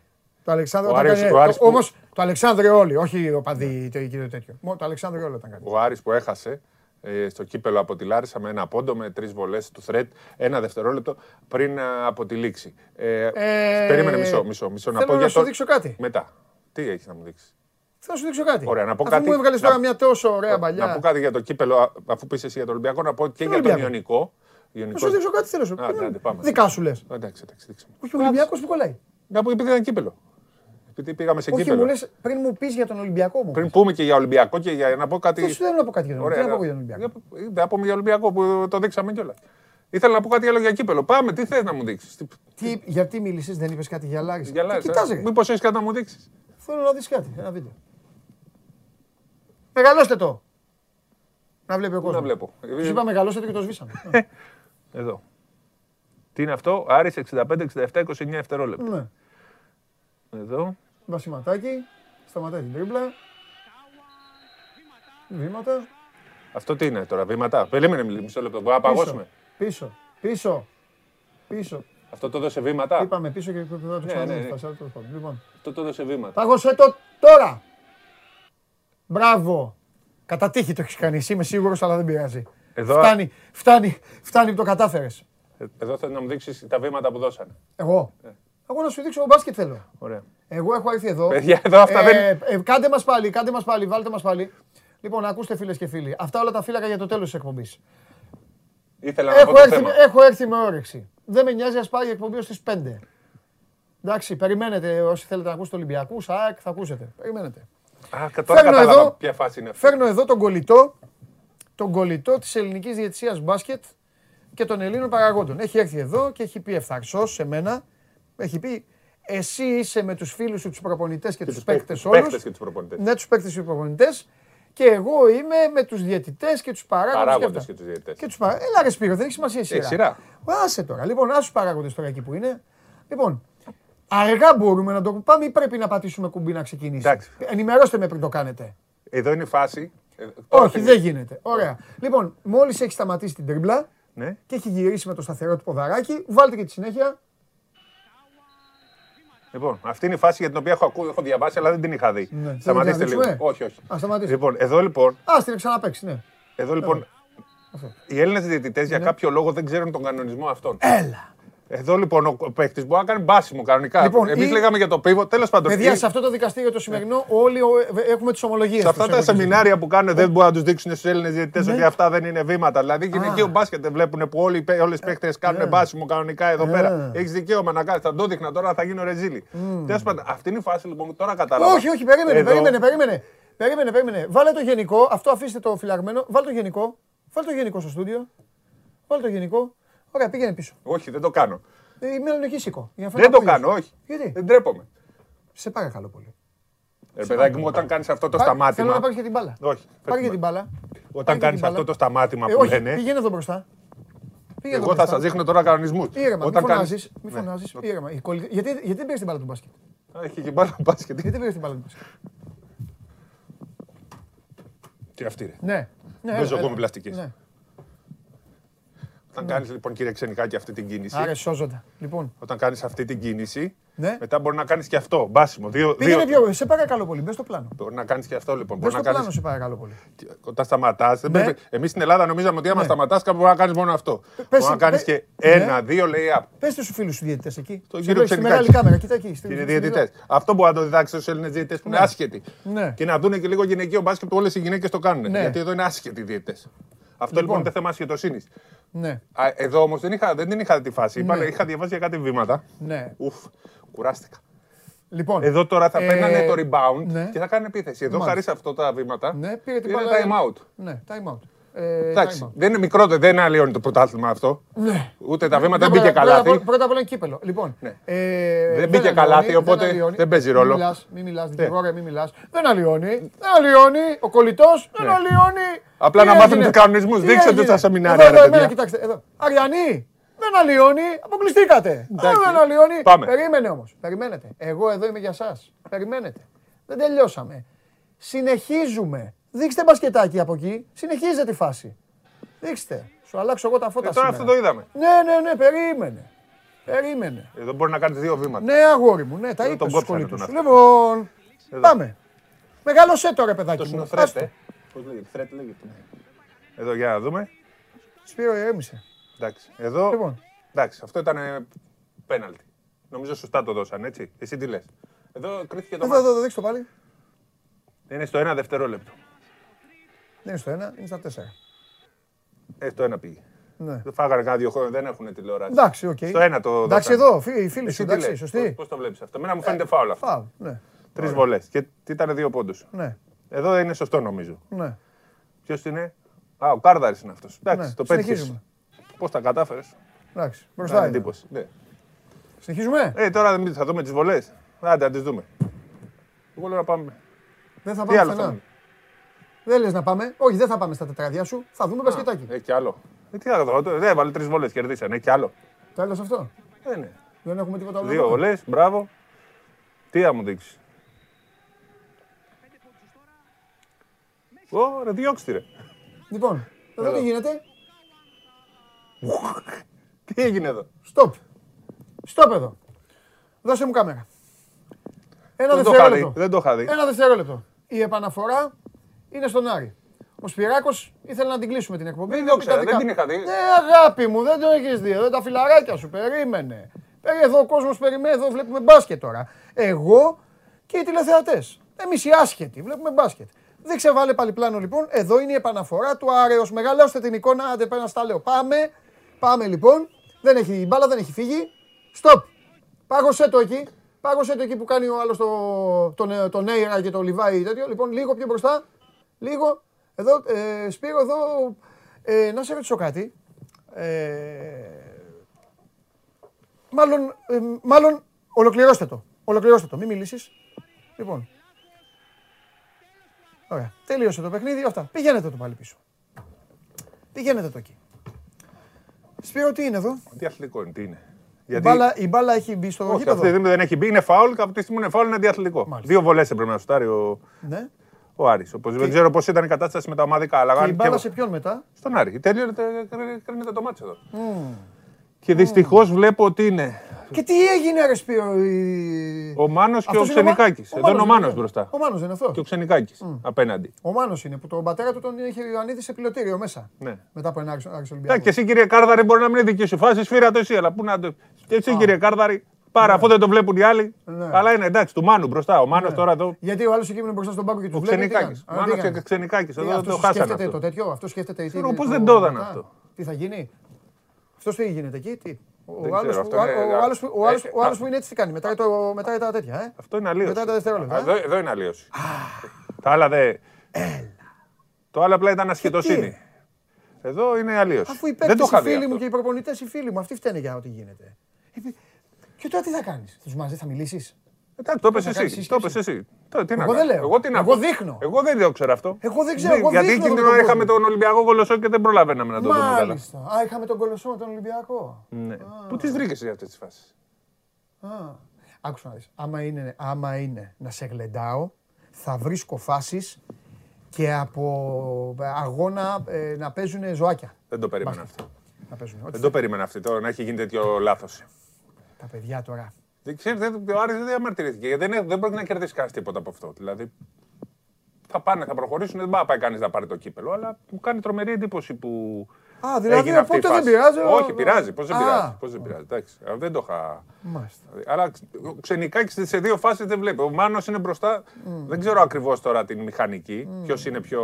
Το Αλεξάνδριο Ο όταν Άρης- κάνει. ο Άρης το- που- Όμως το Αλεξάνδριο όλοι, όχι ο παδί το το τέτοιο. Μόνο το Αλεξάνδριο όλο ήταν κάτι. Ο Άρης που έχασε ε, στο κύπελο από τη Λάρισα με ένα πόντο με τρεις βολές του Θρετ, ένα δευτερόλεπτο πριν α, από τη λήξη. Ε, Ε, περίμενε μισό, μισό, μισό να θέλω πω να για σου το... δείξω κάτι. Μετά. Τι έχεις να μου δείξεις; Θα σου δείξω κάτι. Ωραία, να πω Αφού κάτι- μου έβγαλες να- τώρα μια τόσο ωραία παλιά. Να πω κάτι για το κύπελο, α, αφού πεις εσύ για τον Ολυμπιακό, να πω και Ποιο για τον Ολυμπιακό; Ιωνικό. Να Ιωνικός- σου δείξω κάτι θέλω να σου Άντε, άντε, πάμε. Δικά σου λες. Εντάξει, εντάξει, δείξε μου. Όχι ο Ολυμπιακός που κολλάει. Να πω επειδή ήταν κύπελο. Επειδή πήγαμε σε Όχι κύπελο. μου λες πριν μου πεις για τον Ολυμπιακό μου. Πριν πούμε και για Ολυμπιακό και για να πω κάτι. Δεν σου θέλω να πω κάτι για τον Ωραία, Ολυμπιακό. Τι να πω ρε. για τον Ολυμπιακό; Για- Δεν πούμε για Ολυμπιακό που το δείξαμε κιόλας. Ήθελα να πω κάτι άλλο για κύπελο. Πάμε, τι θες να μου δείξεις; Τι, γιατί μίλησες, δεν είπες κάτι για Λάρισα. Για Τι Λάρισα. κοιτάς ρε. Μήπως έχεις κάτι να μου δείξεις; Θέλω να δεις κάτι, ένα βίντεο. Μεγαλώστε το. Να βλέπει ο Πού να κόσμος. βλέπω; Τους είπα μεγαλώστε το και το σβήσαμε. Εδώ. Τι είναι αυτό, Άρης 65-67-29 δευτερόλεπτα. Ναι. Εδώ. Βασιματάκι, σταματάει την τρίμπλα. Βήματα. Αυτό τι είναι τώρα, βήματα; Περίμενε μισό λεπτό. Μπορούμε να παγώσουμε. Πίσω, πίσω, πίσω. Αυτό το δώσε βήματα; Είπαμε πίσω και πρέπει να το ναι, ξαναδούμε. ναι. στα σάλ, τέλος πάντων. Λοιπόν, Αυτό το δώσε βήματα. πάγωσε το τώρα. Μπράβο. Κατά τύχη το έχεις κάνει εσύ, είμαι σίγουρος, αλλά δεν πειράζει. Εδώ- Φτάνει, φτάνει, φτάνει που το κατάφερες. Ε, Εδώ θέλω να μου δείξεις τα βήματα που δώσανε. Εγώ; Εγώ να σου δείξω μπάσκετ θέλω. Ωραία. Εγώ έχω έρθει εδώ. Παιδιά, εδώ αυτά δεν- ε, κάντε μας πάλι, κάντε μας πάλι, βάλτε μας πάλι. Λοιπόν, ακούστε φίλες και φίλοι. Αυτά όλα τα φύλακα για το τέλος της εκπομπής. Ήθελα να πω Έχω το έρθει, θέμα. έχω έρθει με όρεξη. Δεν με νοιάζει, ας πάει η εκπομπή ως τις 5. Εντάξει, περιμένετε όσοι θέλετε να ακούσετε Ολυμπιακούς, ΑΕΚ, θα ακούσετε. Περιμένετε. Α, κα- τώρα Φέρνω κατάλαβα εδώ- ποια φάση είναι αυτή. Φέρνω εδώ τον κολλητό, τον κολλητό της ελληνικής διαιτησίας μπάσκετ και των Ελλήνων παραγόντων. Έχει έρθει εδώ και έχει πει ευθαρσός σε μένα, έχει πει εσύ είσαι με τους φίλους σου τους προπονητές και, τους τους παίκτες παίκτες όλους. και τους προπονητές. Ναι, τους παίκτες και τους προπονητές. Και εγώ είμαι με τους διαιτητές και τους παράγοντες. Παράγοντες αυτά. και τους διαιτητές. Και τους παρα... Έλα ρε Σπύρο, δεν έχει σημασία η σειρά. σειρά. Άσε τώρα. Λοιπόν, άσε τους παράγοντες τώρα εκεί που είναι. Λοιπόν, αργά μπορούμε να το πάμε ή πρέπει να πατήσουμε κουμπί να ξεκινήσει; Εντάξει. Ενημερώστε με πριν το κάνετε. Εδώ είναι η φάση. Ε, τώρα Όχι, θα- δεν γίνεται. Ωραία. Λοιπόν, μόλις έχει σταματήσει την τρίμπλα Ναι. και έχει γυρίσει με το σταθερό του ποδαράκι, βάλτε και τη συνέχεια. Λοιπόν, αυτή είναι η φάση για την οποία έχω, ακού, έχω διαβάσει, αλλά δεν την είχα δει. Ναι. Σταματήστε Θέλετε να λίγο. δείξουμε; Όχι, όχι. Α, σταματήστε. Λοιπόν, εδώ λοιπόν, Α, την ξαναπέξει, ναι. εδώ λοιπόν οι Έλληνες διαιτητές για κάποιο λόγο δεν ξέρουν τον κανονισμό αυτόν. Ναι. Έλα. Εδώ λοιπόν ο παίκτης μπορεί να κάνει μπάσιμο κανονικά. Λοιπόν, Εμείς ή- λέγαμε για το πίβο. Τέλος πάντων. Παιδιά, ή- σε αυτό το δικαστήριο το σημερινό όλοι ο- έχουμε τις ομολογίες. σε αυτά τα σεμινάρια που κάνουν δεν μπορούν να τους δείξουν στους Έλληνες διαιτητέ Ναι. ότι αυτά δεν είναι βήματα. Δηλαδή Α. γυναικείο μπάσκετ δεν βλέπουν που όλοι όλες οι παίκτε κάνουν μπάσιμο κανονικά εδώ Ε. πέρα. Έχεις δικαίωμα να κάνεις. Θα το δείχνα τώρα, θα γίνω ρεζίλη. Τέλος πάντων, αυτή είναι η φάση λοιπόν που τώρα κατάλαβα. Όχι, όχι, περίμενε, Εδώ- περίμενε, περίμενε. Περίμενε, περίμενε. Βάλε το γενικό, αυτό αφήστε το φυλαγμένο. Βάλε το γενικό. Βάλε το γενικό στο στούντιο. Βάλε το γενικό. Ωραία, πήγαινε πίσω. Όχι, δεν το κάνω. Ε, Είμαι λογίσικο. Δεν το κάνω, όχι. Γιατί; Δεν τρέπομαι. Σε παρακαλώ πολύ. Ε, παιδάκι μου, όταν κάνεις αυτό το Πάρ- Θέλω να σταμάτημα. πάρει και την μπάλα. Όχι. Πάρει και την μπάλα. Όταν Πάρε και κάνεις την μπάλα. αυτό το σταμάτημα Ε, που όχι, λένε. πήγαινε εδώ μπροστά. Πήγαινε Εγώ εδώ θα σας μπροστά. δείχνω τώρα κανονισμούς. Ήρεμα, Όταν μην κάνεις- φωνάζεις, μην Ναι. φωνάζεις, ήρεμα. Η κολλη- Γιατί, γιατί δεν πήρες την μπάλα του μπάσκετ; Α, Έχει και μπάλα μπάσκετ. Γιατί δεν πήρες την μπάλα του μπάσκετ; Τι αυτή ρε. Ναι. ναι Παίζω έλα, εγώ με έλα. Πλαστικές. Ναι. Όταν κάνεις λοιπόν κύριε Ξενικάκη αυτή την κίνηση. Άρα σώζοντα. Λοιπόν, Όταν κάνεις αυτή την κίνηση. Ναι. Μετά μπορεί να κάνεις και αυτό. Μπάσιμο. Δύο, πήγαινε δύο... πιο, σε παρακαλώ πολύ, μπες στο πλάνο. Μπορεί να κάνεις και αυτό λοιπόν. Μπες Μπορεί να στο πλάνο, κάνει. σε παρακαλώ πολύ. Όταν σταματάς. Ναι. Εμείς στην Ελλάδα νομίζαμε ότι άμα Ναι. σταματάς, κάπου μπορεί να κάνεις μόνο αυτό. Μπορεί να κάνεις πες- και Ναι. ένα, δύο lay-up. Πες τους φίλους σου διαιτητές εκεί. Το Σε κύριο βλέπεις στη Ξενικάκη. μεγάλη κάμερα, κοίτα εκεί. στη- Και είναι στη- στη- διαιτητέ. Αυτό μπορεί να το διδάξει στους Έλληνες διαιτητές που είναι Ναι. άσχετοι. Ναι. Και να δουν και λίγο γυναικείο μπάσκετ που όλες οι γυναίκες το κάνουν. Ναι. Γιατί εδώ είναι άσχετοι διαιτητές. Αυτό λοιπόν είναι θέμα ασχετοσύνης. Ναι, Εδώ όμως δεν, είχα, δεν την είχα τη φάση. Είπα, Ναι. Είχα διαβάσει για κάτι βήματα. ναι. Ουφ, κουράστηκα. Λοιπόν, Εδώ τώρα θα Ε, παίρνανε το rebound ναι. και θα κάνουν επίθεση. Εδώ Μάλιστα. χάρη σε αυτά τα βήματα ναι, πήρε την είναι μπάλα. time out. Ναι, time out. Ε, Εντάξει, time out. δεν είναι μικρό, δεν αλλοιώνει το πρωτάθλημα αυτό. Ναι. Ούτε τα βήματα δεν Πρώτα- μπήκε πρώτα απ' καλάθι. όλα- Πρώτα απ' όλα είναι κύπελο. Λοιπόν, Ναι. ε, Δεν μπήκε αλλοιώνει, καλάθι, οπότε αλλοιώνει. δεν παίζει ρόλο. Μην μιλάς, μην μιλάς, Ναι. δικηγόρε, μην μιλάς. Δεν αλλοιώνει, δεν αλλοιώνει. Ο κολλητός δεν Ναι. αλλοιώνει. Απλά Τι να μάθουν έγινε; τους κανονισμούς. Τι Δείξτε έγινε; τους στα σεμινάρια, Εδώ, ρε εδώ, παιδιά. εμένα, κοιτάξτε, εδώ. Αριανή, δεν αλλοιώνει, αποκλειστήκατε. Α, Εντάξει. Δεν αλλοιώνει. Πάμε. Περίμενε όμως, περιμένετε. Εγώ εδώ είμαι για σας. Περιμένετε. Δεν τελειώσαμε. Συνεχίζουμε. Δείξτε μπασκετάκι από εκεί. Συνεχίζετε τη φάση. Δείξτε. Σου αλλάξω εγώ τα φώτα Ε, τώρα σήμερα. αυτό το είδαμε. Ναι, ναι, ναι, περίμενε. Περίμενε. Εδώ μπορεί να κάνει δύο βήματα. Ναι, αγόρι μου, ναι, τα Εδώ είπε τον στους κόψανε κολλήτους τον σου. αυτό. Λοιπόν, Εδώ. πάμε. Μεγάλωσέ τώρα, παιδάκι Αυτό είναι μου. ο Άστο. Θρέτ, ε. Πώς λέγεται, Θρέτ λέγεται. Εδώ για να δούμε. Σπύρο, ηρέμησε. Εντάξει. Εδώ. Λοιπόν. Εντάξει, αυτό ήταν ε, πέναλτι. Νομίζω σωστά το δώσαν, έτσι. Εσύ τι λες. Εδώ κρίθηκε το Εδώ, μάτι. εδώ, εδώ, δείξτε το πάλι. Είναι στο ένα δευτερόλεπτο. Δεν είναι στο ένα, είναι στα τέσσερα. Ε, στο ένα πήγε. Ναι. Δεν φάγανε κάνα δύο χρόνια, δεν έχουν τηλεόραση. Εντάξει, οκ. Στο ένα το Εντάξει, δώσανε. εδώ, φίλοι, φίλοι σου, Εσύ τι εντάξει, λες, σωστή. Πώς το βλέπεις αυτό; Εμένα μου φαίνεται φάουλ αυτό. Φάουλ, ναι. Τρεις βολές. Και τι ήταν δύο πόντους; Ναι, Εδώ είναι σωστό νομίζω. ναι. Ποιος είναι; Α, ο Κάρδαρης είναι αυτός. Εντάξει, Ναι, το πέτυχες. συνεχίζουμε. Πώς τα κατάφερες; Εντάξει, μπροστά είναι. εντύπωση. Ναι. Συνεχίζουμε; Ε, τώρα δεν θα δούμε τις βολές. Άντε, να τις δούμε. Εγώ λέω να πάμε. Δεν θα Τι πάμε άλλο θα πουθενά. δούμε; Δεν λες να πάμε. Όχι, δεν θα πάμε στα τετράδια σου. Θα δούμε μπασκετάκι. Έχει κι άλλο. Ε, τι άλλο τώρα, δεν έβαλε τρεις βολέ, κερδίσανε. Έχει κι άλλο. Τέλος αυτό; Ε, ναι. Δεν έχουμε τίποτα άλλο. Δύο βολές, μπράβο. Τι θα μου δείξεις; Ωραία, διώξτε ρε. Λοιπόν, εδώ τι γίνεται; Τι έγινε εδώ; Stop. Stop εδώ. Δώσε μου κάμερα. Ένα Δεν το είχα δει. δευτερόλεπτο. Δεν το είχα δει. Ένα δευτερόλεπτο. Η επαναφορά είναι στον Άρη. Ο Σπυράκος ήθελε να την κλείσουμε την εκπομπή. Δεν να το πει ξέρα, τα δεν δικά- την είχα δει. Ναι, αγάπη μου, δεν το έχεις δει. Εδώ τα φιλαράκια σου, περίμενε. Περί- Εδώ ο κόσμος περιμένει, εδώ βλέπουμε μπάσκετ τώρα. Εγώ και οι τηλεθεατές. Εμείς οι άσχετοι, βλέπουμε μπάσκετ. Δεν ξεβάλε πάλι πλάνο λοιπόν. Εδώ είναι η επαναφορά του Άρεος. Μεγαλώστε την εικόνα, άντε πέρα στα λέω. Πάμε, πάμε λοιπόν. Δεν έχει, η μπάλα δεν έχει φύγει. Στοπ. Πάγωσέ το εκεί. Πάγωσέ το εκεί που κάνει ο άλλος το, τον, τον Νέιρα και το Λιβάη τέτοιο. Λοιπόν, λίγο πιο μπροστά. Λίγο. Εδώ, ε, Σπύρο, εδώ. Ε, να σε ρωτήσω κάτι. Ε, μάλλον, ε, μάλλον, ολοκληρώστε το. Ολοκληρώστε το. Μην μιλήσεις. Λοιπόν. Ωραία. Τελείωσε το παιχνίδι. Αυτά. Πηγαίνετε το πάλι πίσω. Πηγαίνετε το εκεί. Σπύρο, τι είναι εδώ; Τι αθλητικό είναι, τι είναι; Η, μπάλα, η μπάλα έχει μπει στο Όχι, γήπεδο. αυτή τη στιγμή δεν έχει μπει. Είναι φάουλ και από τη στιγμή είναι φάουλ είναι αντιαθλητικό. Μάλιστα. Δύο βολές έπρεπε να σουτάρει ο, Ναι. Ο Άρης. Όπως δεν ξέρω πώς ήταν η κατάσταση με τα ομαδικά. Αλλά Και αν η και μπάλα εγώ- σε ποιον μετά; Στον Άρη. Τελείωνε, κρίνεται το μάτσο εδώ. Και δυστυχώς βλέπω ότι είναι Και τι έγινε, ρε Σπύρο. η- ο Μάνος και ο Αυτός είναι Μα- Ξενικάκης. Εδώ είναι ο είναι, Μάνος ναι. μπροστά. Ο Μάνος δεν είναι αυτός. Και ο Ξενικάκης απέναντι. Ο Μάνος είναι που τον πατέρα του τον είχε ο Ιωαννίδης σε πιλωτήριο μέσα. Ναι. Μετά από ένα Άρης Άρης Ναι, Ολυμπιακός. και εσύ κύριε Κάρδαρη μπορεί να μην είναι δική σου φάση, σφύρα το εσύ, αλλά πού να το. Και εσύ κύριε Κάρδαρη, πάρα αφού δεν το βλέπουν οι άλλοι. Ναι. Αλλά είναι εντάξει, του Μάνου μπροστά. Ο Μάνος τώρα εδώ. Γιατί ο άλλος εκεί ήμουν μπροστά στον πάγκο και του Ο βλέπει. τι Ξενικάκης. κάνει. Α, Μάνος τι κάνει. και Ξενικάκης. Τι, Εδώ αυτός το χάσανε σκέφτεται αυτό. το τέτοιο, αυτός σκέφτεται. τι Ξέρω, είναι πώς το δεν το είδαν μετά. αυτό. Τι θα γίνει; Αυτός τι γίνεται εκεί, τι. Ο Δεν άλλος ξέρω, που- αυτό ο είναι- άλλος- ο άλλος που- ο άλλος- Ε, ο άλλος α. που είναι έτσι τι κάνει. Μετράει το- Μετράει τα τέτοια. ε; Αυτό είναι αλλίωση. Μετά τα δευτερόλεπτα, Α, ε; Εδώ, εδώ είναι αλλίωση. Τα άλλα δεν. Το άλλο απλά ήταν ασχετοσύνη. Εδώ είναι αλλίω. Αφού οι Δεν το παίκτες είχα οι δει φίλοι μου αυτό. και οι προπονητές οι φίλοι μου, αυτοί φταίνε για ό,τι γίνεται. Ε, Και τώρα τι θα κάνεις, τους μαζί θα μιλήσεις; Εντάξει, το Θα είπες κάνεις εσύ. Το είπες εσύ. Τώρα, τι να Εγώ κάνω; δεν λέω. Εγώ, τι να Εγώ πω; δείχνω. Εγώ δεν το ξέρω αυτό. Εγώ δεν ξέρω, εγώ Γιατί δείχνω εκείνη την τον ώρα κόσμο. είχαμε τον Ολυμπιακό Κολοσσό και δεν προλαβαίναμε να το δούμε καλά. Μάλιστα. Α, είχαμε τον κολοσσό με τον Ολυμπιακό. Ναι. Πού τις βρήκες για αυτές τις φάσεις; Α, άκουσα να δεις. Άμα είναι, άμα είναι να σε γλεντάω, θα βρίσκω φάσεις και από αγώνα ε, να παίζουν ζωάκια. Δεν το περίμενα Μπάσκετ. αυτό. Να παίζουν. Ό,τι Δεν το περίμενα αυτό τώρα να έχει γίνει τέτοιο λάθος. Τα παιδιά τώρα. Δεν ξέρεις, δεν, ο Άρης δεν διαμαρτυρήθηκε. γιατί Δεν, δεν πρόκειται να κερδίσει κανένα τίποτα από αυτό. Δηλαδή θα πάνε, θα προχωρήσουν. Δεν πάει να πάει κανείς να πάρει το κύπελο. Αλλά μου κάνει τρομερή εντύπωση που. Α, δηλαδή έγινε αυτή η οπότε δεν φάση. πειράζει. ο- Όχι, πειράζει. Πώς δεν Α, πειράζει. Πώς δεν πειράζει. Εντάξει, αλλά δεν το είχα. Μάλιστα. Αλλά ξενικά και σε δύο φάσεις δεν βλέπει. Ο Μάνος είναι μπροστά. Δεν ξέρω ακριβώς τώρα την μηχανική. Ποιος είναι πιο.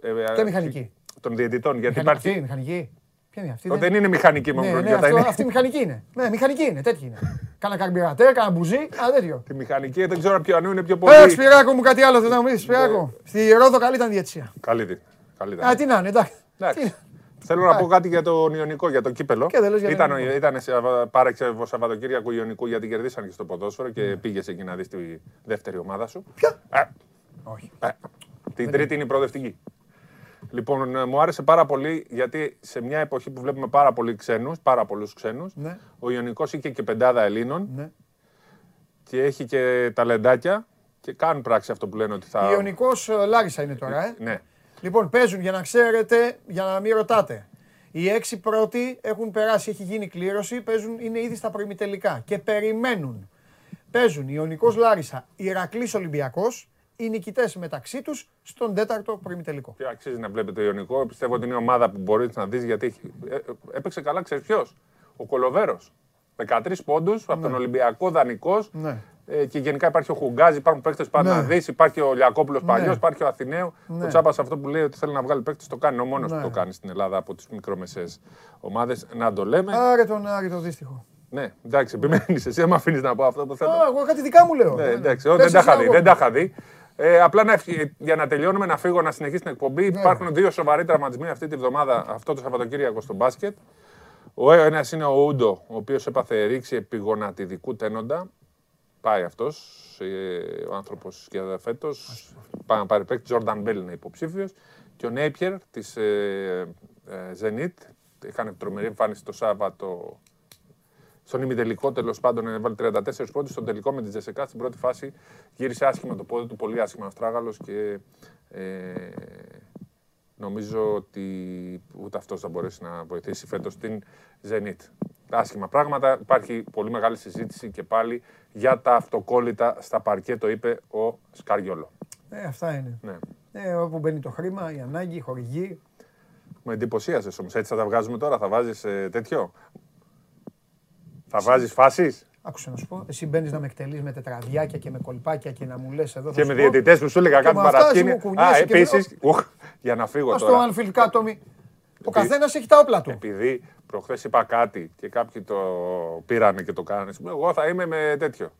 ε, Ποια μηχανική; Των διαιτητών. Γιατί Μηχανική, υπάρχει. μηχανική. Ποια είναι αυτή. Ο, Δεν είναι μηχανική μου. Ναι, ναι, γιατί αυτό, είναι- αυτή η μηχανική είναι. Ναι, μηχανική είναι, τέτοια είναι. Κάνα καρμπυρατέρ, κάνα μπουζί, ένα τέτοιο. Τη μηχανική δεν ξέρω ποιο αν είναι πιο πολύ. Ε, Σπυράκο μου κάτι άλλο θες να μου πεις, Σπυράκο. Στη Ρόδο καλή ήταν διαιτησία. Καλή τη. Καλή ήταν. Α, τι να είναι, εντάξει. Εντάξει. Τι να- Θέλω να πω κάτι για τον Ιωνικό, για το κύπελο. Και δεν λες για τον ήταν, Ιωνικό. ήταν σε πάρεξε Σαββατοκύριακο Ιωνικού γιατί κερδίσαν και στο ποδόσφαιρο και πήγες εκεί να δεις τη δεύτερη ομάδα σου. Ποια; Ε, Όχι. ε, την τρίτη είναι η προοδευτική. Λοιπόν, ε, μου άρεσε πάρα πολύ γιατί σε μια εποχή που βλέπουμε πάρα πολλοί ξένους, πάρα πολλούς ξένους, Ναι. ο Ιωνικός είχε και πεντάδα Ελλήνων Ναι. και έχει και ταλεντάκια και κάνουν πράξη αυτό που λένε ότι θα. Ιωνικός ε, Λάρισα είναι τώρα, ε. Ναι. Λοιπόν, παίζουν για να ξέρετε, για να μην ρωτάτε. Οι έξι πρώτοι έχουν περάσει, έχει γίνει κλήρωση, παίζουν, είναι ήδη στα προημιτελικά και περιμένουν. Παίζουν Ιωνικός Λάρισα, Ηρακλής Ολυμπιακός, οι νικητές μεταξύ τους στον τέταρτο προημιτελικό. Και αξίζει να βλέπετε το Ιωνικό; Πιστεύω ότι είναι η ομάδα που μπορείς να δεις γιατί έχει- ε, ε, έπαιξε καλά, ξέρεις ποιος; Ο Κολοβέρος. 13 πόντους από τον Ολυμπιακό δανεικό. Ναι. Ε, και γενικά υπάρχει ο Χουγκάζης, υπάρχουν παίκτες που πάνε Ναι. να δεις. Υπάρχει ο Λιακόπουλος παλιός, Ναι. υπάρχει ο Αθηναίος. Ναι. Ο Τσάπα αυτό που λέει ότι θέλει να βγάλει παίκτες το κάνει. Ο μόνος Ναι. που το κάνει στην Ελλάδα από τις μικρομεσαίες ομάδες. Να το λέμε. Άρε τον Άρη το δύστιχο. Ναι, εντάξει, επιμένεις εσύ, άμα αφήνεις να πω αυτό που θέλω. Α, εγώ κάτι δικά μου λέω. Ναι, Ε, εντάξει, πες δεν τα εσύ είχα δει. Εγώ. Δεν τα είχα δει. Ε, απλά να, ευχ- για να τελειώνουμε, να φύγω να συνεχίσει την εκπομπή. Ναι. Υπάρχουν δύο σοβαροί τραυματισμοί αυτή τη βδομάδα, αυτό το Σαββατοκύριακο στο μπάσκετ. Ο ένας είναι ο Ούντο, ο οποίος έπαθε ρήξη επιγονατιδικού τένοντα. Πάει αυτός, ο άνθρωπος και φέτος. Πάει να πάρει παίκτη. Τζόρνταν Μπέλ είναι υποψήφιος. Και ο Νέιπιερ της ε, ε, Zenit. Είχαν τρομερή εμφάνιση το Σάββατο στον ημιτελικό τέλος πάντων έβαλε 34 πόντους. Στον τελικό με τη Τζεσεκά στην πρώτη φάση γύρισε άσχημα το πόδι του, πολύ άσχημα ο Στράγαλο και ε, νομίζω ότι ούτε αυτός θα μπορέσει να βοηθήσει φέτος την Zenit. Άσχημα πράγματα. Υπάρχει πολύ μεγάλη συζήτηση και πάλι για τα αυτοκόλλητα στα παρκέ, το είπε ο Σκαριόλο. Ε, αυτά είναι. Ναι. Ε, όπου μπαίνει το χρήμα, η ανάγκη, η χορηγή. Με εντυπωσίασες όμως. Έτσι θα τα βγάζουμε τώρα, θα βάζεις τέτοιο; Θα βάζεις φάσεις; Άκουσα να σου πω, εσύ μπαίνεις να με εκτελείς με τετραδιάκια και με κολπάκια και να μου λες εδώ. και με διαιτητές που σου έλεγα Και κάτι με αυτά παρασκήνια. σου κουνιέσαι Α, και με- επίσης. Για να φύγω Α το τώρα. Anfield Κάτωμι. Ο καθένας έχει τα όπλα του. Επειδή προχθές είπα κάτι και κάποιοι το πήρανε και το κάνανε. Εγώ θα είμαι με τέτοιο.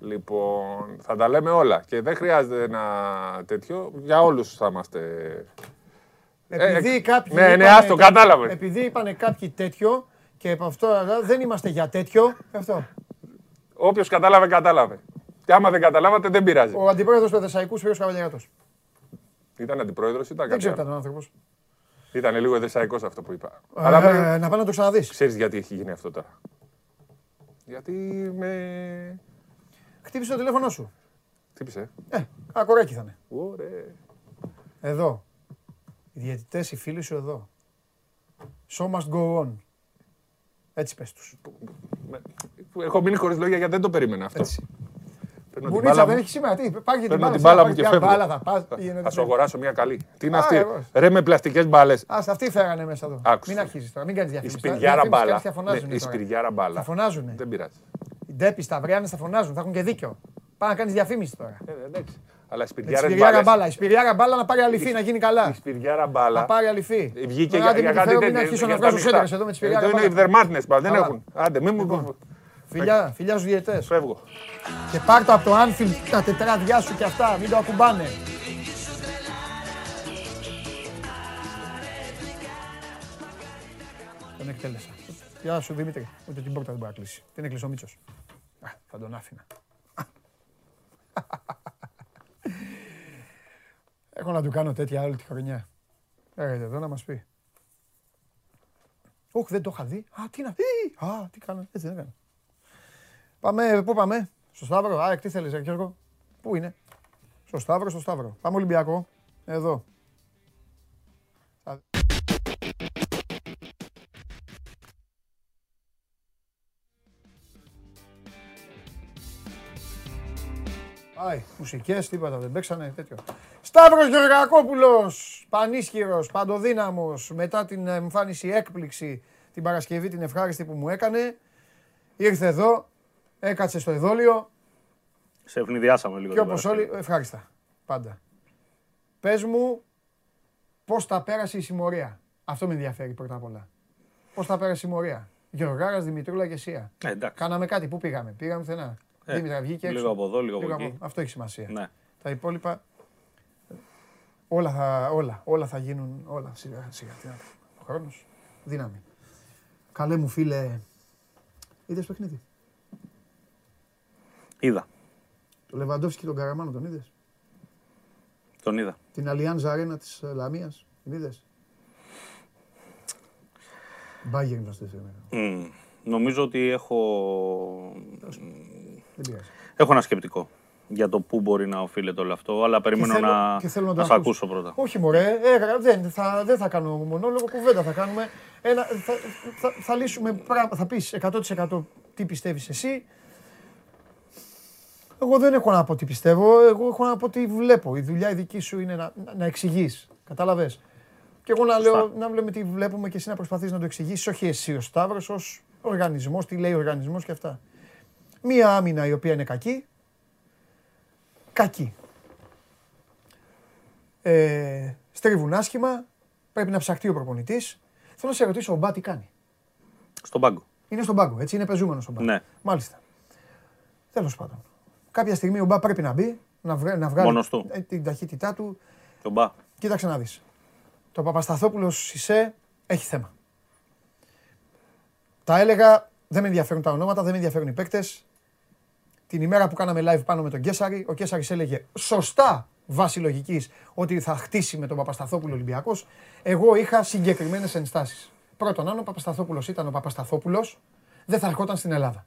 Λοιπόν, θα τα λέμε όλα. Και δεν χρειάζεται ένα τέτοιο. Για όλους θα είμαστε. Επειδή ε, κάποιοι. ναι, ναι, είπανε άστο, τε- κατάλαβες. Επειδή είπανε κάποιοι τέτοιο και από αυτό αλλά δεν είμαστε για τέτοιο. Αυτό. Όποιος κατάλαβε, κατάλαβε. Και άμα δεν καταλάβατε, δεν πειράζει. Ο αντιπρόεδρος του Δεσαϊκού Σπύρος Καβαλιαράτος. Ήταν αντιπρόεδρος, ήταν Δεν κάτι ξέρω τι άλλο. ήταν ο άνθρωπος. Ήταν λίγο εδεσαϊκός αυτό που είπα. Αλλά πρέπει- Ε, να πάει να το ξαναδείς. ξέρεις γιατί έχει γίνει αυτό τώρα. Γιατί με. Χτύπησε το τηλέφωνό σου. Χτύπησε. Ε, ακοράκι θα είναι. Ωραία. Εδώ. Οι διαιτητές, οι φίλοι σου εδώ. Show must go on. Έτσι πες τους. Με- Έχω μείνει χωρίς λόγια γιατί δεν το περίμενα αυτό. Έτσι. Παίρνω την Μπουνίτσα μπάλα δεν μου, έχει σήμερα. Τι, πάρει την παίρνω μπάλα. την σήμερα, μπάλα μου πάρει και ποια φεύγω. μπάλα θα πας. πήγαινε, Θα σου δεν αγοράσω μια καλή. Τι είναι Α, αυτή; εγώ. Ρε με πλαστικές μπάλες. Ας αυτοί φέρανε μέσα εδώ. Άκουσα. Μην αρχίσεις τώρα, μην κάνεις Η διαφήμιση. σπυριάρα Διαφήμιση μπάλα. κάνεις, Θα φωνάζουν Ναι, Η τώρα. σπυριάρα μπάλα. Θα φωνάζουνε. Δεν πειράζει. Οι ντέποι στα αυριάνες θα φωνάζουν, θα έχουν και δίκιο. Πάει να κάνεις διαφήμιση τώρα. Ε, εντάξει. Αλλά η Με τη σπυριάρα σπυριάρα μπάλα. μπάλα. Η σπυριάρα μπάλα να πάρει αληθή, να γίνει καλά. Η σπυριάρα μπάλα. Να πάρει αληθή. Βγήκε Τώρα, για, άντε, για μην κάτι φέρω, τέτοιο. Μην αρχίσω για να τα βγάζω μισθά. σέντρες εδώ με τη σπυριάρα Εδώ είναι οι μπάλα. δερμάτινες μπάλα. Δεν Καλά. έχουν. Άντε, μην Λοιπόν. μου. Φιλιά, φιλιά στους διαιτές. Φεύγω. Και πάρ' το από το Anfield τα τετράδια σου και αυτά, μην το ακουμπάνε. Εκτέλεσα. Γεια σου Δημήτρη. Ούτε την πόρτα δεν μπορεί να κλείσει. Την έκλεισε ο Μίτσος. Α, θα τον άφηνα. Έχω να του κάνω τέτοια όλη τη χρονιά. Έρχεται εδώ να μας πει. Όχι, δεν το είχα δει. Α, τι να πει. Α, τι κάνω. Έτσι δεν έκανα. Πάμε, πού πάμε; Στο Σταύρο. Α, τι θέλεις, Γιώργο; Πού είναι; Στο Σταύρο, στο Σταύρο. Πάμε Ολυμπιακό. Εδώ. Πάει, μουσικές, τίποτα δεν παίξανε, τέτοιο. Σταύρος Γεωργακόπουλος, πανίσχυρος, παντοδύναμος, μετά την εμφάνιση έκπληξη την Παρασκευή την ευχάριστη που μου έκανε, ήρθε εδώ, έκατσε στο εδόλιο. Σε ευνηδιάσαμε λίγο. Και όπως όλοι, ευχάριστα, πάντα. Πες μου πώς τα πέρασε η συμμορία; Αυτό με ενδιαφέρει πρώτα απ' όλα. Πώς τα πέρασε η συμμορία; Γεωργάρας, Δημητρούλα και εσύ. Ε, Κάναμε κάτι, πού πήγαμε, πήγαμε πουθενά. Ε, Δήμητρα βγήκε έξω. Λίγο από εδώ, λίγο, από εκεί. Αυτό έχει σημασία. Ναι. Τα υπόλοιπα όλα θα, όλα, όλα θα γίνουν, όλα σιγά σιγά. Τι να πω. Ο χρόνος, δύναμη. Καλέ μου φίλε, είδες παιχνίδι; Είδα. Το Λεβαντόφσκι και τον Καραμάνο τον είδες; Τον είδα. Την Αλιάνζα Αρένα της Λαμίας, την είδες; Μπάγερ να mm. Νομίζω ότι έχω... Έχω ένα σκεπτικό για το πού μπορεί να οφείλεται όλο αυτό, αλλά περιμένω θέλω, να, και να, να σε ακούσω πρώτα. Όχι μωρέ, ε, δεν, θα, δεν θα κάνω μονόλογο, κουβέντα θα κάνουμε. Ένα, θα, θα, θα λύσουμε πράγμα, θα πεις 100% τι πιστεύεις εσύ. Εγώ δεν έχω να πω τι πιστεύω, εγώ έχω να πω τι βλέπω. Η δουλειά η δική σου είναι να, να εξηγείς, κατάλαβες. Και εγώ να λέω, να βλέπουμε τι βλέπουμε και εσύ να προσπαθείς να το εξηγήσεις, όχι εσύ ο Σταύρος, ως οργανισμός, τι λέει ο οργανισμός και αυτά. Μία άμυνα η οποία είναι κακή, κακή. Ε, στρίβουν άσχημα, πρέπει να ψαχτεί ο προπονητής. Θέλω να σε ρωτήσω, ο Μπά τι κάνει; Στον πάγκο. Είναι στον πάγκο, έτσι, είναι πεζούμενος στον πάγκο. Ναι. Μάλιστα. Τέλος πάντων. Κάποια στιγμή ο Μπά πρέπει να μπει, να, να βγάλει ε, την ταχύτητά του. Τον Μπά. Κοίταξε να δεις. Το Παπασταθόπουλος Σισε έχει θέμα. Τα έλεγα, δεν με ενδιαφέρουν τα ονόματα, δεν με ενδιαφέρουν οι παίκτες. Την ημέρα που κάναμε live πάνω με τον Κέσσαρη, ο Κέσσαρη έλεγε σωστά βάση λογικής ότι θα χτίσει με τον Παπασταθόπουλο Ολυμπιακός. Εγώ είχα συγκεκριμένες ενστάσεις. Πρώτον, αν ο Παπασταθόπουλος ήταν ο Παπασταθόπουλος, δεν θα ερχόταν στην Ελλάδα.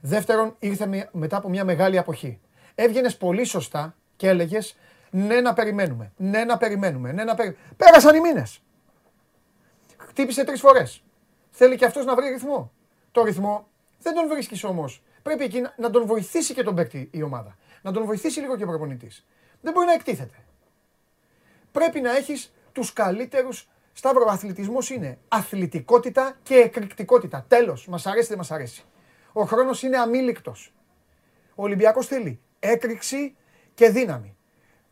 Δεύτερον, ήρθε μετά από μια μεγάλη αποχή. Έβγαινες πολύ σωστά και έλεγες ναι να περιμένουμε, ναι να περιμένουμε, ναι να περιμένουμε. Πέρασαν οι μήνες. Χτύπησε τρεις φορές. Θέλει και αυτός να βρει ρυθμό. Το ρυθμό δεν τον βρίσκεις όμως. Πρέπει εκεί να τον βοηθήσει και τον παίκτη η ομάδα. Να τον βοηθήσει λίγο και ο προπονητής. Δεν μπορεί να εκτίθεται. Πρέπει να έχεις τους καλύτερους. Σταύρο, αθλητισμός είναι αθλητικότητα και εκρηκτικότητα. Τέλος. Μας αρέσει, δεν μας αρέσει. Ο χρόνος είναι αμήλικτος. Ο Ολυμπιακός θέλει έκρηξη και δύναμη.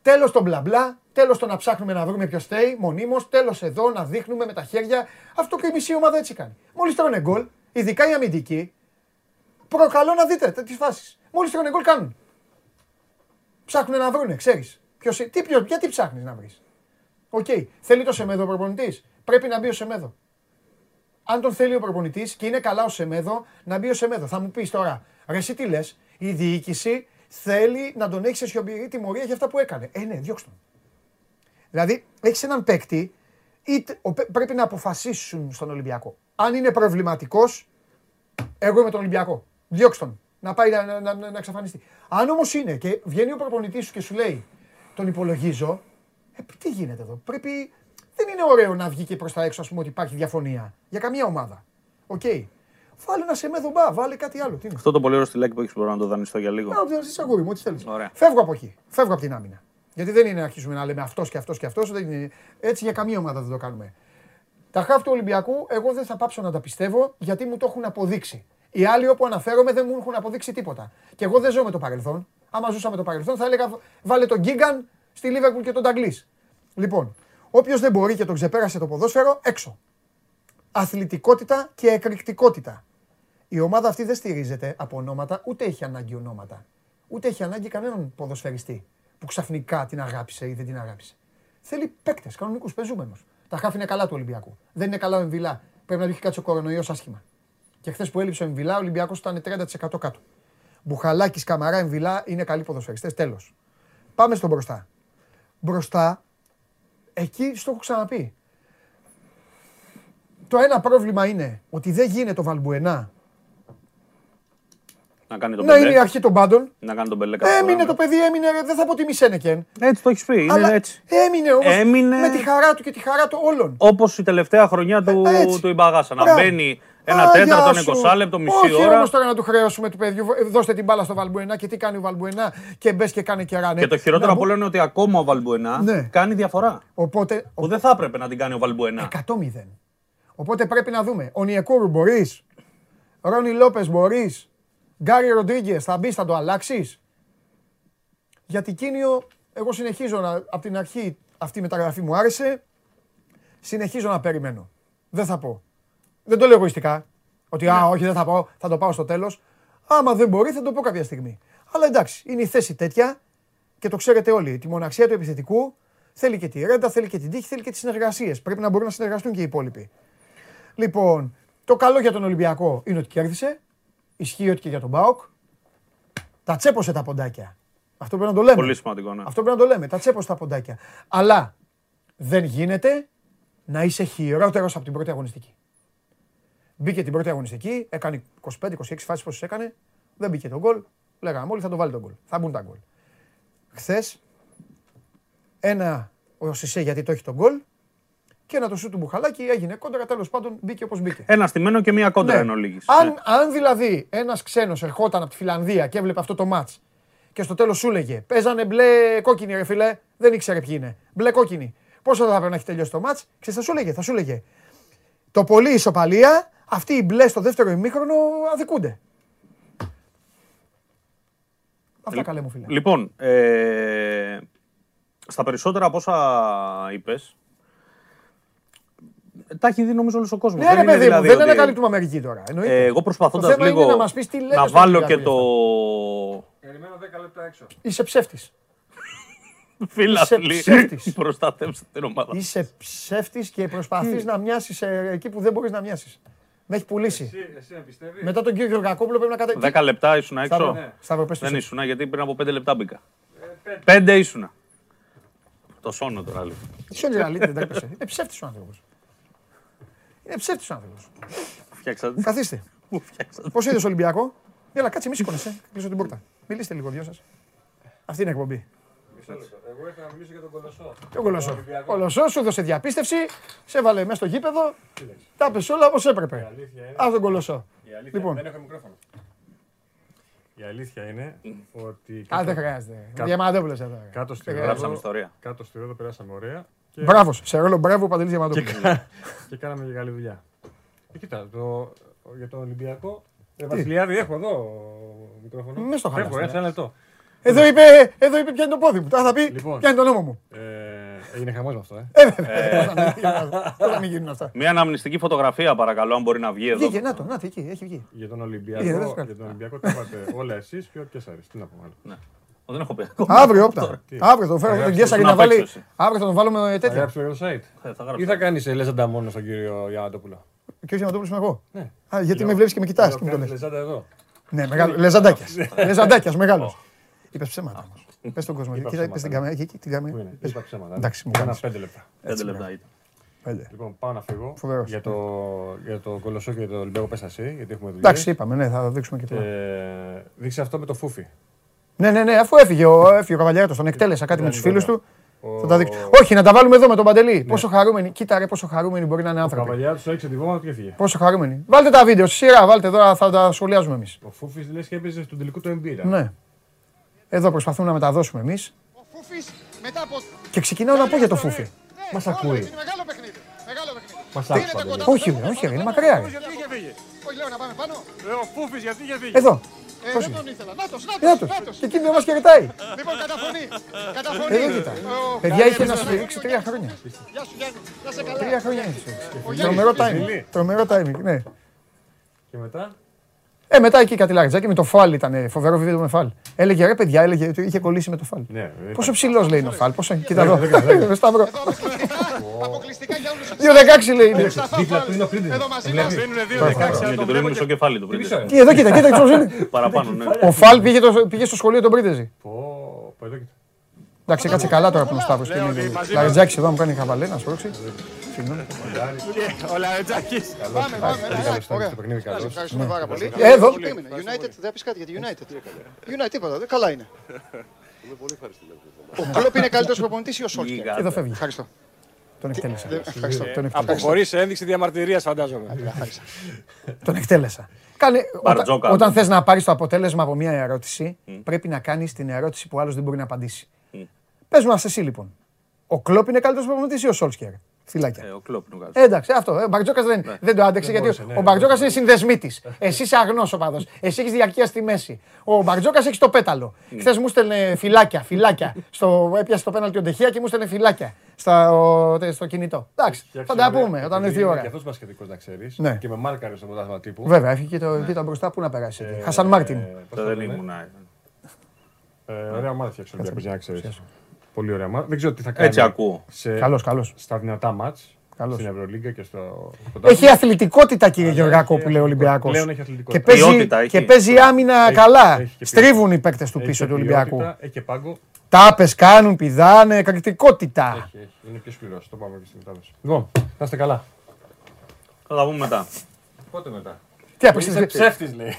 Τέλος τον μπλα μπλα, τέλος το να ψάχνουμε να βρούμε ποιος φταίει, μονίμως, τέλος εδώ να δείχνουμε με τα χέρια. Αυτό και η μισή ομάδα έτσι κάνει. Μόλις τρώνε γκολ, ειδικά οι αμυντικοί, προκαλώ να δείτε τι φάσεις. Μόλις τρώνε γκολ κάνουν. Ψάχνουν να βρούνε, ξέρεις. Τι, ποιος, γιατί ψάχνεις να βρεις. Ok, okay. θέλει το Σεμέδο ο προπονητής. Πρέπει να μπει ο Σεμέδο. Αν τον θέλει ο προπονητής και είναι καλά ο Σεμέδο, να μπει ο Σεμέδο. Θα μου πεις τώρα, ρε, εσύ τι λες, η διοίκηση θέλει να τον έχεις σε σιωπηρή τιμωρία για αυτά που έκανε. Ε, ναι, διώξτε τον. Δηλαδή, έχεις έναν παίκτη, είτε, πρέπει να αποφασίσουν στον Ολυμπιακό. Αν είναι προβληματικός, εγώ είμαι τον Ολυμπιακό. Διώξτε τον. Να πάει να, να, να, να εξαφανιστεί. Αν όμως είναι και βγαίνει ο προπονητής σου και σου λέει, τον υπολογίζω, ε, τι γίνεται εδώ; Πρέπει. Δεν είναι ωραίο να βγει και προς τα έξω, ας πούμε, ότι υπάρχει διαφωνία για καμία ομάδα. Ok. Okay. Βάλε ένα Σισέ Μπα, βάλε κάτι άλλο. Τι Αυτό το πολύ ωραίο στυλάκι που έχεις μπορεί να το δανειστώ για λίγο. Να το δανειστείς αγόρι μου, ό,τι θέλεις. Φεύγω από εκεί. Φεύγω από την άμυνα. Γιατί δεν είναι να αρχίσουμε να λέμε αυτός και αυτός και αυτός. Έτσι για καμία ομάδα δεν το κάνουμε. Τα χάφη του Ολυμπιακού, εγώ δεν θα πάψω να τα πιστεύω γιατί μου το έχουν αποδείξει. Οι άλλοι όπου αναφέρομαι δεν μου έχουν αποδείξει τίποτα. Και εγώ δεν ζω με το παρελθόν. Άμα ζούσα με το παρελθόν θα έλεγα βάλε τον Γκίγκαν στη Λίβερπουλ και τον Ταγκλής. Λοιπόν, όποιος δεν μπορεί και τον ξεπέρασε το ποδόσφαιρο, έξω. Αθλητικότητα και εκρηκτικότητα. Η ομάδα αυτή δεν στηρίζεται από ονόματα, ούτε έχει ανάγκη ονόματα. Ούτε έχει ανάγκη κανέναν ποδοσφαιριστή που ξαφνικά την αγάπησε ή δεν την αγάπησε. Θέλει παίκτες, κανονικούς, πεζούμενους. Τα χάφη είναι καλά του Ολυμπιακού. Δεν είναι καλά ο Εμβιλά. Πρέπει να του έχει κάτσει ο κορονοϊός άσχημα. Και χθες που έλειψε ο Εμβιλά, ο Ολυμπιακός ήταν 30% κάτω. Μπουχαλάκης, Καμαρά, Εμβιλά είναι καλοί ποδοσφαιριστές. Τέλος. Πάμε στο μπροστά. Μπροστά, εκεί στο έχω ξαναπεί. Το ένα πρόβλημα είναι ότι δεν γίνεται το Βαλμπουενά να κάνει τον να είναι η αρχή των πάντων. Να κάνει τον Μπελέ Έμεινε το παιδί, έμεινε, δεν θα πω τη Μισένεκεν. Έτσι το έχεις πει. Είναι Αλλά έτσι. Έμεινε όμως έμεινε... με τη χαρά του και τη χαρά του όλων. Όπως η τελευταία χρονιά του, ε, του Ιμπαγάσα. Να μπαίνει ένα τέταρτο, ένα 20 λεπτό, μισή Όχι, ώρα. Όχι τώρα να του χρέωσουμε του παιδιού. Δώστε την μπάλα στο Βαλμπουενά και τι κάνει ο Βαλμπουενά και μπες και κάνει και ράνε. Και το χειρότερο από όλα είναι ότι ακόμα ο Βαλμπουενά ναι. κάνει διαφορά. Οπότε, που δεν θα έπρεπε να την κάνει ο Βαλμπουενά. 100-0. Οπότε πρέπει να δούμε. Ο Νιεκούρου μπορείς. Ρόνι Λόπες μπορείς. Γκάρι Ροντρίγκες, θα μπεις, θα το αλλάξεις; Γιατί Κίνιο, εγώ συνεχίζω να, από την αρχή αυτή η μεταγραφή μου άρεσε. Συνεχίζω να περιμένω. Δεν θα πω. Δεν το λέω εγωιστικά. Ότι α, ναι. όχι, δεν θα πω, θα το πάω στο τέλος. Άμα δεν μπορεί, θα το πω κάποια στιγμή. Αλλά εντάξει, είναι η θέση τέτοια και το ξέρετε όλοι. Τη μοναξία του επιθετικού θέλει και τη ρέντα, θέλει και την τύχη, θέλει και τις συνεργασίες. Πρέπει να μπορούν να συνεργαστούν και οι υπόλοιποι. Λοιπόν, το καλό για τον Ολυμπιακό είναι ότι κέρδισε. Ισχύει ότι και για τον Μπάουκ. Τα τσέπωσε τα ποντάκια. Αυτό πρέπει να το λέμε. Πολύ σημαντικό, ναι. Αυτό πρέπει να το λέμε. Τα τσέπωσε τα ποντάκια. Αλλά δεν γίνεται να είσαι χειρότερος από την πρώτη αγωνιστική. Μπήκε την πρώτη αγωνιστική, έκανε 25-26 φάσεις πόσες έκανε, δεν μπήκε τον γκολ. Λέγαμε όλοι θα το βάλει τον γκολ. Θα μπουν τα γκολ. Χθες ένα ο Σισε γιατί το έχει τον γκολ και ένα το σου του Μπουχαλάκη έγινε κόντρα. Τέλος πάντων μπήκε όπως μπήκε. Ένα στημένο και μία κόντρα ναι. εν Αν, ναι. αν δηλαδή ένας ξένος ερχόταν από τη Φιλανδία και έβλεπε αυτό το ματ και στο τέλος σου έλεγε Παίζανε μπλε κόκκινη, ρε φιλέ, δεν ήξερε ποιοι είναι. Μπλε κόκκινη. Πόσο θα έπρεπε να έχει τελειώσει το ματ, ξέρεις, θα σου έλεγε, θα σου έλεγε. Το πολύ ισοπαλία, αυτοί οι μπλε στο δεύτερο ημίχρονο αδικούνται. Αυτά καλέ μου φίλε. Λοιπόν, ε, στα περισσότερα από όσα είπες, τα έχει δει νομίζω όλος ο κόσμος. Ναι, δεν είναι, παιδί δηλαδή, δεν ότι... είναι Αμερική τώρα. Ε, εγώ προσπαθώντας λίγο να, μας πεις τι να βάλω και το. Περιμένω 10 λεπτά έξω. Είσαι ψεύτης. Φίλα, προστατεύστε την ομάδα. Είσαι ψεύτης και προσπαθείς να μοιάσεις εκεί που δεν μπορείς να μοιάσεις. Με έχει πουλήσει. Εσύ, εσύ πιστεύεις; Μετά τον κύριο Κακόπουλο πρέπει να κατέβει. 10 λεπτά ήσουν έξω; Ναι. Δεν ήσουν γιατί πριν από 5 λεπτά μπήκα. 5 ήσουν. Το σώνω τώρα λίγο. Τι σώνει, δεν τρέπεσαι. Είναι ψεύτης ο άνθρωπος. Είναι ψεύτης ο άνθρωπος. Φτιάξατε. Καθίστε. Πώς είδες Ολυμπιακό; Έλα, κάτσε, μη σηκώνεσαι. Κλείσω την πόρτα. Μιλήστε λίγο, δυο σας. Αυτή είναι η εκπομπή. Εγώ ήθελα να μιλήσω για τον Κολοσσό. Τον Κολοσσό. Κολοσσό σου έδωσε διαπίστευση, σε έβαλε μέσα στο γήπεδο. Τα πες όλα όπως έπρεπε. Α τον Κολοσσό. Λοιπόν. Δεν έχω μικρόφωνο. Η αλήθεια είναι ότι. Α, δεν χρειάζεται. Διαμαντόπουλος εδώ. Κάτω στη Ρόδο. Κάτω στη Ρόδο περάσαμε ωραία. Και... Μπράβος, σε ρόλο μπράβο Παντελής Διαμαντόπουλος. Και, και κάναμε και καλή δουλειά. Και κοίτα, το, για τον Ολυμπιακό. Ε, Βασιλιάδη, έχω εδώ μικρόφωνο. Μες στο χάρτη. Έχω, ένα λεπτό. Εδώ είπε, εδώ είπε πιάνει το πόδι μου. Τώρα θα πει λοιπόν, πιάνει το νόμο μου. Ε, έγινε χαμός με αυτό, ε. ε, Πώς να μην γίνουν αυτά. Μια αναμνηστική φωτογραφία, παρακαλώ, αν μπορεί να βγει εδώ. Βγήκε, να το, να το, εκεί, έχει βγει. Για τον Ολυμπιακό, για τον Ολυμπιακό το είπατε όλα εσείς και ο Κέσσαρης. Τι να πω άλλο. Ναι. Δεν έχω πει Αύριο, όπτα. Αύριο τον φέρω τον Κέσσαρη να βάλει. Αύριο θα τον βάλουμε τέτοια. Θα γράψει το site. Ή θα κάνεις λεζαντά μόνος στον κύριο Γιανατόπουλο. Ο κύριο Γιανατόπουλο είμαι εγώ. Ναι. Γιατί με βλέπεις και με κοιτάς. Λεζάντα εδώ. Ναι, λεζαντάκιας. Λεζαντάκιας, μεγάλος. Είπες ψέματα όμως. Πες τον κόσμο. Κοίτα, πες την κάμερα. Εκεί την κάμερα. Είπα ψέματα. Εντάξει, μου κάνεις. Πέντε λεπτά. Πέντε λεπτά ήταν. Λοιπόν, πάω να φύγω. Για το, για το Κολοσσό και το Ολυμπιακό πες εσύ, γιατί έχουμε δουλειά. Εντάξει, είπαμε, ναι, θα δείξουμε και τώρα. Ε, δείξε αυτό με το Φούφι. Ναι, ναι, ναι, αφού έφυγε ο, έφυγε ο Καβαλιάτο, τον εκτέλεσα κάτι με τους φίλους του. Θα τα δείξω. Όχι, να τα βάλουμε εδώ με τον Παντελή. Ναι. Πόσο χαρούμενοι, κοίτα ρε, πόσο χαρούμενοι μπορεί να είναι άνθρωποι. Ο Καβαλιάτο έριξε τη βόμβα και έφυγε. Πόσο χαρούμενοι. Βάλτε τα βίντεο, σειρά, βάλτε εδώ, θα τα σχολιάζουμε εμείς. Ο Φούφι λες και έπαιζε στον τελικό του εμπειρία. Ναι. Εδώ προσπαθούμε να μεταδώσουμε εμείς. Και ξεκινάω να πω για το Φούφι. Μας ακούει. Μεγάλο παιχνίδι. Μεγάλο παιχνίδι. Όχι, όχι, είναι μακριά. Όχι, λέω να πάμε πάνω. Ο Φούφι γιατί είχε φύγει; Εδώ. Ε, δεν τον ήθελα. Νάτος, νάτος, νάτος. Και εκείνη δεν μας χαιρετάει. Λοιπόν, καταφωνή. Καταφωνή. Εδώ κοίτα. Παιδιά είχε να σφυρίξει τρία χρόνια. Γεια σου Γιάννη. Να σε καλά. Τρία χρόνια είχε σφυρίξει. Τρομερό timing. Τρομερό timing, ναι. Και μετά; Ε, μετά εκεί κάτι λάριτζάκι με το φάλ ήταν φοβερό βίντεο με φάλ. Έλεγε ρε παιδιά, έλεγε ότι είχε κολλήσει με το φάλ. Ναι, πόσο ψηλός λέει είναι ο φάλ, πόσο. Κοίτα εδώ. Σταυρό. Αποκλειστικά για όλους 2-16 λέει. Δίπλα του είναι ο Πρίντες. Εδώ μαζί μας δίνουν 2-16. Και του ρίχνουν μισό κεφάλι του Πρίντες. Τι εδώ κοίτα, κοίτα ποιος είναι. Παραπάνω, ναι. Ο Φαλ πήγε στο σχολείο τον Πρίντεζη. Εντάξει, κάτσε καλά τώρα που είναι ο Σταύρος. Λαρετζάκης εδώ μου κάνει χαβαλέ, να σπρώξει. Ο Λαρετζάκης. Πάμε, πάμε. Ευχαριστούμε πάρα πολύ. Εδώ. United, δεν πεις κάτι για τη United. United, τίποτα, καλά είναι. Ο Κλόπ είναι καλύτερος προπονητής ή ο Σόλκερ. Εδώ φεύγει. Ευχαριστώ. Τον εκτέλεσα. Αποχωρείς ένδειξη διαμαρτυρίας φαντάζομαι. Τον εκτέλεσα. Κάνε, όταν, όταν θες να πάρεις το αποτέλεσμα από μια ερώτηση, πρέπει να κάνεις την ερώτηση που άλλος δεν μπορεί να απαντήσει. Πες μας εσύ λοιπόν. Ο Κλόπ είναι καλύτερος προπονητής ή ο Σόλσκερ. Φυλάκια. Ε, ο Κλόπ είναι ο Εντάξει, αυτό. Ο Μπαρτζόκας δεν, ναι. δεν το άντεξε γιατί ναι, ο Μπαρτζόκας είναι συνδεσμίτης. Εσύ είσαι αγνός οπαδό. Εσύ έχεις διαρκεία στη μέση. Ο Μπαρτζόκας έχει το πέταλο. Mm. Χθες μου στέλνε φυλάκια, φυλάκια. στο, έπιασε το πέναλτι ο Ντεχεία και μου στέλνε φυλάκια στο, στο κινητό. Εντάξει, θα τα πούμε όταν έρθει η ώρα. Και αυτός πασχετικό να ξέρεις. Ναι. Και με μάρκαρες στο πρωτάθλημα τύπου. Βέβαια, έχει και το κοίτα μπροστά που να περάσει. Χασαν Μάρτιν. Δεν ήμουν. Ωραία ομάδα φτιάξε για να ξέρεις. Πολύ ωραία μάτς. Δεν ξέρω τι θα κάνει. Έτσι ακούω. Σε... Καλώς, καλώς. Στα δυνατά μάτς. Στην Ευρωλίγκα και στο. Έχει αθλητικότητα, κύριε Γεωργάκο, που λέει ο Ολυμπιακός. Πλέον έχει αθλητικότητα. Και παίζει, και παίζει άμυνα καλά. Στρίβουν οι παίκτες του πίσω του Ολυμπιακού. Έχει και πάγκο. Τάπες κάνουν, πηδάνε, εκρηκτικότητα. Έχει, έχει. Είναι πιο σκληρός. Το πάμε και στην μετάδοση. Λοιπόν, να είστε καλά. Θα τα πούμε μετά. Πότε μετά; Τι απέξεις. Είσαι ψεύτης λέει.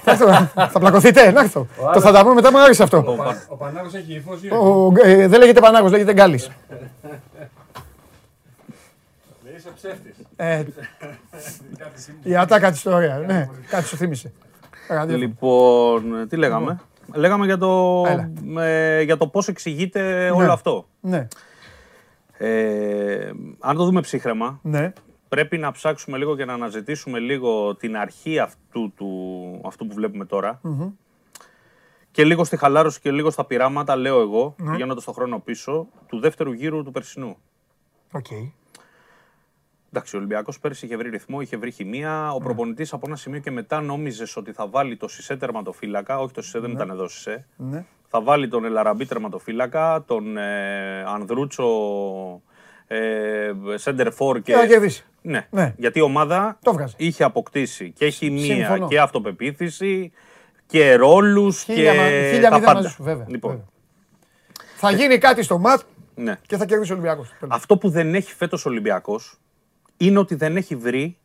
Θα πλακωθείτε, να έρθω. Το θα τα πούμε μετά, μου άρεσε αυτό. Ο Πανάγος έχει υφός ε, Δεν λέγεται Πανάγος, λέγεται Γκάλης. Είσαι ψεύτης. Ε, η ατάκα της ιστορίας, ναι, κάτι σου θύμισε. Λοιπόν, τι λέγαμε; Λέγαμε για το, για το πώς εξηγείται όλο Ναι. αυτό. Ναι, Ε, αν το δούμε ψύχραιμα, ναι. Πρέπει να ψάξουμε λίγο και να αναζητήσουμε λίγο την αρχή αυτού, του, αυτού που βλέπουμε τώρα. Και λίγο στη χαλάρωση και λίγο στα πειράματα, λέω εγώ, Ναι. πηγαίνοντας το χρόνο πίσω, του δεύτερου γύρου του περσινού. Οκ. Εντάξει, ο Ολυμπιακός πέρσι είχε βρει ρυθμό, είχε βρει χημεία. Ναι. Ο προπονητής από ένα σημείο και μετά νόμιζες ότι θα βάλει το Σισέ τερματοφύλακα. Όχι, το Σισέ δεν ήταν εδώ Σισέ. Ναι. Θα βάλει τον Ελ Αραμπί τερματοφύλακα, τον ε, Ανδρούτσο ε, Σέντερφορ και. Και θα κερδίσει. Ναι. Ναι. γιατί η ομάδα Το βγάζει. είχε αποκτήσει και χημεία Συμφωνώ. και αυτοπεποίθηση και ρόλους Χίλια, μα- και χίλια τα μηδέν πάντα. μαζί σου, βέβαια. Λοιπόν, βέβαια. Θα γίνει κάτι στο ματ ναι. και θα κερδίσει ο Ολυμπιακός. Αυτό που δεν έχει φέτος ο Ολυμπιακός είναι ότι δεν έχει βρει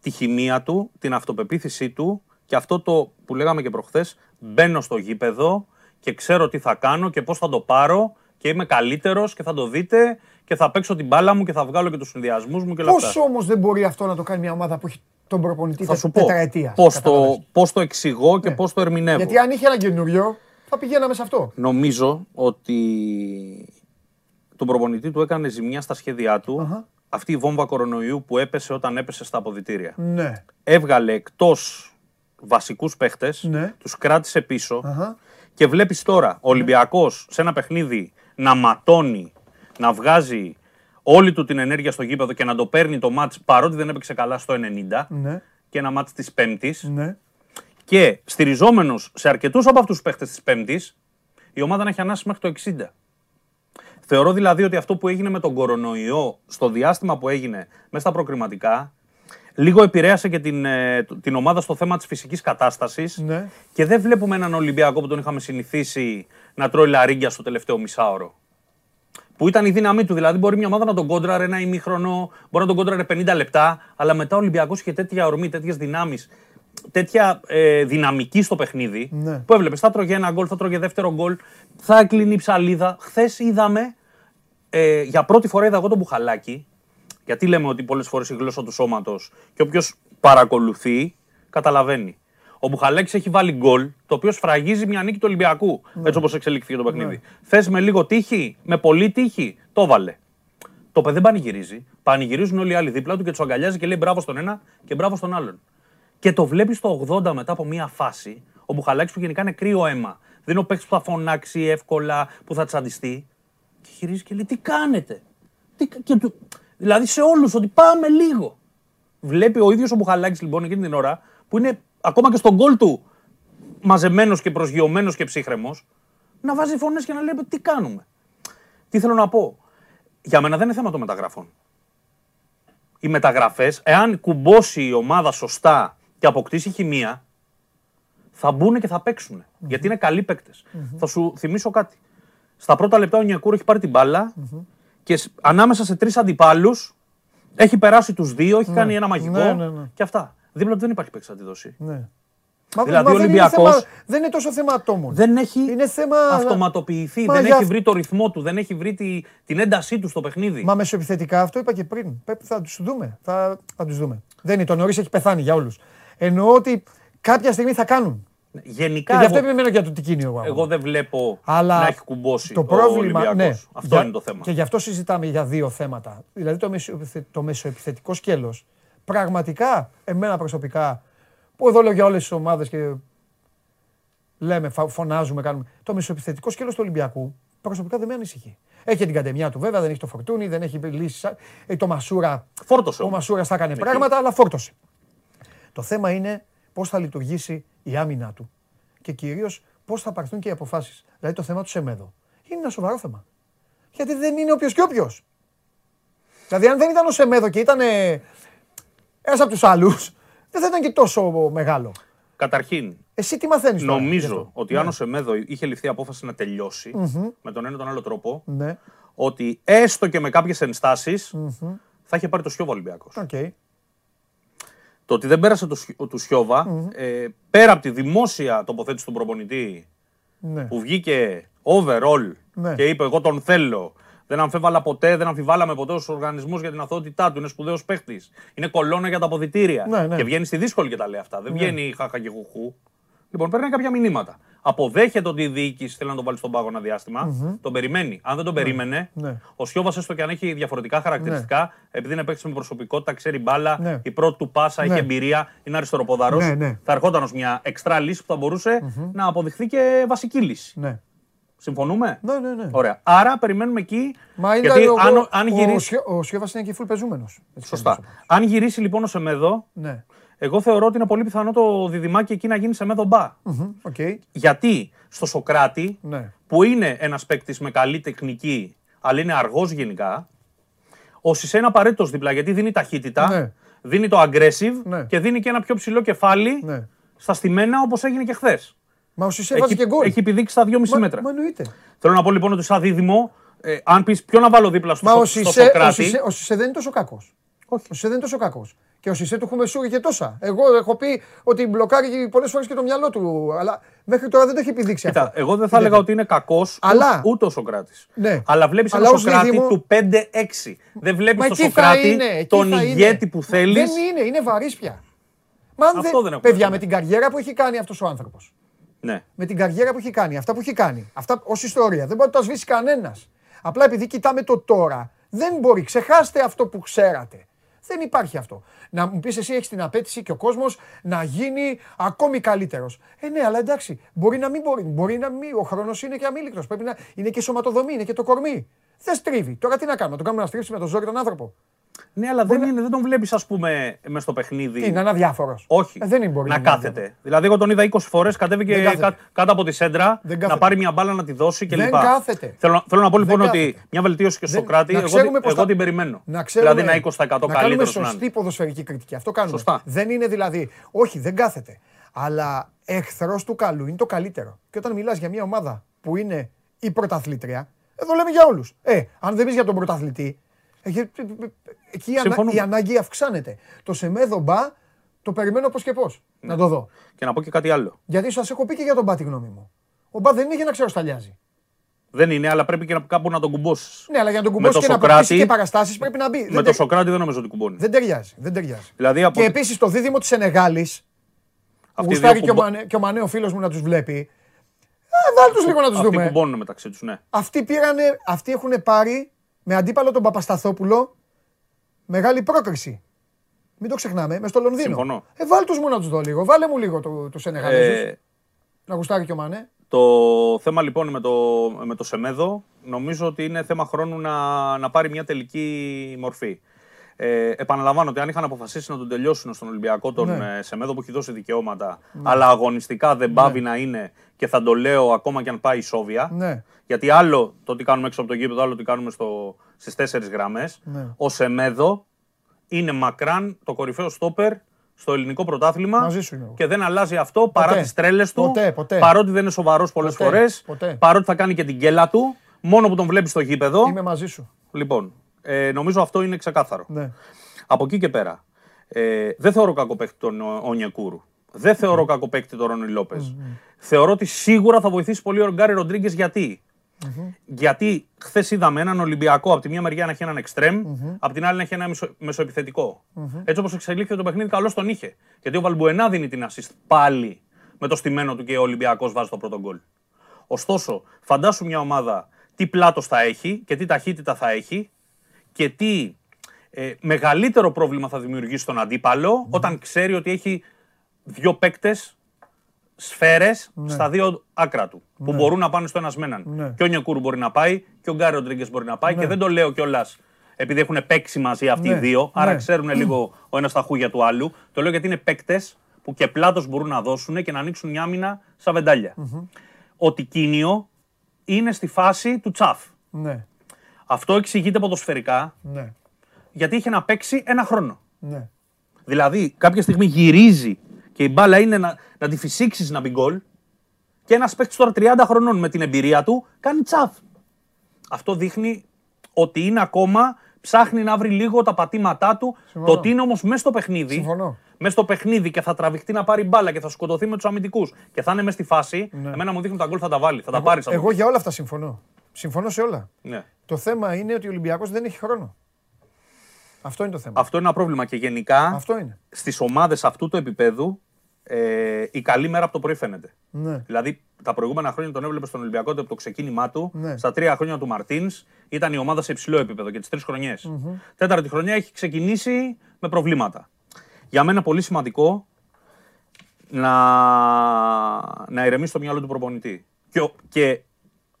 τη χημεία του, την αυτοπεποίθησή του και αυτό το που λέγαμε και προχθές, μπαίνω στο γήπεδο και ξέρω τι θα κάνω και πώς θα το πάρω και είμαι καλύτερος και θα το δείτε και θα παίξω την μπάλα μου και θα βγάλω και τους συνδυασμούς μου και όλα αυτά. Πώς όμως δεν μπορεί αυτό να το κάνει μια ομάδα που έχει τον προπονητή Θα τε- σου πω τετραετίας. πώς το, Κατάλαβες; πώς το εξηγώ και Ναι. πώς το ερμηνεύω. Γιατί αν είχε ένα καινούριο, θα πηγαίναμε σε αυτό. Νομίζω ότι τον προπονητή του έκανε ζημιά στα σχέδιά του Αχα. αυτή η βόμβα κορονοϊού που έπεσε όταν έπεσε στα αποδητήρια. Ναι. έβγαλε εκτός βασικούς παίχτες, Ναι. τους κράτησε πίσω Αχα. και βλέπεις τώρα ο Ολυμπιακός σε ένα παιχνίδι να ματώνει, να βγάζει όλη του την ενέργεια στο γήπεδο και να το παίρνει το μάτς παρότι δεν έπαιξε καλά στο 90 Ναι. και ένα μάτς της Πέμπτης Ναι. και στηριζόμενος σε αρκετούς από αυτούς τους παίχτες της Πέμπτης η ομάδα να έχει ανάσει μέχρι το 60. Θεωρώ δηλαδή ότι αυτό που έγινε με τον κορονοϊό στο διάστημα που έγινε μέσα στα προκριματικά λίγο επηρέασε και την, ε, την ομάδα στο θέμα της φυσικής κατάστασης Ναι. και δεν βλέπουμε έναν Ολυμπιακό που τον είχαμε συνηθίσει να τρώει λαρίγκια στο τελευταίο μισάωρο. Που ήταν η δύναμή του. Δηλαδή, μπορεί μια ομάδα να τον κόντραρε ένα ημίχρονο, μπορεί να τον κόντραρε 50 λεπτά, αλλά μετά ο Ολυμπιακός είχε τέτοια ορμή, τέτοιες δυνάμεις, τέτοια ε, δυναμική στο παιχνίδι, Ναι. που έβλεπες. Θα τρώγε ένα γκολ, θα τρώγε δεύτερο γκολ, θα κλείνει η ψαλίδα. Χθες είδαμε, ε, για πρώτη φορά είδα εγώ τον Μπουχαλάκη, γιατί λέμε ότι πολλές φορές η γλώσσα του σώματος και όποιος παρακολουθεί, καταλαβαίνει. Ο Μπουχαλάκη έχει βάλει γκολ, το οποίο σφραγίζει μια νίκη του Ολυμπιακού. Έτσι όπως εξελίχθηκε το παιχνίδι. Θες με λίγο τύχη, με πολύ τύχη, το βάλε. Το παιδί δεν πανηγυρίζει. Πανηγυρίζουν όλοι οι άλλοι δίπλα του και τους αγκαλιάζει και λέει μπράβο στον ένα και μπράβο στον άλλον. Και το βλέπεις στο 80 μετά από μία φάση, ο Μπουχαλάκη που γενικά είναι κρύο αίμα. Δεν είναι ο παίκτης που θα φωνάξει εύκολα, που θα τσαντιστεί. Και γυρίζει και λέει: Τι κάνετε; Τι... κα-» Και του... Δηλαδή σε όλους ότι πάμε λίγο. Βλέπει ο ίδιος ο Μπουχαλάκη λοιπόν εκείνη την ώρα που είναι ακόμα και στον γκολ του μαζεμένος και προσγειωμένος και ψύχρεμος να βάζει φωνές και να λέει: Τι κάνουμε; Τι θέλω να πω; Για μένα δεν είναι θέμα των μεταγραφών. οι μεταγραφές, εάν κουμπώσει η ομάδα σωστά και αποκτήσει χημεία, θα μπουν και θα παίξουν. Γιατί είναι καλοί παίκτες. Θα σου θυμίσω κάτι. Στα πρώτα λεπτά ο Νιακούρ έχει πάρει την μπάλα και σ- ανάμεσα σε τρεις αντιπάλους έχει περάσει τους δύο, έχει κάνει ένα μαγικό Ναι, ναι, ναι. και αυτά. Δίπλα του δεν υπάρχει παίκτης να τη δώσει. Ναι. Μα, Δηλαδή, μα ο δεν, είναι Ολυμπιακός θέμα, δεν είναι τόσο θέμα ατόμων. Δεν έχει Είναι θέμα. αυτοματοποιηθεί, Μα δεν για- έχει βρει το ρυθμό του, δεν έχει βρει τη- την έντασή του στο παιχνίδι. Μα μεσοεπιθετικά αυτό είπα και πριν. Πρέπει, θα τους δούμε. Θα, θα τους δούμε. Δεν είναι. Το νωρίς έχει πεθάνει για όλους. Εννοώ ότι κάποια στιγμή θα κάνουν. Γενικά, Και γι' αυτό εγώ, επιμένω για το τι κίνει εγώ. εγώ δεν βλέπω Αλλά να έχει κουμπώσει το το πρόβλημα. Ολυμπιακός. Ναι, Αυτό για- είναι το θέμα. Και γι' αυτό συζητάμε για δύο θέματα. Δηλαδή το, μεσοεπιθε- το μεσοεπιθετικό σκέλος. Πραγματικά, εμένα προσωπικά, που εδώ λέω για όλες τις ομάδες και λέμε, φα- φωνάζουμε, κάνουμε. Το μεσοεπιθετικό σκέλος του Ολυμπιακού προσωπικά δεν με ανησυχεί. Έχει την κατεμιά του βέβαια, δεν έχει το φορτούνι, δεν έχει λύσει. Έχει το Μασούρα. Φόρτωσε Ο όμως. Μασούρα θα έκανε πράγματα, αλλά φόρτωσε. Το θέμα είναι πώς θα λειτουργήσει η άμυνά του και κυρίως πώς θα πάρθουν και οι αποφάσεις. Δηλαδή το θέμα του Σεμέδο. Είναι ένα σοβαρό θέμα. Γιατί δεν είναι όποιος και όποιος. Δηλαδή, αν δεν ήταν ο Σεμέδο και ήταν ένας από τους άλλους, δεν θα ήταν και τόσο μεγάλο. Καταρχήν, Εσύ τι μαθαίνεις τώρα. γι' νομίζω αυτό; ότι αν ο Σεμέδο είχε ληφθεί απόφαση να τελειώσει με τον ένα ή τον άλλο τρόπο, Ναι, ότι έστω και με κάποιες ενστάσεις θα είχε πάρει το Σιώβα Ολυμπιακός. οκ. Το ότι δεν πέρασε το, Σι- του Σιώβα ε, πέρα από τη δημόσια τοποθέτηση του προπονητή Ναι. που βγήκε overall Ναι. και είπε: Εγώ τον θέλω. Δεν αμφέβαλα ποτέ, δεν αμφιβάλαμε ποτέ στους οργανισμούς για την αθωότητά του. Είναι σπουδαίος παίχτης. Είναι κολόνα για τα αποδυτήρια. Ναι, ναι. Και βγαίνει στη δύσκολη και τα λέει αυτά. Δεν βγαίνει χάχα και χουχού. Λοιπόν, παίρνει κάποια μηνύματα. Αποδέχεται ότι η διοίκηση θέλει να τον βάλει στον πάγο ένα διάστημα. Τον περιμένει. Αν δεν τον περίμενε, Ναι. ο Σιώβα έστω και αν έχει διαφορετικά χαρακτηριστικά, επειδή είναι παίκτη με προσωπικότητα, ξέρει μπάλα, Ναι. η πρώτη του πάσα Ναι. έχει εμπειρία, είναι αριστεροποδαρός. Ναι, ναι. Θα ερχόταν ως μια εξτρά λύση που θα μπορούσε να αποδειχθεί και βασική λύση. Ναι. Συμφωνούμε; Ναι, ναι, ναι. Ωραία. Άρα περιμένουμε εκεί. Μα είναι γιατί ο, αν, ο, αν ο, γυρίσει. Σιώ- ο Σιώβας είναι και full πεζούμενος. Έτσι Σωστά. κι αλλιώς. Αν γυρίσει λοιπόν ο Σεμέδο, Ναι. εγώ θεωρώ ότι είναι πολύ πιθανό το διδυμάκι εκεί να γίνει Σεμέδο Μπα. Μμμ, Οκ. Γιατί στο Σοκράτη, Ναι. που είναι ένας παίκτης με καλή τεχνική, αλλά είναι αργός γενικά, ο Σισέ είναι απαραίτητος δίπλα γιατί δίνει ταχύτητα, Ναι. δίνει το aggressive Ναι. και δίνει και ένα πιο ψηλό κεφάλι Ναι. στα στημένα όπως έγινε και χθες. Μα ο Σισέ βάζει Έχει, και γκολ. έχει επιδείξει τα 2,5 Μα- μέτρα. Μα εννοείται. Θέλω να πω λοιπόν ότι σαν δίδυμο, ε, αν πεις ποιο να βάλω δίπλα στο, Μα ο στο Σισέ, ο, Σοκράτη. Σισέ, ο Σισέ δεν είναι τόσο κακός. Όχι. Ο Σισε δεν είναι τόσο κακός. Και ο Σισε του έχουμε σούρει και τόσα. Εγώ έχω πει ότι μπλοκάρει πολλές φορές και το μυαλό του. Αλλά μέχρι τώρα δεν το έχει επιδείξει Κοίτα, αυτό. εγώ δεν θα έλεγα ότι είναι κακός Αλλά- ούτε ο Σοκράτης. Ναι. Αλλά βλέπεις Αλλά ένα ως Σοκράτη δίδυμο- του 5-6. Δεν βλέπεις Μα τον εκεί θα Σοκράτη είναι. εκεί τον θα είναι. ηγέτη που θέλεις. Δεν είναι, είναι βαρύς πια. Μα αν Αυτό δεν έχουμε παιδιά, θέμα. με την καριέρα που έχει κάνει αυτός ο άνθρωπος. Ναι. με την καριέρα που έχει κάνει, αυτά που έχει κάνει, αυτά ως ιστορία. Δεν μπορεί να τα σβήσει κανένας. Απλά επειδή κοιτάμε το τώρα, δεν μπορεί. Ξεχάστε αυτό που ξέρατε. Δεν υπάρχει αυτό. Να μου πεις εσύ έχεις την απέτηση και ο κόσμος να γίνει ακόμη καλύτερος. Ε, ναι, αλλά εντάξει, μπορεί να μην μπορεί. Μπορεί να μην. Ο χρόνος είναι και αμήλικτος. Πρέπει να είναι και η σωματοδομή, είναι και το κορμί. Δεν στρίβει. Τώρα τι να κάνουμε, να τον κάνουμε να στρίψει με το ζόρι τον άνθρωπο. Ναι, αλλά δεν, είναι, δεν τον βλέπεις, ας πούμε, μες στο παιχνίδι. Τι, να είναι αδιάφορος. Όχι. Ε, δεν είναι, μπορεί να είναι κάθεται. αδιάφορος. Δηλαδή, εγώ τον είδα 20 φορές, κατέβηκε Δεν κάθεται. κά- κάτω από τη σέντρα Δεν να κάθεται. πάρει μια μπάλα να τη δώσει κλπ. Δεν κάθεται. Θέλω, θέλω να πω λοιπόν Δεν ότι κάθεται. μια βελτίωση και στο Δεν- Σοκράτη, να εγώ, ξέρουμε την- πώς εγώ θα- την περιμένω. Να ξέρουμε, δηλαδή να 20% να κάνουμε καλύτερο να σωστή είναι. ποδοσφαιρική κριτική. Αυτό κάνουμε. Σωστά. Δεν είναι δηλαδή. Όχι, δεν κάθεται. Αλλά εχθρός του καλού είναι το καλύτερο. Και όταν μιλάς για μια ομάδα που είναι η πρωταθλήτρια, εδώ λέμε για όλους. Ε, αν δεν πεις για τον πρωταθλητή, ε, ε, εκεί η, ανα... Συμφωνούμε. η ανάγκη αυξάνεται. Το Σεμέδο μπα το περιμένω πώς και πώς. Να το δω. Και να πω και κάτι άλλο. Γιατί σας έχω πει και για τον μπα τη γνώμη μου. Ο μπα δεν είναι για να ξέρω σταλιάζει. Δεν είναι, αλλά πρέπει και να- κάπου να τον κουμπώσεις. Ναι, αλλά για να τον Με κουμπώσεις το και να Σοκράτη- αποκτήσει και παραστάσεις πρέπει να μπει. Με Δεν το τε- Σοκράτη δεν νομίζω ότι κουμπώνει. Δεν ταιριάζει. Δεν ταιριάζει. Δηλαδή από. Και επίσης το δίδυμο της Ενεγάλη. Αυτοί οι Γουστάρει δύο και ο, κουμπώ- Μανέ, και ο Μανέ ο φίλος μου να τους βλέπει. Ε, βάλ τους λίγο να τους Αυτοί δούμε. κουμπώνουν μεταξύ τους, ναι. Αυτοί, πήρανε, αυτοί έχουν πάρει με αντίπαλο τον Παπασταθόπουλο μεγάλη πρόκριση. Μην το ξεχνάμε, μες στο Λονδίνο. Συμφωνώ. Ε, βάλ τους μου να τους δω λίγο. Βάλε μου λίγο του τους Ενεγαλέζους. Ε, Να γουστάρει και ο Μανέ. Το θέμα λοιπόν με το, με το Σεμέδο νομίζω ότι είναι θέμα χρόνου να, να πάρει μια τελική μορφή. Ε, επαναλαμβάνω ότι αν είχαν αποφασίσει να τον τελειώσουν στον Ολυμπιακό τον Ναι. ε, Σεμέδο που έχει δώσει δικαιώματα, αλλά αγωνιστικά δεν πάβει να είναι και θα το λέω ακόμα και αν πάει ισόβια. Ναι. Γιατί άλλο το τι κάνουμε έξω από το γήπεδο, άλλο το τι κάνουμε στο, στις τέσσερις γραμμές. Ναι. Ο Σεμέδο είναι μακράν το κορυφαίο στόπερ στο ελληνικό πρωτάθλημα. Μαζί σου είμαι εγώ. Και δεν αλλάζει αυτό παρά Ποτέ. τις τρέλες του. Ποτέ, ποτέ. Παρότι δεν είναι σοβαρός πολλές Ποτέ, φορές. ποτέ. Παρότι θα κάνει και την κέλα του. Μόνο που τον βλέπεις στο γήπεδο. Είμαι μαζί σου. Λοιπόν, ε, νομίζω αυτό είναι ξεκάθαρο. Ναι. Από εκεί και πέρα. Ε, δεν θεωρώ κακό παίκτη τον Ονιακούρου. Δεν θεωρώ κακό παίκτη τον Ρόνι Λόπες. Θεωρώ ότι σίγουρα θα βοηθήσει πολύ ο Γκάρι Ροντρίγκες γιατί; Γιατί χθες είδαμε έναν Ολυμπιακό από τη μία μεριά να έχει έναν εξτρεμ, από την άλλη να έχει ένα μεσο, μεσοεπιθετικό. Έτσι όπως εξελίχθηκε το παιχνίδι, καλώς τον είχε. Γιατί ο Βαλμπουενά δίνει την assist πάλι με το στημένο του και ο Ολυμπιακός βάζει το πρώτο γκολ. Ωστόσο, φαντάσου μια ομάδα τι πλάτος θα έχει και τι ταχύτητα θα έχει και τι ε, μεγαλύτερο πρόβλημα θα δημιουργήσει στον αντίπαλο όταν ξέρει ότι έχει δύο παίκτες σφαίρες στα δύο άκρα του. Που μπορούν να πάνε στο ένας με έναν. Ναι. Και ο Νιακούρου μπορεί να πάει και ο Γκάρι Ροντρίγκες μπορεί να πάει. Και δεν το λέω κιόλας επειδή έχουν παίξει μαζί αυτοί Ναι. οι δύο, άρα Ναι. ξέρουν λίγο ο ένας τα χούγια του άλλου. Το λέω γιατί είναι παίκτες που και πλάτος μπορούν να δώσουν και να ανοίξουν μια άμυνα σαν βεντάλια. Ο Τικίνιο είναι στη φάση του τσαφ. Ναι. Αυτό εξηγείται ποδοσφαιρικά Ναι. γιατί είχε να παίξει ένα χρόνο. Ναι. Δηλαδή, κάποια στιγμή γυρίζει και η μπάλα είναι να, να τη φυσήξεις να μπει γκολ. Και ένας παίκτης τώρα 30 χρονών με την εμπειρία του κάνει τσαφ. Αυτό δείχνει ότι είναι ακόμα, ψάχνει να βρει λίγο τα πατήματά του. Συμφωνώ. Το ότι είναι όμως μέσα στο παιχνίδι. Συμφωνώ. Μέσα στο παιχνίδι και θα τραβηχτεί να πάρει μπάλα και θα σκοτωθεί με τους αμυντικούς και θα είναι μέσα στη φάση. Εμένα μου δείχνουν τα γκολ θα τα βάλει, θα τα πάρει. Ναι. Εγώ για όλα αυτά συμφωνώ. Συμφωνώ σε όλα. Ναι. Το θέμα είναι ότι ο Ολυμπιακός δεν έχει χρόνο. Αυτό είναι το θέμα. Αυτό είναι ένα πρόβλημα και γενικά Αυτό είναι. στις ομάδες αυτού του επίπεδου ε, η καλή μέρα από το πρωί φαίνεται. Ναι. Δηλαδή, τα προηγούμενα χρόνια τον έβλεπες στον Ολυμπιακό από το ξεκίνημά του. Ναι. Στα τρία χρόνια του Μαρτίνς ήταν η ομάδα σε υψηλό επίπεδο και τις τρεις χρονιε Τέταρτη χρονιά έχει ξεκινήσει με προβλήματα. Για μένα πολύ σημαντικό να, να ηρεμήσει το μυαλό του προπονητή. Και, ο- και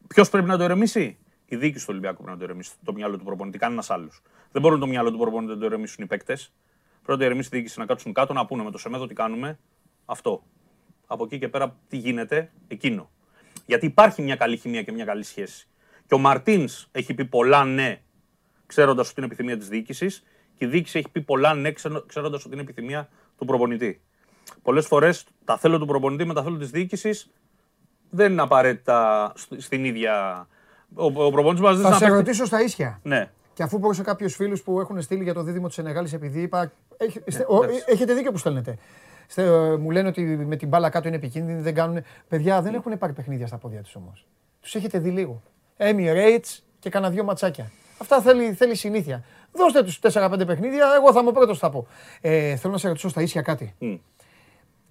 ποιος πρέπει να το ηρεμήσει, η διοίκηση του Ολυμπιακού πρέπει να το ηρεμήσει το μυαλό του προπονητή, κανένας άλλος. Δεν μπορούν το μυαλό του προπονητή να το ηρεμήσουν οι παίκτες. Πρέπει να το ηρεμήσει η διοίκηση να κάτσουν κάτω να πούνε με το Σεμέδο τι κάνουμε. Αυτό. Από εκεί και πέρα τι γίνεται, εκείνο. Γιατί υπάρχει μια καλή χημεία και μια καλή σχέση. Και ο Μαρτίνς έχει πει πολλά ναι, ξέροντας ότι είναι επιθυμία της διοίκησης, και η διοίκηση έχει πει πολλά ναι, ξέροντας ότι είναι επιθυμία του προπονητή. Πολλές φορές τα θέλω του προπονητή με τα θέλω της διοίκησης δεν είναι απαραίτητα σ- στην ίδια. Ο, ο προπονητής μας Θα σε ρωτήσω στα ίσια. Ναι. Και αφού πω σε κάποιους φίλους που έχουν στείλει για το δίδυμο της Σενεγάλης, επειδή είπα. έχ- είστε- ο- εντάξει. έχετε δίκιο που στέλνετε. Στε- ε, μου λένε ότι με την μπάλα κάτω είναι επικίνδυνοι, δεν κάνουν. Παιδιά δεν έχουν πάρει παιχνίδια στα πόδια τους όμως. Τους έχετε δει λίγο. Emirates και κανένα δυο ματσάκια. Αυτά θέλει, θέλει συνήθεια. Δώστε τους 4-5 παιχνίδια, εγώ θα είμαι ο πρώτος θα πω. Ε, θέλω να σε ρωτήσω στα ίσια κάτι. Μμ.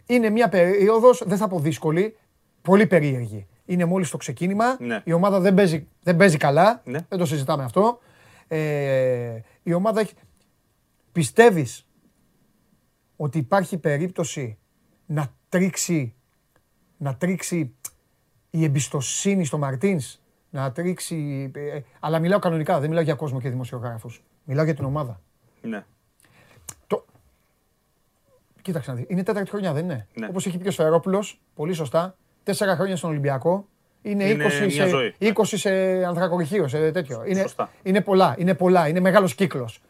Είναι μια περίοδος, δεν θα πω δύσκολη, πολύ περίεργη. Είναι μόλις το ξεκίνημα. Ναι. Η ομάδα δεν παίζει, δεν παίζει καλά. Ναι. Δεν το συζητάμε αυτό. Ε, η ομάδα έχει. Πιστεύεις ότι υπάρχει περίπτωση να τρίξει, να τρίξει η εμπιστοσύνη στο Μαρτίνς, να τρίξει. ε, αλλά μιλάω κανονικά, δεν μιλάω για κόσμο και δημοσιογράφους. Μιλάω για την ομάδα. Ναι. Το... Κοίταξε να δεις. Είναι τέταρτη χρονιά, δεν είναι; Ναι. Όπως έχει πει ο Σφερόπουλο, πολύ σωστά. Τέσσερα χρόνια στον Ολυμπιακό. Είναι, Είναι 20, μια σε, ζωή. 20 σε ανθρακοριχείο, σε τέτοιο. Είναι, Σωστά. είναι πολλά, είναι πολλά. Είναι μεγάλος κύκλος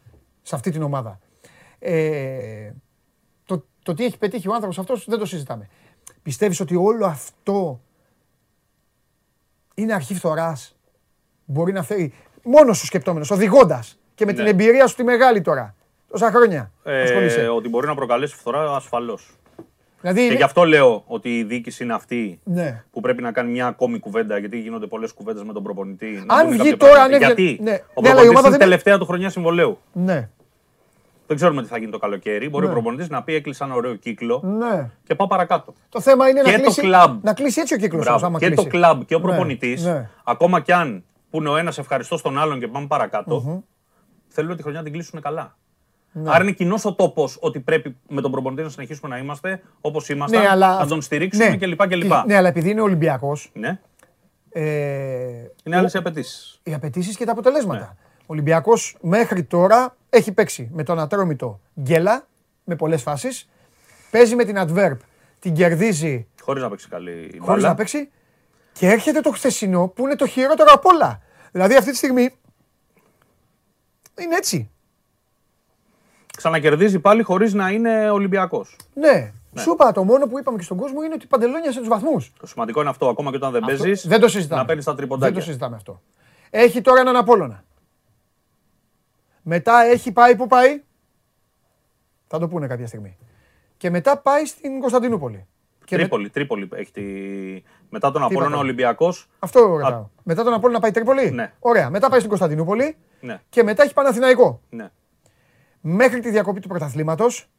σε αυτή την ομάδα. Ε, το, το τι έχει πετύχει ο άνθρωπος αυτός δεν το συζητάμε. Πιστεύεις ότι όλο αυτό είναι αρχή φθοράς; Μπορεί να φέρει μόνος σου σκεπτόμενος, οδηγώντας και με Ναι. την εμπειρία σου τη μεγάλη τώρα. Τόσα χρόνια. ασχολείσαι. Ε, ότι μπορεί να προκαλέσει φθορά ασφαλώς. Δηλαδή, Και γι' αυτό λέω ότι η διοίκηση είναι αυτή Ναι. που πρέπει να κάνει μια ακόμη κουβέντα, γιατί γίνονται πολλές κουβέντες με τον προπονητή. να Αν πούνε βγει κάποια τώρα, πράγματα. αν έβγαινε- Γιατί; Ναι. ο Ναι, αλλά η προπονητής ομάδα είναι δεν- τελευταία του χρονιά συμβολέου. Ναι. Δεν ξέρουμε τι θα γίνει το καλοκαίρι. Μπορεί Ναι. ο προπονητής να πει έκλεισα ένα ωραίο κύκλο ναι. και πάω παρακάτω. Το θέμα είναι Και να το κλείσει, κλαμπ. να κλείσει έτσι ο κύκλος. Μπράβο. Και το κλαμπ και ο προπονητής, Ναι. ακόμα κι αν πούνε ο ένας ευχαριστώ στον άλλον και πάμε παρακάτω, θέλουν τη χρονιά να την κλείσουν καλά. Ναι. Άρα είναι κοινός ο τόπος ότι πρέπει με τον προπονητή να συνεχίσουμε να είμαστε όπως είμαστε, Ναι, αλλά... να τον στηρίξουμε ναι. κλπ. κλπ. Ναι, αλλά επειδή είναι Ολυμπιακός, Ναι. ε, Είναι άλλες οι απαιτήσεις. οι απαιτήσεις και τα αποτελέσματα. Ο Ολυμπιακός μέχρι τώρα έχει παίξει με τον Ατρόμητο γκέλα, με πολλές φάσεις. Παίζει με την Adverb, την κερδίζει Χωρίς να παίξει καλή χωρίς μπάλα. να παίξει. Και έρχεται το χθεσινό που είναι το χειρότερο απ' όλα. Δηλαδή αυτή τη στιγμή είναι έτσι. Ξανακερδίζει πάλι χωρίς να είναι Ολυμπιακός. Ναι. Σου είπα το μόνο που είπαμε και στον κόσμο είναι ότι παντελόνιασε τους βαθμούς. Το σημαντικό είναι αυτό, ακόμα και όταν δεν παίζεις. Δεν το συζητάμε. Να παίρνεις τα Δεν τριποντάκια. το συζητάμε αυτό. Έχει τώρα έναν Απόλλωνα. Μετά έχει πάει που πάει; Θα το πούνε κάποια στιγμή. Και μετά πάει στην Κωνσταντινούπολη. Και με- Τρίπολη, Τρίπολη έχει τη... Μετά τον Απόλλωνα είπατε; Ολυμπιακός. Αυτό ρωτάω. Μετά τον Απόλλωνα πάει Τρίπολη; Ναι. Ωραία. Μετά πάει στην Κωνσταντινούπολη. Ναι, Και μετά έχει Παναθηναϊκό. ναι. Μέχρι τη διακοπή του πρωταθλήματος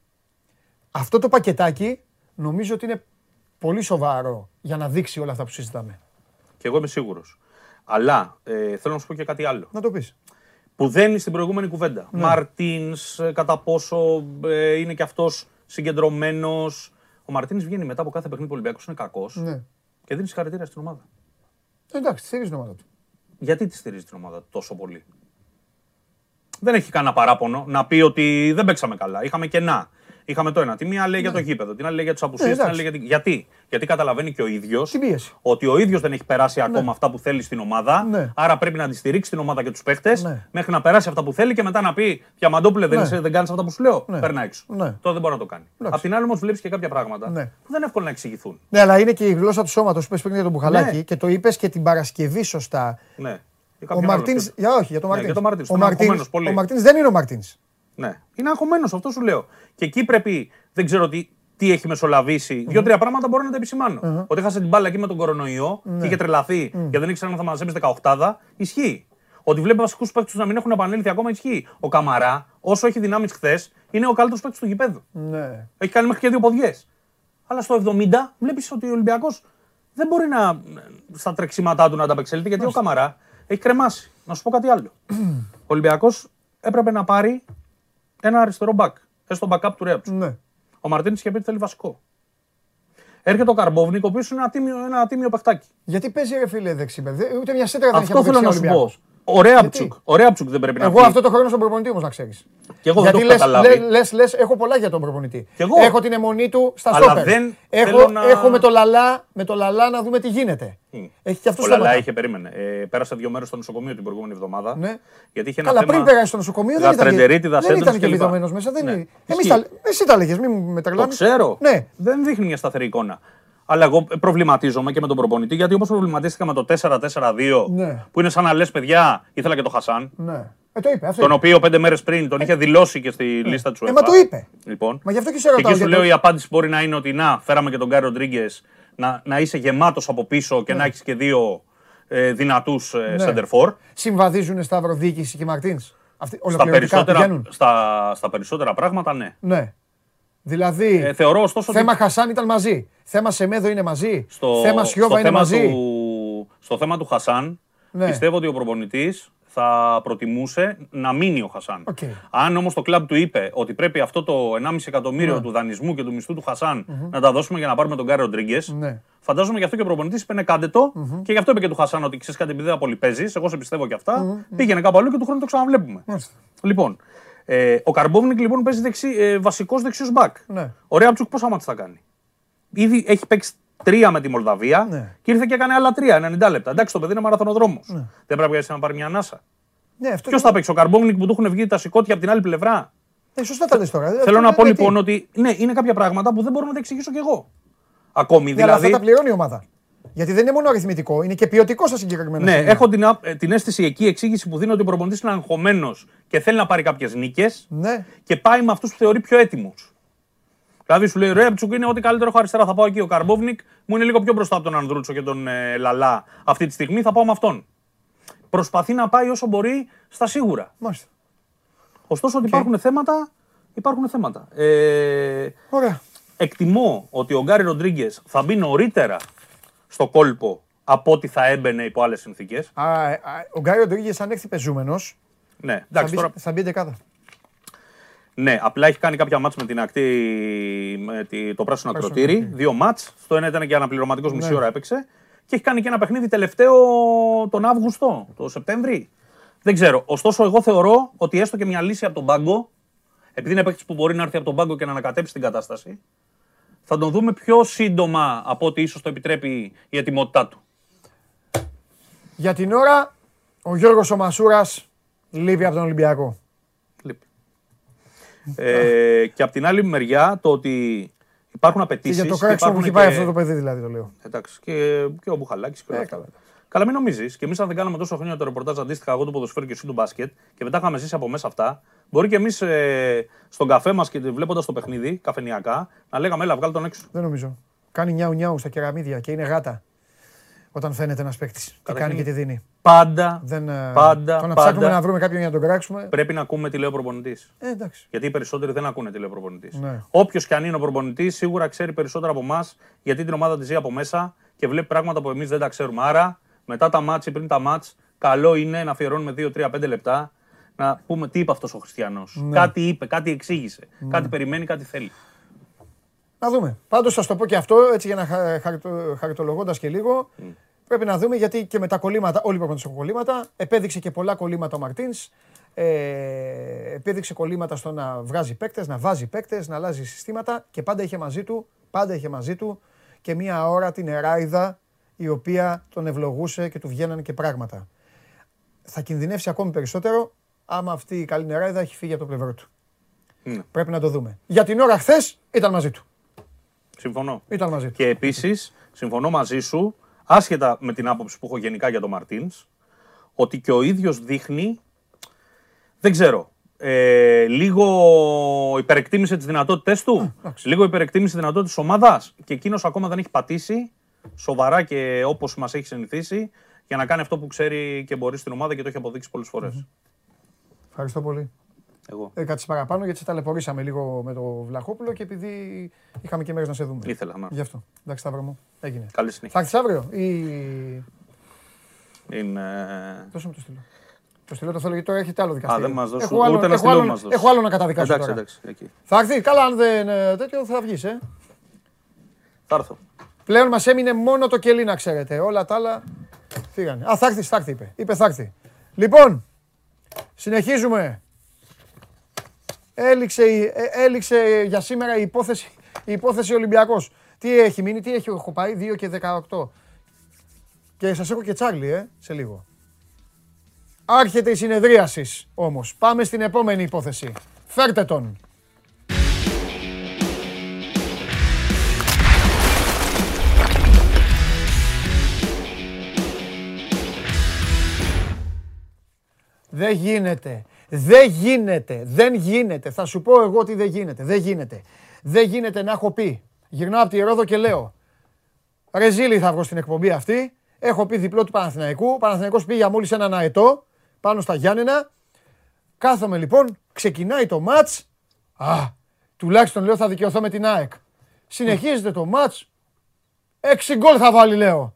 αυτό το πακετάκι νομίζω ότι είναι πολύ σοβαρό για να δείξει όλα αυτά που συζητάμε. Και εγώ είμαι σίγουρος. Αλλά ε, θέλω να σου πω και κάτι άλλο. Να το πεις. Που δεν είναι στην προηγούμενη κουβέντα. Ναι. Μαρτίνς, κατά πόσο ε, είναι και αυτός συγκεντρωμένος. Ο Μαρτίνς βγαίνει μετά από κάθε παιχνίδι που ο Ολυμπιακός είναι κακός Ναι. και δίνει συγχαρητήρια στην ομάδα. Εντάξει, στηρίζει την ομάδα του. Γιατί τη στηρίζει την ομάδα του τόσο πολύ; Δεν έχει κανένα παράπονο να πει ότι δεν παίξαμε καλά. Είχαμε κενά. Είχαμε το ένα. Τη μία λέει για το γήπεδο, την άλλη λέει για τους απουσίες, Ναι, την άλλη εντάξει. λέει για την... Γιατί; Γιατί καταλαβαίνει και ο ίδιος Την πίεση. ότι ο ίδιος δεν έχει περάσει ακόμα αυτά που θέλει στην ομάδα. Ναι. Άρα πρέπει να τη στηρίξει την ομάδα και τους παίχτες Ναι. μέχρι να περάσει αυτά που θέλει και μετά να πει Διαμαντόπουλε, δεν, Ναι. είσαι- δεν κάνεις αυτά που σου λέω. Ναι. Περνά έξω. Ναι. Τότε δεν μπορεί να το κάνει. Εντάξει. Απ' την άλλη όμως βλέπεις και κάποια πράγματα Ναι. που δεν είναι εύκολο να εξηγηθούν. Ναι, αλλά είναι και η γλώσσα του σώματος που είπες πριν για τον Μπουχαλάκη Ναι. και το είπες και την Παρασκευή σωστά. Ναι. Ή Ο κάποιον άλλο, Μαρτίν. ποιος- Για όχι, για τον Ναι, Μαρτίνς. για τον Μαρτίνς, Ο που είναι Μαρτίνς- αγχωμένος πολύ. ο Μαρτίνς δεν είναι ο Μαρτίνς. Ναι. Είναι αγχωμένος, αυτό σου λέω. Και εκεί πρέπει, δεν ξέρω τι, τι έχει μεσολαβήσει. Δύο-τρία πράγματα μπορώ να τα επισημάνω. Ότι έχασε την μπάλα εκεί με τον κορονοϊό και είχε τρελαθεί και δεν ήξερε αν θα μαζέψει 18. Ισχύει. Ότι βλέπει βασικούς παίκτες να μην έχουν επανέλθει ακόμα ισχύει. Ο Καμαρά, όσο έχει δυνάμεις χθες, είναι ο καλύτερος παίκτης του γηπέδου. Ναι. Έχει κάνει μέχρι και δύο ποδιές. Αλλά στο 70 βλέπεις ότι ο Ολυμπιακός δεν μπορεί να, στα τρεξίματά του να ανταπεξέλθει γιατί ο Καμαρά έχει κρεμάσει. Να σου πω κάτι άλλο. ο Ολυμπιακός έπρεπε να πάρει ένα αριστερό μπακ. Έστω backup του Ρέαψου. ναι. Ο Μαρτίνη είχε πει ότι θέλει βασικό. Έρχεται ο Καρμπόβνικ, ο οποίος είναι ένα τίμιο, ένα ατίμιο παιχτάκι. Γιατί παίζει ρε φίλε δεξί παιδί, ούτε μια σέντρα δεν έχει Αυτό θέλω να σου πω. Ολυμπιακός. Ο Ρέαψουκ, ο Ρέαψουκ δεν πρέπει να Εγώ πει. αυτό το χρόνο στον προπονητή όμως να ξέρεις. Και εγώ δεν το Γιατί έχω λες, καταλάβει. λες, λες, λες, έχω πολλά για τον προπονητή. Κι εγώ. Έχω την αιμονή του στα Αλλά στόπερ. δεν έχω, θέλω να- έχω με το λαλά, με το λαλά να δούμε τι γίνεται. Έχει και αυτό Ο Λαλά είχε, περίμενε. Ε, πέρασε δύο μέρες στο νοσοκομείο την προηγούμενη εβδομάδα. Ναι. Γιατί είχε ένα Καλά, θέμα πριν περάσει στο νοσοκομείο δεν ήταν, και- γαστρεντερίτιδας, δεν ήταν έντονης και κλπ. βιδωμένος μέσα. Δεν Ναι. είναι. Εμείς Ισχύει. τα, εσύ τα έλεγε, μην με Το τρελάνεις. ξέρω. Ναι. Δεν δείχνει μια σταθερή εικόνα. Αλλά εγώ προβληματίζομαι και με τον προπονητή γιατί όπω προβληματίστηκα με το 4-4-2 Ναι. που είναι σαν να λες παιδιά, ήθελα και το Χασάν. Ναι. Ε, το είπε. Αυτό Τον είπε. οποίο πέντε μέρες πριν τον είχε δηλώσει και στη λίστα του Ε, μα το είπε. Λοιπόν. Μα γι' αυτό και σε Και ρωτάω. εκεί σου για το- λέω η απάντηση μπορεί να είναι ότι να, φέραμε και τον Γκάρι Ροντρίγκες να, να είσαι γεμάτος από πίσω και να έχεις και δύο ε, δυνατούς ε, Ναι. center for. Συμβαδίζουν Σταύρο διοίκηση και Μαρτίνς; Στα Ολοκληρωτικά περισσότερα, πηγαίνουν; στα, στα περισσότερα πράγματα, ναι. Ναι. Δηλαδή, Ε, θεωρώ ωστόσο θέμα ότι Χασάν ήταν μαζί. Θέμα Σεμέδο είναι μαζί. στο, θέμα Σιώβα στο είναι θέμα μαζί. Του, στο θέμα του Χασάν, Ναι. πιστεύω ότι ο προπονητής θα προτιμούσε να μείνει ο Χασάν. Οκ. Αν όμως το κλαμπ του είπε ότι πρέπει αυτό το 1,5 εκατομμύριο Ναι. του δανεισμού και του μισθού του Χασάν να τα δώσουμε για να πάρουμε τον Γκάρι Ροντρίγκες, Ναι. φαντάζομαι γι' αυτό και ο προπονητής είπε ναι, κάντε το. Και γι' αυτό είπε και του Χασάν ότι ξέρεις κάτι, επειδή δεν πολύ παίζει, εγώ σε πιστεύω και αυτά. Πήγαινε κάπου αλλού και του χρόνου το ξαναβλέπουμε. Μάλιστα. Λοιπόν, ε, ο Καρμπόβνικ λοιπόν παίζει δεξί, ε, βασικός δεξιός μπακ. Ναι. Ο Ρέαμπτσιουκ πόσα ματς θα κάνει; Ήδη έχει παίξει τρία με τη Μολδαβία Ναι. και ήρθε και έκανε άλλα τρία, 90 λεπτά. Εντάξει, το παιδί είναι μαραθωνοδρόμος. Δεν πρέπει να πάρει μια ανάσα. Ναι, αυτό Ποιος θα παίξει, ο Καρμπόβνικ που του έχουν βγει τα σηκώτια από την άλλη πλευρά; Ε, σωστά τα λες τώρα. Θέλω Αυτό να δεν πω είναι λοιπόν τι. ότι ναι, είναι κάποια πράγματα που δεν μπορώ να τα εξηγήσω κι εγώ. Ακόμη Ναι, αλλά αυτά δηλαδή. τα πληρώνει η ομάδα. Γιατί δεν είναι μόνο αριθμητικό, είναι και ποιοτικό στα συγκεκριμένα Ναι, σημεία. έχω την, α- ε, την αίσθηση εκεί, η εξήγηση που δίνω ότι ο προπονητής είναι αγχωμένος και θέλει να πάρει κάποιες νίκες Ναι. και πάει με αυτούς που θεωρεί πιο έτοιμους. Δηλαδή σου λέει: Ρέμπτσουκ είναι ό,τι καλύτερο έχω αριστερά. Θα πάω εκεί. Ο Καρμπόβνικ μου είναι λίγο πιο μπροστά από τον Ανδρούτσο και τον ε, Λαλά αυτή τη στιγμή. Θα πάω με αυτόν. Προσπαθεί να πάει όσο μπορεί στα σίγουρα. Μάλιστα. Ωστόσο ότι υπάρχουν θέματα. Υπάρχουν θέματα. Ε, Ωραία. εκτιμώ ότι ο Γκάρι Ροντρίγκες θα μπει νωρίτερα στο κόλπο από ότι θα έμπαινε υπό άλλες συνθήκες. Α, ε, α, ο Γκάι Ροντρίγκες, αν έρθει πεζούμενος, Ναι, θα, εντάξει, μπει- τώρα, θα μπει εντεκάδα. ναι, απλά έχει κάνει κάποια μάτς με την ακτή, με τη- το πράσινο ακροτήρι. ακροτήρι. Δύο μάτς. Στο ένα ήταν και αναπληρωματικός μισή Ναι. ώρα έπαιξε. Και έχει κάνει και ένα παιχνίδι τελευταίο τον Αύγουστο, το Σεπτέμβρη. Δεν ξέρω. Ωστόσο, εγώ θεωρώ ότι έστω και μια λύση από τον πάγκο, επειδή είναι παίκτης που μπορεί να έρθει από τον πάγκο και να ανακατέψει την κατάσταση, θα τον δούμε πιο σύντομα από ό,τι ίσως το επιτρέπει η ετοιμότητά του. Για την ώρα, ο Γιώργος ο Μασούρας λείπει από τον Ολυμπιακό. Λείπει. Ε, και από την άλλη μεριά το ότι υπάρχουν Και απαιτήσει. για το κράξιμο που έχει πάει αυτό το παιδί δηλαδή το λέω. Εντάξει, και, και ο Μπουχαλάκης και όλα Ε, αυτά. Καλά. Καλά, μην νομίζεις. Και εμείς, αν δεν κάναμε τόσο χρόνια το ρεπορτάζ αντίστοιχα, εγώ του ποδοσφαίρου και εσύ του μπάσκετ, και μετά είχαμε ζήσει από μέσα αυτά, μπορεί και εμείς ε, στον καφέ μας και βλέποντας το παιχνίδι, καφενιακά, να λέγαμε, Έλα, βγάλει τον έξω. Δεν νομίζω. Κάνει νιάου νιάου στα κεραμίδια και είναι γάτα. Όταν φαίνεται ένας παίκτης. Τι Καταρχήν, κάνει και τι δίνει. Πάντα, Δεν, ε, πάντα, το να πάντα ψάχνουμε να βρούμε κάποιον για να τον κράξουμε. πρέπει να ακούμε τι λέει ο προπονητής. Ε, εντάξει. Γιατί οι περισσότεροι δεν ακούνε τι λέει ο προπονητής. Ναι. Όποιος και αν είναι ο προπονητής, σίγουρα ξέρει περισσότερα από εμάς, γιατί την ομάδα της ζει από μέσα και βλέπει πράγματα που εμείς δεν τα ξέρουμε. Άρα, μετά τα μάτς ή πριν τα μάτς, καλό είναι να αφιερώνουμε 2-3-5 λεπτά να πούμε τι είπε αυτός ο Χριστιανός. Ναι. Κάτι είπε, κάτι εξήγησε. Κάτι περιμένει, κάτι θέλει. Να δούμε. Πάντως θα το πω και αυτό έτσι για να χα- χαριτο- χαριτολογώντας και λίγο. Πρέπει να δούμε γιατί και με τα κολλήματα, όλοι πρέπει να έχουν κολλήματα. Επέδειξε και πολλά κολλήματα ο Μαρτίνς. Ε, επέδειξε κολλήματα στο να βγάζει παίκτες, να βάζει παίκτες, να αλλάζει συστήματα και πάντα είχε μαζί του, πάντα είχε μαζί του και μία ώρα την εράιδα η οποία τον ευλογούσε και του βγαίνανε και πράγματα. Θα κινδυνεύσει ακόμη περισσότερο άμα αυτή η καλή νεράιδα έχει φύγει από το πλευρό του. Ναι. Πρέπει να το δούμε. Για την ώρα χθες ήταν μαζί του. Συμφωνώ. Ήταν μαζί του. Και επίσης, συμφωνώ μαζί σου, άσχετα με την άποψη που έχω γενικά για τον Μαρτίνς, ότι και ο ίδιος δείχνει. Δεν ξέρω. Ε, λίγο υπερεκτίμησε τις δυνατότητέ του. λίγο υπερεκτίμησε τις δυνατότητες της ομάδας. Και εκείνος ακόμα δεν έχει πατήσει σοβαρά και όπως μας έχει συνηθίσει για να κάνει αυτό που ξέρει και μπορεί στην ομάδα και το έχει αποδείξει πολλές φορές. Ευχαριστώ πολύ. Εγώ. Ε, κάτσε παραπάνω γιατί σε ταλαιπωρήσαμε λίγο με το Βλαχόπουλο και επειδή είχαμε και μέρε να σε δούμε. Ήθελα να. Γι' αυτό. Εντάξει, Σταύρο μου. Έγινε. Καλή συνέχεια. Θα έρθεις αύριο ή. Είναι... Δώσε μου το στυλό. Το στυλό το θέλω γιατί τώρα έχετε άλλο δικαστήριο. δεν μας δώσουν, Έχω άλλο, ούτε ένα έχω στυλό άλλο, μας δώσουν. έχω άλλο να καταδικάσω Εντάξει, τώρα. εντάξει. Εκεί. Θα έρθει. Καλά, αν δεν ε, τέτοιο θα βγεις, ε. Θα έρθω. Πλέον μας έμεινε μόνο το κελί, να ξέρετε. Όλα τα άλλα φύγανε. Α, θα έρθει, θα έρθει, είπε. Είπε θα έρθει. Λοιπόν, συνεχίζουμε. Έληξε, η- ε, έληξε για σήμερα η υπόθεση, η υπόθεση Ολυμπιακός. Τι έχει μείνει, τι έχει, έχω πάει, 2 και 18. Και σας έχω και Τσάρλι, ε, σε λίγο. Άρχεται η συνεδρίασης όμως. Πάμε στην επόμενη υπόθεση. Φέρτε τον. Δεν γίνεται. Δεν γίνεται. Δεν γίνεται. Θα σου πω εγώ ότι δεν γίνεται. Δεν γίνεται. Δεν γίνεται να έχω πει. Γυρνάω από τη Ρόδο και λέω. Ρεζίλη θα βγω στην εκπομπή αυτή. Έχω πει διπλό του Παναθηναϊκού. Ο Παναθηναϊκός πήγε μόλις έναν αετό πάνω στα Γιάννενα. Κάθομαι λοιπόν, ξεκινάει το μάτς. Α, τουλάχιστον λέω θα δικαιωθώ με την ΑΕΚ. Συνεχίζεται το μάτς. Έξι γκολ θα βάλει λέω.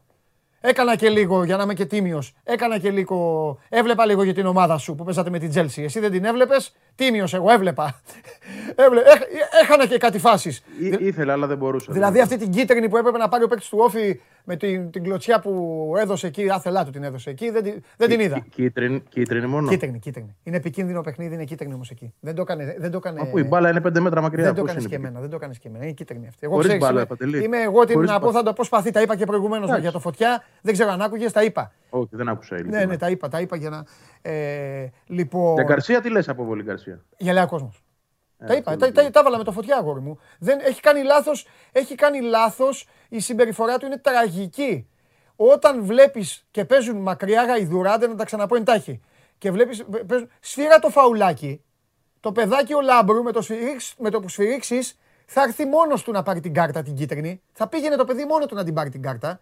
Έκανα και λίγο για να είμαι και τίμιος. Έκανα και λίγο. Έβλεπα λίγο για την ομάδα σου που παίζατε με την Τσέλσι. Εσύ δεν την έβλεπες; Τίμιος, εγώ έβλεπα. Έβλε... έχ- Έχανα και κάτι φάσεις. Ήθελα, αλλά δεν μπορούσα. Δηλαδή αυτή την κίτρινη που έπρεπε να πάρει ο παίκτης του ΟΦΗ με την, την κλωτσιά που έδωσε εκεί, άθελά του την έδωσε εκεί, δεν, την- δεν την είδα. Κίτρινη, κίτρινη μόνο; Κίτρινη, κίτρινη. Είναι επικίνδυνο παιχνίδι, είναι κίτρινη όμως εκεί. Δεν το έκανε. Δεν το έκανε... Αφού η μπάλα είναι 5 μέτρα μακριά. Δεν το πώς έκανες είναι και εκεί; εμένα, δεν το έκανες και εμένα. Είναι κίτρινη αυτή. Εγώ Χωρίς ξέρεις, μπάλα, είμαι, Παντελή. είμαι εγώ την Χωρίς να πω, μπάλα. θα το πω σπαθί. Τα είπα και προηγουμένως Εντάξει. για το Φωτιά. Δεν ξέρω αν άκουγες, τα είπα. Όχι, δεν άκουσα. Ναι, ειλικρινά. ναι, τα είπα, τα είπα για να. Ε, λοιπόν. Για Γκαρσία τι λες από βολή Γκαρσία; Γελάει ο κόσμος. Ε, τα είπα, τα, τα, τα έβαλα με το φωτιά, αγόρι μου. Δεν, έχει κάνει λάθος, έχει κάνει λάθος, η συμπεριφορά του είναι τραγική. Όταν βλέπεις και παίζουν μακριά γαϊδουράντε, να τα ξαναπώ εντάχει, και βλέπεις, παίζουν, σφύρα το φαουλάκι, το παιδάκι ο Λάμπρου με το, σφυρίξ, με το που σφυρίξεις, θα έρθει μόνος του να πάρει την κάρτα την κίτρινη. Θα πήγαινε το παιδί μόνο του να την πάρει την κάρτα.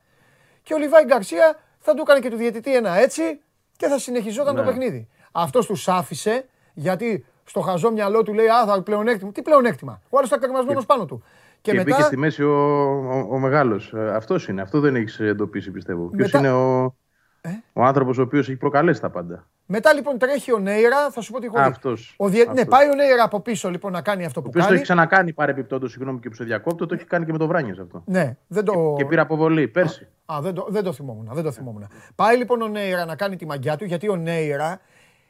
Και ο Λιβάη Γκαρσία θα του έκανε και του διαιτητή ένα έτσι και θα συνεχιζόταν το Ναι. παιχνίδι. Αυτός τους άφησε γιατί στο χαζό μυαλό του λέει Α, θα πλεονέκτημα. Τι πλεονέκτημα; Ο άλλος ήταν κρεμασμένο πάνω του. Και, Και, μετά. μπήκε στη μέση ο, ο, ο μεγάλος. Αυτός είναι. Αυτό δεν έχεις εντοπίσει, πιστεύω. Ποιος Μετά- Ε; είναι ο, ο άνθρωπος ο οποίος έχει προκαλέσει τα πάντα. Μετά λοιπόν τρέχει ο Νέιρα, θα σου πω τι έχω δει. Αυτός. Ο διε... Ναι, Αυτός. πάει ο Νέιρα από πίσω λοιπόν να κάνει αυτό Ο που οποίος το κάνει. έχει ξανακάνει παρεπιπτόντω, συγγνώμη και που σε διακόπτω, το έχει κάνει και με το Βράνιε αυτό. Ναι, δεν το. Και πήρε αποβολή πέρσι. Α, δεν το, δεν το θυμόμουν. Δεν το θυμόμουν. Πάει λοιπόν ο Νέιρα να κάνει τη μαγιά του γιατί ο Νέιρα.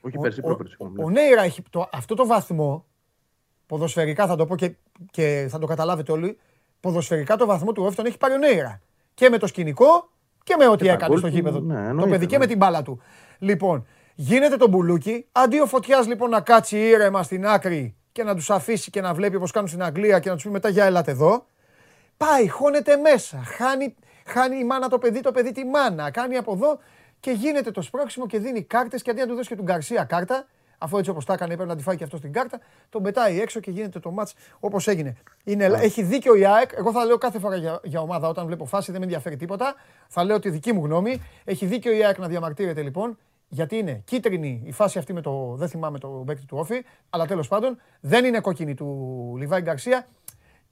Όχι ο- πέρσι, ο- πρόπερσι. Ο, ο Νέιρα έχει το, αυτό το βαθμό. Ποδοσφαιρικά θα το πω και, και θα το καταλάβετε όλοι. Ποδοσφαιρικά το βαθμό του Όφη τον έχει πάρει ο Νέιρα. Και με το σκηνικό και με ό,τι τα έκανε γκολ στο του, γήπεδο. ναι, το εννοείται, παιδί και ναι. με την μπάλα του. Λοιπόν, γίνεται το μπουλούκι. Αντί ο φωτιάς λοιπόν να κάτσει ήρεμα στην άκρη και να τους αφήσει και να βλέπει όπως κάνουν στην Αγγλία και να τους πει μετά για ελάτε εδώ. Πάει, χώνεται μέσα. Χάνει, χάνει η μάνα το παιδί, το παιδί τη μάνα. Κάνει από εδώ και γίνεται το σπρώξιμο και δίνει κάρτες και αντί να του δώσει και του Γκαρσία κάρτα, αφού έτσι όπως τα έκανε έπρεπε να τη φάει και αυτό στην κάρτα, τον πετάει έξω και γίνεται το μάτ όπως έγινε. Είναι, Έχει δίκιο η ΑΕΚ. Εγώ θα λέω κάθε φορά για, για ομάδα όταν βλέπω φάση, δεν με ενδιαφέρει τίποτα. Θα λέω τη δική μου γνώμη. Έχει δίκιο η ΑΕΚ να διαμαρτύρεται λοιπόν, γιατί είναι κίτρινη η φάση αυτή με το. Δεν θυμάμαι το παίκτη του Όφη, αλλά τέλος πάντων δεν είναι κόκκινη του Λιβάη Γκαρσία.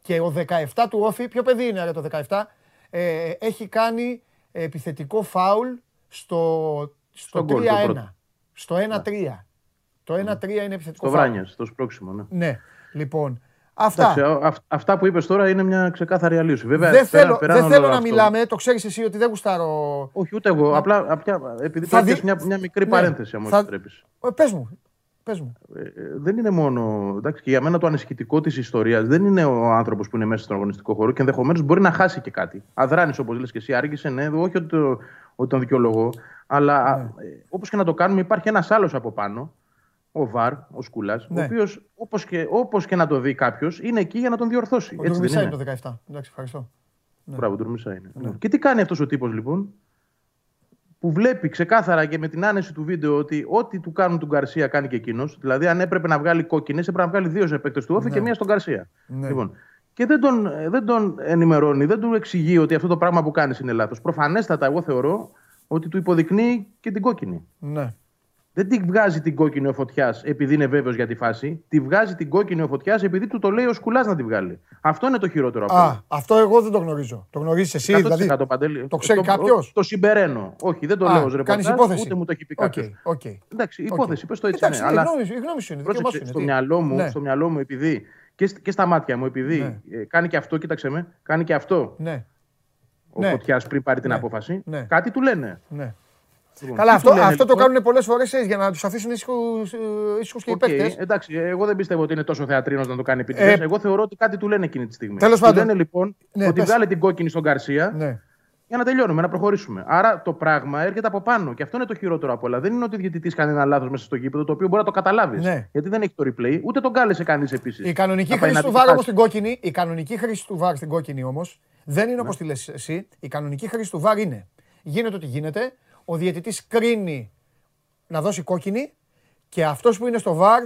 Και ο 17 του Όφη, ποιο παιδί είναι ρε, το 17, ε, έχει κάνει επιθετικό φάουλ στο, στο γκολ, το 3-1. πρώτο. Στο 1-3. Το 1-3 είναι επιθετικό Στο φάουλ. Βράνιας, στο σπρώξιμο, ναι. Ναι, λοιπόν. Αυτά. Εντάξει, α- αυ- αυτά που είπες τώρα είναι μια ξεκάθαρη αλλίωση. Βέβαια, δεν πέρα- θέλω, πέραν δεν όλο θέλω να αυτό- μιλάμε, το ξέρεις εσύ ότι δεν γουστάρω. Όχι, ούτε εγώ. Απλά, απλά επειδή Θα θα δει- μια, μια μικρή Ναι. παρένθεση, αν μου Θα- επιτρέπεις. Ε, Πες μου. Πες μου. δεν είναι μόνο. Εντάξει, και για μένα το ανησυχητικό της ιστορίας δεν είναι ο άνθρωπος που είναι μέσα στον αγωνιστικό χώρο και ενδεχομένως μπορεί να χάσει και κάτι. Αδράνει, όπως λες και εσύ, άργησε, ναι, όχι ότι, το, ότι τον δικαιολογώ, αλλά Ναι. όπως και να το κάνουμε, υπάρχει ένας άλλος από πάνω, ο Βαρ, ο Σκούλα, Ναι. ο οποίος όπως και, όπως και να το δει κάποιος, είναι εκεί για να τον διορθώσει. Ο Έτσι δεν Ντουρμισά είναι. είναι το 17. Εντάξει, ευχαριστώ. Ναι. Μπράβο, Ντουρμισά είναι. Και τι κάνει αυτός ο τύπος λοιπόν, που βλέπει ξεκάθαρα και με την άνεση του βίντεο ότι ό,τι του κάνουν του Γκαρσία κάνει και εκείνος. Δηλαδή, αν έπρεπε να βγάλει κόκκινες, έπρεπε να βγάλει δύο σε παίκτε του Όφη Ναι. και μία στον Γκαρσία. Ναι. Λοιπόν, και δεν τον, δεν τον ενημερώνει, δεν του εξηγεί ότι αυτό το πράγμα που κάνεις είναι λάθος. Προφανέστατα, εγώ θεωρώ ότι του υποδεικνύει και την κόκκινη. Ναι. Δεν τη βγάζει την κόκκινη ο φωτιάς επειδή είναι βέβαιος για τη φάση. Τη βγάζει την κόκκινη ο φωτιάς επειδή του το λέει ο σκουλάς να τη βγάλει. Αυτό είναι το χειρότερο από όλα. Α, αυτό εγώ δεν το γνωρίζω. Το γνωρίζεις εσύ, 100% δηλαδή; Παντέλη. Το ξέρει Το- κάποιος; Το συμπεραίνω. Όχι, δεν το λέω ως ρεπορτάζ, Κάνεις υπόθεση. ούτε μου το έχει πει Οκ, κάποιος. οκ. Εντάξει, Οκ. υπόθεση, πες το έτσι. Εντάξει, ναι, ναι, αλλά η γνώμη σου- η γνώμη σου είναι. δικαίωμά πρόσεξε, σου είναι, στο, τι; μυαλό μου, Ναι. στο μυαλό μου, επειδή και, σ- και στα μάτια μου, επειδή Ναι. ε, κάνει και αυτό, κοίταξε με, κάνει και αυτό Ναι. ο Ναι. Φωτιάς πριν πάρει την Ναι. απόφαση, Ναι. κάτι του λένε. Ναι. Λοιπόν, Καλά, τι αυτό, του λένε, αυτό το λοιπόν; κάνουν πολλές φορές για να τους αφήσουν ήσυχους και οι Οκ, παίκτες. εντάξει, εγώ δεν πιστεύω ότι είναι τόσο θεατρίνος να το κάνει επιτυχία. Ε, εγώ θεωρώ ότι κάτι του λένε εκείνη τη στιγμή. Τέλος Του πάντων. λένε λοιπόν Ναι, ότι πες. βγάλε την κόκκινη στον Γκαρσία Ναι. για να τελειώνουμε, να προχωρήσουμε. Άρα το πράγμα έρχεται από πάνω και αυτό είναι το χειρότερο από όλα. Δεν είναι ότι ο διαιτητής κάνει ένα λάθος μέσα στο γήπεδο το οποίο μπορεί να το καταλάβεις. Ναι. Γιατί δεν έχει το replay, ούτε τον κάλεσε κανείς επίσης. Η κανονική χρήση του βάρ όμως στην κόκκινη, η κανονική χρήση του βάρ στην κόκκινη όμως, δεν είναι όπως τη λες εσύ. Η κανονική χρήση του βάρ είναι. Γίνεται ό,τι γίνεται, ο διαιτητής κρίνει να δώσει κόκκινη και αυτός που είναι στο βάρ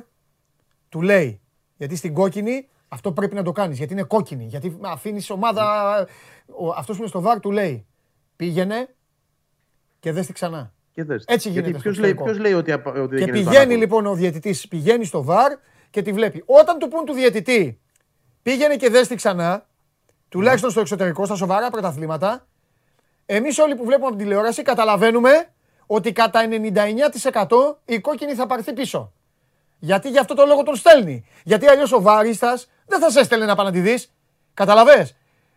του λέει. Γιατί στην κόκκινη αυτό πρέπει να το κάνεις. Γιατί είναι κόκκινη. Γιατί αφήνεις ομάδα. Αυτός που είναι στο βάρ του λέει. Πήγαινε και δες τη ξανά. Και δες. Έτσι γίνεται Γιατί στο ποιος λέει, εξωτερικό. ποιος λέει ότι, απα- ότι δεν Και γίνεται το πηγαίνει ανάποδο; λοιπόν ο διαιτητής, πηγαίνει στο βαρ και τη βλέπει. Όταν του πούν του διαιτητή, πήγαινε και δες τη ξανά, τουλάχιστον στο εξωτερικό, στα σοβαρά πρωταθλήματα, εμείς όλοι που βλέπουμε από την τηλεόραση καταλαβαίνουμε ότι κατά 99% η κόκκινη θα πάρθει πίσω. Γιατί γι' αυτό το λόγο τον στέλνει. Γιατί αλλιώς ο βαρίστας δεν θα σε έστελνε να πάει να τη δει. Καταλαβέ.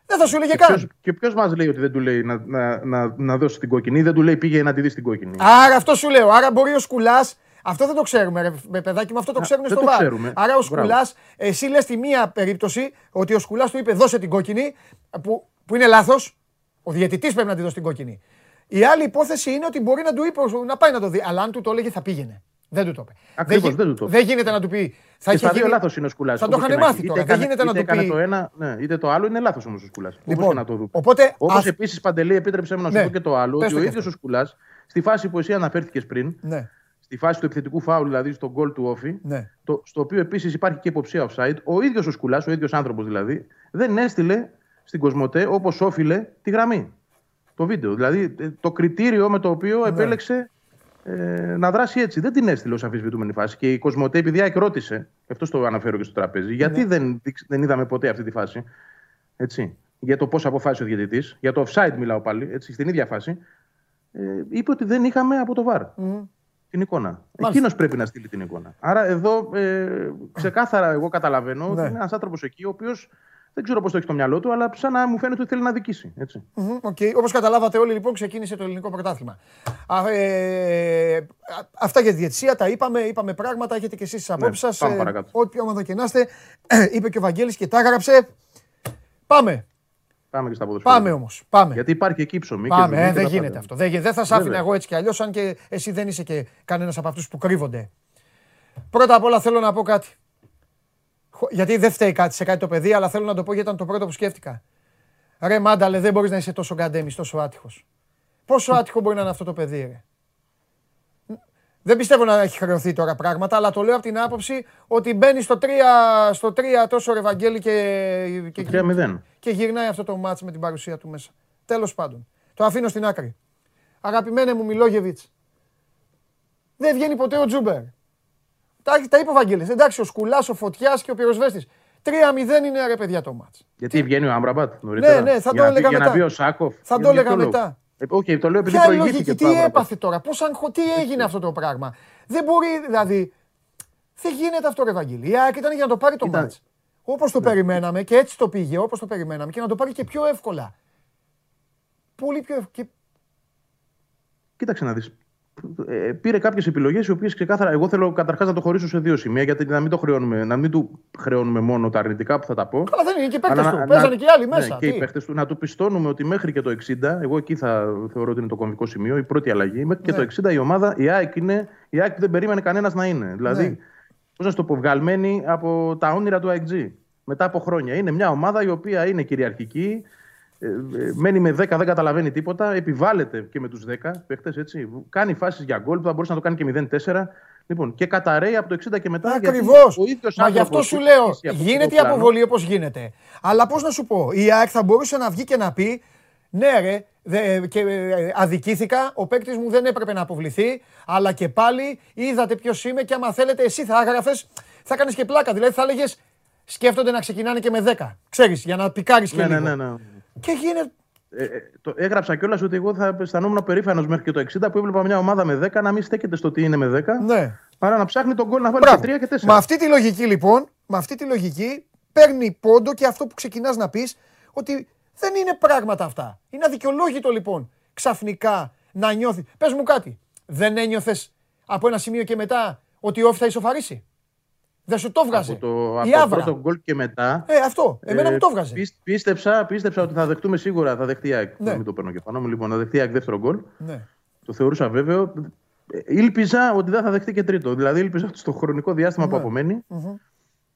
Δεν θα σου έλεγε Και καν. ποιος- Και ποιος μας λέει ότι δεν του λέει να, να, να, να δώσει την κόκκινη ή δεν του λέει πήγε να τη δει την κόκκινη; Άρα αυτό σου λέω. Άρα μπορεί ο Σκουλάς. Αυτό δεν το ξέρουμε, ρε, με παιδάκι μου, αυτό το ξέρουν δεν στο το βάρ. ξέρουμε. Άρα ο Μπράβο. Σκουλάς, εσύ λες τη μία περίπτωση ότι ο Σκουλάς του είπε δώσε την κόκκινη, που, που είναι λάθος. Ο διαιτητής πρέπει να τη δώσει την κόκκινη. Η άλλη υπόθεση είναι ότι μπορεί να του είπε να πάει να το δει. Αλλά αν του το έλεγε θα πήγαινε. Δεν του το είπε. Ακριβώς, γι- δεν του το είπε. δεν γίνεται να του πει. Θα και είχε στα δύο γίνει- λάθος είναι ο Σκουλάς. Θα το είχαν μάθει τώρα. Δεν γίνεται να είτε του έκανε πει. το ένα, ναι, είτε το άλλο είναι λάθος όμως ο Σκουλάς. Λοιπόν, Όπως και να το δούμε. οπότε Όπως ας- επίσης, Παντελή, επίτρεψε μου να σου Ναι. πω και το άλλο, Πες ότι το ο και ίδιος αυτό. ο Σκουλάς, στη φάση που εσύ αναφέρθηκες πριν, Ναι, στη φάση του επιθετικού φάουλ, δηλαδή στο γκολ του Όφη, ναι. το, στο οποίο επίσης υπάρχει και υποψία offside, ο ίδιος ο Σκουλάς, ο ίδιος άνθρωπος δηλαδή, δεν έστειλε στην Κοσμοτέ όπως όφιλε τη γραμμή. Το βίντεο. Δηλαδή ε, το κριτήριο με το οποίο Ναι. επέλεξε ε, να δράσει έτσι. Δεν την έστειλε ως αμφισβητούμενη φάση. Και η Κοσμοτέ, επειδή ΑΕΚ ρώτησε, και αυτό το αναφέρω και στο τραπέζι, γιατί Ναι. δεν, δείξ- δεν είδαμε ποτέ αυτή τη φάση. Έτσι, για το πώς αποφάσισε ο διαιτητής, για το offside μιλάω πάλι, έτσι, στην ίδια φάση. Ε, είπε ότι δεν είχαμε από το βαρ την εικόνα. Εκείνος πρέπει να στείλει την εικόνα. Άρα εδώ ε, ξεκάθαρα εγώ καταλαβαίνω ότι Ναι. είναι ένας άνθρωπος εκεί ο οποίος δεν ξέρω πώς το έχεις στο μυαλό του, αλλά σαν να μου φαίνεται ότι θέλει να δικήσει. Έτσι. Μμμ, οκ. Όπως καταλάβατε όλοι λοιπόν ξεκίνησε το ελληνικό πρωτάθλημα. Α, ε, α- αυτά για τη διαιτησία τα είπαμε, είπαμε πράγματα, έχετε και εσείς τις απόψεις σας. πάμε ε, παρακάτω. Ό,τι ομάδα και να είστε, είπε και ο Βαγγέλης και τα έγραψε. Πάμε, Πάμε και στα ποδοσφαίρα. πάμε όμως, πάμε. Γιατί υπάρχει εκεί ψωμί. και Πάμε, ζουμί ε, και δεν τα γίνεται πάντα. αυτό. Δεν, γι- δεν θα σ' άφηνα Βέβαια. εγώ έτσι κι αλλιώς, αν και εσύ δεν είσαι και κανένας από αυτούς που κρύβονται. Πρώτα απ' όλα θέλω να πω κάτι. Χω- Γιατί δεν φταίει κάτι σε κάτι το παιδί, αλλά θέλω να το πω γιατί ήταν το πρώτο που σκέφτηκα. Ρε Μάνταλε, δεν μπορείς να είσαι τόσο γκαντέμις, τόσο άτυχος. Πόσο άτυχο μπορεί να είναι αυτό το παιδί, ρε. Δεν πιστεύω να έχει χρεωθεί τώρα πράγματα, αλλά το λέω από την άποψη ότι μπαίνει στο 3, στο 3 τόσο ρε Βαγγέλη και, και, 3-0. και γυρνάει αυτό το μάτς με την παρουσία του μέσα. Τέλος πάντων. Το αφήνω στην άκρη. Αγαπημένε μου Μιλόγεβιτς. Δεν βγαίνει ποτέ ο Τζούμπερ. Τα, τα είπε ο Βαγγέλης. Εντάξει, ο Σκουλάς, ο Φωτιάς και ο Πυροσβέστης. 3-0 είναι ρε παιδιά το μάτς. Γιατί βγαίνει ο Άμραμπατ νωρίτερα; Ναι, ναι, θα Για το να πει- έλεγα Για να μετά. μπει ο Σάχοφ. Θα Για το ποιο έλεγα λόγο; μετά. Ε, Οκ, το λέω επειδή Ποια είναι η προηγήθηκε λογική, το τι Άμραμπατ. έπαθε τώρα, πώς αγχω... τι έγινε αυτό το πράγμα; Δεν μπορεί, δηλαδή, δεν γίνεται αυτό ρε Βαγγέλη. Η ΑΕΚ ήταν για να το πάρει το Ήταν- μάτς. Όπως το περιμέναμε και έτσι το πήγε, όπως το περιμέναμε και να το πάρει και πιο εύκολα. Πολύ πιο εύκολα. Κοίταξε να δεις. Ε, πήρε κάποιες επιλογές οι οποίες ξεκάθαρα. Εγώ θέλω καταρχάς να το χωρίσω σε δύο σημεία γιατί να μην, το χρεώνουμε, να μην του χρεώνουμε μόνο τα αρνητικά που θα τα πω. Καλά δεν είναι και οι παίκτες Αλλά του, να- παίζανε να- και οι άλλοι ναι, μέσα. και οι τι. παίκτες του. Να του πιστώνουμε ότι μέχρι και το 60, εγώ εκεί θα θεωρώ ότι είναι το κομβικό σημείο, η πρώτη αλλαγή. Μέχρι και Ναι. το 60 η ομάδα, η ΑΕΚ είναι η ΑΕΚ που δεν περίμενε κανένας να είναι. Δηλαδή, Ναι. πώς να σου το πω, βγαλμένη από τα όνειρα του AXG μετά από χρόνια. Είναι μια ομάδα η οποία είναι κυριαρχική, ε, ε, μένει με 10, δεν καταλαβαίνει τίποτα, επιβάλλεται και με τους 10 παίχτες, έτσι. Κάνει φάσεις για γκολ που θα μπορούσε να το κάνει και 0-4. Λοιπόν, και καταραίει από το 60 και μετά. γιατί Ακριβώς. ο ίδιος Μα γι' αυτό άνθρωπος σου που λέω, έχει αυτό το γίνεται η πλάνο- αποβολή όπως γίνεται. Αλλά πώς να σου πω, η ΑΕΚ θα μπορούσε να βγει και να πει, ναι ρε, δε- και ε, αδικήθηκα, ο παίκτης μου δεν έπρεπε να αποβληθεί, αλλά και πάλι είδατε ποιος είμαι και άμα θέλετε εσύ θα έγραφε, θα κάνεις και πλάκα. Δηλαδή θα έλεγες, σκέφτονται να ξεκινάνε και με 10. Ξέρεις, για να πικάρεις και Ναι, ναι, λίγο. ναι, ναι. Και γίνεται. Ε, ε, το έγραψα κιόλας ότι εγώ θα αισθανόμουν περήφανος μέχρι και το 60 που έβλεπα μια ομάδα με 10 να μην στέκεται στο τι είναι με 10. Ναι. Παρά να ψάχνει τον γκολ να βάλει Μπράβο. και 3 και 4. Με αυτή τη λογική λοιπόν, με αυτή τη λογική παίρνει πόντο και αυτό που ξεκινάς να πεις ότι δεν είναι πράγματα αυτά. Είναι αδικαιολόγητο λοιπόν ξαφνικά να νιώθει. Πες μου κάτι. Δεν ένιωθες από ένα σημείο και μετά ότι ο Όφη θα ισοφαρίσει; Δεν σου το βγάζει. Από το, από Η το Άβρα. πρώτο γκολ και μετά. Ε, αυτό. Εμένα μου το βγάζει. πίσ- πίστεψα, πίστεψα ότι θα δεχτούμε σίγουρα. Θα δεχτεί η ΑΕΚ. Ναι. Να Μην το παίρνω και πάνω μου. Λοιπόν, να δεχτεί η ΑΕΚ δεύτερο γκολ. Ναι. Το θεωρούσα βέβαιο. Ε, Ήλπιζα ότι δεν θα δεχτεί και τρίτο. Δηλαδή, ήλπιζα ότι στο χρονικό διάστημα που Ναι. απομένει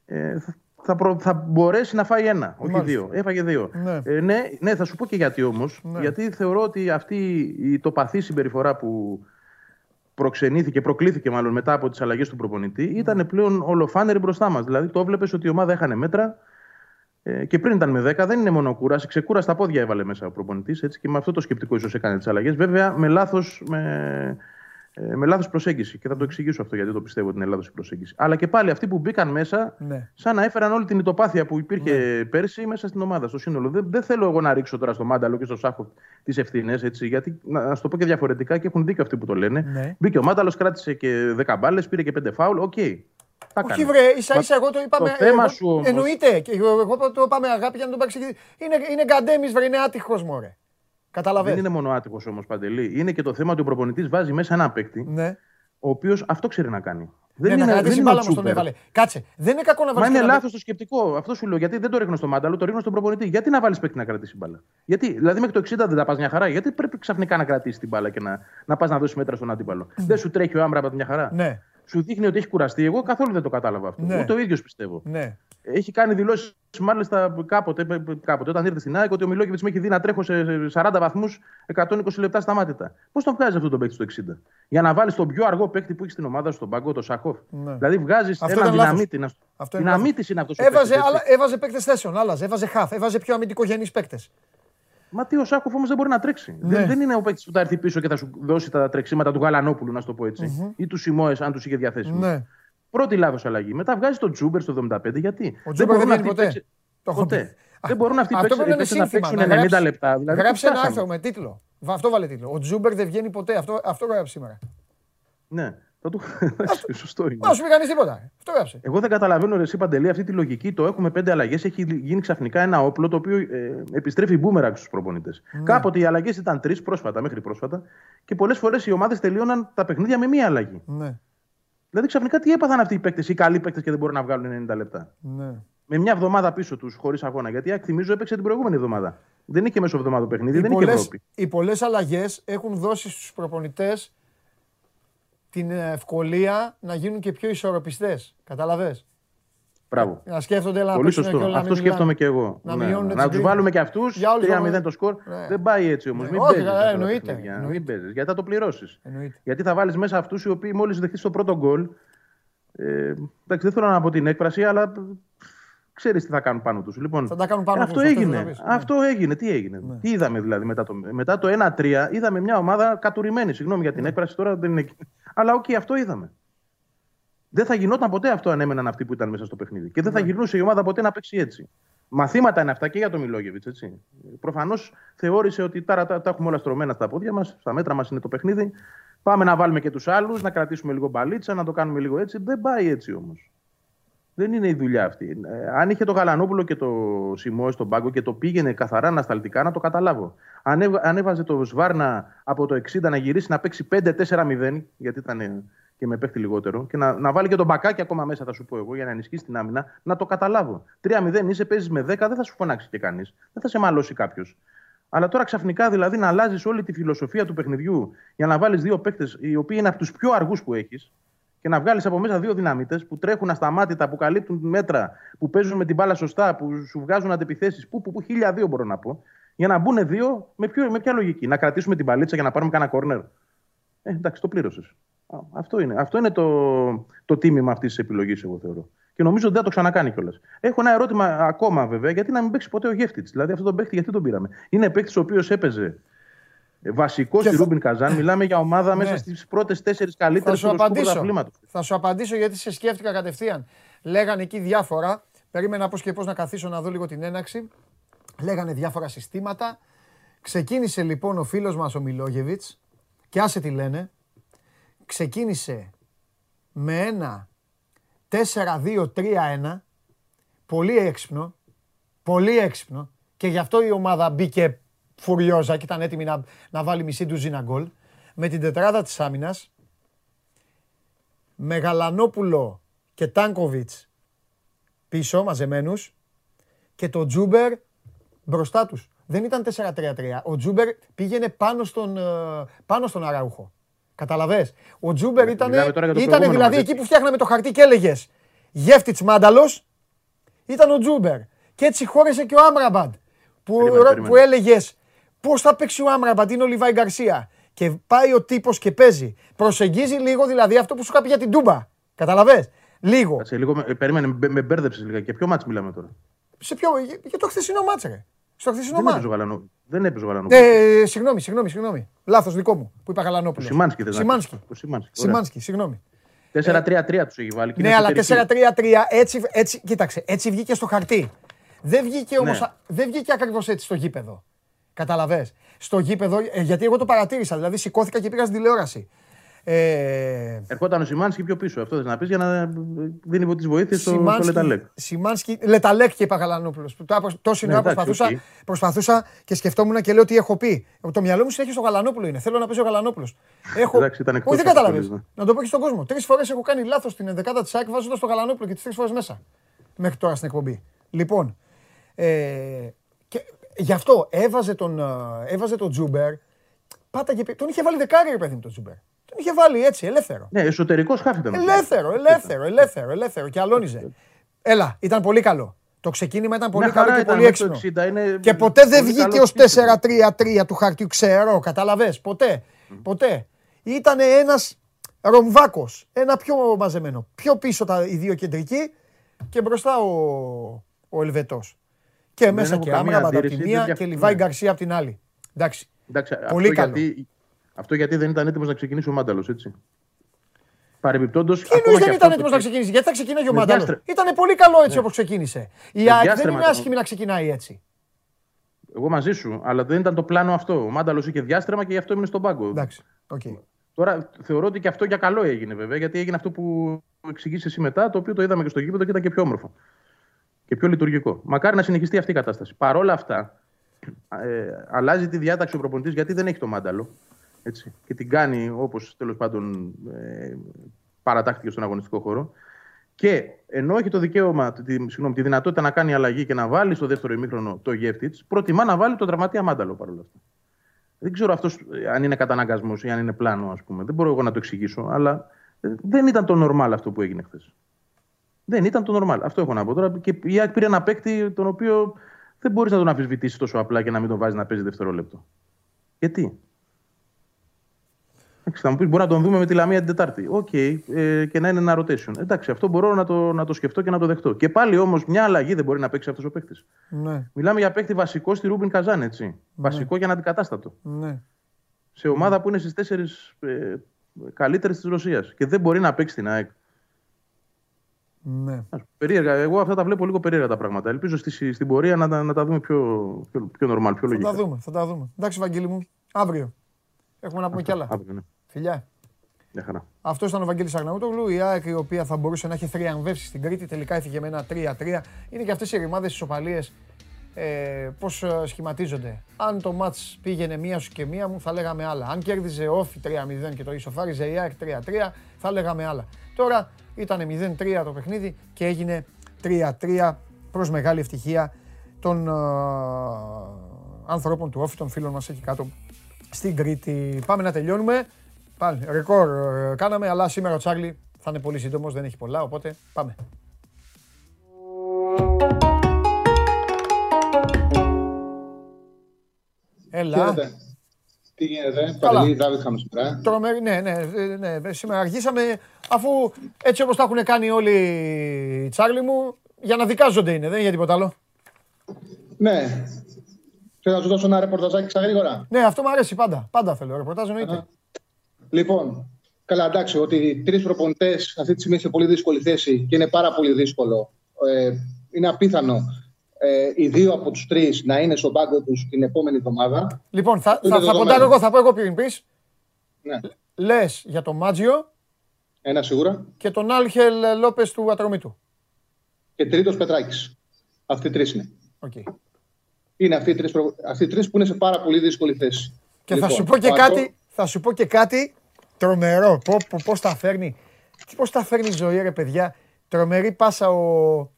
ε, θα, θα, προ- θα μπορέσει να φάει ένα, όχι Μάλιστα. δύο. Έφαγε δύο. Ναι. Ε, ναι, ναι, θα σου πω και γιατί όμως. Ναι. Γιατί θεωρώ ότι αυτή η τοπαθή συμπεριφορά που προξενήθηκε, προκλήθηκε μάλλον μετά από τις αλλαγές του προπονητή, ήταν πλέον ολοφάνερη μπροστά μας. Δηλαδή, το έβλεπες ότι η ομάδα έχανε μέτρα. Ε, και πριν ήταν με 10, δεν είναι μόνο κούραση. Ξεκούρα στα πόδια έβαλε μέσα ο προπονητής. Και με αυτό το σκεπτικό ίσως έκανε τις αλλαγές. Βέβαια, με λάθος με, ε, με λάθος προσέγγιση. Και θα το εξηγήσω αυτό γιατί το πιστεύω ότι είναι λάθος η προσέγγιση. Αλλά και πάλι αυτοί που μπήκαν μέσα, Ναι. σαν να έφεραν όλη την ηττοπάθεια που υπήρχε πέρσι μέσα στην ομάδα, στο σύνολο. Δεν, δεν θέλω εγώ να ρίξω τώρα στο Μάνταλο και στο Σάχο τις ευθύνες, γιατί να, να σου το πω και διαφορετικά και έχουν δίκιο αυτοί που το λένε. Ναι. Μπήκε ο Μάνταλος, κράτησε και 10 μπάλες, πήρε και 5 φάουλ. Οκ. Τα Όχι έκανε. βρε, ίσα ίσα εγώ το είπαμε. το θέμα εγώ- σου όμως- Εννοείται. Και εγώ, εγώ το είπαμε αγάπη για να τον παρεξηγήσει. Είναι, είναι γκαντέμις βρε, είναι άτυχος μωρέ. Καταλαβαίνεις. Δεν είναι μόνο άτυχο όμως παντελή. Είναι και το θέμα ότι ο προπονητής βάζει μέσα ένα παίκτη, Ναι. ο οποίος αυτό ξέρει να κάνει. Ναι, Δεν να είναι, κρατήσει δεν είναι μπάλα ο όμως τον Τσούπερ. έβαλε. Κάτσε. Δεν είναι κακό να Μα βάλεις είναι και ένα λάθος το σκεπτικό. Αυτό σου λέω. Γιατί δεν το ρίχνω στο μάνταλο, το ρίχνω στον προπονητή. Γιατί να βάλεις παίκτη να κρατήσει μπάλα; Γιατί, δηλαδή μέχρι το 60 δεν τα πας μια χαρά. Γιατί πρέπει ξαφνικά να κρατήσεις την μπάλα και να, να πας να δώσεις μέτρα στον αντίπαλο; Δεν σου τρέχει ο Άμπρα από μια χαρά; Ναι. Σου δείχνει ότι έχει κουραστεί. Εγώ καθόλου δεν το κατάλαβα αυτό. Ναι. Ούτε ο ίδιος πιστεύω. Ναι. Έχει κάνει δηλώσεις μάλιστα κάποτε, κάποτε όταν ήρθε στην ΑΕΚ ότι ο Μιλόγεβιτς με έχει δει να τρέχω σε 40 βαθμούς 120 λεπτά σταμάτητα. Πώς τον βγάζει αυτό τον παίκτη στο 60. Για να βάλεις τον πιο αργό παίκτη που έχει στην ομάδα σου, τον Πάγκο, τον Σαχόφ. Ναι. Δηλαδή βγάζεις Αυτό έναν ήταν λάθος. δυναμίτη. Να... Αυτό είναι Δυναμίτη λάθος. είναι αυτός ο Έβαζε, παίκτης, άλλα, έτσι. έβαζε παίκτες θέσεων, άλλαζε. Έβαζε χαφ, έβαζε πιο αμυντικογενείς παίκτες. Μα τι ο Σάχοφ όμως δεν μπορεί να τρέξει. Ναι. Δεν, δεν είναι ο παίκτης που θα έρθει πίσω και θα σου δώσει τα τρεξίματα του Γαλανόπουλου, να σου το πω έτσι. Ή του Σιμόες, αν τους είχε διαθέσιμους. Ναι. Πρώτη λάθος αλλαγή. Μετά βγάζεις τον Τζούμπερ στο 75. Γιατί; Ο Τζούμπερ δεν μπορούν βγαίνει αυτοί οι ποτέ. παίκτες- Το έχω ποτέ. πει. Δεν μπορούν αυτοί οι Αυτό παίκτες- πρέπει να οι είναι παίκτες να σύνθημα. παίξουν 90 γράψει- λεπτά. Δηλαδή, Γράψε πού ένα φτάσαμε. άρθρο με τίτλο. Βα- Αυτό βάλε τίτλο. Ο Τζούμπερ δεν βγαίνει ποτέ. Αυτό, αυτό γράψε σήμερα. Ναι. Θα το... Σωστό είναι. Μα σου πει κανείς τίποτα. Αυτό γράψε. Εγώ δεν καταλαβαίνω ρε, εσύ Παντελή αυτή τη λογική. Το έχουμε πέντε αλλαγές. Έχει γίνει ξαφνικά ένα όπλο το οποίο ε, επιστρέφει μπούμεραγκ στους προπονητές. Ναι. Κάποτε οι αλλαγές ήταν τρεις πρόσφατα, μέχρι πρόσφατα. Και πολλές φορές οι ομάδες τελείωναν τα παιχνίδια με μία αλλαγή. Ναι. Δηλαδή ξαφνικά τι έπαθαν αυτοί οι παίκτες, οι καλοί παίκτες και δεν μπορούν να βγάλουν 90 λεπτά. Ναι. Με μια εβδομάδα πίσω τους, χωρίς αγώνα. Γιατί ΑΕΚ, θυμίζω έπαιξε την προηγούμενη εβδομάδα. Δεν είχε μέσω εβδομάδα παιχνίδι, Οι δεν είχε πολλές, Ευρώπη. οι πολλές αλλαγές έχουν δώσει στους προπονητές την ευκολία να γίνουν και πιο ισορροπιστές. Καταλαβες; Μπράβο. Να σκέφτονται, έλα, να Πολύ παίξουν σωστό. και όλα, να Αυτό μην σκέφτομαι μιλάνε. και εγώ. Να Ναι, μειώνουν ναι. τις Να τους γκρι- βάλουμε και αυτούς. Για όλους 3-0 βάλουμε. το σκορ. Ναι. Δεν πάει έτσι όμως. Ναι, Μην όχι, παίζεις καλά, αυτά τα εννοείται, παιχνίδια. εννοείται. Μην παίζεις, Γιατί θα το πληρώσεις. Εννοείται. Γιατί θα βάλεις μέσα αυτούς οι οποίοι μόλις δεχτείς το πρώτο γκολ. Ε, εντάξει, δεν θέλω να πω την έκφραση, αλλά ξέρεις τι θα κάνουν πάνω τους. Λοιπόν, Θα τα κάνουν πάνω αυτό τους, αυτό έγινε. θες να πεις. Αυτό έγινε. Τι έγινε. Τι είδαμε δηλαδή μετά το, μετά το 1-3, είδαμε μια ομάδα κατουρημένη. Συγγνώμη για την έκφραση τώρα, δεν είναι. εκεί. Αλλά οκ, αυτό είδαμε. Δεν θα γινόταν ποτέ αυτό αν έμεναν αυτοί που ήταν μέσα στο παιχνίδι. Και δεν θα γυρνούσε η ομάδα ποτέ να παίξει έτσι. Μαθήματα είναι αυτά και για τον Μιλόγεβιτς. Προφανώς θεώρησε ότι τώρα τα, τα έχουμε όλα στρωμένα στα πόδια μας, στα μέτρα μας είναι το παιχνίδι. Πάμε να βάλουμε και τους άλλους, να κρατήσουμε λίγο μπαλίτσα, να το κάνουμε λίγο έτσι. Δεν πάει έτσι όμως. Δεν είναι η δουλειά αυτή. Ε, αν είχε το Γαλανόπουλο και το Σιμόε στον πάγκο και το πήγαινε καθαρά ανασταλτικά, να το καταλάβω. Αν, έβ- αν έβαζε το Σβάρνα από το 60 να γυρίσει να παίξει 5-4-0, γιατί ήταν ε, και με παίχτη λιγότερο, και να, να βάλει και τον μπακάκι ακόμα μέσα, θα σου πω εγώ, για να ενισχύσει την άμυνα, να το καταλάβω. 3-0 είσαι, παίζεις με 10, δεν θα σου φωνάξει και κανείς. Δεν θα σε μαλώσει κάποιος. Αλλά τώρα ξαφνικά δηλαδή να αλλάζεις όλη τη φιλοσοφία του παιχνιδιού για να βάλεις δύο παίχτε οι οποίοι είναι από τους πιο αργούς που έχεις και να βγάλεις από μέσα δύο δυναμίτε που τρέχουν ασταμάτητα, που καλύπτουν μέτρα, που παίζουν με την μπάλα σωστά, που σου βγάζουν αντεπιθέσει. Που, που, που, χίλια δύο μπορώ να πω. Για να μπουν δύο, με, ποιο, με ποια λογική. Να κρατήσουμε την παλίτσα για να πάρουμε κανένα κόρνερ. Ε, εντάξει, το πλήρωσες. Αυτό είναι, αυτό είναι το, το τίμημα αυτής της επιλογής, εγώ θεωρώ. Και νομίζω ότι δεν θα το ξανακάνει κιόλας. Έχω ένα ερώτημα ακόμα βέβαια, γιατί να μην παίξει ποτέ ο Γεύτιτ. Δηλαδή αυτό τον παίχτη, γιατί τον πήραμε; Είναι παίχτης ο οποίος έπαιζε βασικός στη θα- Ρούμπιν Καζάν. Μιλάμε για ομάδα Ναι. μέσα στις πρώτες τέσσερις Θα καλύτερε σου του απαντήσω. πρωταθλήματο. Θα σου απαντήσω γιατί σε σκέφτηκα κατευθείαν. Λέγανε εκεί διάφορα. Περίμενα πώς και πώς να καθίσω να δω λίγο την έναξη. Λέγανε διάφορα συστήματα. Ξεκίνησε λοιπόν ο φίλος μας ο Μιλόγεβιτς και άσε τι λένε. Ξεκίνησε με ένα 4-2-3-1. Πολύ έξυπνο. Πολύ έξυπνο. Και γι' αυτό η ομάδα μπήκε φουριόζα και ήταν έτοιμη να, να βάλει μισή ντουζίνα γκολ. Με την τετράδα της άμυνας. Με Γαλανόπουλο και Τάνκοβιτς πίσω μαζεμένους και το Τζούμπερ μπροστά τους. Δεν ήταν 4-3-3. Ο Τζούμπερ πήγαινε πάνω στον, ε, πάνω στον Αραούχο. Καταλαβες; Ο Τζούμπερ ήταν, μιλάμε τώρα για το ήτανε προηγούμενο δηλαδή μάτς, εκεί που φτιάχναμε το χαρτί και έλεγες Γέβτιτς Μάνταλος, ήταν ο Τζούμπερ. Και έτσι χώρισε και ο Άμραμπατ. Που, Περίμενε, περίμενε. που έλεγες πώς θα παίξει ο Άμραμπατ, είναι ο Λιβάι Γκαρσία. Και πάει ο τύπος και παίζει. Προσεγγίζει λίγο δηλαδή αυτό που σου είχα πει για την Τούμπα. Καταλαβες; Λίγο. Σε λίγο, με- ε, περίμενε, με, με μπέρδεψες λίγα. Και ποιο μάτς μιλάμε τώρα; Σε ποιο, για, για το χθεσινό μάτσα, ρε. Στο χθεσινό Δεν μάτσα. έπαιζε ο Γαλανό. Δεν έπαιζε ο Γαλανόπουλος. Ε, συγγνώμη, συγγνώμη, συγγνώμη. Λάθος δικό μου που είπα Γαλανόπουλος. Ο Σιμάνσκι δεν Σιμάνσκι. Ο Σιμάνσκι. ωραία. Σιμάνσκι, συγγνώμη. 4-3-3 τους έχει βάλει. και Ναι, είναι αλλά εσωτερική. 4-3-3 έτσι, έτσι, κοίταξε, έτσι βγήκε στο χαρτί. Δεν βγήκε όμως, Ναι. α- δεν βγήκε ακριβώς έτσι στο γήπεδο. Καταλαβες. Στο γήπεδο, ε, γιατί εγώ το παρατήρησα, δηλαδή σηκώθηκα και πήγα στην τηλεόραση. Ε, Ερχόταν ο Σιμάνσκι πιο πίσω. Αυτό θες να πεις για να ε, δίνει τις βοήθειες στο, στο Σιμάνσκι- Λε Ταλέκ. Σιμάνσκι, Λε Ταλέκ και είπα Γαλανόπουλος. Που τώρα προσ- Τόση ώρα Ναι, εντάξει, προσπαθούσα, οκ. προσπαθούσα και σκεφτόμουν και λέω τι έχω πει. Το μυαλό μου συνέχεια στο Γαλανόπουλο είναι. Θέλω να παίζει ο Γαλανόπουλος. Έχω... Εντάξει, ήταν εκτός Όχι, δεν αυτής, κατάλαβες. ναι. Να το πω και στον κόσμο. Τρεις φορές έχω κάνει λάθος στην ενδεκάδα της ΑΕΚ βάζοντας το Γαλανόπουλο και τις τρεις φορές μέσα. Μέχρι τώρα στην εκπομπή. Λοιπόν, ε, και γι' αυτό έβαζε τον, ε, έβαζε τον Τζούμπερ. Πάταγε, πι- τον είχε βάλει δεκάρι, ρε παιδί μου, τον Τζούμπερ. Τον είχε βάλει έτσι, ελεύθερο. Ναι, εσωτερικός χάφ ήταν. Ελεύθερο, ελεύθερο, ελεύθερο, ελεύθερο. Και αλώνιζε. Έλα, ήταν πολύ καλό. Το ξεκίνημα ήταν πολύ Μια καλό χαρά και ήταν, πολύ μέχρι το έξυπνο. 60 είναι Και ποτέ δεν πολύ βγήκε καλό ως σύστημα. 4-3-3 του χαρτιού, ξέρω, καταλαβες. Ποτέ. Ποτέ. Ήταν ένας ρομβάκος. Ένα πιο μαζεμένο. Πιο πίσω τα, οι δύο κεντρικοί και μπροστά ο, ο Ελβετός. Και Δεν μέσα έχω και καμία Άμραμπαντ από τη αντίρρηση, μία δεν και διαφωνώ. Λιβάη Γκαρσία από την άλλη. Εντάξει. Εντάξει, Πολύ αυτό, καλό. γιατί, αυτό γιατί δεν ήταν έτοιμος να ξεκινήσει ο Μάνταλος, έτσι. Παρεμπιπτόντως. Τι εννοείς δεν ήταν έτοιμος να ξεκινήσει, γιατί θα ξεκινάει ο Με Μάνταλος; διάστρε- Ήταν πολύ καλό έτσι όπως ξεκίνησε. Η Με ΑΕΚ δεν διάστρεμα είναι ήταν. άσχημη να ξεκινάει έτσι. Εγώ μαζί σου, αλλά δεν ήταν το πλάνο αυτό. Ο Μάνταλος είχε διάστρεμα και γι' αυτό έμεινε στον πάγκο. Εντάξει. Τώρα θεωρώ ότι και αυτό για καλό έγινε βέβαια, γιατί έγινε αυτό που εξηγήσεις εσύ μετά, το οποίο το είδαμε και στο γήπεδο και ήταν και πιο όμορφο. Και πιο λειτουργικό. Μακάρι να συνεχιστεί αυτή η κατάσταση. Παρ' όλα αυτά, ε, αλλάζει τη διάταξη ο προπονητής γιατί δεν έχει το μάνταλο. Έτσι, και την κάνει όπως τέλος πάντων ε, παρατάχθηκε στον αγωνιστικό χώρο. Και ενώ έχει το δικαίωμα, τη, συγγνώμη, τη δυνατότητα να κάνει αλλαγή και να βάλει στο δεύτερο ημίχρονο το Γεύτιτς, προτιμά να βάλει τον τραυματία μάνταλο παρόλα αυτά. Δεν ξέρω αυτός αν είναι καταναγκασμός ή αν είναι πλάνο, ας πούμε. Δεν μπορώ εγώ να το εξηγήσω, αλλά ε, δεν ήταν το normal αυτό που έγινε χθες. Δεν ήταν το normal. Αυτό έχω να πω τώρα. Και η ΑΕΚ πήρε ένα παίκτη τον οποίο δεν μπορείς να τον αμφισβητήσεις τόσο απλά και να μην τον βάζεις να παίζει δευτερόλεπτο. Γιατί; Θα μου πεις, μπορεί να τον δούμε με τη Λαμία την Τετάρτη. OK, okay, ε, και να είναι ένα rotation. Εντάξει, αυτό μπορώ να το, να το σκεφτώ και να το δεχτώ. Και πάλι όμως μια αλλαγή δεν μπορεί να παίξει αυτός ο παίκτης. Ναι. Μιλάμε για παίκτη βασικό στη Ρουμπίν Καζάν, έτσι. Ναι. Βασικό και αναντικατάστατο. Ναι. Σε ομάδα που είναι στις τέσσερις ε, καλύτερες της Ρωσίας. Και δεν μπορεί να παίξει την ΑΕΚ. Ναι. Περίεργα. Εγώ αυτά τα βλέπω λίγο περίεργα τα πράγματα. Ελπίζω στη, στην πορεία να, να, να τα δούμε πιο, πιο, πιο normal, πιο λογικά. Θα τα δούμε, θα τα δούμε. Εντάξει, Βαγγέλη μου, αύριο. Έχουμε να πούμε κι άλλα. Αύριο, ναι. Φιλιά. Για χαρά. Αυτός ήταν ο Βαγγέλης Αγναούτογλου. Η ΑΕΚ η οποία θα μπορούσε να έχει θριαμβεύσει στην Κρήτη. Τελικά έφυγε με ένα 3-3. Είναι και αυτές οι ρημάδες ισοπαλίε ε, πώς σχηματίζονται. Αν το ματ πήγαινε μία σου και μία μου, θα λέγαμε άλλα. Αν κέρδιζε όφη 3-0 και το ισοφάριζε η ΑΕΚ 3-3, θα λέγαμε άλλα. Τώρα ήταν 0-3 το παιχνίδι και έγινε 3-3 προς μεγάλη ευτυχία των ε, ανθρώπων του όφη, των φίλων μας εκεί κάτω στην Κρήτη. Πάμε να τελειώνουμε. Πάλι, ρεκόρ ε, κάναμε, αλλά σήμερα ο Τσάρλι θα είναι πολύ σύντομος, δεν έχει πολλά, οπότε πάμε. Έλα. Χαίρετε. Τι γίνεται, Παντελή, Δάβιτ είχαμε σήμερα. Τρομερή, ναι, ναι, ναι, ναι, σήμερα αργήσαμε, αφού έτσι όπως τα έχουν κάνει όλοι οι Τσάρλι μου, για να δικάζονται είναι, δεν είναι για τίποτα άλλο. Ναι. Θέλω να σου δώσω ένα ρεπορταζάκι στα γρήγορα. Ναι, αυτό μου αρέσει πάντα. Πάντα θέλω. Ρεπορτάζ εννοείται. Λοιπόν, καλά, εντάξει, ότι τρεις προπονητές αυτή τη στιγμή σε πολύ δύσκολη θέση και είναι πάρα πολύ δύσκολο. Ε, είναι απίθανο ε, οι δύο από τους τρεις να είναι στον πάγκο τους την επόμενη εβδομάδα. Λοιπόν, θα, θα, θα ποντάρω εγώ, θα πω εγώ πριν πεις. Ναι. Λες για τον Μάτζιο. Ένα σίγουρα. Και τον Άλχελ Λόπες του Ατρωμίτου. Και τρίτος Πετράκης. Αυτοί τρεις είναι. Okay. Είναι αυτοί οι τρεις προ... που είναι σε πάρα πολύ δύσκολη θέση. Και λοιπόν, θα, σου πω και κάτι, θα σου πω και κάτι τρομερό. Πώς τα φέρνει. Πώς τα φέρνει η ζωή, ρε παιδιά. Τρομερή πάσα, ο...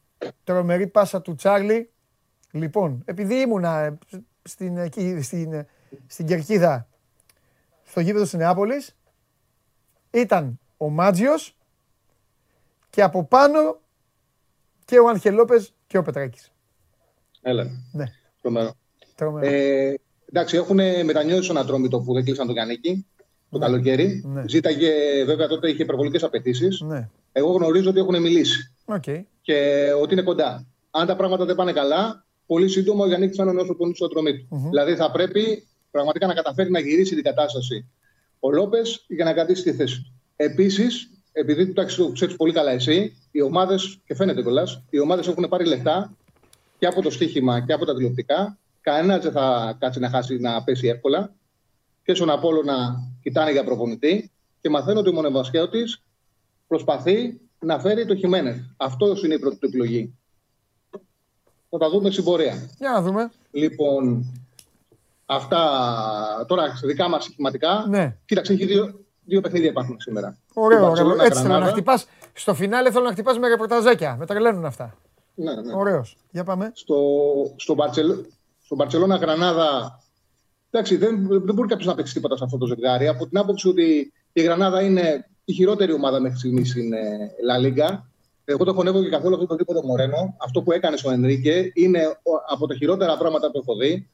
Τρομερή πάσα του Τσάρλι. Λοιπόν, επειδή ήμουνα στην, εκεί, στην, στην Κερκίδα, στο γήπεδο της Νεάπολης, ήταν ο Μάτζιος και από πάνω και ο Αγχελόπες και ο Πετράκης. Έλα. Ναι. Τρομερό. Τρομερό. Ε, εντάξει, έχουν μετανιώσει στον Ατρόμητο που δεν κλείσαν τον Γιάννικη το Ναι. καλοκαίρι. Ναι. Ζήταγε, βέβαια τότε είχε υπερβολικές απαιτήσεις. Ναι. Εγώ γνωρίζω ότι έχουν μιλήσει Οκ. και ότι είναι κοντά. Αν τα πράγματα δεν πάνε καλά, πολύ σύντομα ο Γιάννη θα είναι όσο τον στο ατρομή του. Δηλαδή θα πρέπει πραγματικά να καταφέρει να γυρίσει την κατάσταση ο Λόπες για να κρατήσει τη θέση του. Επίσης, επειδή το ξέρεις πολύ καλά εσύ, οι ομάδες, και φαίνεται κιόλας, οι ομάδες έχουν πάρει λεφτά και από το στοίχημα και από τα τηλεοπτικά. Κανένας δεν θα κάτσει να χάσει να πέσει εύκολα. Και στον Απόλο να κοιτάνε για προπονητή. Και μαθαίνω ότι ο Μονεβασιώτη προσπαθεί να φέρει το Χιμένεθ. Αυτός είναι η πρώτη του επιλογή. Θα τα δούμε στην πορεία. Για να δούμε. Λοιπόν, αυτά τώρα σε δικά μας σχηματικά. Ναι. Κοίταξε, έχει δύο, δύο παιχνίδια υπάρχουν σήμερα. Ωραίο, Η ωραίο. Μπαρσελόνα, Έτσι θέλω να Γρανάδα. χτυπάς. Στο φινάλε θέλω να χτυπάς με ρεπορταζάκια. Με τρελαίνουν αυτά. Ναι, ναι. Ωραίος. Για πάμε. στο, στο, Μπαρτσελ, στο Μπαρτσελώνα Γρανάδα. Εντάξει, δεν, δεν μπορεί κάποιος να παίξει τίποτα σε αυτό το ζευγάρι. Από την άποψη ότι η Γρανάδα είναι η χειρότερη ομάδα μέχρι στιγμής στην ε, La Liga. Εγώ το χωνεύω και καθόλου αυτό το τίποτα Μορένο. Αυτό που έκανε ο Ενρίκε είναι ο- από τα χειρότερα πράγματα που έχω δει.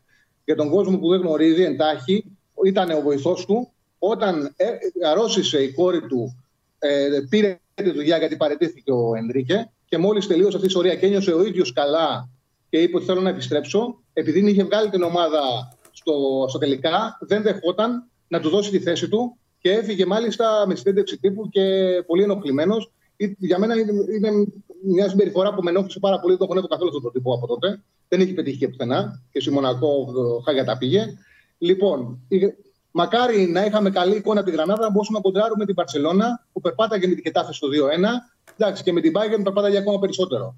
Για τον κόσμο που δεν γνωρίζει εντάχει, ήταν ο βοηθός του. Όταν ε, αρρώστησε η κόρη του, ε, πήρε τη δουλειά γιατί παρετήθηκε ο Ενρίκε και μόλις τελείωσε αυτή η ιστορία και ένιωσε ο ίδιος καλά και είπε ότι θέλω να επιστρέψω, επειδή είχε βγάλει την ομάδα στο, στο τελικά, δεν δεχόταν να του δώσει τη θέση του και έφυγε μάλιστα με συνέντευξη τύπου και πολύ ενοχλημένος. Για μένα είναι, είναι μια συμπεριφορά που με ενόχλησε πάρα πολύ. Δεν τον έχω καθόλου αυτόν τον τύπο από τότε. Δεν έχει πετύχει και πουθενά. Και στη Μονακό ε, χάγια τα πήγε. Λοιπόν, η- μακάρι να είχαμε καλή εικόνα από τη Γρανάδα να μπορούσαμε να κοντράρουμε την Παρσελώνα που περπάταγε με την Κετάφε στο 2-1. Εντάξει, και με την Bayern περπάταγε ακόμα περισσότερο.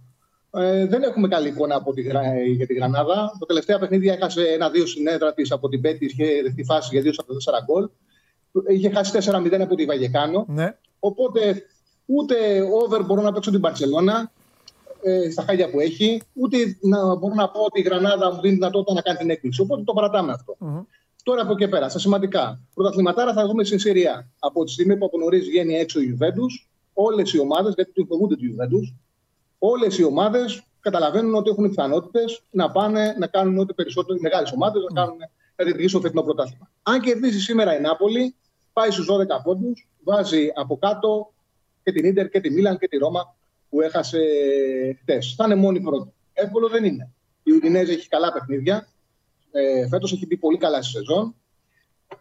Ε, δεν έχουμε καλή εικόνα από τη, Γρα- ε, για τη Γρανάδα. Το τελευταία παιχνίδι έχασε ένα-δύο συνέδρα της από την Πέτη, είχε δεχτεί φάση για 2 στα 4 γκολ. Είχε χάσει 4-0 από τη Βαγεκάνο. Ναι. Οπότε ούτε over μπορώ να παίξω την Παρσελώνα ε, στα χάλια που έχει, ούτε να μπορώ να πω ότι η Γρανάδα μου δίνει δυνατότητα να κάνει την έκπληξη. Οπότε το παρατάμε αυτό. Τώρα από εκεί πέρα, στα σημαντικά. Πρωταθληματάρα θα δούμε στην Συρία. Από τη στιγμή που από νωρίς βγαίνει έξω η Juventus, όλες οι ομάδες, γιατί του φοβούνται τη Juventus, όλες οι ομάδες καταλαβαίνουν ότι έχουν πιθανότητες να πάνε να κάνουν ό,τι περισσότερο οι μεγάλες ομάδες να, κάνουν, να διεκδικήσουν το φετινό πρωτάθλημα. Αν κερδίσει σήμερα η Νάπολη, πάει στους 12 πόντους, βάζει από κάτω και την ντερ και τη Μίλαν και τη Ρώμα που έχασε χτες. Θα είναι μόνη πρώτη. Εύκολο δεν είναι. Η Ουδινέζη έχει καλά παιχνίδια. Ε, Φέτος έχει μπει πολύ καλά στη σεζόν.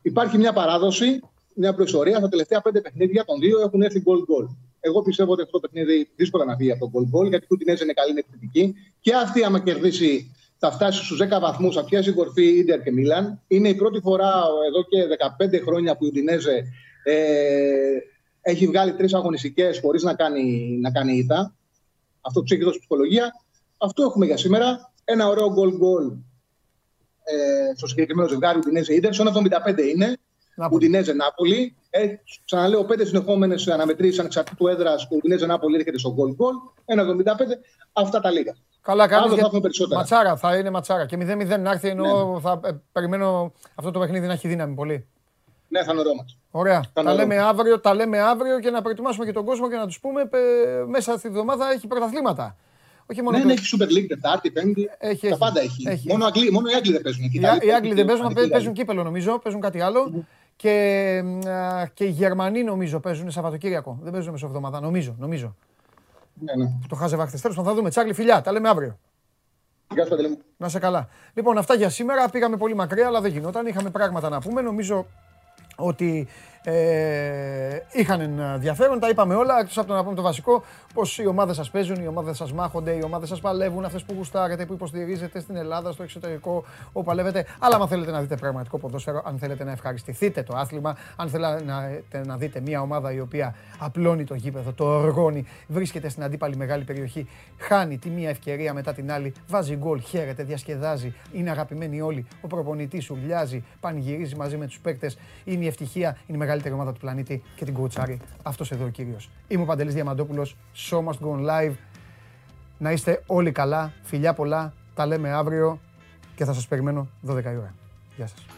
Υπάρχει μια παράδοση, μια προϊστορία. Στα τελευταία πέντε παιχνίδια των δύο έχουν έρθει γκολ γκολ. Εγώ πιστεύω ότι αυτό το παιχνίδι δύσκολα να βγει από το γκολ γκολ, γιατί η Ουδινέζη είναι καλή, είναι επιθετική. Και αυτή, άμα κερδίσει, θα φτάσει στους 10 βαθμούς, θα πιάσει κορφή Ιντερ και Μίλαν. Είναι η πρώτη φορά εδώ και 15 χρόνια που η Ουδινέζε ε, έχει βγάλει τρεις αγωνιστικές χωρίς να κάνει, να κάνει ήττα. Αυτό τους έχει δώσει ψυχολογία. Αυτό έχουμε για σήμερα. Ένα ωραίο γκολ γκολ ε, στο συγκεκριμένο ζευγάρι Ουντινέζε Ιντερ. Στο 75 είναι. Ουντινέζε Νάπολη. Ε, ξαναλέω, πέντε συνεχόμενες αναμετρήσεις ανεξαρτήτου έδρας που Ουντινέζε Νάπολη έρχεται στο γκολ γκολ. 1,75. Αυτά τα λίγα. Καλά, κάνεις. θα έχουμε περισσότερα. Ματσάρα θα είναι ματσάρα. Και 0-0 να έρθει ενώ ναι. θα ε, περιμένω αυτό το παιχνίδι να έχει δύναμη πολύ. Ναι, θα είναι ωραίο μας. Ωραία. τα, λέμε αύριο, τα λέμε αύριο και να προετοιμάσουμε και τον κόσμο και να τους πούμε μέσα στη βδομάδα έχει πρωταθλήματα. Όχι μόνο ναι, ναι, έχει Super League Τετάρτη, Πέμπτη. Έχει, τα πάντα έχει. έχει. Μόνο, Αγγλί, μόνο οι Άγγλοι δεν παίζουν. Οι, οι Άγγλοι δεν παίζουν, παίζουν, παίζουν κύπελο νομίζω, παίζουν κάτι άλλο. Και, και οι Γερμανοί νομίζω παίζουν Σαββατοκύριακο. Δεν παίζουν μεσοβδομάδα, νομίζω. νομίζω. Ναι, ναι. Το χάζευα χθες. Τέλος θα δούμε. Τσάρλι, φιλιά, τα λέμε αύριο. Γεια σου, Να σε καλά. Λοιπόν, αυτά για σήμερα. Πήγαμε πολύ μακριά, αλλά δεν γινόταν. Είχαμε πράγματα να πούμε. Νομίζω ότι ε, είχαν ενδιαφέρον, τα είπαμε όλα. Εκτός από το να πούμε το βασικό, πως οι ομάδες σας παίζουν, οι ομάδες σας μάχονται, οι ομάδες σας παλεύουν, αυτές που γουστάρετε, που υποστηρίζετε στην Ελλάδα, στο εξωτερικό, όπου παλεύετε. Αλλά αν θέλετε να δείτε πραγματικό ποδόσφαιρο, αν θέλετε να ευχαριστηθείτε το άθλημα, αν θέλετε να, να δείτε μια ομάδα η οποία απλώνει το γήπεδο, το οργώνει, βρίσκεται στην αντίπαλη μεγάλη περιοχή, χάνει τη μία ευκαιρία μετά την άλλη, βάζει γκολ, χαίρεται, διασκεδάζει, είναι αγαπημένοι όλοι. Ο προπονητής ουρλιάζει, πανηγυρίζει μαζί με τους παίκτες, είναι η ευτυχία, είναι η μεγαλύτερη ομάδα του πλανήτη και την κουτσάρι. Αυτός εδώ ο κύριος. Είμαι ο Παντελής Διαμαντόπουλος. Show must go live. Να είστε όλοι καλά. Φιλιά πολλά. Τα λέμε αύριο και θα σας περιμένω 12 η ώρα. Γεια σας.